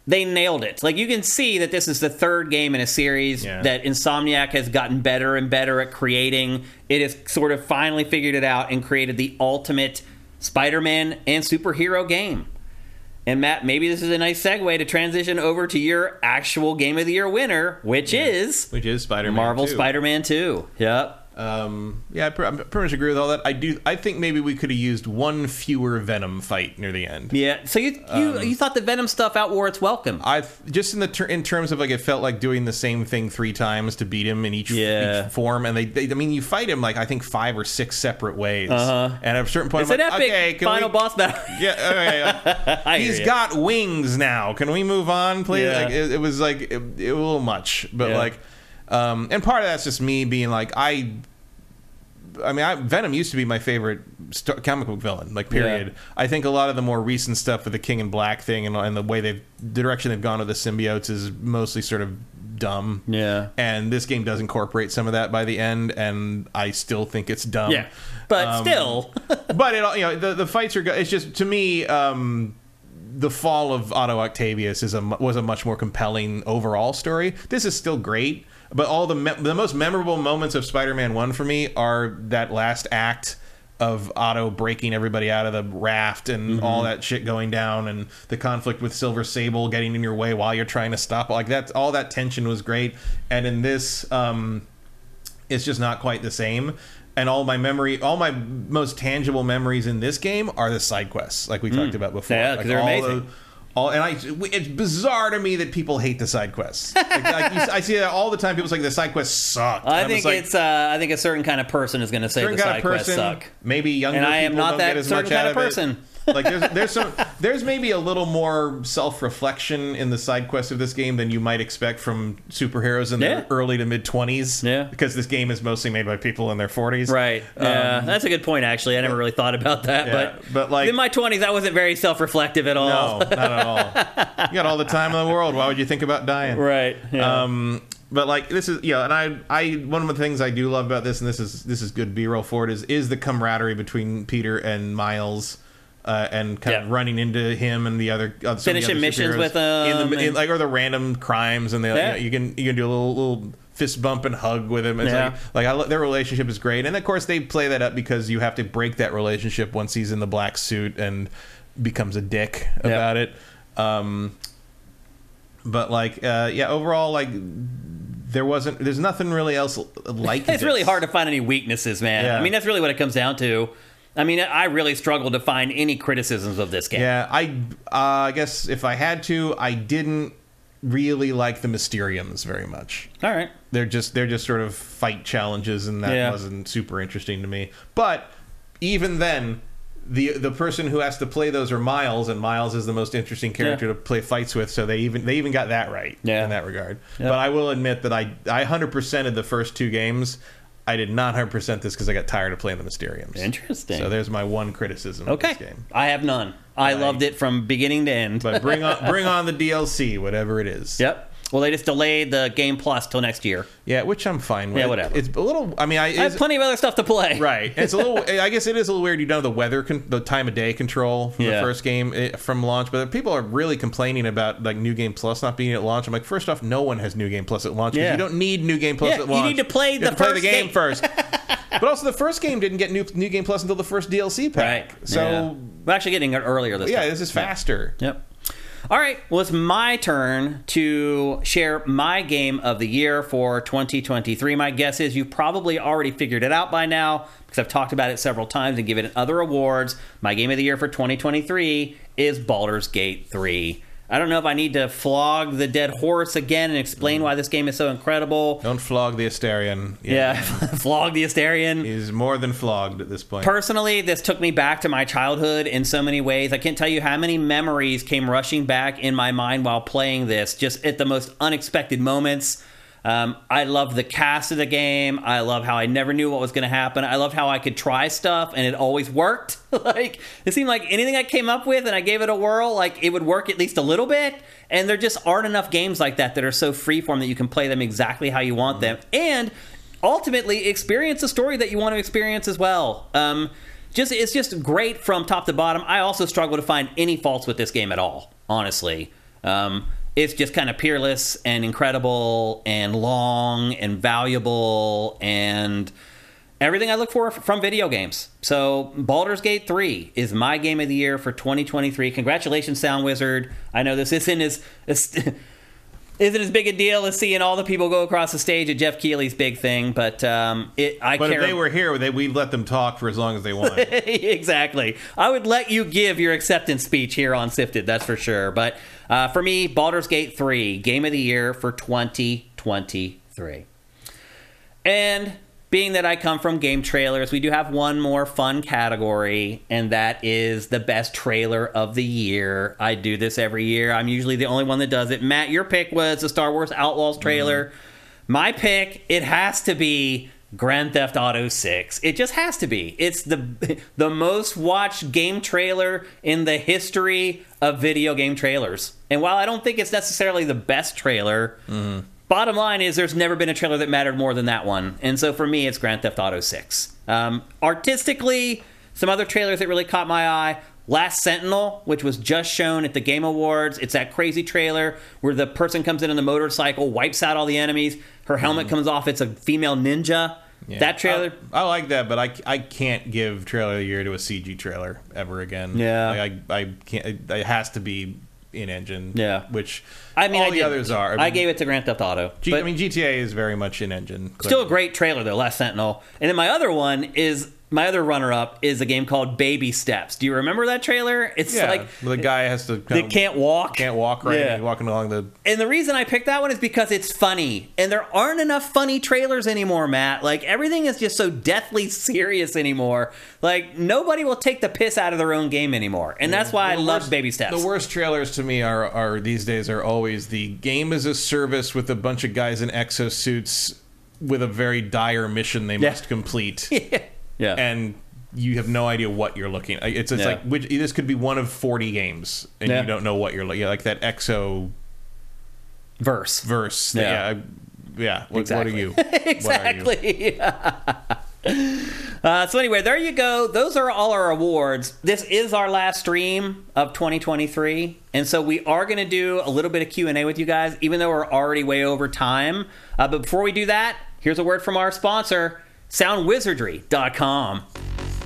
A: they nailed it. Like you can see that this is the third game in a series
B: Yeah.
A: that Insomniac has gotten better and better at creating. It has sort of finally figured it out and created the ultimate Spider-Man and superhero game. And Matt, maybe this is a nice segue to transition over to your actual Game of the Year winner, which is
B: which is Spider-Man.
A: Marvel
B: 2.
A: Spider-Man 2. Yep.
B: Um, yeah, I pr- I pretty much agree with all that. I do. I think maybe we could have used one fewer Venom fight near the end.
A: Yeah. So you you, you thought the Venom stuff outwore its welcome.
B: I just in the ter- in terms of like it felt like doing the same thing three times to beat him in each,
A: Yeah.
B: each form, and they, they I mean you fight him like I think five or six separate ways,
A: Uh-huh.
B: and at a certain point
A: it's
B: I'm
A: an
B: like,
A: epic
B: okay, can
A: final
B: we,
A: boss battle.
B: Yeah, okay,
A: I
B: he's got wings now. Can we move on, please?
A: Yeah.
B: Like it, it was like it, it was a little much, but
A: Yeah.
B: like, um, and part of that's just me being like I. I mean, I, Venom used to be my favorite st- comic book villain, like period.
A: Yeah.
B: I think a lot of the more recent stuff with the King in Black thing and, and the way they've the direction they've gone with the symbiotes is mostly sort of dumb.
A: Yeah.
B: And this game does incorporate some of that by the end, and I still think it's dumb.
A: Yeah. But
B: Um,
A: still.
B: but it all you know the the fights are go- it's just to me um the fall of Otto Octavius is a was a much more compelling overall story. This is still great, but all the me- the most memorable moments of Spider-Man 1 for me are that last act of Otto breaking everybody out of the raft and all that shit going down and the conflict with Silver Sable getting in your way while you're trying to stop like that all that tension was great and in this um it's just not quite the same. And all my memory, all my most tangible memories in this game are the side quests, like we talked about before.
A: Yeah,
B: like
A: they're amazing.
B: the- all, and I, it's bizarre to me that people hate the side quests. Like, like you, I see that all the time. People say the side quests suck.
A: I think
B: like,
A: it's uh, I think a certain kind of person is going to say the side quests suck.
B: maybe younger.
A: And I am
B: people
A: not that certain kind of
B: it. Like there's there's some there's maybe a little more self reflection in the side quests of this game than you might expect from superheroes in
A: Yeah.
B: their early to mid twenties.
A: Yeah.
B: because this game is mostly made by people in their forties.
A: Right. Yeah, that's a good point. Actually, I never really thought about that.
B: Um, Yeah,
A: but
B: but, like-
A: in my twenties, I wasn't very self-reflective at all.
B: No, not at all. You got all the time in the world. Why would you think about dying?
A: right. Yeah.
B: Um, but like this is yeah, and I I one of the things I do love about this, and this is this is good B roll for it, is is the camaraderie between Peter and Miles. Uh, and kind of running into him and the other uh, some the
A: Finishing
B: other
A: missions with him
B: in the, in, like or the random crimes and the you,
A: Yeah.
B: know, you can you can do a little little fist bump and hug with him. It's
A: Yeah.
B: like like I, their relationship is great, and of course they play that up because you have to break that relationship once he's in the black suit and becomes a dick about it. Um, but like uh, yeah, overall like there wasn't there's nothing really else like
A: it's really hard to find any weaknesses, man.
B: Yeah.
A: I mean, that's really what it comes down to. I mean, I really struggled to find any criticisms of this game.
B: Yeah, I uh, I guess if I had to, I didn't really like the Mysteriums very much.
A: All right.
B: They're just they're just sort of fight challenges, and that
A: Yeah.
B: wasn't super interesting to me. But even then, the the person who has to play those are Miles, and Miles is the most interesting character
A: Yeah.
B: to play fights with. So they even they even got that right
A: Yeah.
B: in that regard.
A: Yeah.
B: But I will admit that I I hundred percented the first two games. I did not hundred percent this because I got tired of playing the Mysteriums.
A: Interesting.
B: So there's my one criticism of
A: Okay.
B: this game.
A: I have none. I loved it from beginning to end.
B: But bring on bring on the DLC, whatever it is.
A: yep. Well, they just delayed the Game Plus till next year.
B: Yeah, which I'm fine with.
A: Yeah, whatever.
B: It's a little. I mean, I,
A: I have plenty of other stuff to play.
B: right. It's a little. I guess it is a little weird. You know the weather, con- the time of day control from the first game eh, from launch, but people are really complaining about like New Game Plus not being at launch. I'm like, first off, no one has New Game Plus at launch. 'cause
A: Yeah.
B: You don't need New Game Plus
A: Yeah,
B: at
A: you
B: launch.
A: need to play
B: You
A: the
B: to play the
A: first
B: game
A: game.
B: first. but also, the first game didn't get new New Game Plus until the first DLC pack.
A: Right.
B: So
A: yeah. we're actually getting it earlier this year.
B: yeah,
A: time.
B: this is faster.
A: Yep. All right. Well, it's my turn to share my game of the year for 2023. My guess is you've probably already figured it out by now because I've talked about it several times and given it other awards. My game of the year for 2023 is Baldur's Gate 3. I don't know if I need to flog the dead horse again and explain mm. why this game is so incredible.
B: Don't flog the Astarion.
A: Yeah, flog the Astarion.
B: He's more than flogged at this point.
A: Personally, this took me back to my childhood in so many ways. I can't tell you how many memories came rushing back in my mind while playing this, just at the most unexpected moments. Um, I love the cast of the game. I love how I never knew what was going to happen. I loved how I could try stuff and it always worked. like it seemed like anything I came up with and I gave it a whirl, like it would work at least a little bit. And there just aren't enough games like that that are so freeform that you can play them exactly how you want them, and ultimately experience the story that you want to experience as well. Um, just it's just great from top to bottom. I also struggle to find any faults with this game at all, honestly. Um, it's just kind of peerless and incredible and long and valuable and everything I look for from video games. So, Baldur's Gate 3 is my game of the year for 2023. Congratulations, Sound Wizard. I know this isn't as, as isn't as big a deal as seeing all the people go across the stage at Geoff Keighley's big thing, but um, it. I
B: but if they were here, they, we'd let them talk for as long as they want.
A: exactly. I would let you give your acceptance speech here on SIFTD. That's for sure. But uh, for me, Baldur's Gate 3, Game of the Year for 2023. And being that I come from game trailers, we do have one more fun category, and that is the best trailer of the year. I do this every year. I'm usually the only one that does it. Matt, your pick was the Star Wars Outlaws trailer. Mm-hmm. My pick, it has to be Grand Theft Auto 6. It just has to be. It's the the most watched game trailer in the history of video game trailers. And while I don't think it's necessarily the best trailer, mm-hmm. Bottom line is there's never been a trailer that mattered more than that one. And so for me, it's Grand Theft Auto 6. Um, artistically, some other trailers that really caught my eye. Last Sentinel, which was just shown at the Game Awards. It's that crazy trailer where the person comes in on the motorcycle, wipes out all the enemies. Her helmet mm. comes off. It's a female ninja. Yeah. That trailer,
B: I, I, like that, but I, I can't give trailer of the year to a CG trailer ever again.
A: Yeah,
B: like, I I can't. It has to be in engine.
A: Yeah,
B: which
A: I mean,
B: all
A: I
B: the
A: did.
B: others are. I,
A: mean, I, gave it to Grand Theft Auto.
B: G, I mean, GTA is very much in engine.
A: Still a great trailer though. Last Sentinel, and then my other one is my other runner-up is a game called Baby Steps. Do you remember that trailer? It's
B: yeah,
A: like
B: the guy has to.
A: They can't walk.
B: Can't walk right. Yeah. walking along the.
A: And the reason I picked that one is because it's funny, and there aren't enough funny trailers anymore, Matt. Like everything is just so deathly serious anymore. Like nobody will take the piss out of their own game anymore, and that's why I love
B: worst,
A: Baby Steps.
B: The worst trailers to me are are these days are always the game as a service with a bunch of guys in exosuits with a very dire mission they yeah. must complete.
A: yeah. Yeah.
B: And you have no idea what you're looking. at. It's, it's yeah. like which, this could be one of 40 games, and yeah. you don't know what you're looking. Like that EXO
A: verse
B: verse.
A: Yeah,
B: yeah. yeah. What,
A: exactly.
B: what, are you?
A: exactly. uh, so anyway, there you go. Those are all our awards. This is our last stream of 2023, and so we are going to do a little bit of Q and A with you guys, even though we're already way over time. Uh, but before we do that, here's a word from our sponsor, SoundWizardry.com.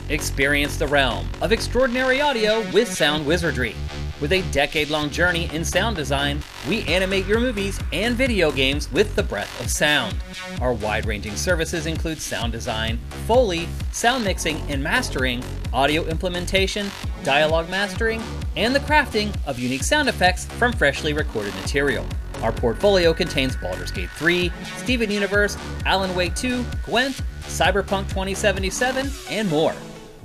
A: Experience the realm of extraordinary audio with Sound Wizardry. With a decade long journey in sound design, we animate your movies and video games with the breath of sound. Our wide ranging services include sound design, Foley, sound mixing and mastering, audio implementation, dialogue mastering, and the crafting of unique sound effects from freshly recorded material. Our portfolio contains Baldur's Gate 3, Steven Universe, Alan Wake 2, Gwent, Cyberpunk 2077, and more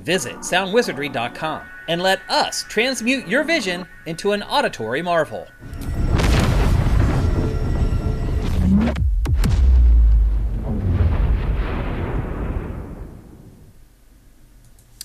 A: visit soundwizardry.com and let us transmute your vision into an auditory marvel.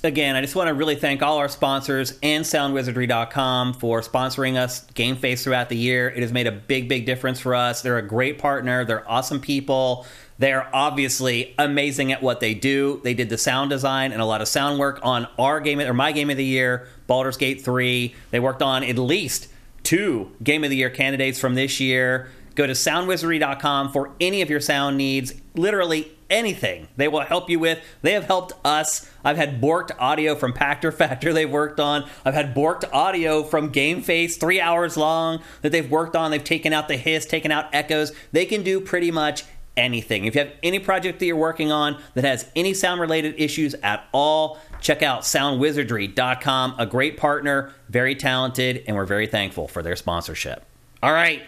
A: Again, I just want to really thank all our sponsors and soundwizardry.com for sponsoring us Game Face throughout the year. It has made a big, big difference for us. They're a great partner, they're awesome people. They're obviously amazing at what they do. They did the sound design and a lot of sound work on our game or my game of the year, Baldur's Gate 3. They worked on at least two game of the year candidates from this year. Go to soundwizardry.com for any of your sound needs, literally anything they will help you with. They have helped us. I've had borked audio from Pactor Factor they've worked on. I've had borked audio from Game Face, three hours long, that they've worked on. They've taken out the hiss, taken out echoes. They can do pretty much anything. If you have any project that you're working on that has any sound related issues at all, check out soundwizardry.com. A great partner, very talented, and we're very thankful for their sponsorship. All right.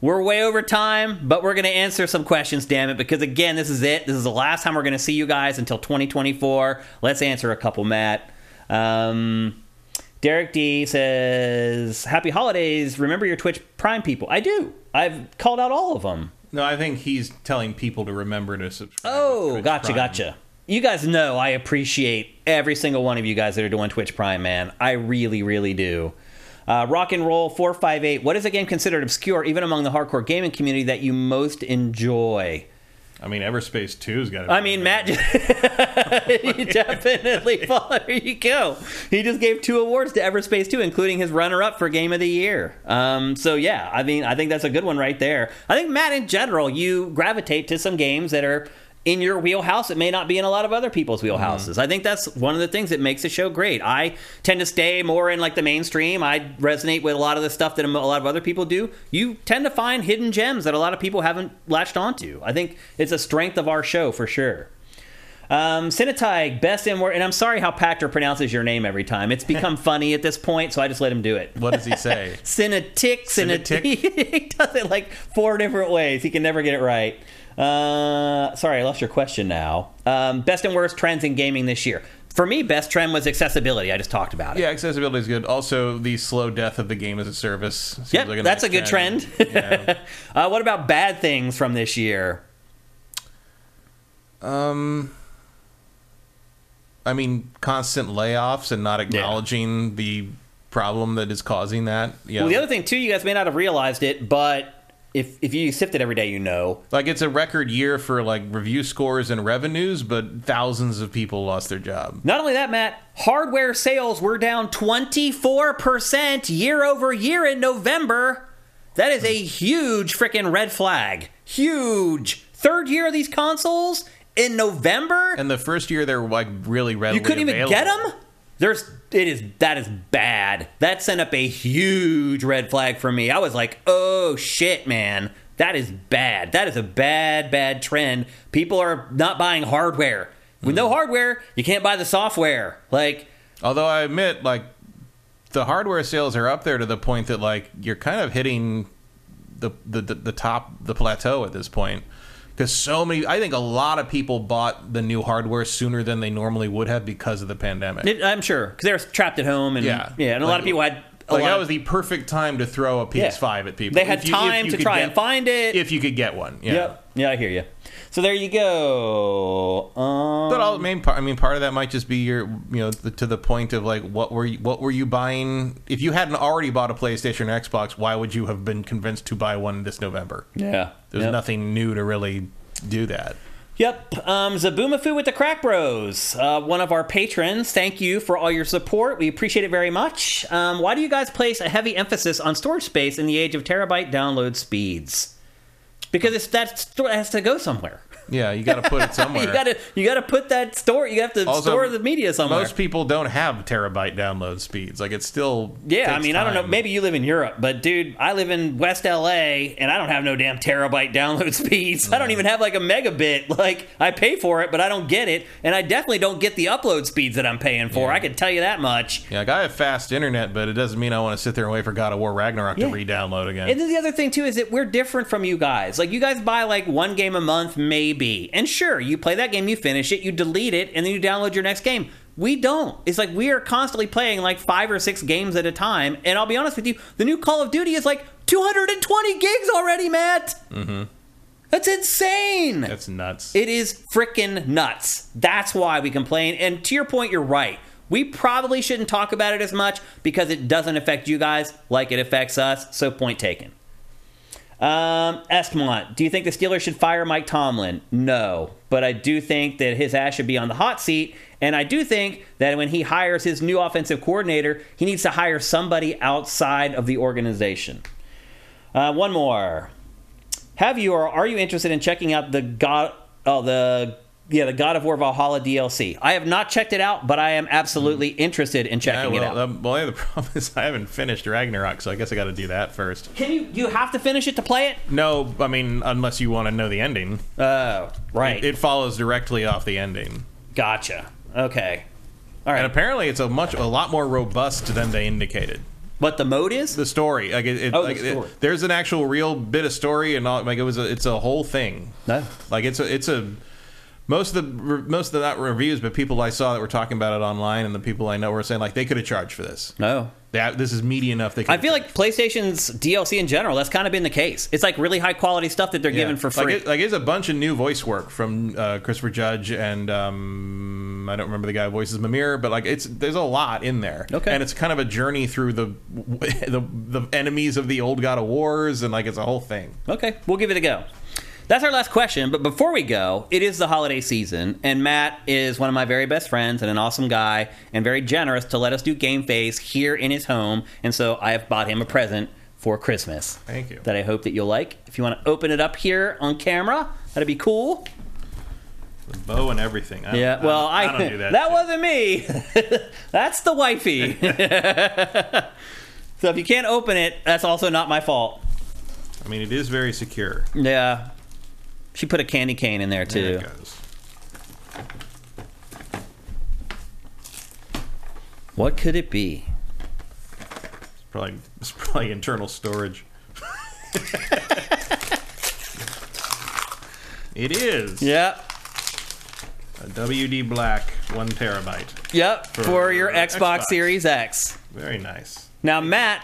A: We're way over time, but we're going to answer some questions, damn it, because again, this is it. This is the last time we're going to see you guys until 2024. Let's answer a couple, Matt. Um, Derek D says, Happy holidays. Remember your Twitch Prime people. I do. I've called out all of them.
B: No, I think he's telling people to remember to subscribe.
A: Oh,
B: Twitch
A: gotcha,
B: Prime.
A: gotcha. You guys know I appreciate every single one of you guys that are doing Twitch Prime, man. I really, really do. Uh, Rock and Roll 458. What is a game considered obscure, even among the hardcore gaming community, that you most enjoy?
B: I mean, Everspace 2's got.
A: To I mean, Matt, he definitely. There you go. He just gave two awards to Everspace 2, including his runner-up for Game of the Year. Um, so yeah, I mean, I think that's a good one right there. I think Matt, in general, you gravitate to some games that are in your wheelhouse It may not be in a lot of other people's wheelhouses. I think that's one of the things that makes the show great. I tend to stay more in like the mainstream. I resonate with a lot of the stuff that a lot of other people do. You tend to find hidden gems that a lot of people haven't latched onto. I think it's a strength of our show for sure. Um, Cinetig, best in word, and I'm sorry how Pactor pronounces your name every time. It's become funny at this point, so I just let him do it.
B: What does he say?
A: Cinetic, Cinetic.
B: Cinetic?
A: he does it like four different ways. He can never get it right. Uh, sorry, I lost your question now. Um, best and worst trends in gaming this year. For me, best trend was accessibility. I just talked about it.
B: yeah, accessibility is good. Also, the slow death of the game as a service. seems
A: Yep,
B: like
A: that's
B: nice
A: a good trend.
B: Yeah.
A: uh, what about bad things from this year?
B: Um, I mean, constant layoffs and not acknowledging the problem that is causing that. Yeah,
A: Well, the other thing too, you guys may not have realized it, but if if you sift it every day, you know.
B: like it's a record year for like review scores and revenues, but thousands of people lost their job.
A: Not only that, Matt, hardware sales were down 24% year over year in November. That is a huge freaking red flag. Huge. Third year of these consoles in November?
B: And the first year they're like really readily
A: you couldn't even
B: available.
A: get them? There's it is that is bad. That sent up a huge red flag for me. I was like, "Oh shit, man. That is bad. That is a bad bad trend. People are not buying hardware. With no hmm. hardware, you can't buy the software." Like
B: Although I admit, like the hardware sales are up there to the point that like you're kind of hitting the the the, the top the plateau at this point because so many. I think a lot of people bought the new hardware sooner than they normally would have because of the pandemic.
A: It, I'm sure because they were trapped at home, and
B: Yeah.
A: yeah, and a lot of people had a
B: like that was the perfect time to throw a PS5 at people.
A: They had
B: you-
A: time to try
B: get-
A: and find it.
B: if you could get one. Yeah.
A: Yep. Yeah, I hear you. So there you go. Um,
B: But all, main part, I mean, part of that might just be your, you know, the, to the point of like, what were you, what were you buying? If you hadn't already bought a PlayStation or Xbox, why would you have been convinced to buy one this November?
A: yeah.
B: There's
A: Yep.
B: nothing new to really do that.
A: Yep. Um, Zabumafu with the Crack Bros, uh, one of our patrons. Thank you for all your support. We appreciate it very much. Um, why do you guys place a heavy emphasis on storage space in the age of terabyte download speeds? Because it's, that has to go somewhere.
B: Yeah, you got to put it somewhere.
A: you gotta you gotta put that store. You have to
B: Also,
A: store the media somewhere.
B: Most people don't have terabyte download speeds. Like it's still
A: Yeah, I mean, I don't know. Maybe you live in Europe, but dude, I live in West LA, and I don't have no damn terabyte download speeds. I don't even have like a megabit. Like I pay for it, but I don't get it, and I definitely don't get the upload speeds that I'm paying for.
B: Yeah.
A: I can tell you that much.
B: Yeah, like I have fast internet, but it doesn't mean I want to sit there and wait for God of War Ragnarok
A: Yeah.
B: to re-download again.
A: And then the other thing too is that we're different from you guys. Like you guys buy like one game a month, maybe, and sure, you play that game, you finish it, you delete it, and then you download your next game. We don't. It's like we are constantly playing like five or six games at a time. And I'll be honest with you, the new Call of Duty is like 220 gigs already, Matt. Mm-hmm. That's insane.
B: That's nuts.
A: It is freaking nuts. That's why we complain. And to your point, you're right. We probably shouldn't talk about it as much because it doesn't affect you guys like it affects us. So, point taken. Um, Eskmont, do you think the Steelers should fire Mike Tomlin? No, but I do think that his ass should be on the hot seat. And I do think that when he hires his new offensive coordinator, he needs to hire somebody outside of the organization. Uh, one more. Have you or are you interested in checking out the God? Oh, the yeah, the God of War Valhalla DLC. I have not checked it out, but I am absolutely interested in
B: yeah,
A: checking
B: well,
A: it out.
B: um, well, yeah, the problem is I haven't finished Ragnarok, so I guess I got to do that first.
A: Can you? You have to finish it to play it.
B: No, I mean, unless you want to know the ending.
A: Oh, right.
B: It, it follows directly off the ending.
A: gotcha. Okay. All right.
B: And apparently, it's a much a lot more robust than they indicated.
A: what the mode is?
B: The story, like, it, it,
A: Oh, the
B: like it-
A: story.
B: there's an actual real bit of story, and all, like it was, a, it's a whole thing.
A: no.
B: Like it's a, it's a most of the most of that reviews, but people I saw that were talking about it online, and the people I know were saying like they could have charged for this.
A: No.
B: That this is meaty enough. They.
A: I feel like PlayStation's DLC in general, that's kind of been the case. It's like really high quality stuff that they're giving for free.
B: Like, it, like it's a bunch of new voice work from uh, Christopher Judge and um, I don't remember the guy who voices Mimir, but like it's there's a lot in there.
A: Okay.
B: and it's kind of a journey through the the the enemies of the old God of Wars, and like it's a whole thing.
A: Okay, we'll give it a go. That's our last question, but before we go, it is the holiday season, and Matt is one of my very best friends and an awesome guy, and very generous to let us do Game Face here in his home, and so I have bought him a present for Christmas.
B: Thank you.
A: That I hope that you'll like. If you want to open it up here on camera, that'd be cool.
B: The bow and everything. I
A: Yeah, well, I,
B: I don't do that.
A: that
B: shit.
A: wasn't me. that's the wifey. so if you can't open it, that's also not my fault.
B: I mean, it is very secure.
A: Yeah. She put a candy cane in there
B: There
A: too.
B: it goes.
A: What could it be?
B: It's probably it's probably internal storage. it is.
A: Yep.
B: A WD Black one terabyte.
A: Yep. For,
B: For
A: your Xbox,
B: Xbox.
A: Series X.
B: Very nice.
A: Now, Matt,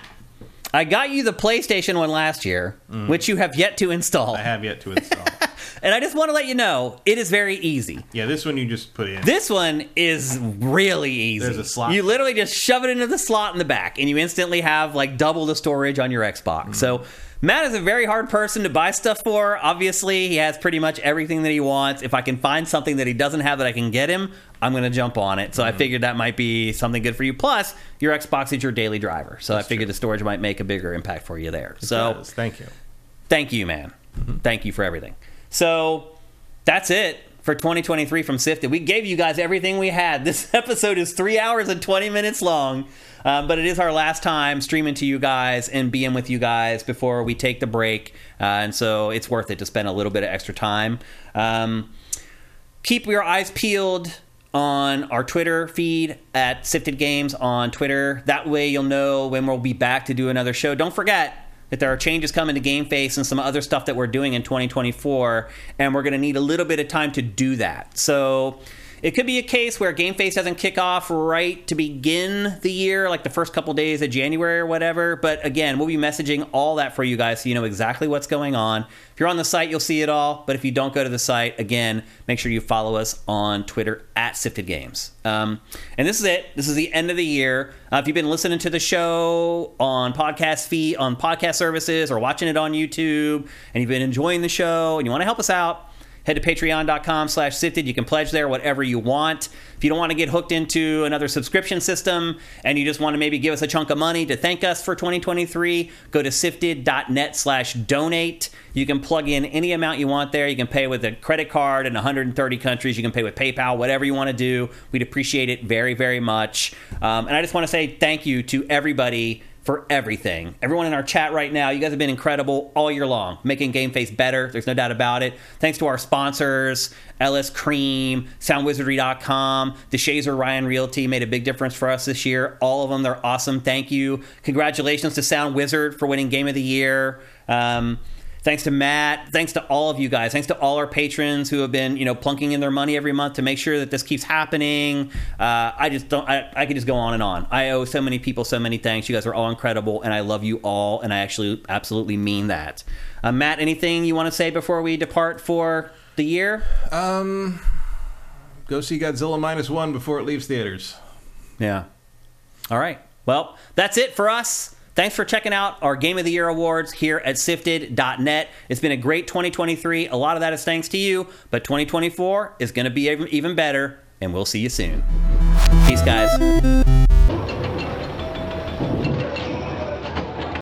A: I got you the PlayStation one last year, which you have yet to install.
B: Mm. I have yet to install.
A: And I just want to let you know it is very easy.
B: yeah, this one you just put in.
A: This one is really easy.
B: There's a slot.
A: You literally just shove it into the slot in the back, and you instantly have like double the storage on your Xbox. So Matt is a very hard person to buy stuff for. Obviously, he has pretty much everything that he wants. If I can find something that he doesn't have that I can get him, I'm going to jump on it. So I figured that might be something good for you. Plus, your Xbox is your daily driver, so I figured the storage might make a bigger impact for you there. so
B: Does. thank you.
A: thank you, man. Thank you for everything. So that's it for 2023 from SIFTD. We gave you guys everything we had. This episode is three hours and 20 minutes long, um, but it is our last time streaming to you guys and being with you guys before we take the break. Uh, and so it's worth it to spend a little bit of extra time. Um, keep your eyes peeled on our Twitter feed at SIFTD Games on Twitter. That way you'll know when we'll be back to do another show. Don't forget that there are changes coming to Game Face and some other stuff that we're doing in 2024, and we're going to need a little bit of time to do that. So it could be a case where Game Face doesn't kick off right to begin the year, like the first couple days of January or whatever. But again, we'll be messaging all that for you guys so you know exactly what's going on. If you're on the site, you'll see it all. But if you don't go to the site, again, make sure you follow us on Twitter at SIFTD Games. Um, and this is it. This is the end of the year. Uh, if you've been listening to the show on podcast feed, on podcast services, or watching it on YouTube, and you've been enjoying the show, and you want to help us out, head to patreon.com slash siftd. You can pledge there whatever you want. If you don't want to get hooked into another subscription system and you just want to maybe give us a chunk of money to thank us for 2023 go to siftd.net slash donate. You can plug in any amount you want there. You can pay with a credit card in 130 countries. You can pay with paypal whatever you want to do. We'd appreciate it very very much. Um, and i just want to say thank you to everybody for everything. Everyone in our chat right now, you guys have been incredible all year long, making Game Face better. There's no doubt about it. Thanks to our sponsors, LS Cream, SoundWizardry.com, the Shazer Ryan Realty made a big difference for us this year. All of them, they're awesome. Thank you. Congratulations to Sound Wizard for winning Game of the Year. Um, Thanks to Matt. Thanks to all of you guys. Thanks to all our patrons who have been, you know, plunking in their money every month to make sure that this keeps happening. Uh, I just don't. I, I could just go on and on. I owe so many people so many thanks. You guys are all incredible, and I love you all, and I actually absolutely mean that. Uh, Matt, anything you want to say before we depart for the year?
B: Um, go see Godzilla minus one before it leaves theaters.
A: Yeah. All right. Well, that's it for us. Thanks for checking out our Game of the Year awards here at siftd.net. It's been a great 2023. A lot of that is thanks to you, but 2024 is going to be even better, and we'll see you soon. Peace, guys.